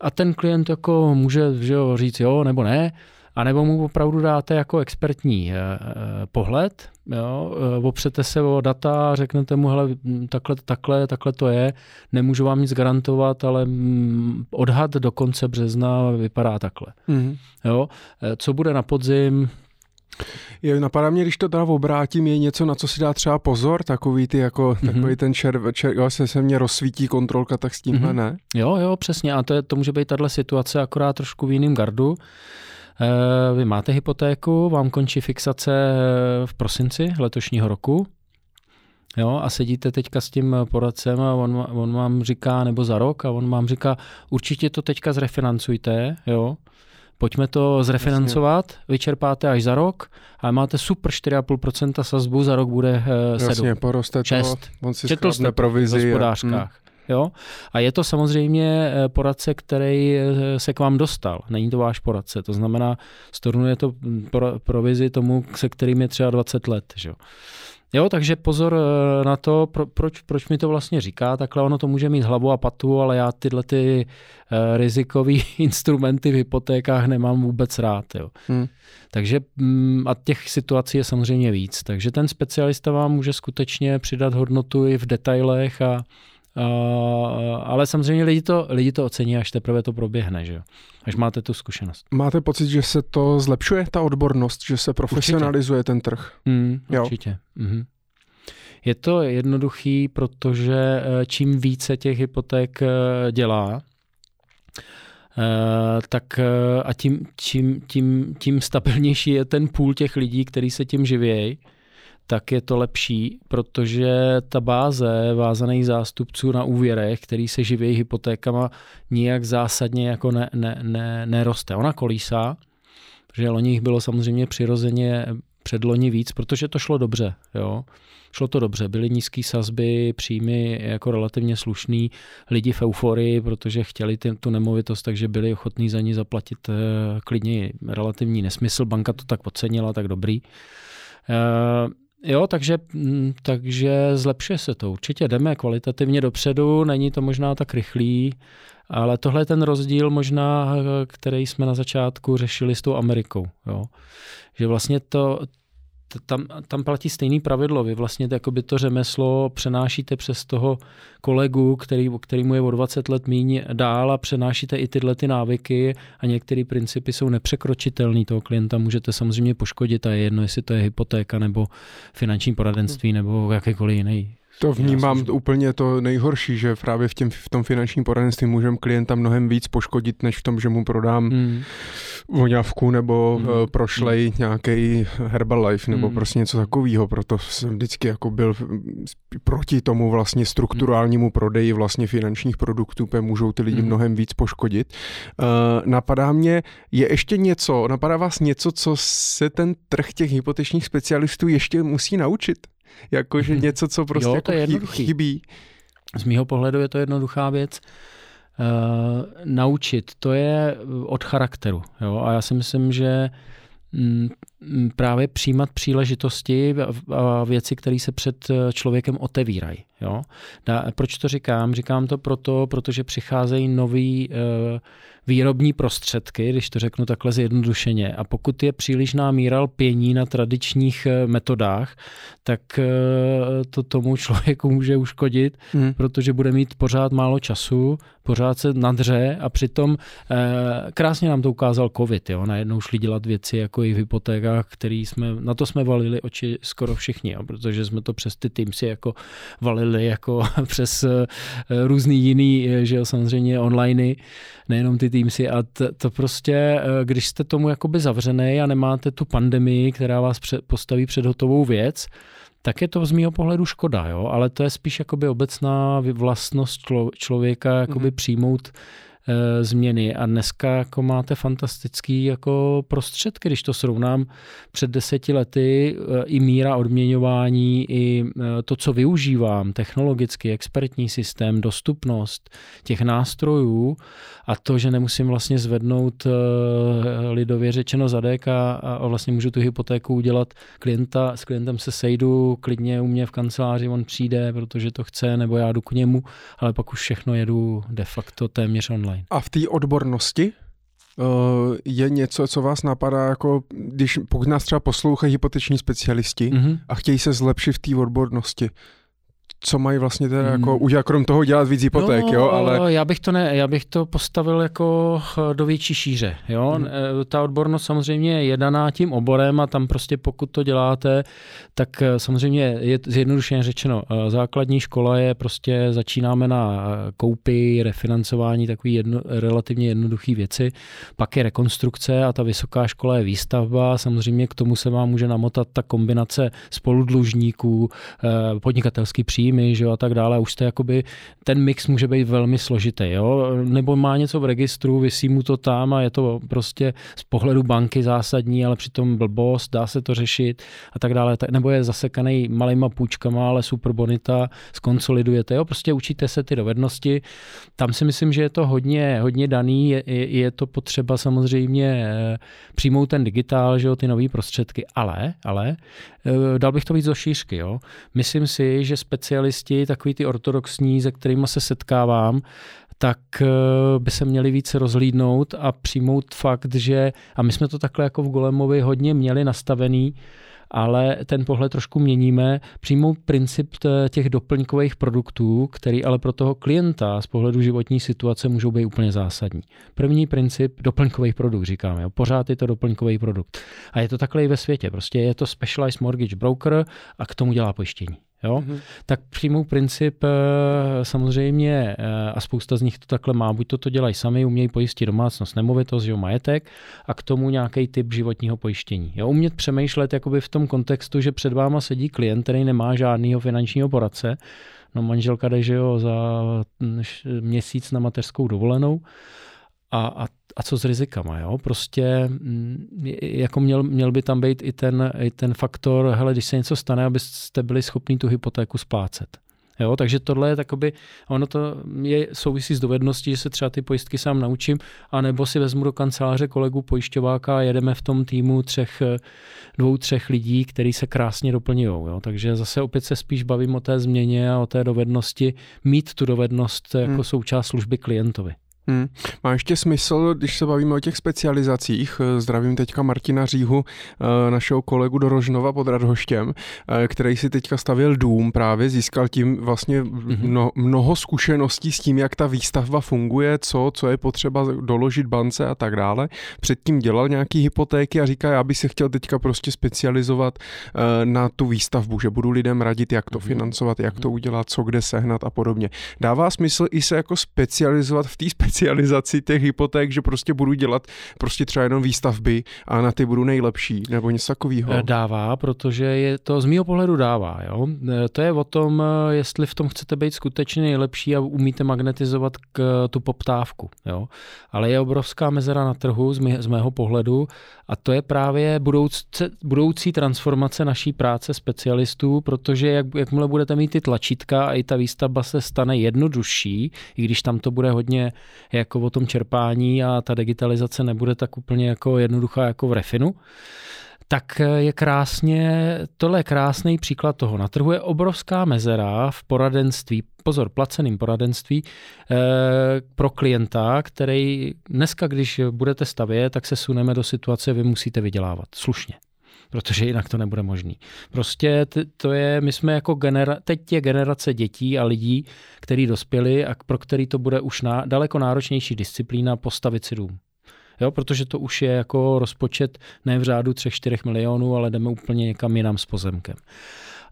A ten klient jako může že jo, říct jo nebo ne, a nebo mu opravdu dáte jako expertní eh, eh, pohled, jo, eh, opřete se o data řeknete mu, hele, takhle, takhle, takhle to je, nemůžu vám nic garantovat, ale mm, odhad do konce března vypadá takhle. Mm-hmm. Jo, co bude na podzim, je, napadá mě, když to teda obrátím, je něco, na co si dá třeba pozor, takový ty jako, mm-hmm. takový ten červ, čer, jo, se, se mě rozsvítí kontrolka, tak s tímhle mm-hmm. ne? Jo, jo, přesně, a to, je, to může být tahle situace akorát trošku v jiným gardu. Eh, vy máte hypotéku, vám končí fixace eh, v prosinci letošního roku, Jo, a sedíte teďka s tím poradcem a on, on vám říká, nebo za rok, a on vám říká, určitě to teďka zrefinancujte, jo, pojďme to zrefinancovat, Jasně. vyčerpáte až za rok, ale máte super 4,5% sazbu, za rok bude uh, 7. Jasně, poroste 6. to, on si Četl jste provizi. V hospodářkách. A, hm. Jo? A je to samozřejmě eh, poradce, který eh, se k vám dostal. Není to váš poradce. To znamená, stornuje to hm, provizi tomu, se kterým je třeba 20 let. Že? Jo, takže pozor eh, na to, pro, proč, proč mi to vlastně říká, takhle ono to může mít hlavu a patu, ale já tyhle ty uh, rizikové instrumenty v hypotékách nemám vůbec rád. Jo. Hmm. Takže um, a těch situací je samozřejmě víc. Takže ten specialista vám může skutečně přidat hodnotu i v detailech a, Uh, ale samozřejmě lidi to, lidi to ocení, až teprve to proběhne, že? až máte tu zkušenost. Máte pocit, že se to zlepšuje, ta odbornost, že se profesionalizuje určitě. ten trh? Mm, určitě. Mm-hmm. Je to jednoduchý, protože eh, čím více těch hypoték eh, dělá, tak a tím, tím, tím, tím stabilnější je ten půl těch lidí, kteří se tím živějí tak je to lepší, protože ta báze vázaných zástupců na úvěrech, který se živí hypotékama, nijak zásadně jako ne, ne, ne, neroste. Ona kolísá, protože loni jich bylo samozřejmě přirozeně předloni víc, protože to šlo dobře. Jo? Šlo to dobře, byly nízké sazby, příjmy jako relativně slušný, lidi v euforii, protože chtěli ty, tu nemovitost, takže byli ochotní za ní zaplatit eh, klidně relativní nesmysl. Banka to tak ocenila, tak dobrý. Jo, takže, mm, takže zlepšuje se to. Určitě jdeme kvalitativně dopředu, není to možná tak rychlý, ale tohle je ten rozdíl možná, který jsme na začátku řešili s tou Amerikou. Jo. Že vlastně to, tam, tam platí stejný pravidlo. Vy vlastně jakoby to řemeslo přenášíte přes toho kolegu, který, který mu je o 20 let míň dál a přenášíte i tyhle ty návyky a některé principy jsou nepřekročitelné toho klienta. Můžete samozřejmě poškodit a je jedno, jestli to je hypotéka nebo finanční poradenství nebo jakýkoliv jiný to vnímám Já úplně to nejhorší, že právě v, těm, v tom finančním poradenství můžeme klienta mnohem víc poškodit, než v tom, že mu prodám hmm. voňavku nebo hmm. uh, prošlej hmm. nějaký Herbalife nebo hmm. prostě něco takového. Proto jsem vždycky jako byl proti tomu vlastně strukturálnímu prodeji vlastně finančních produktů, protože můžou ty lidi hmm. mnohem víc poškodit. Uh, napadá mě, je ještě něco, napadá vás něco, co se ten trh těch hypotečních specialistů ještě musí naučit? Jakože mhm. něco, co prostě jo, to jako je chybí. Z mýho pohledu je to jednoduchá věc. Uh, naučit, to je od charakteru. Jo? A já si myslím, že mm, právě přijímat příležitosti a věci, které se před člověkem otevírají. Jo? proč to říkám? Říkám to proto, protože přicházejí nový uh, výrobní prostředky, když to řeknu takhle zjednodušeně. A pokud je přílišná míra lpění na tradičních eh, metodách, tak eh, to tomu člověku může uškodit, hmm. protože bude mít pořád málo času, pořád se nadře a přitom eh, krásně nám to ukázal covid. Jo? Najednou šli dělat věci jako i v hypotékách, který jsme, na to jsme valili oči skoro všichni, jo? protože jsme to přes ty Teamsy jako valili jako přes různý jiný, že jo, samozřejmě online, nejenom ty Teamsy a to, to prostě, eh, když jste tomu jakoby zavřený a nemáte tu pandemii, která vás před, postaví před hotovou věc, tak je to z mého pohledu škoda, jo? ale to je spíš jakoby obecná vlastnost člověka jakoby mm-hmm. přijmout e, změny. A dneska jako máte fantastický jako prostředky, když to srovnám před deseti lety, e, i míra odměňování, i e, to, co využívám, technologicky, expertní systém, dostupnost těch nástrojů a to, že nemusím vlastně zvednout lidově řečeno zadek a, a vlastně můžu tu hypotéku udělat klienta, s klientem se sejdu, klidně u mě v kanceláři on přijde, protože to chce, nebo já jdu k němu, ale pak už všechno jedu de facto téměř online online. A v té odbornosti uh, je něco, co vás napadá, jako když pokud nás třeba poslouchají hypoteční specialisti mm-hmm. a chtějí se zlepšit v té odbornosti, co mají vlastně teda jako hmm. udělat, krom toho dělat víc hypoték, no, jo, ale... Já bych to ne, já bych to postavil jako eh, do větší šíře, jo. Hmm. Eh, ta odbornost samozřejmě je daná tím oborem a tam prostě pokud to děláte, tak eh, samozřejmě je zjednodušeně řečeno, základní škola je prostě, začínáme na koupy, refinancování, takový jedno, relativně jednoduché věci, pak je rekonstrukce a ta vysoká škola je výstavba, samozřejmě k tomu se vám může namotat ta kombinace spoludlužníků, podnikatelský příjmy, že jo, a tak dále. Už jste jakoby, ten mix může být velmi složitý, jo, nebo má něco v registru, vysí mu to tam a je to prostě z pohledu banky zásadní, ale přitom blbost, dá se to řešit a tak dále, nebo je zasekaný malýma půjčkama, ale super bonita, skonsolidujete, jo, prostě učíte se ty dovednosti. Tam si myslím, že je to hodně, hodně daný, je, je to potřeba samozřejmě eh, přijmout ten digitál, že jo, ty nové prostředky, ale, ale dal bych to víc do šířky, jo. Myslím si, že speci specialisti, takový ty ortodoxní, se kterými se setkávám, tak eh, by se měli více rozhlídnout a přijmout fakt, že, a my jsme to takhle jako v Golemovi hodně měli nastavený, ale ten pohled trošku měníme, přijmout princip těch doplňkových produktů, který ale pro toho klienta z pohledu životní situace můžou být úplně zásadní. První princip, doplňkový produkt, říkáme. Jo. Pořád je to doplňkový produkt. A je to takhle i ve světě. Prostě je to specialized mortgage broker a k tomu dělá pojištění jo, mm-hmm. tak přijmou princip eh, samozřejmě, eh, a spousta z nich to takhle má, buď to to dělají sami, umějí pojistit domácnost, nemovitost, jo, majetek a k tomu nějaký typ životního pojištění. Jo, umět přemýšlet jakoby v tom kontextu, že před váma sedí klient, který nemá žádného finančního poradce, no manželka jde, že jo, za měsíc na mateřskou dovolenou, a, a, a co s rizikama, jo? Prostě mm, jako měl, měl by tam být i ten, i ten faktor, hele, když se něco stane, abyste byli schopni tu hypotéku splácet. Jo, takže tohle je takoby, ono to je, souvisí s dovedností, že se třeba ty pojistky sám naučím, anebo si vezmu do kanceláře kolegu pojišťováka a jedeme v tom týmu třech, dvou, třech lidí, který se krásně doplňují. Jo. Takže zase opět se spíš bavím o té změně a o té dovednosti, mít tu dovednost jako hmm. součást služby klientovi. Hmm. Má ještě smysl, když se bavíme o těch specializacích, eh, zdravím teďka Martina Říhu, eh, našeho kolegu do Rožnova pod Radhoštěm, eh, který si teďka stavil dům právě, získal tím vlastně mhm. mno, mnoho zkušeností s tím, jak ta výstavba funguje, co, co je potřeba doložit bance a tak dále. Předtím dělal nějaký hypotéky a říká, já bych se chtěl teďka prostě specializovat na tu výstavbu, že budu lidem radit, jak to mhm. financovat, jak to mhm. udělat, co kde sehnat a podobně. Dává smysl i se jako specializovat v té specializaci těch hypoték, že prostě budu dělat prostě třeba jenom výstavby a na ty budu nejlepší, nebo něco takového? Eh, dává, protože je to z mého pohledu dává. Jo? Eh, to je o tom, eh, jestli v tom chcete být skutečně nejlepší a umíte magnetizovat k tu poptávku. Jo? Ale je obrovská mezera na trhu z, mé, z mého pohledu a to je právě budoucí, budoucí transformace naší práce specialistů, protože jak, jakmile budete mít ty tlačítka a i ta výstavba se stane jednodušší, i když tam to bude hodně jako o tom čerpání a ta digitalizace nebude tak úplně jako jednoduchá jako v Refinu, tak je krásně, tohle je krásný příklad toho. Na trhu je obrovská mezera v poradenství, pozor, placeným poradenství eh, pro klienta, který dneska, když budete stavět, tak se suneme do situace, vy musíte vydělávat slušně protože jinak to nebude možný. Prostě to je, my jsme jako genera, teď je generace dětí a lidí, kteří dospěli a pro který to bude už na, daleko náročnější disciplína postavit si dům. Jo, protože to už je jako rozpočet ne v řádu 3-4 milionů, ale jdeme úplně někam jinam s pozemkem.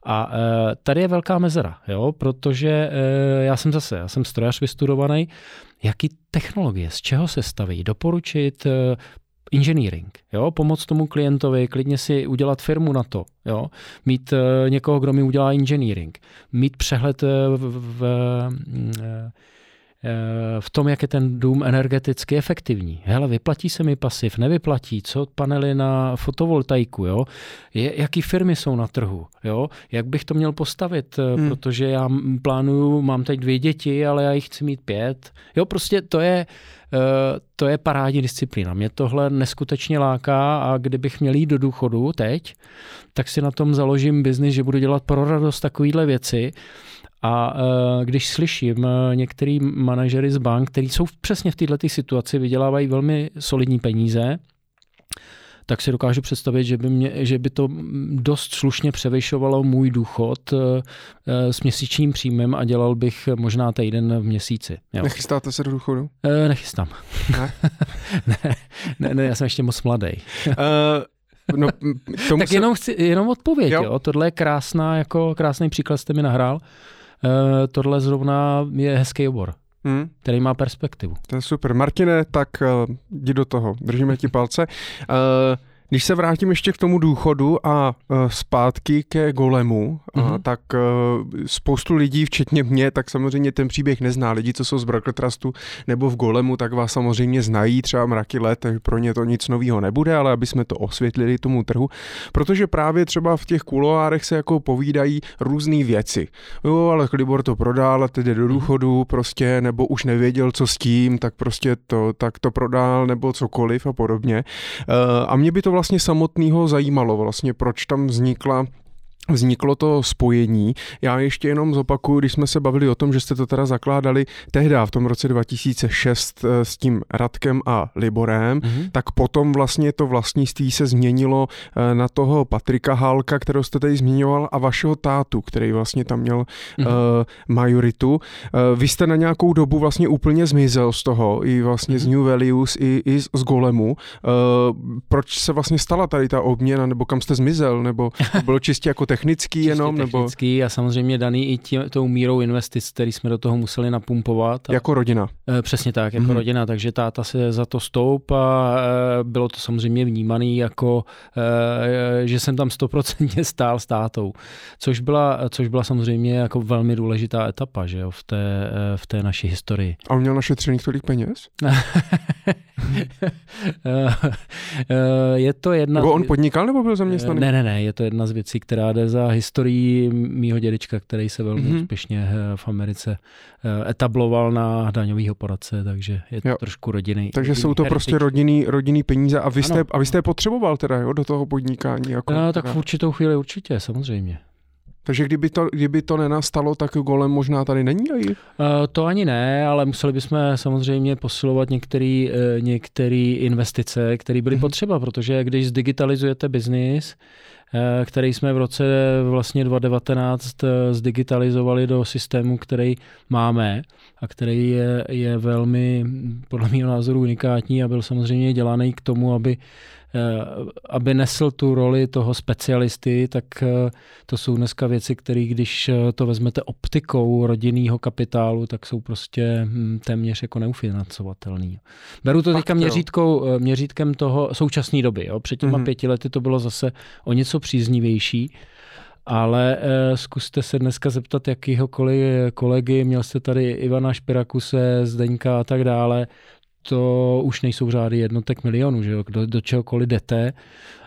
A e, tady je velká mezera, jo, protože e, já jsem zase, já jsem strojař vystudovaný, jaký technologie, z čeho se staví, doporučit, e, engineering, jo, pomoct tomu klientovi, klidně si udělat firmu na to, jo, mít uh, někoho, kdo mi udělá engineering, mít přehled uh, v, v, uh, v tom, jak je ten dům energeticky efektivní. Hele, vyplatí se mi pasiv, nevyplatí, co panely na fotovoltaiku, jo? Je, jaký firmy jsou na trhu, jo? Jak bych to měl postavit, hmm. protože já plánuju, mám teď dvě děti, ale já jich chci mít pět. Jo, prostě to je, Eh, to je parádní disciplína. Mě tohle neskutečně láká a kdybych měl jít do důchodu teď, tak si na tom založím biznis, že budu dělat pro radost takovýhle věci. A uh, když slyším uh, některý manažery z bank, kteří jsou přesně v této situaci, vydělávají velmi solidní peníze, tak si dokážu představit, že by, mě, že by to dost slušně převyšovalo můj důchod eh, eh, s měsíčním příjmem a dělal bych možná týden v měsíci. Jo. Nechystáte se do důchodu? E, nechystám. Ne? ne, ne, ne, já jsem ještě moc mladý. Uh... No, tomu tak se... jenom, chci, jenom odpověď, jo. jo. Tohle je krásná, jako krásný příklad jste mi nahrál. Uh, tohle zrovna je hezký obor hmm. který má perspektivu. To je super. Martine, tak uh, jdi do toho. Držíme ti palce. Uh, když se vrátím ještě k tomu důchodu a uh, zpátky ke golemu, mm-hmm. tak uh, spoustu lidí, včetně mě, tak samozřejmě ten příběh nezná. Lidi, co jsou z Brackle Trustu nebo v golemu, tak vás samozřejmě znají třeba mraky let, takže pro ně to nic nového nebude, ale aby jsme to osvětlili tomu trhu, protože právě třeba v těch kuloárech se jako povídají různé věci. Jo, ale Libor to prodal a teď jde do mhm. důchodu prostě, nebo už nevěděl, co s tím, tak prostě to, tak to prodal, nebo cokoliv a podobně. Uh, a mě by to vlastně vlastně samotného zajímalo, vlastně proč tam vznikla Vzniklo to spojení. Já ještě jenom zopakuju, když jsme se bavili o tom, že jste to teda zakládali tehdy v tom roce 2006 eh, s tím Radkem a Liborem, mm-hmm. tak potom vlastně to vlastnictví se změnilo eh, na toho Patrika Hálka, kterého jste tady zmiňoval, a vašeho tátu, který vlastně tam měl mm-hmm. uh, majoritu. Uh, vy jste na nějakou dobu vlastně úplně zmizel z toho, i vlastně mm-hmm. z mhm. New Values, i, i z Golemu. Uh, proč se vlastně stala tady ta obměna, nebo kam jste zmizel, nebo bylo čistě jako technický Čistě jenom? technický nebo? a samozřejmě daný i tím, tou mírou investic, který jsme do toho museli napumpovat. A, jako rodina? E, přesně tak, jako mm-hmm. rodina, takže táta se za to stoup a e, bylo to samozřejmě vnímaný jako, e, že jsem tam stoprocentně stál s tátou, což byla, což byla samozřejmě jako velmi důležitá etapa že jo, v, té, v té naší historii. A on měl našetřených tolik peněz? je to jedna... Nebo on podnikal nebo byl zaměstnaný? Ne, ne, ne, je to jedna z věcí, která jde za historií mýho dědečka, který se velmi mm-hmm. úspěšně eh, v Americe eh, etabloval na daňového poradce, takže je to jo. trošku rodinný. Takže rodinný jsou to heritage. prostě rodinný, rodinný peníze a vy, jste, a vy jste je potřeboval teda jo, do toho podnikání? Jako, no, tak v určitou chvíli určitě, samozřejmě. Takže kdyby to, kdyby to nenastalo, tak golem možná tady není? Uh, to ani ne, ale museli bychom samozřejmě posilovat některé uh, některý investice, které byly mm-hmm. potřeba, protože když zdigitalizujete biznis, uh, který jsme v roce vlastně 2019 zdigitalizovali do systému, který máme a který je, je velmi, podle mého názoru, unikátní a byl samozřejmě dělaný k tomu, aby Eh, aby nesl tu roli toho specialisty, tak eh, to jsou dneska věci, které když eh, to vezmete optikou rodinného kapitálu, tak jsou prostě hm, téměř jako neufinancovatelný. Beru to teďka měřítkou, měřítkem toho současné doby. Jo. Před těma mm-hmm. pěti lety to bylo zase o něco příznivější. Ale eh, zkuste se dneska zeptat jakýhokoliv kolegy, měl jste tady Ivana Špirakuse, Zdeňka a tak dále, to už nejsou řády jednotek milionů, že jo? Do, do čehokoliv jdete,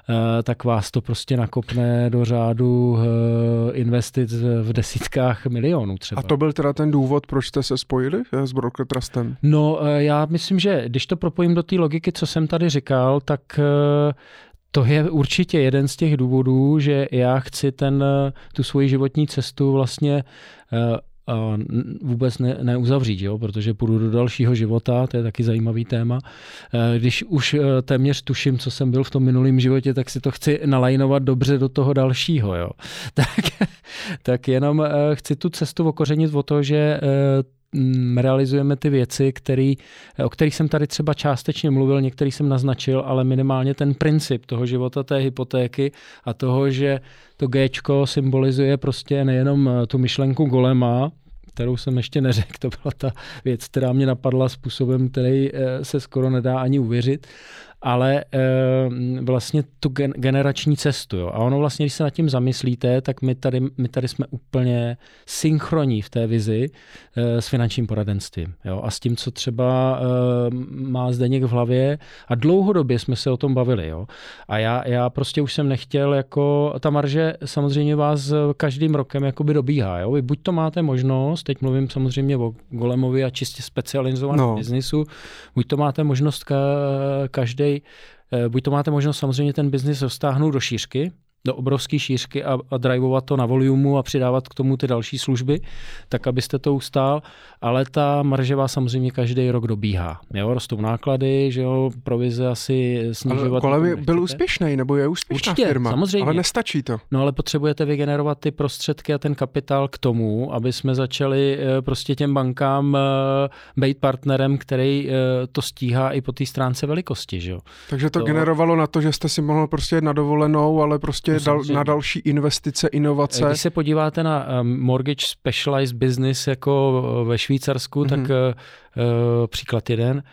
eh, tak vás to prostě nakopne do řádu eh, investic v desítkách milionů třeba. A to byl teda ten důvod, proč jste se spojili eh, s Broker Trustem? No, já myslím, že když to propojím do té logiky, co jsem tady říkal, tak to je určitě jeden z těch důvodů, že já chci ten, tu svoji životní cestu vlastně vůbec ne, neuzavřít, jo? protože půjdu do dalšího života, to je taky zajímavý téma. Eh, když už eh, téměř tuším, co jsem byl v tom minulém životě, tak si to chci nalajnovat dobře do toho dalšího. Jo? Tak, tak jenom eh, chci tu cestu okořenit o to, že realizujeme ty věci, který, o kterých jsem tady třeba částečně mluvil, některý jsem naznačil, ale minimálně ten princip toho života té hypotéky a toho, že to G symbolizuje prostě nejenom eh, tu myšlenku golema, kterou jsem ještě neřekl, to byla ta věc, která mě napadla způsobem, který eh, se skoro nedá ani uvěřit, ale e, vlastně tu gen, generační cestu. Jo. A ono vlastně, když se nad tím zamyslíte, tak my tady, my tady jsme úplně synchronní v té vizi e, s finančním poradenstvím. Jo. A s tím, co třeba e, má Zdeněk v hlavě. A dlouhodobě jsme se o tom bavili. Jo. A já, já prostě už jsem nechtěl, jako ta marže samozřejmě vás každým rokem jakoby dobíhá. Jo. Vy buď to máte možnost, teď mluvím samozřejmě o Golemovi a čistě specializovaném no. biznisu, buď to máte možnost ka, každý buď to máte možnost samozřejmě ten biznis roztáhnout do šířky, do obrovské šířky a, a drivovat to na volumu a přidávat k tomu ty další služby, tak abyste to ustál, ale ta marže vás samozřejmě každý rok dobíhá. Jo, rostou náklady, že jo, provize asi snižovat. Ale kolem byl úspěšný, nebo je úspěšná Určitě, firma, samozřejmě. ale nestačí to. No ale potřebujete vygenerovat ty prostředky a ten kapitál k tomu, aby jsme začali eh, prostě těm bankám eh, být partnerem, který eh, to stíhá i po té stránce velikosti, že jo. Takže to, to generovalo na to, že jste si mohl prostě na dovolenou, ale prostě dal, na další investice, inovace. Když se podíváte na um, mortgage specialized business jako ve Švýcarsku, mm-hmm. tak uh, příklad jeden,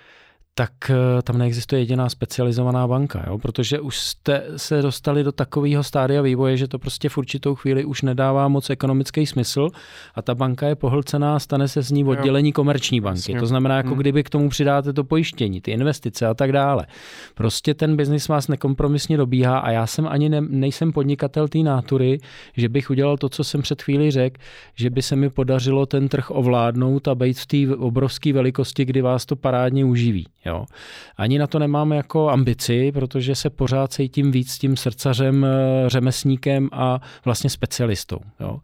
tak eh, tam neexistuje jediná specializovaná banka, jo? protože už jste se dostali do takového stádia vývoje, že to prostě v určitou chvíli už nedává moc ekonomický smysl a ta banka je pohlcená, stane se z ní oddělení komerční banky. Jasně. To znamená, jako hmm. kdyby k tomu přidáte to pojištění, ty investice a tak dále. Prostě ten biznis vás nekompromisně dobíhá a já jsem ani ne, nejsem podnikatel té nátury, že bych udělal to, co jsem před chvíli řekl, že by se mi podařilo ten trh ovládnout a být v té obrovské velikosti, kdy vás to parádně uživí. Jo. Ani na to nemám jako ambici, protože se pořád cítím víc tím srdcařem, eh, řemesníkem a vlastně specialistou. Jo.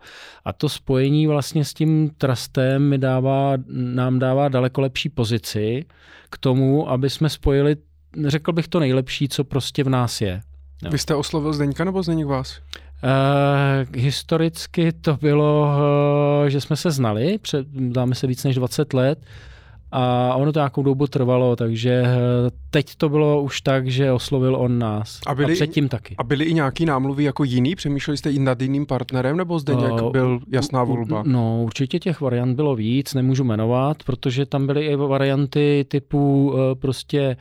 A to spojení vlastně s tím trustem mi dává, nám dává daleko lepší pozici k tomu, aby jsme spojili, řekl bych to nejlepší, co prostě v nás je. Jo. Vy jste oslovil Zdeňka nebo Zdeněk vás? Uh, historicky to bylo, uh, že jsme se znali, před, dáme se víc než 20 let, a ono to nějakou dobu trvalo, takže eh, teď to bylo už tak, že oslovil on nás. A, byli, a předtím taky. A byly i nějaký námluvy jako jiný? Přemýšleli jste i nad jiným partnerem, nebo zde nějak uh, byl jasná volba? No, určitě těch variant bylo víc, nemůžu jmenovat, protože tam byly i varianty typu uh, prostě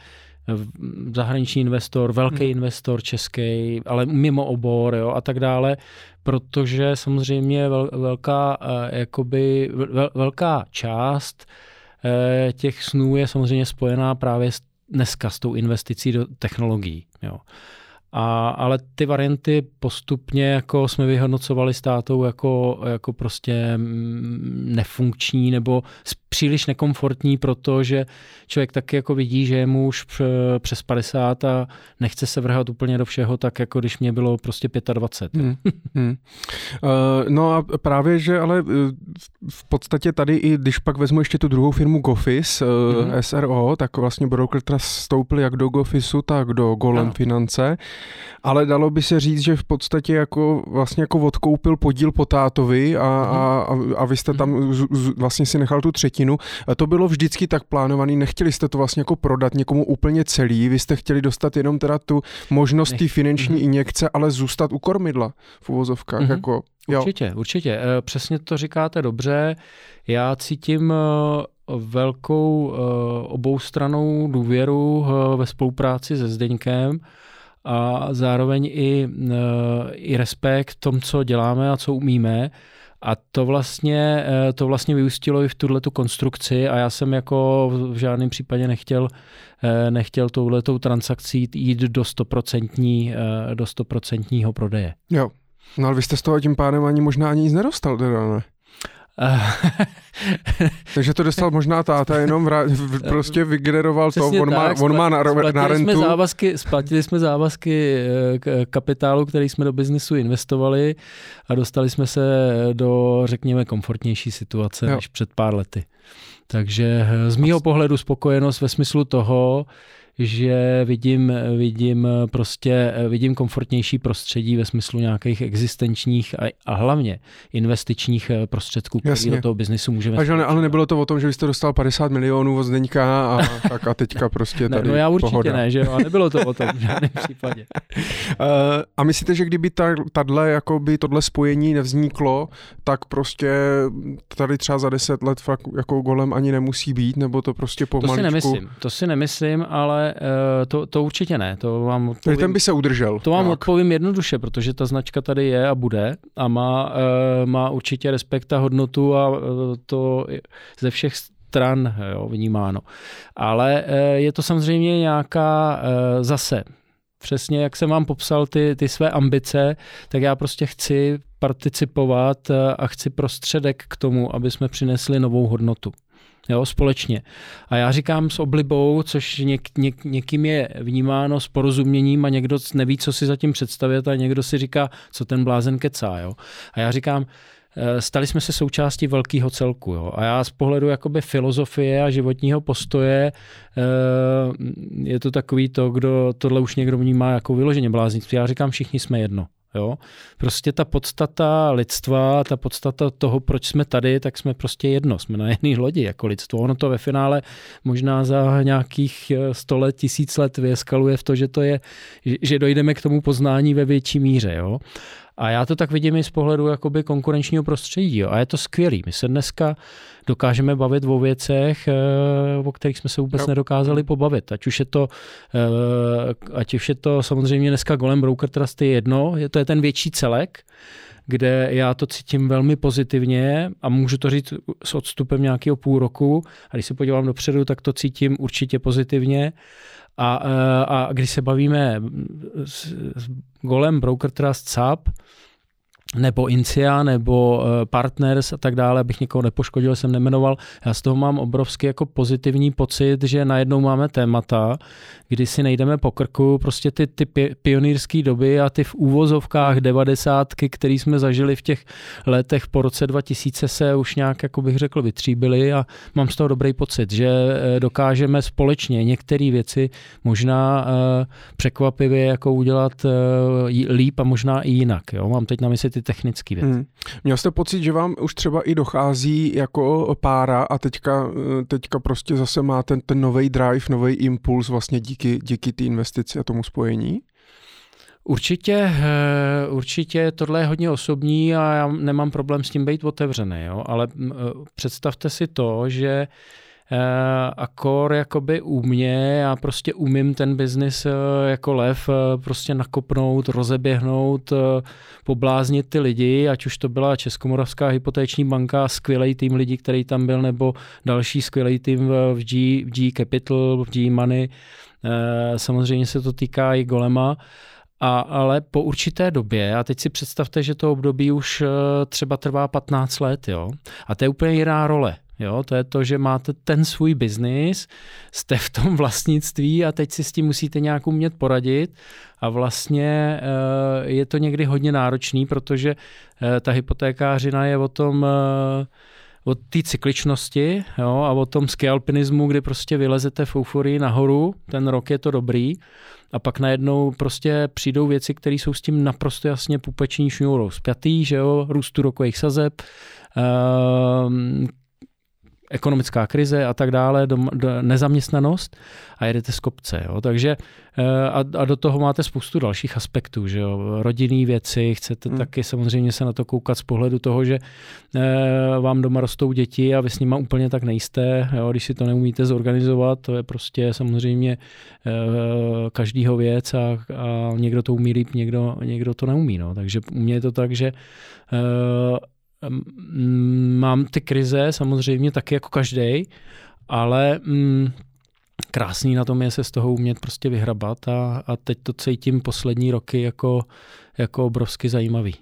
zahraniční investor, velký hmm. investor český, ale mimo obor jo, a tak dále, protože samozřejmě vel, velká, jakoby, vel, velká část Eh, těch snů je samozřejmě spojená právě dneska s tou investicí do technologií. Jo. A, ale ty varianty postupně jako jsme vyhodnocovali státou jako, jako prostě mm, nefunkční nebo příliš nekomfortní, protože člověk taky jako vidí, že je mu už přes 50 a nechce se vrhat úplně do všeho, tak jako když mě bylo prostě 25. Hmm. Hmm. Uh, no a právě, že ale eh, v podstatě tady i když pak vezmu ještě tu druhou firmu Gofis, uh, hmm. SRO, tak vlastně Broker Trust stoupil jak do Gofisu, tak do Golem no. Finance, ale dalo by se říct, že v podstatě jako vlastně jako odkoupil podíl po tátovi a, hmm. a, a, a vy jste tam z, z, vlastně si nechal tu třetinu. To bylo vždycky tak plánovaný, nechtěli jste to vlastně jako prodat někomu úplně celý, vy jste chtěli dostat jenom teda tu možnost té finanční mm-hmm. injekce, ale zůstat u kormidla v uvozovkách. Mm-hmm. Jako, jo. Určitě, určitě. Eh, přesně to říkáte dobře. Já cítím eh, velkou eh, oboustranou důvěru ve spolupráci se Zdeňkem a zároveň i, i respekt tom, co děláme a co umíme. A to vlastně, eh, to vlastně vyústilo i v tuhle tu konstrukci a já jsem jako v žádném případě nechtěl, eh, nechtěl touhletou transakcí jít do 100%, eh, do 100% prodeje. Jo, no ale vy jste z toho tím pádem ani možná ani nic nedostal, teda ne? Takže to dostal možná táta, jenom vrát, prostě vygeneroval to, on má, tak, on má na, na rentu. Jsme závazky, splatili jsme závazky eh, kapitálu, který jsme do biznesu investovali a dostali jsme se do, řekněme, komfortnější situace jo. než před pár lety. Takže eh, z mýho pohledu spokojenost ve smyslu toho, že vidím, vidím prostě, vidím komfortnější prostředí ve smyslu nějakých existenčních a, a hlavně investičních prostředků, které do toho biznisu můžeme. Ale, ale nebylo to o tom, že jste dostal 50 milionů od Zdeňka a, tak a teďka prostě tady ne, No já určitě pohoda. ne, že jo, a nebylo to o tom v žádném případě. Uh, a myslíte, že kdyby ta, tato, jako by tohle spojení nevzniklo, tak prostě tady třeba za 10 let fakt jako golem ani nemusí být, nebo to prostě pomaličku... To si nemyslím, to si nemyslím, ale uh, to, to určitě ne. To vám odpovím, ten by se udržel. To vám tak. odpovím jednoduše, protože ta značka tady je a bude a má, uh, má určitě respekt a hodnotu a uh, to ze všech stran jo, vnímáno. Ale je to samozřejmě nějaká zase přesně jak jsem vám popsal ty, ty své ambice, tak já prostě chci participovat a chci prostředek k tomu, aby jsme přinesli novou hodnotu jo, společně. A já říkám s oblibou, což něk, něk, někým je vnímáno s porozuměním a někdo neví, co si zatím představit a někdo si říká, co ten blázen kecá. Jo. A já říkám, eh, stali jsme se součástí velkého celku. Jo. A já z pohledu jakoby filozofie a životního postoje eh, je to takový to, kdo tohle už někdo vnímá jako vyloženě bláznictví. Já říkám, všichni jsme jedno. Jo? Prostě ta podstata lidstva, ta podstata toho, proč jsme tady, tak jsme prostě jedno, jsme na jedné lodi jako lidstvo. Ono to ve finále možná za nějakých 100 let, tisíc let vyeskaluje v to, že to je, že dojdeme k tomu poznání ve větší míře. Jo? A já to tak vidím i z pohledu jakoby konkurenčního prostředí. Jo. A je to skvělý. My se dneska dokážeme bavit o věcech, eh, o kterých jsme se vůbec no. nedokázali pobavit. Ať už je to, eh, ať už je to samozřejmě dneska Golem Broker Trust je jedno, to je ten větší celek, kde já to cítím velmi pozitivně a můžu to říct s odstupem nějakého půl roku. A když se podívám dopředu, tak to cítím určitě pozitivně. A, eh, a když se bavíme s, s golem Broker Trust SAP, nebo Incia, nebo eh, Partners a tak dále, abych někoho nepoškodil, jsem nemenoval. Já z toho mám obrovský jako pozitivní pocit, že najednou máme témata, kdy si nejdeme po krku, prostě ty, ty pionýrské doby a ty v úvozovkách devadesátky, které jsme zažili v těch letech po roce 2000 se už nějak, jako bych řekl, vytříbili a mám z toho dobrý pocit, že eh, dokážeme společně některé věci možná uh, překvapivě jako udělat líp a možná i jinak. Jo? Mám teď na mysli ty technické věci. Hmm. Měl jste pocit, že vám už třeba i dochází jako pára a teďka, teďka prostě zase má ten, ten nový drive, nový impuls vlastně díky, díky té investici a tomu spojení? Určitě, eh, určitě tohle je hodně osobní a já nemám problém s tím být otevřený, jo? ale eh, představte si to, že a kor jakoby u mě, já prostě umím ten biznis eh, jako lev eh, prostě nakopnout, rozeběhnout, pobláznit ty lidi, ať už to byla Českomoravská hypotéční banka, skvělý tým lidí, který tam byl, nebo další skvělý tým v G, v G Capital, v G Money. Samozřejmě se to týká i Golema. A, ale po určité době, a teď si představte, že to období už třeba trvá 15 let, jo, a to je úplně jiná role. Jo, to je to, že máte ten svůj biznis, jste v tom vlastnictví a teď si s tím musíte nějak umět poradit. A vlastně eh, je to někdy hodně náročný, protože eh, ta hypotékářina je o tom eh, o té cykličnosti jo, a o tom skialpinismu, kdy prostě vylezete v euforii nahoru, ten rok je to dobrý. A pak najednou prostě přijdou věci, které jsou s tím naprosto jasně pupeční šňůrou. Zpětý, že jo, růstu rokových sazeb, ekonomická krize a tak dále, do, do, nezaměstnanost a jedete z kopce. Jo. Takže eh, a, a do toho máte spoustu dalších aspektů, že jo. rodinný věci, chcete hmm. taky samozřejmě se na to koukat z pohledu toho, že e, vám doma rostou děti a vy s nima úplně tak nejste, jo. když si to neumíte zorganizovat, to je prostě samozřejmě e, každýho věc a, a někdo to umí líp, někdo, někdo to neumí. No. Takže u mě je to tak, že e, mám ty krize samozřejmě taky jako každý, ale mm, krásný na tom je se z toho umět prostě vyhrabat a, a teď to cítím poslední roky jako, jako obrovsky zajímavý.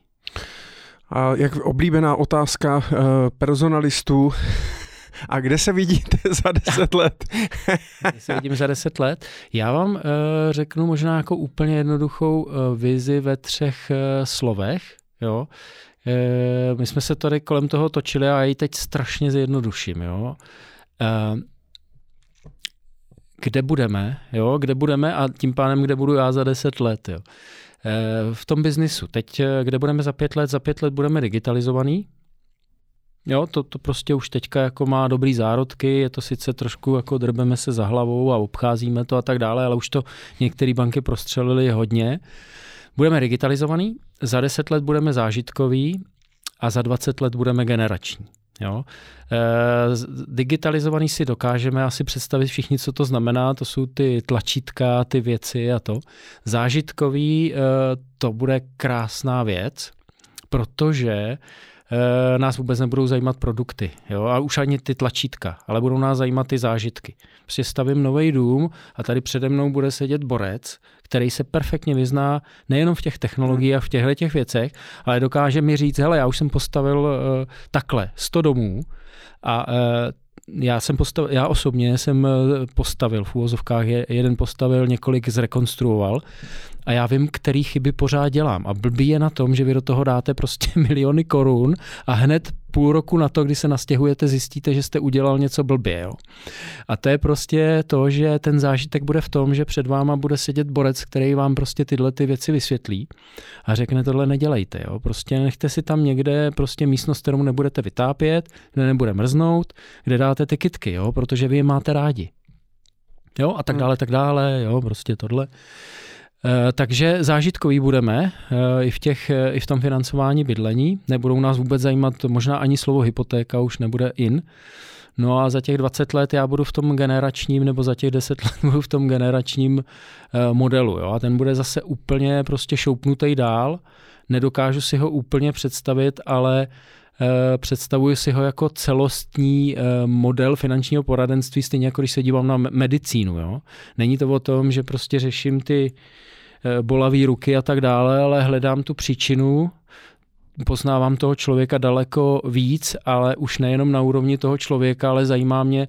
A jak oblíbená otázka uh, personalistů, a kde se vidíte za deset let? kde se vidím za deset let? Já vám uh, řeknu možná jako úplně jednoduchou uh, vizi ve třech uh, slovech. Jo? Eh, my jsme se tady kolem toho točili a já ji teď strašně zjednoduším. Jo? Eh, kde budeme, jo? kde budeme a tím pádem, kde budu já za deset let. Jo? Eh, v tom biznisu. Teď, kde budeme za pět let, za pět let budeme digitalizovaný, Jo, to, to prostě už teďka jako má dobrý zárodky, je to sice trošku jako drbeme se za hlavou a obcházíme to a tak dále, ale už to některé banky prostřelili hodně. Budeme digitalizovaný, za 10 let budeme zážitkový a za 20 let budeme generační. Jo? E, digitalizovaný si dokážeme asi představit všichni, co to znamená. To jsou ty tlačítka, ty věci a to. Zážitkový e, to bude krásná věc, protože e, nás vůbec nebudou zajímat produkty, jo? a už ani ty tlačítka, ale budou nás zajímat ty zážitky. Prostě stavím nový dům a tady přede mnou bude sedět borec, který se perfektně vyzná nejenom v těch technologiích a v těchto těch věcech, ale dokáže mi říct, hele, já už jsem postavil uh, takhle 100 domů a uh, já jsem postavil, já osobně jsem postavil v úvozovkách, jeden postavil, několik zrekonstruoval a já vím, který chyby pořád dělám. A blbý je na tom, že vy do toho dáte prostě miliony korun a hned půl roku na to, kdy se nastěhujete, zjistíte, že jste udělal něco blbě. Jo? A to je prostě to, že ten zážitek bude v tom, že před váma bude sedět borec, který vám prostě tyhle ty věci vysvětlí a řekne, tohle nedělejte. Jo? Prostě nechte si tam někde prostě místnost, kterou nebudete vytápět, kde nebude mrznout, kde dáte ty kitky, jo? protože vy je máte rádi. Jo, a tak hmm. dále, tak dále, jo, prostě tohle. Eh, takže zážitkový budeme eh, i v, těch, eh, i v tom financování bydlení. Nebudou nás vůbec zajímat, možná ani slovo hypotéka už nebude in. No a za těch 20 let já budu v tom generačním, nebo za těch 10 let budu v tom generačním modelu. Jo? A ten bude zase úplně prostě šoupnutý dál. Nedokážu si ho úplně představit, ale představuji si ho jako celostní model finančního poradenství, stejně jako když se dívám na medicínu. Jo? Není to o tom, že prostě řeším ty Eh, bolavé ruky a tak dále, ale hledám tu příčinu, poznávám toho člověka daleko víc, ale už nejenom na úrovni toho člověka, ale zajímá mě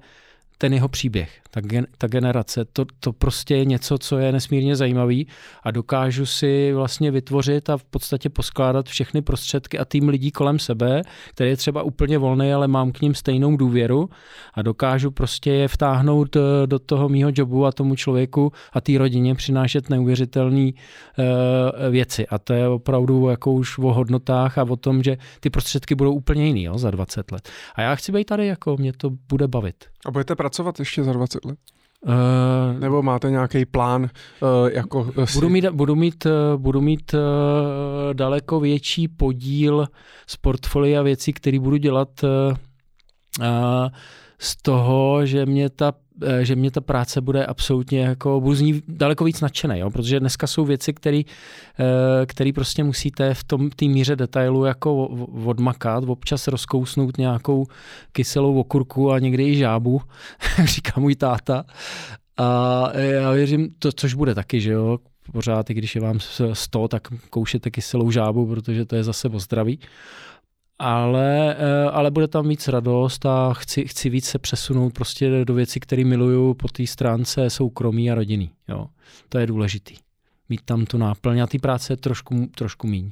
ten jeho příběh, ta, gen, ta generace, to, to prostě je něco, co je nesmírně zajímavý a dokážu si vlastně vytvořit a v podstatě poskládat všechny prostředky a tým lidí kolem sebe, který je třeba úplně volný, ale mám k ním stejnou důvěru a dokážu prostě je vtáhnout eh, do toho mýho jobu a tomu člověku a té rodině přinášet neuvěřitelné uh, věci. A to je opravdu jako už o hodnotách a o tom, že ty prostředky budou úplně jiný jo, za 20 let. A já chci být tady, jako mě to bude bavit. A budete pracovat ještě za 20 let? Uh, Nebo máte nějaký plán? Uh, jako budu mít, budu mít, budu mít uh, daleko větší podíl z portfolia věcí, které budu dělat uh, z toho, že mě ta Eh, že mě ta práce bude absolutně jako, budu z ní daleko víc nadšený, jo? protože dneska jsou věci, které eh, prostě musíte v tom té míře detailu jako odmakat, občas rozkousnout nějakou kyselou okurku a někdy i žábu, říká můj táta. A já věřím, to, což bude taky, že jo, pořád, i když je vám 100, tak koušete kyselou žábu, protože to je zase o zdraví. Ale, eh, ale bude tam víc radost a chci, chci víc se přesunout prostě do věcí, které miluju po té stránce soukromí a rodiny. Jo. To je důležitý. Mít tam tu náplň a ty práce trošku, trošku míň.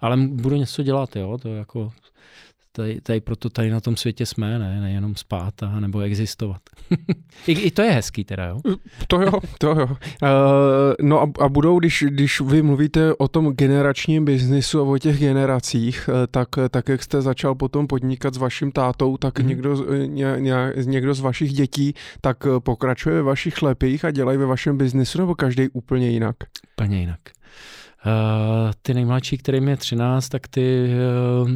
Ale budu něco dělat, jo, to jako tady, tady proto tady na tom světě jsme, ne, nejenom spát a nebo existovat. I, I to je hezký teda, jo? To jo, to jo. Uh, no a, a budou, když, když vy mluvíte o tom generačním biznisu a o těch generacích, eh, tak, tak jak jste začal potom podnikat s vaším tátou, tak mm. někdo, ně, ně, někdo z vašich dětí tak pokračuje ve vašich lepích a dělají ve vašem biznisu, nebo každý úplně jinak? Úplně jinak. Uh, ty nejmladší, kterým je 13, tak ty, uh,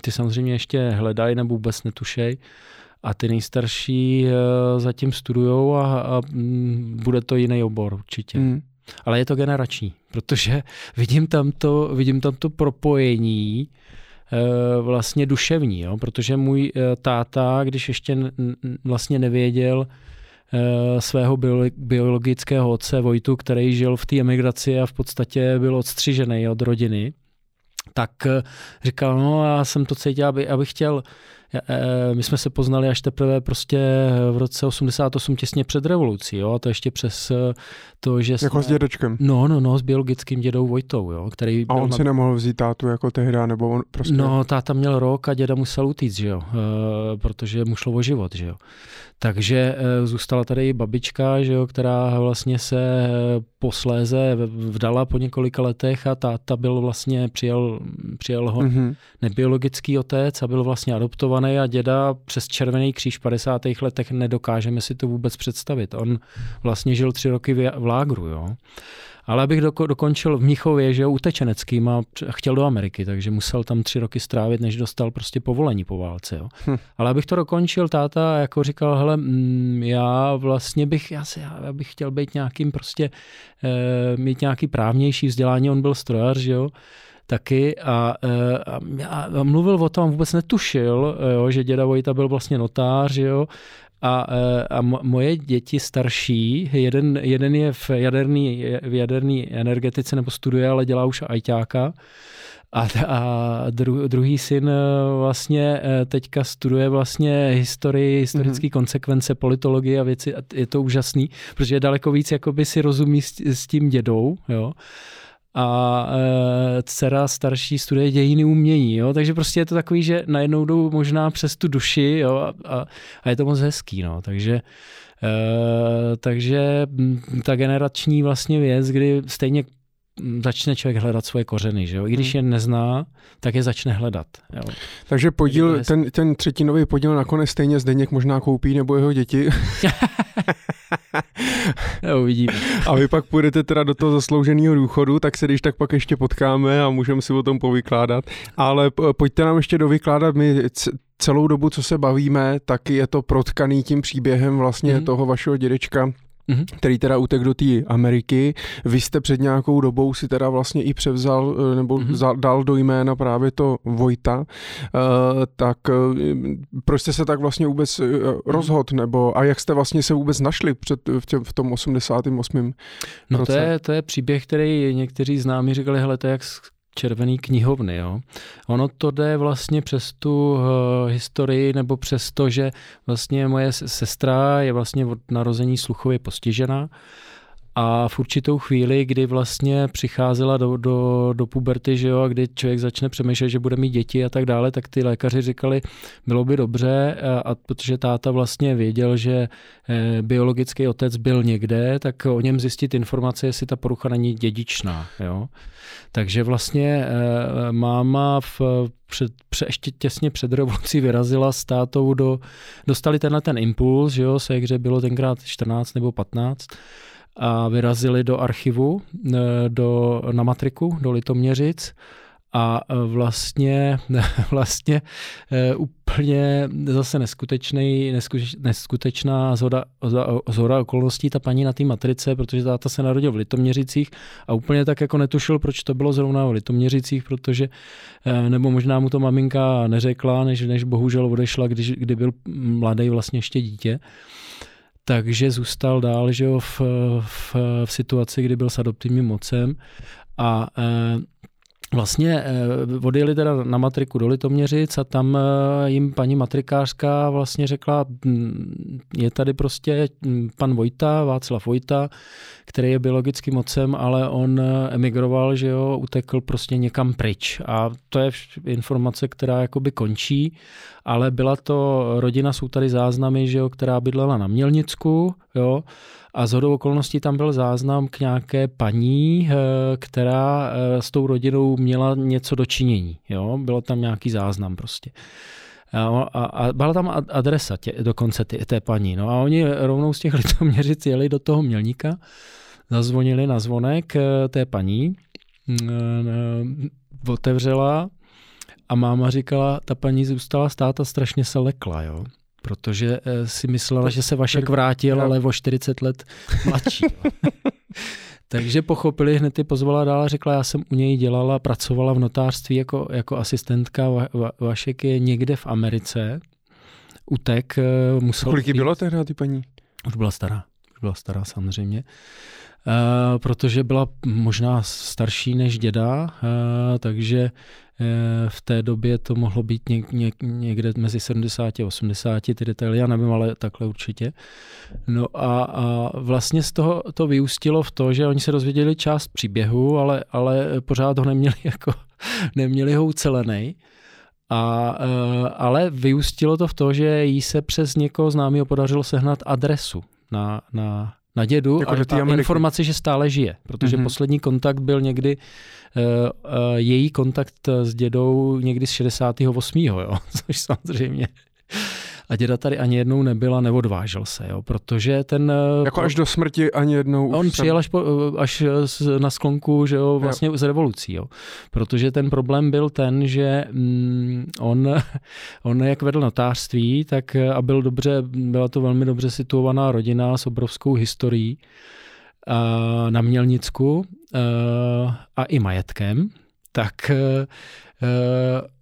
ty samozřejmě ještě hledají nebo vůbec netušej. A ty nejstarší uh, zatím studujou a, a um, bude to jiný obor určitě. Mm. Ale je to generační, protože vidím tam to, vidím tam to propojení vlastně duševní, jo? protože můj táta, když ještě n- vlastně nevěděl, Eh, svého biologického otce Vojtu, který žil v té emigraci a v podstatě byl odstřižený od rodiny, tak eh, říkal, no já jsem to cítil, aby, aby chtěl Eh, my jsme se poznali až teprve prostě v roce 88 těsně před revolucí, jo, a to ještě přes eh, to, že Jako jsme... s dědečkem? No, no, no, s biologickým dědou Vojtou, jo, který... A on na... si nemohl vzít tátu jako tehda, nebo on prostě... No, táta měl rok a děda musel utíct, že jo, protože mu šlo o život, že jo. Takže e, zůstala tady i babička, že jo, která vlastně se posléze vdala po několika letech a táta byl vlastně, přijel, přijel ho mm-hmm. nebiologický otec a byl vlastně adoptovaný adoptovaný a děda přes Červený kříž v 50. letech nedokážeme si to vůbec představit. On vlastně žil tři roky v lágru, jo. Ale abych doko, dokončil v Mnichově, že jo, utečeneckým a chtěl do Ameriky, takže musel tam tři roky strávit, než dostal prostě povolení po válce. Jo. Hm. Ale abych to dokončil, táta jako říkal, hele, mm, já vlastně bych, já, si, já bych chtěl být nějakým prostě, e, mít nějaký právnější vzdělání, on byl strojař, že jo, taky a, eh, a, a mluvil o tom, vůbec netušil, eh, jo, že děda Vojta byl vlastně notář, jo, a, eh, a moje děti starší, jeden, jeden je v jaderný, v jaderný energetice nebo studuje, ale dělá už ajťáka, a, a dru, druhý syn vlastně teďka studuje vlastně historii, historické mm-hmm. konsekvence, politologie a věci. A je to úžasný, protože je daleko víc jakoby si rozumí s, s tím dědou, jo a e, dcera starší studuje dějiny umění, jo? takže prostě je to takový, že najednou jdou možná přes tu duši jo? A, a, a je to moc hezký, no, takže e, takže ta generační vlastně věc, kdy stejně začne člověk hledat svoje kořeny, že jo? I když hmm. je nezná, tak je začne hledat. Jo? Takže podíl, ten, ten třetinový podíl nakonec stejně Zdeněk možná koupí, nebo jeho děti. jo, uvidíme. A vy pak půjdete teda do toho zaslouženého důchodu, tak se když tak pak ještě potkáme a můžeme si o tom povykládat. Ale pojďte nám ještě dovykládat, my celou dobu, co se bavíme, tak je to protkaný tím příběhem vlastně mm. toho vašeho dědečka, mm-hmm. který teda utek do té Ameriky. Vy jste před nějakou dobou si teda vlastně i převzal eh, nebo mm-hmm. dal do jména právě to Vojta. Uh, tak uh, proč jste se tak vlastně vůbec rozhodl, nebo a jak jste vlastně se vůbec našli před, v, tě, v tom 88. No roce? to je, to je příběh, který někteří známí říkali, hele, to je jak červený knihovny. Jo. Ono to jde vlastně přes tu uh, historii nebo přes to, že vlastně moje sestra je vlastně od narození sluchově postižená a v určitou chvíli, kdy vlastně přicházela do, do, do puberty, že jo, a kdy člověk začne přemýšlet, že bude mít děti a tak dále, tak ty lékaři říkali, bylo by dobře, a, a protože táta vlastně věděl, že e, biologický otec byl někde, tak o něm zjistit informace, jestli ta porucha není dědičná. Jo. Takže vlastně e, máma v, před, před, ještě těsně před revolucí vyrazila s tátou do, dostali tenhle ten impuls, že jo, se hře bylo tenkrát 14 nebo 15, a vyrazili do archivu, e, do, na matriku, do Litoměřic a e, vlastně, vlastně e, úplně zase neskutečný, neskutečná zhoda, zhoda okolností ta paní na té matrice, protože táta se narodil v Litoměřicích a úplně tak jako netušil, proč to bylo zrovna v Litoměřicích, protože, nebo možná mu to maminka neřekla, než, než bohužel odešla, když, kdy byl mladý vlastně ještě dítě takže zůstal dál že jo, v, v, v situaci, kdy byl s adoptivním mocem a e, vlastně eh, odjeli teda na matriku do Litoměřic a tam eh, jim paní matrikářka vlastně řekla, hm, je tady prostě hm, pan Vojta, Václav Vojta, který je biologickým mocem, ale on emigroval, že jo, utekl prostě někam pryč. A to je informace, která jakoby končí, ale byla to rodina, jsou tady záznamy, že jo, která bydlela na Mělnicku, jo, a z hodou okolností tam byl záznam k nějaké paní, eh, která eh, s tou rodinou měla něco dočinění. Jo? Bylo tam nějaký záznam prostě. A, a, a byla tam adresa tě, dokonce tě, té paní. No a oni rovnou z těch litoměřic jeli do toho mělníka, zazvonili na zvonek eh, té paní, otevřela a máma říkala, ta paní zůstala stát a strašně se lekla. Jo? protože eh, si myslela, že se Vašek vrátil, ale o 40 let mladší. Takže pochopili, hned ty pozvala dál a řekla, já jsem u něj dělala, pracovala v notářství jako, jako asistentka. Va, va, Vašek je někde v Americe, utek, eh, musel... Kolik bylo tehdy ty paní? Už byla stará, už byla stará samozřejmě. Uh, protože byla možná starší než děda, uh, takže Eh, v té době to mohlo být někde mezi 70 a 80, ty detaily, já nevím, ale takhle určitě. No a, a vlastně z toho to vyústilo v to, že oni se dozvěděli část příběhu, ale, ale pořád ho neměli jako, neměli ho ucelený. A, eh, ale vyústilo to v to, že jí se přes někoho známého podařilo sehnat adresu na, na, na dědu jako a, a informaci, že stále žije, protože mm-hmm. poslední kontakt byl někdy uh, uh, její kontakt s dědou někdy z 68. Jo, což samozřejmě a děda tady ani jednou nebyl a neodvážel se, jo, protože ten... Eh, jako až do smrti ani jednou... On přijel až, po, až na sklonku, že jo, vlastně jo. z revolucí, jo, protože ten problém byl ten, že mm, on, on jak vedl notářství, tak a byl dobře, byla to velmi dobře situovaná rodina s obrovskou historií, na Mělnicku a i majetkem, tak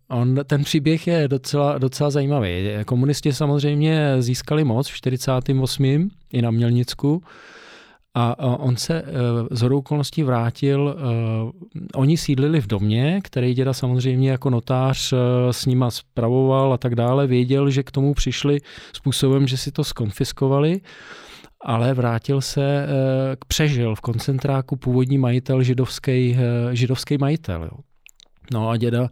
On, ten příběh je docela, docela zajímavý. Komunisti samozřejmě získali moc v 48. i na Mělnicku a on se eh, z hodou okolností vrátil. Eh, oni sídlili v domě, který děda samozřejmě jako notář eh, s nima spravoval a tak dále. Věděl, že k tomu přišli způsobem, že si to skonfiskovali ale vrátil se, přežil v koncentráku původní majitel, židovský, židovský majitel. Jo. No a děda,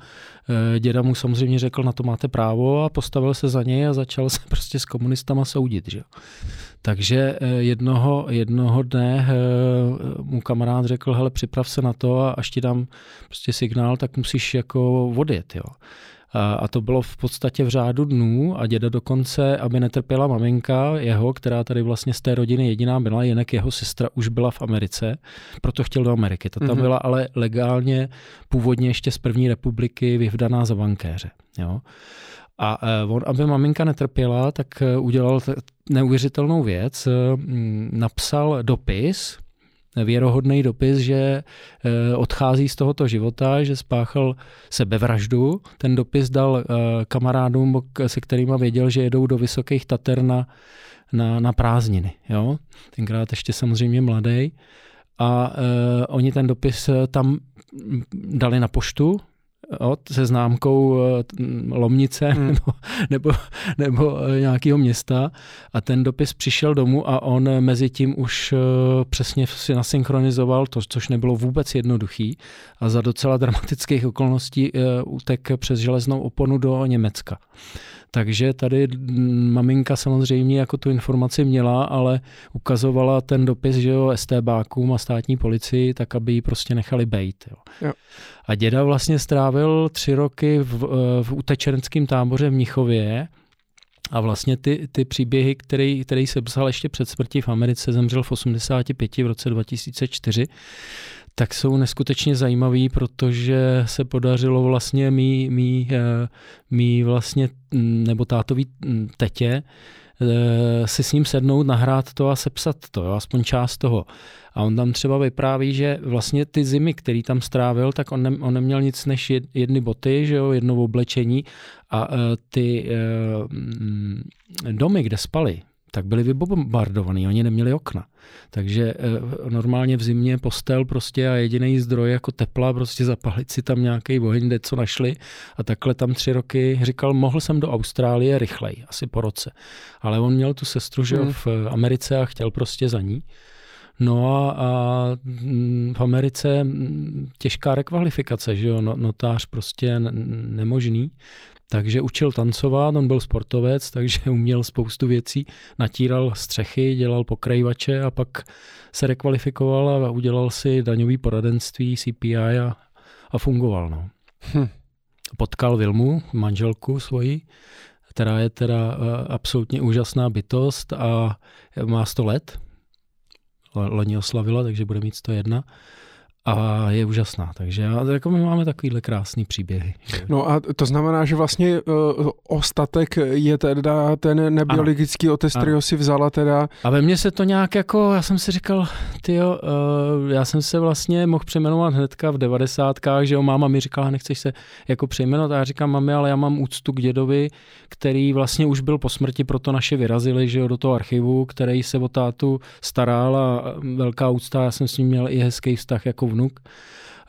eh, děda mu samozřejmě řekl, na to máte právo a postavil se za něj a začal se prostě s komunistama soudit. Že? Takže eh, jednoho, jednoho dne eh, mu kamarád řekl, hele, připrav se na to a až ti dám prostě signál, tak musíš jako odjet. Jo. A to bylo v podstatě v řádu dnů a děda dokonce, aby netrpěla maminka jeho, která tady vlastně z té rodiny jediná byla, jinak jeho sestra už byla v Americe, proto chtěl do Ameriky. Ta tam mm-hmm. byla ale legálně původně ještě z první republiky vyvdaná za bankéře. Jo. A e, on, aby maminka netrpěla, tak e, udělal neuvěřitelnou věc. E, napsal dopis věrohodný dopis, že eh, odchází z tohoto života, že spáchal sebevraždu. Ten dopis dal eh, kamarádům, se kterými věděl, že jedou do Vysokých Tater na, na, na prázdniny. Jo? Tenkrát ještě samozřejmě mladý. A uh, oni ten dopis tam dali na poštu, jo, se známkou eh, Lomnice hmm. nebo, nebo, nebo eh, nějakého města a ten dopis přišel domů a on mezi tím už eh, přesně si nasynchronizoval to, což nebylo vůbec jednoduchý a za docela dramatických okolností utek přes železnou oponu do Německa. Takže tady maminka samozřejmě jako tu informaci měla, ale ukazovala ten dopis, že jo, STBákům a státní policii, tak aby ji prostě nechali bejt. Jo. Jo. A děda vlastně strávil tři roky v, v utečenském táboře v Mnichově, a vlastně ty, ty příběhy, který, který se psal ještě před smrtí v Americe, zemřel v 85 v roce 2004, tak jsou neskutečně zajímavý, protože se podařilo vlastně mý, mý, eh, mý vlastně, nebo tátový tetě, eh, si s ním sednout, nahrát to a sepsat to, jo, aspoň část toho. A on tam třeba vypráví, že vlastně ty zimy, který tam strávil, tak on, ne, on neměl nic než jedny boty, že jo, jedno oblečení a uh, ty uh, domy, kde spali, tak byli vybombardovaní, oni neměli okna. Takže e, normálně v zimě postel prostě a jediný zdroj jako tepla, prostě zapalit si tam nějaký oheň, kde co našli a takhle tam tři roky říkal, mohl jsem do Austrálie rychleji, asi po roce. Ale on měl tu sestru, že hmm. v Americe a chtěl prostě za ní. No a, a v Americe těžká rekvalifikace, že jo, no, notář prostě nemožný. Takže učil tancovat, on byl sportovec, takže uměl spoustu věcí, natíral střechy, dělal pokrajvače a pak se rekvalifikoval a udělal si daňový poradenství, CPI a, a fungoval. No. Hm. Potkal Vilmu, manželku svoji, která je teda absolutně úžasná bytost a má 100 let. Loni oslavila, takže bude mít 101 a je úžasná. Takže jako my máme takovýhle krásný příběhy. No a to znamená, že vlastně uh, ostatek je teda ten nebiologický ano. otec, který si vzala teda. A ve mně se to nějak jako, já jsem si říkal, tyjo, uh, já jsem se vlastně mohl přejmenovat hnedka v devadesátkách, že jo, máma mi říkala, nechceš se jako přejmenovat a já říkám, mami, ale já mám úctu k dědovi, který vlastně už byl po smrti, proto naše vyrazili, že jo, do toho archivu, který se o tátu staral a velká úcta, já jsem s ním měl i hezký vztah jako vnuk.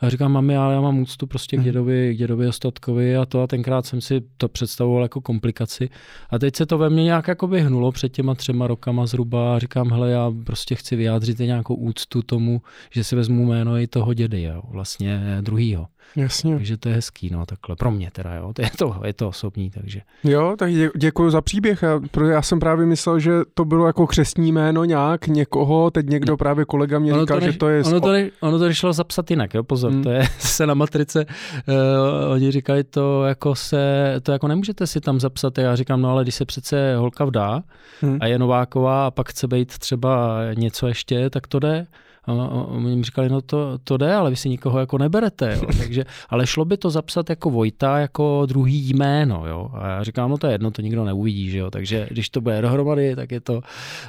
A říkám, mami, ale já mám úctu prostě k mhm. dědovi, k dědovi Ostatkovi a to a tenkrát jsem si to představoval jako komplikaci. A teď se to ve mně nějak jako hnulo před těma třema rokama zhruba a říkám, hele, já prostě chci vyjádřit nějakou úctu tomu, že si vezmu jméno i toho dědy, jo, vlastně druhýho. Jasně. Takže to je hezký, no takhle, pro mě teda, jo, to je to, je to osobní, takže. Jo, tak dě, děkuji za příběh, já, protože já jsem právě myslel, že to bylo jako křesní jméno nějak někoho, teď někdo no. právě kolega mě říkal, že to je... Ono to, ono to šlo zapsat jinak, jo, pozor, hmm. to je se na matrice, uh, oni říkali to jako se, to jako nemůžete si tam zapsat, já říkám, no ale když se přece holka vdá hmm. a je Nováková a pak chce být třeba něco ještě, tak to jde. A oni jim říkali, no to, to jde, ale vy si nikoho jako neberete, jo. Takže, ale šlo by to zapsat jako Vojta, jako druhý jméno, jo. A já říkám, no to je jedno, to nikdo neuvidí, že jo. Takže když to bude dohromady, tak je to,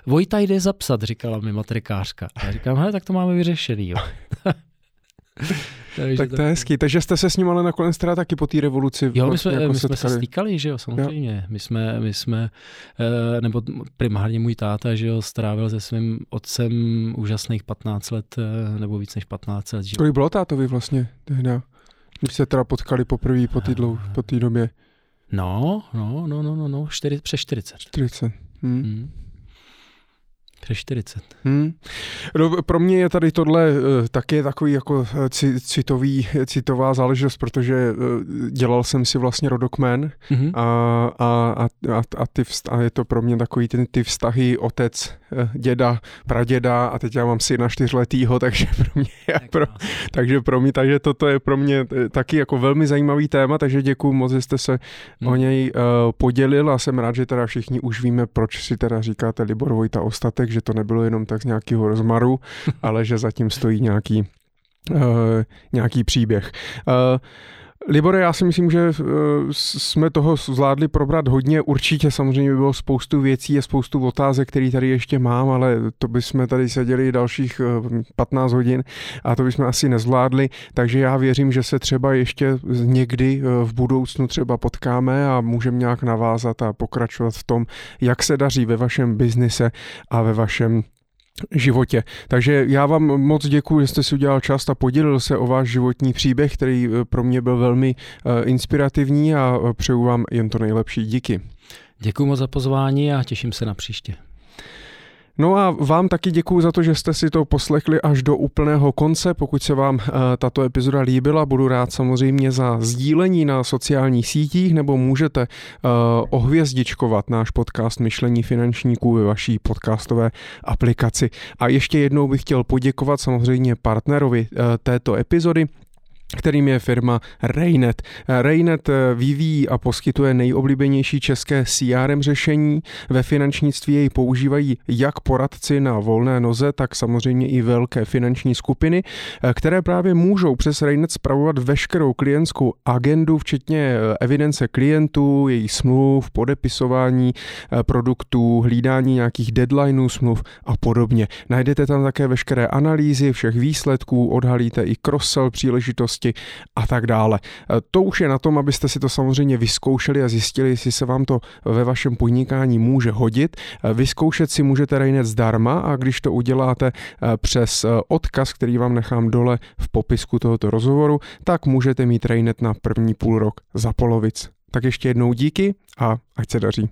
Vojta jde zapsat, říkala mi matrikářka. A já říkám, hele, tak to máme vyřešený, jo. Takže tak to je hezký. Takže jste se s ním ale nakonec teda taky po té revoluci Jo, my jsme, jako my jsme se stýkali, že jo, samozřejmě. Jo. My jsme, my jsme, eh, nebo primárně můj táta, že jo, strávil se svým otcem úžasných 15 let, eh, nebo víc než 15 let. Kolik bylo tátovi vlastně tehda? Když se teda potkali poprvé po té po době. No, no, no, no, no, no, čtyři, přes 40. 40. Hmm. Hmm. Přes 40. Hmm. No, pro mě je tady tohle uh, taky takový jako eh, citový, citová záležitost, protože uh, dělal jsem si vlastně rodokmen mm-hmm. a, a, a, a, ty vst- a je to pro mě takový ten, ty vztahy otec, děda, praděda a teď já mám syna čtyřletýho, takže pro mě, tak pro, takže pro mě, takže toto je pro mě taky jako velmi zajímavý téma, takže děkuji moc, že jste se hmm. o něj uh, podělil a jsem rád, že teda všichni už víme, proč si teda říkáte Libor Vojta Ostatek, že to nebylo jenom tak z nějakého rozmaru, ale že zatím stojí nějaký, uh, nějaký příběh. Uh, Libore, já si myslím, že eh, jsme toho zvládli probrat hodně. Určitě samozřejmě by bylo spoustu věcí a spoustu otázek, které tady ještě mám, ale to bychom tady seděli dalších 15 hodin a to bychom asi nezvládli. Takže já věřím, že se třeba ještě někdy v budoucnu třeba potkáme a můžeme nějak navázat a pokračovat v tom, jak se daří ve vašem biznise a ve vašem životě. Takže já vám moc děkuji, že jste si udělal čas a podělil se o váš životní příběh, který eh, pro mě byl velmi uh, inspirativní a eh, přeju vám jen to nejlepší. Díky. Děkuji moc za pozvání a těším se na příště. No a vám taky děkuji za to, že jste si to poslechli až do úplného konce. Pokud se vám uh, tato epizoda líbila, budu rád samozřejmě za sdílení na sociálních sítích, nebo můžete uh, ohvězdičkovat náš podcast Myšlení finančníků ve vaší podcastové aplikaci. A ještě jednou bych chtěl poděkovat samozřejmě partnerovi uh, této epizody, kterým je firma Raynet. Raynet vyvíjí a poskytuje nejoblíbenější české CRM řešení. Ve finančnictví jej používají jak poradci na volné noze, tak samozřejmě i velké finanční skupiny, které právě můžou přes Raynet spravovat veškerou klientskou agendu, včetně evidence klientů, jejich smluv, podepisování produktů, hlídání nějakých deadlineů smluv a podobně. Najdete tam také veškeré analýzy všech výsledků, odhalíte i cross-sell příležitosti rychlosti a tak dále. To už je na tom, abyste si to samozřejmě vyzkoušeli a zjistili, jestli se vám to ve vašem podnikání může hodit. Vyzkoušet si můžete Rainet zdarma a když to uděláte přes odkaz, který vám nechám dole v popisku tohoto rozhovoru, tak můžete mít Rainet na první půl rok za polovic. Tak ještě jednou díky a ať se daří.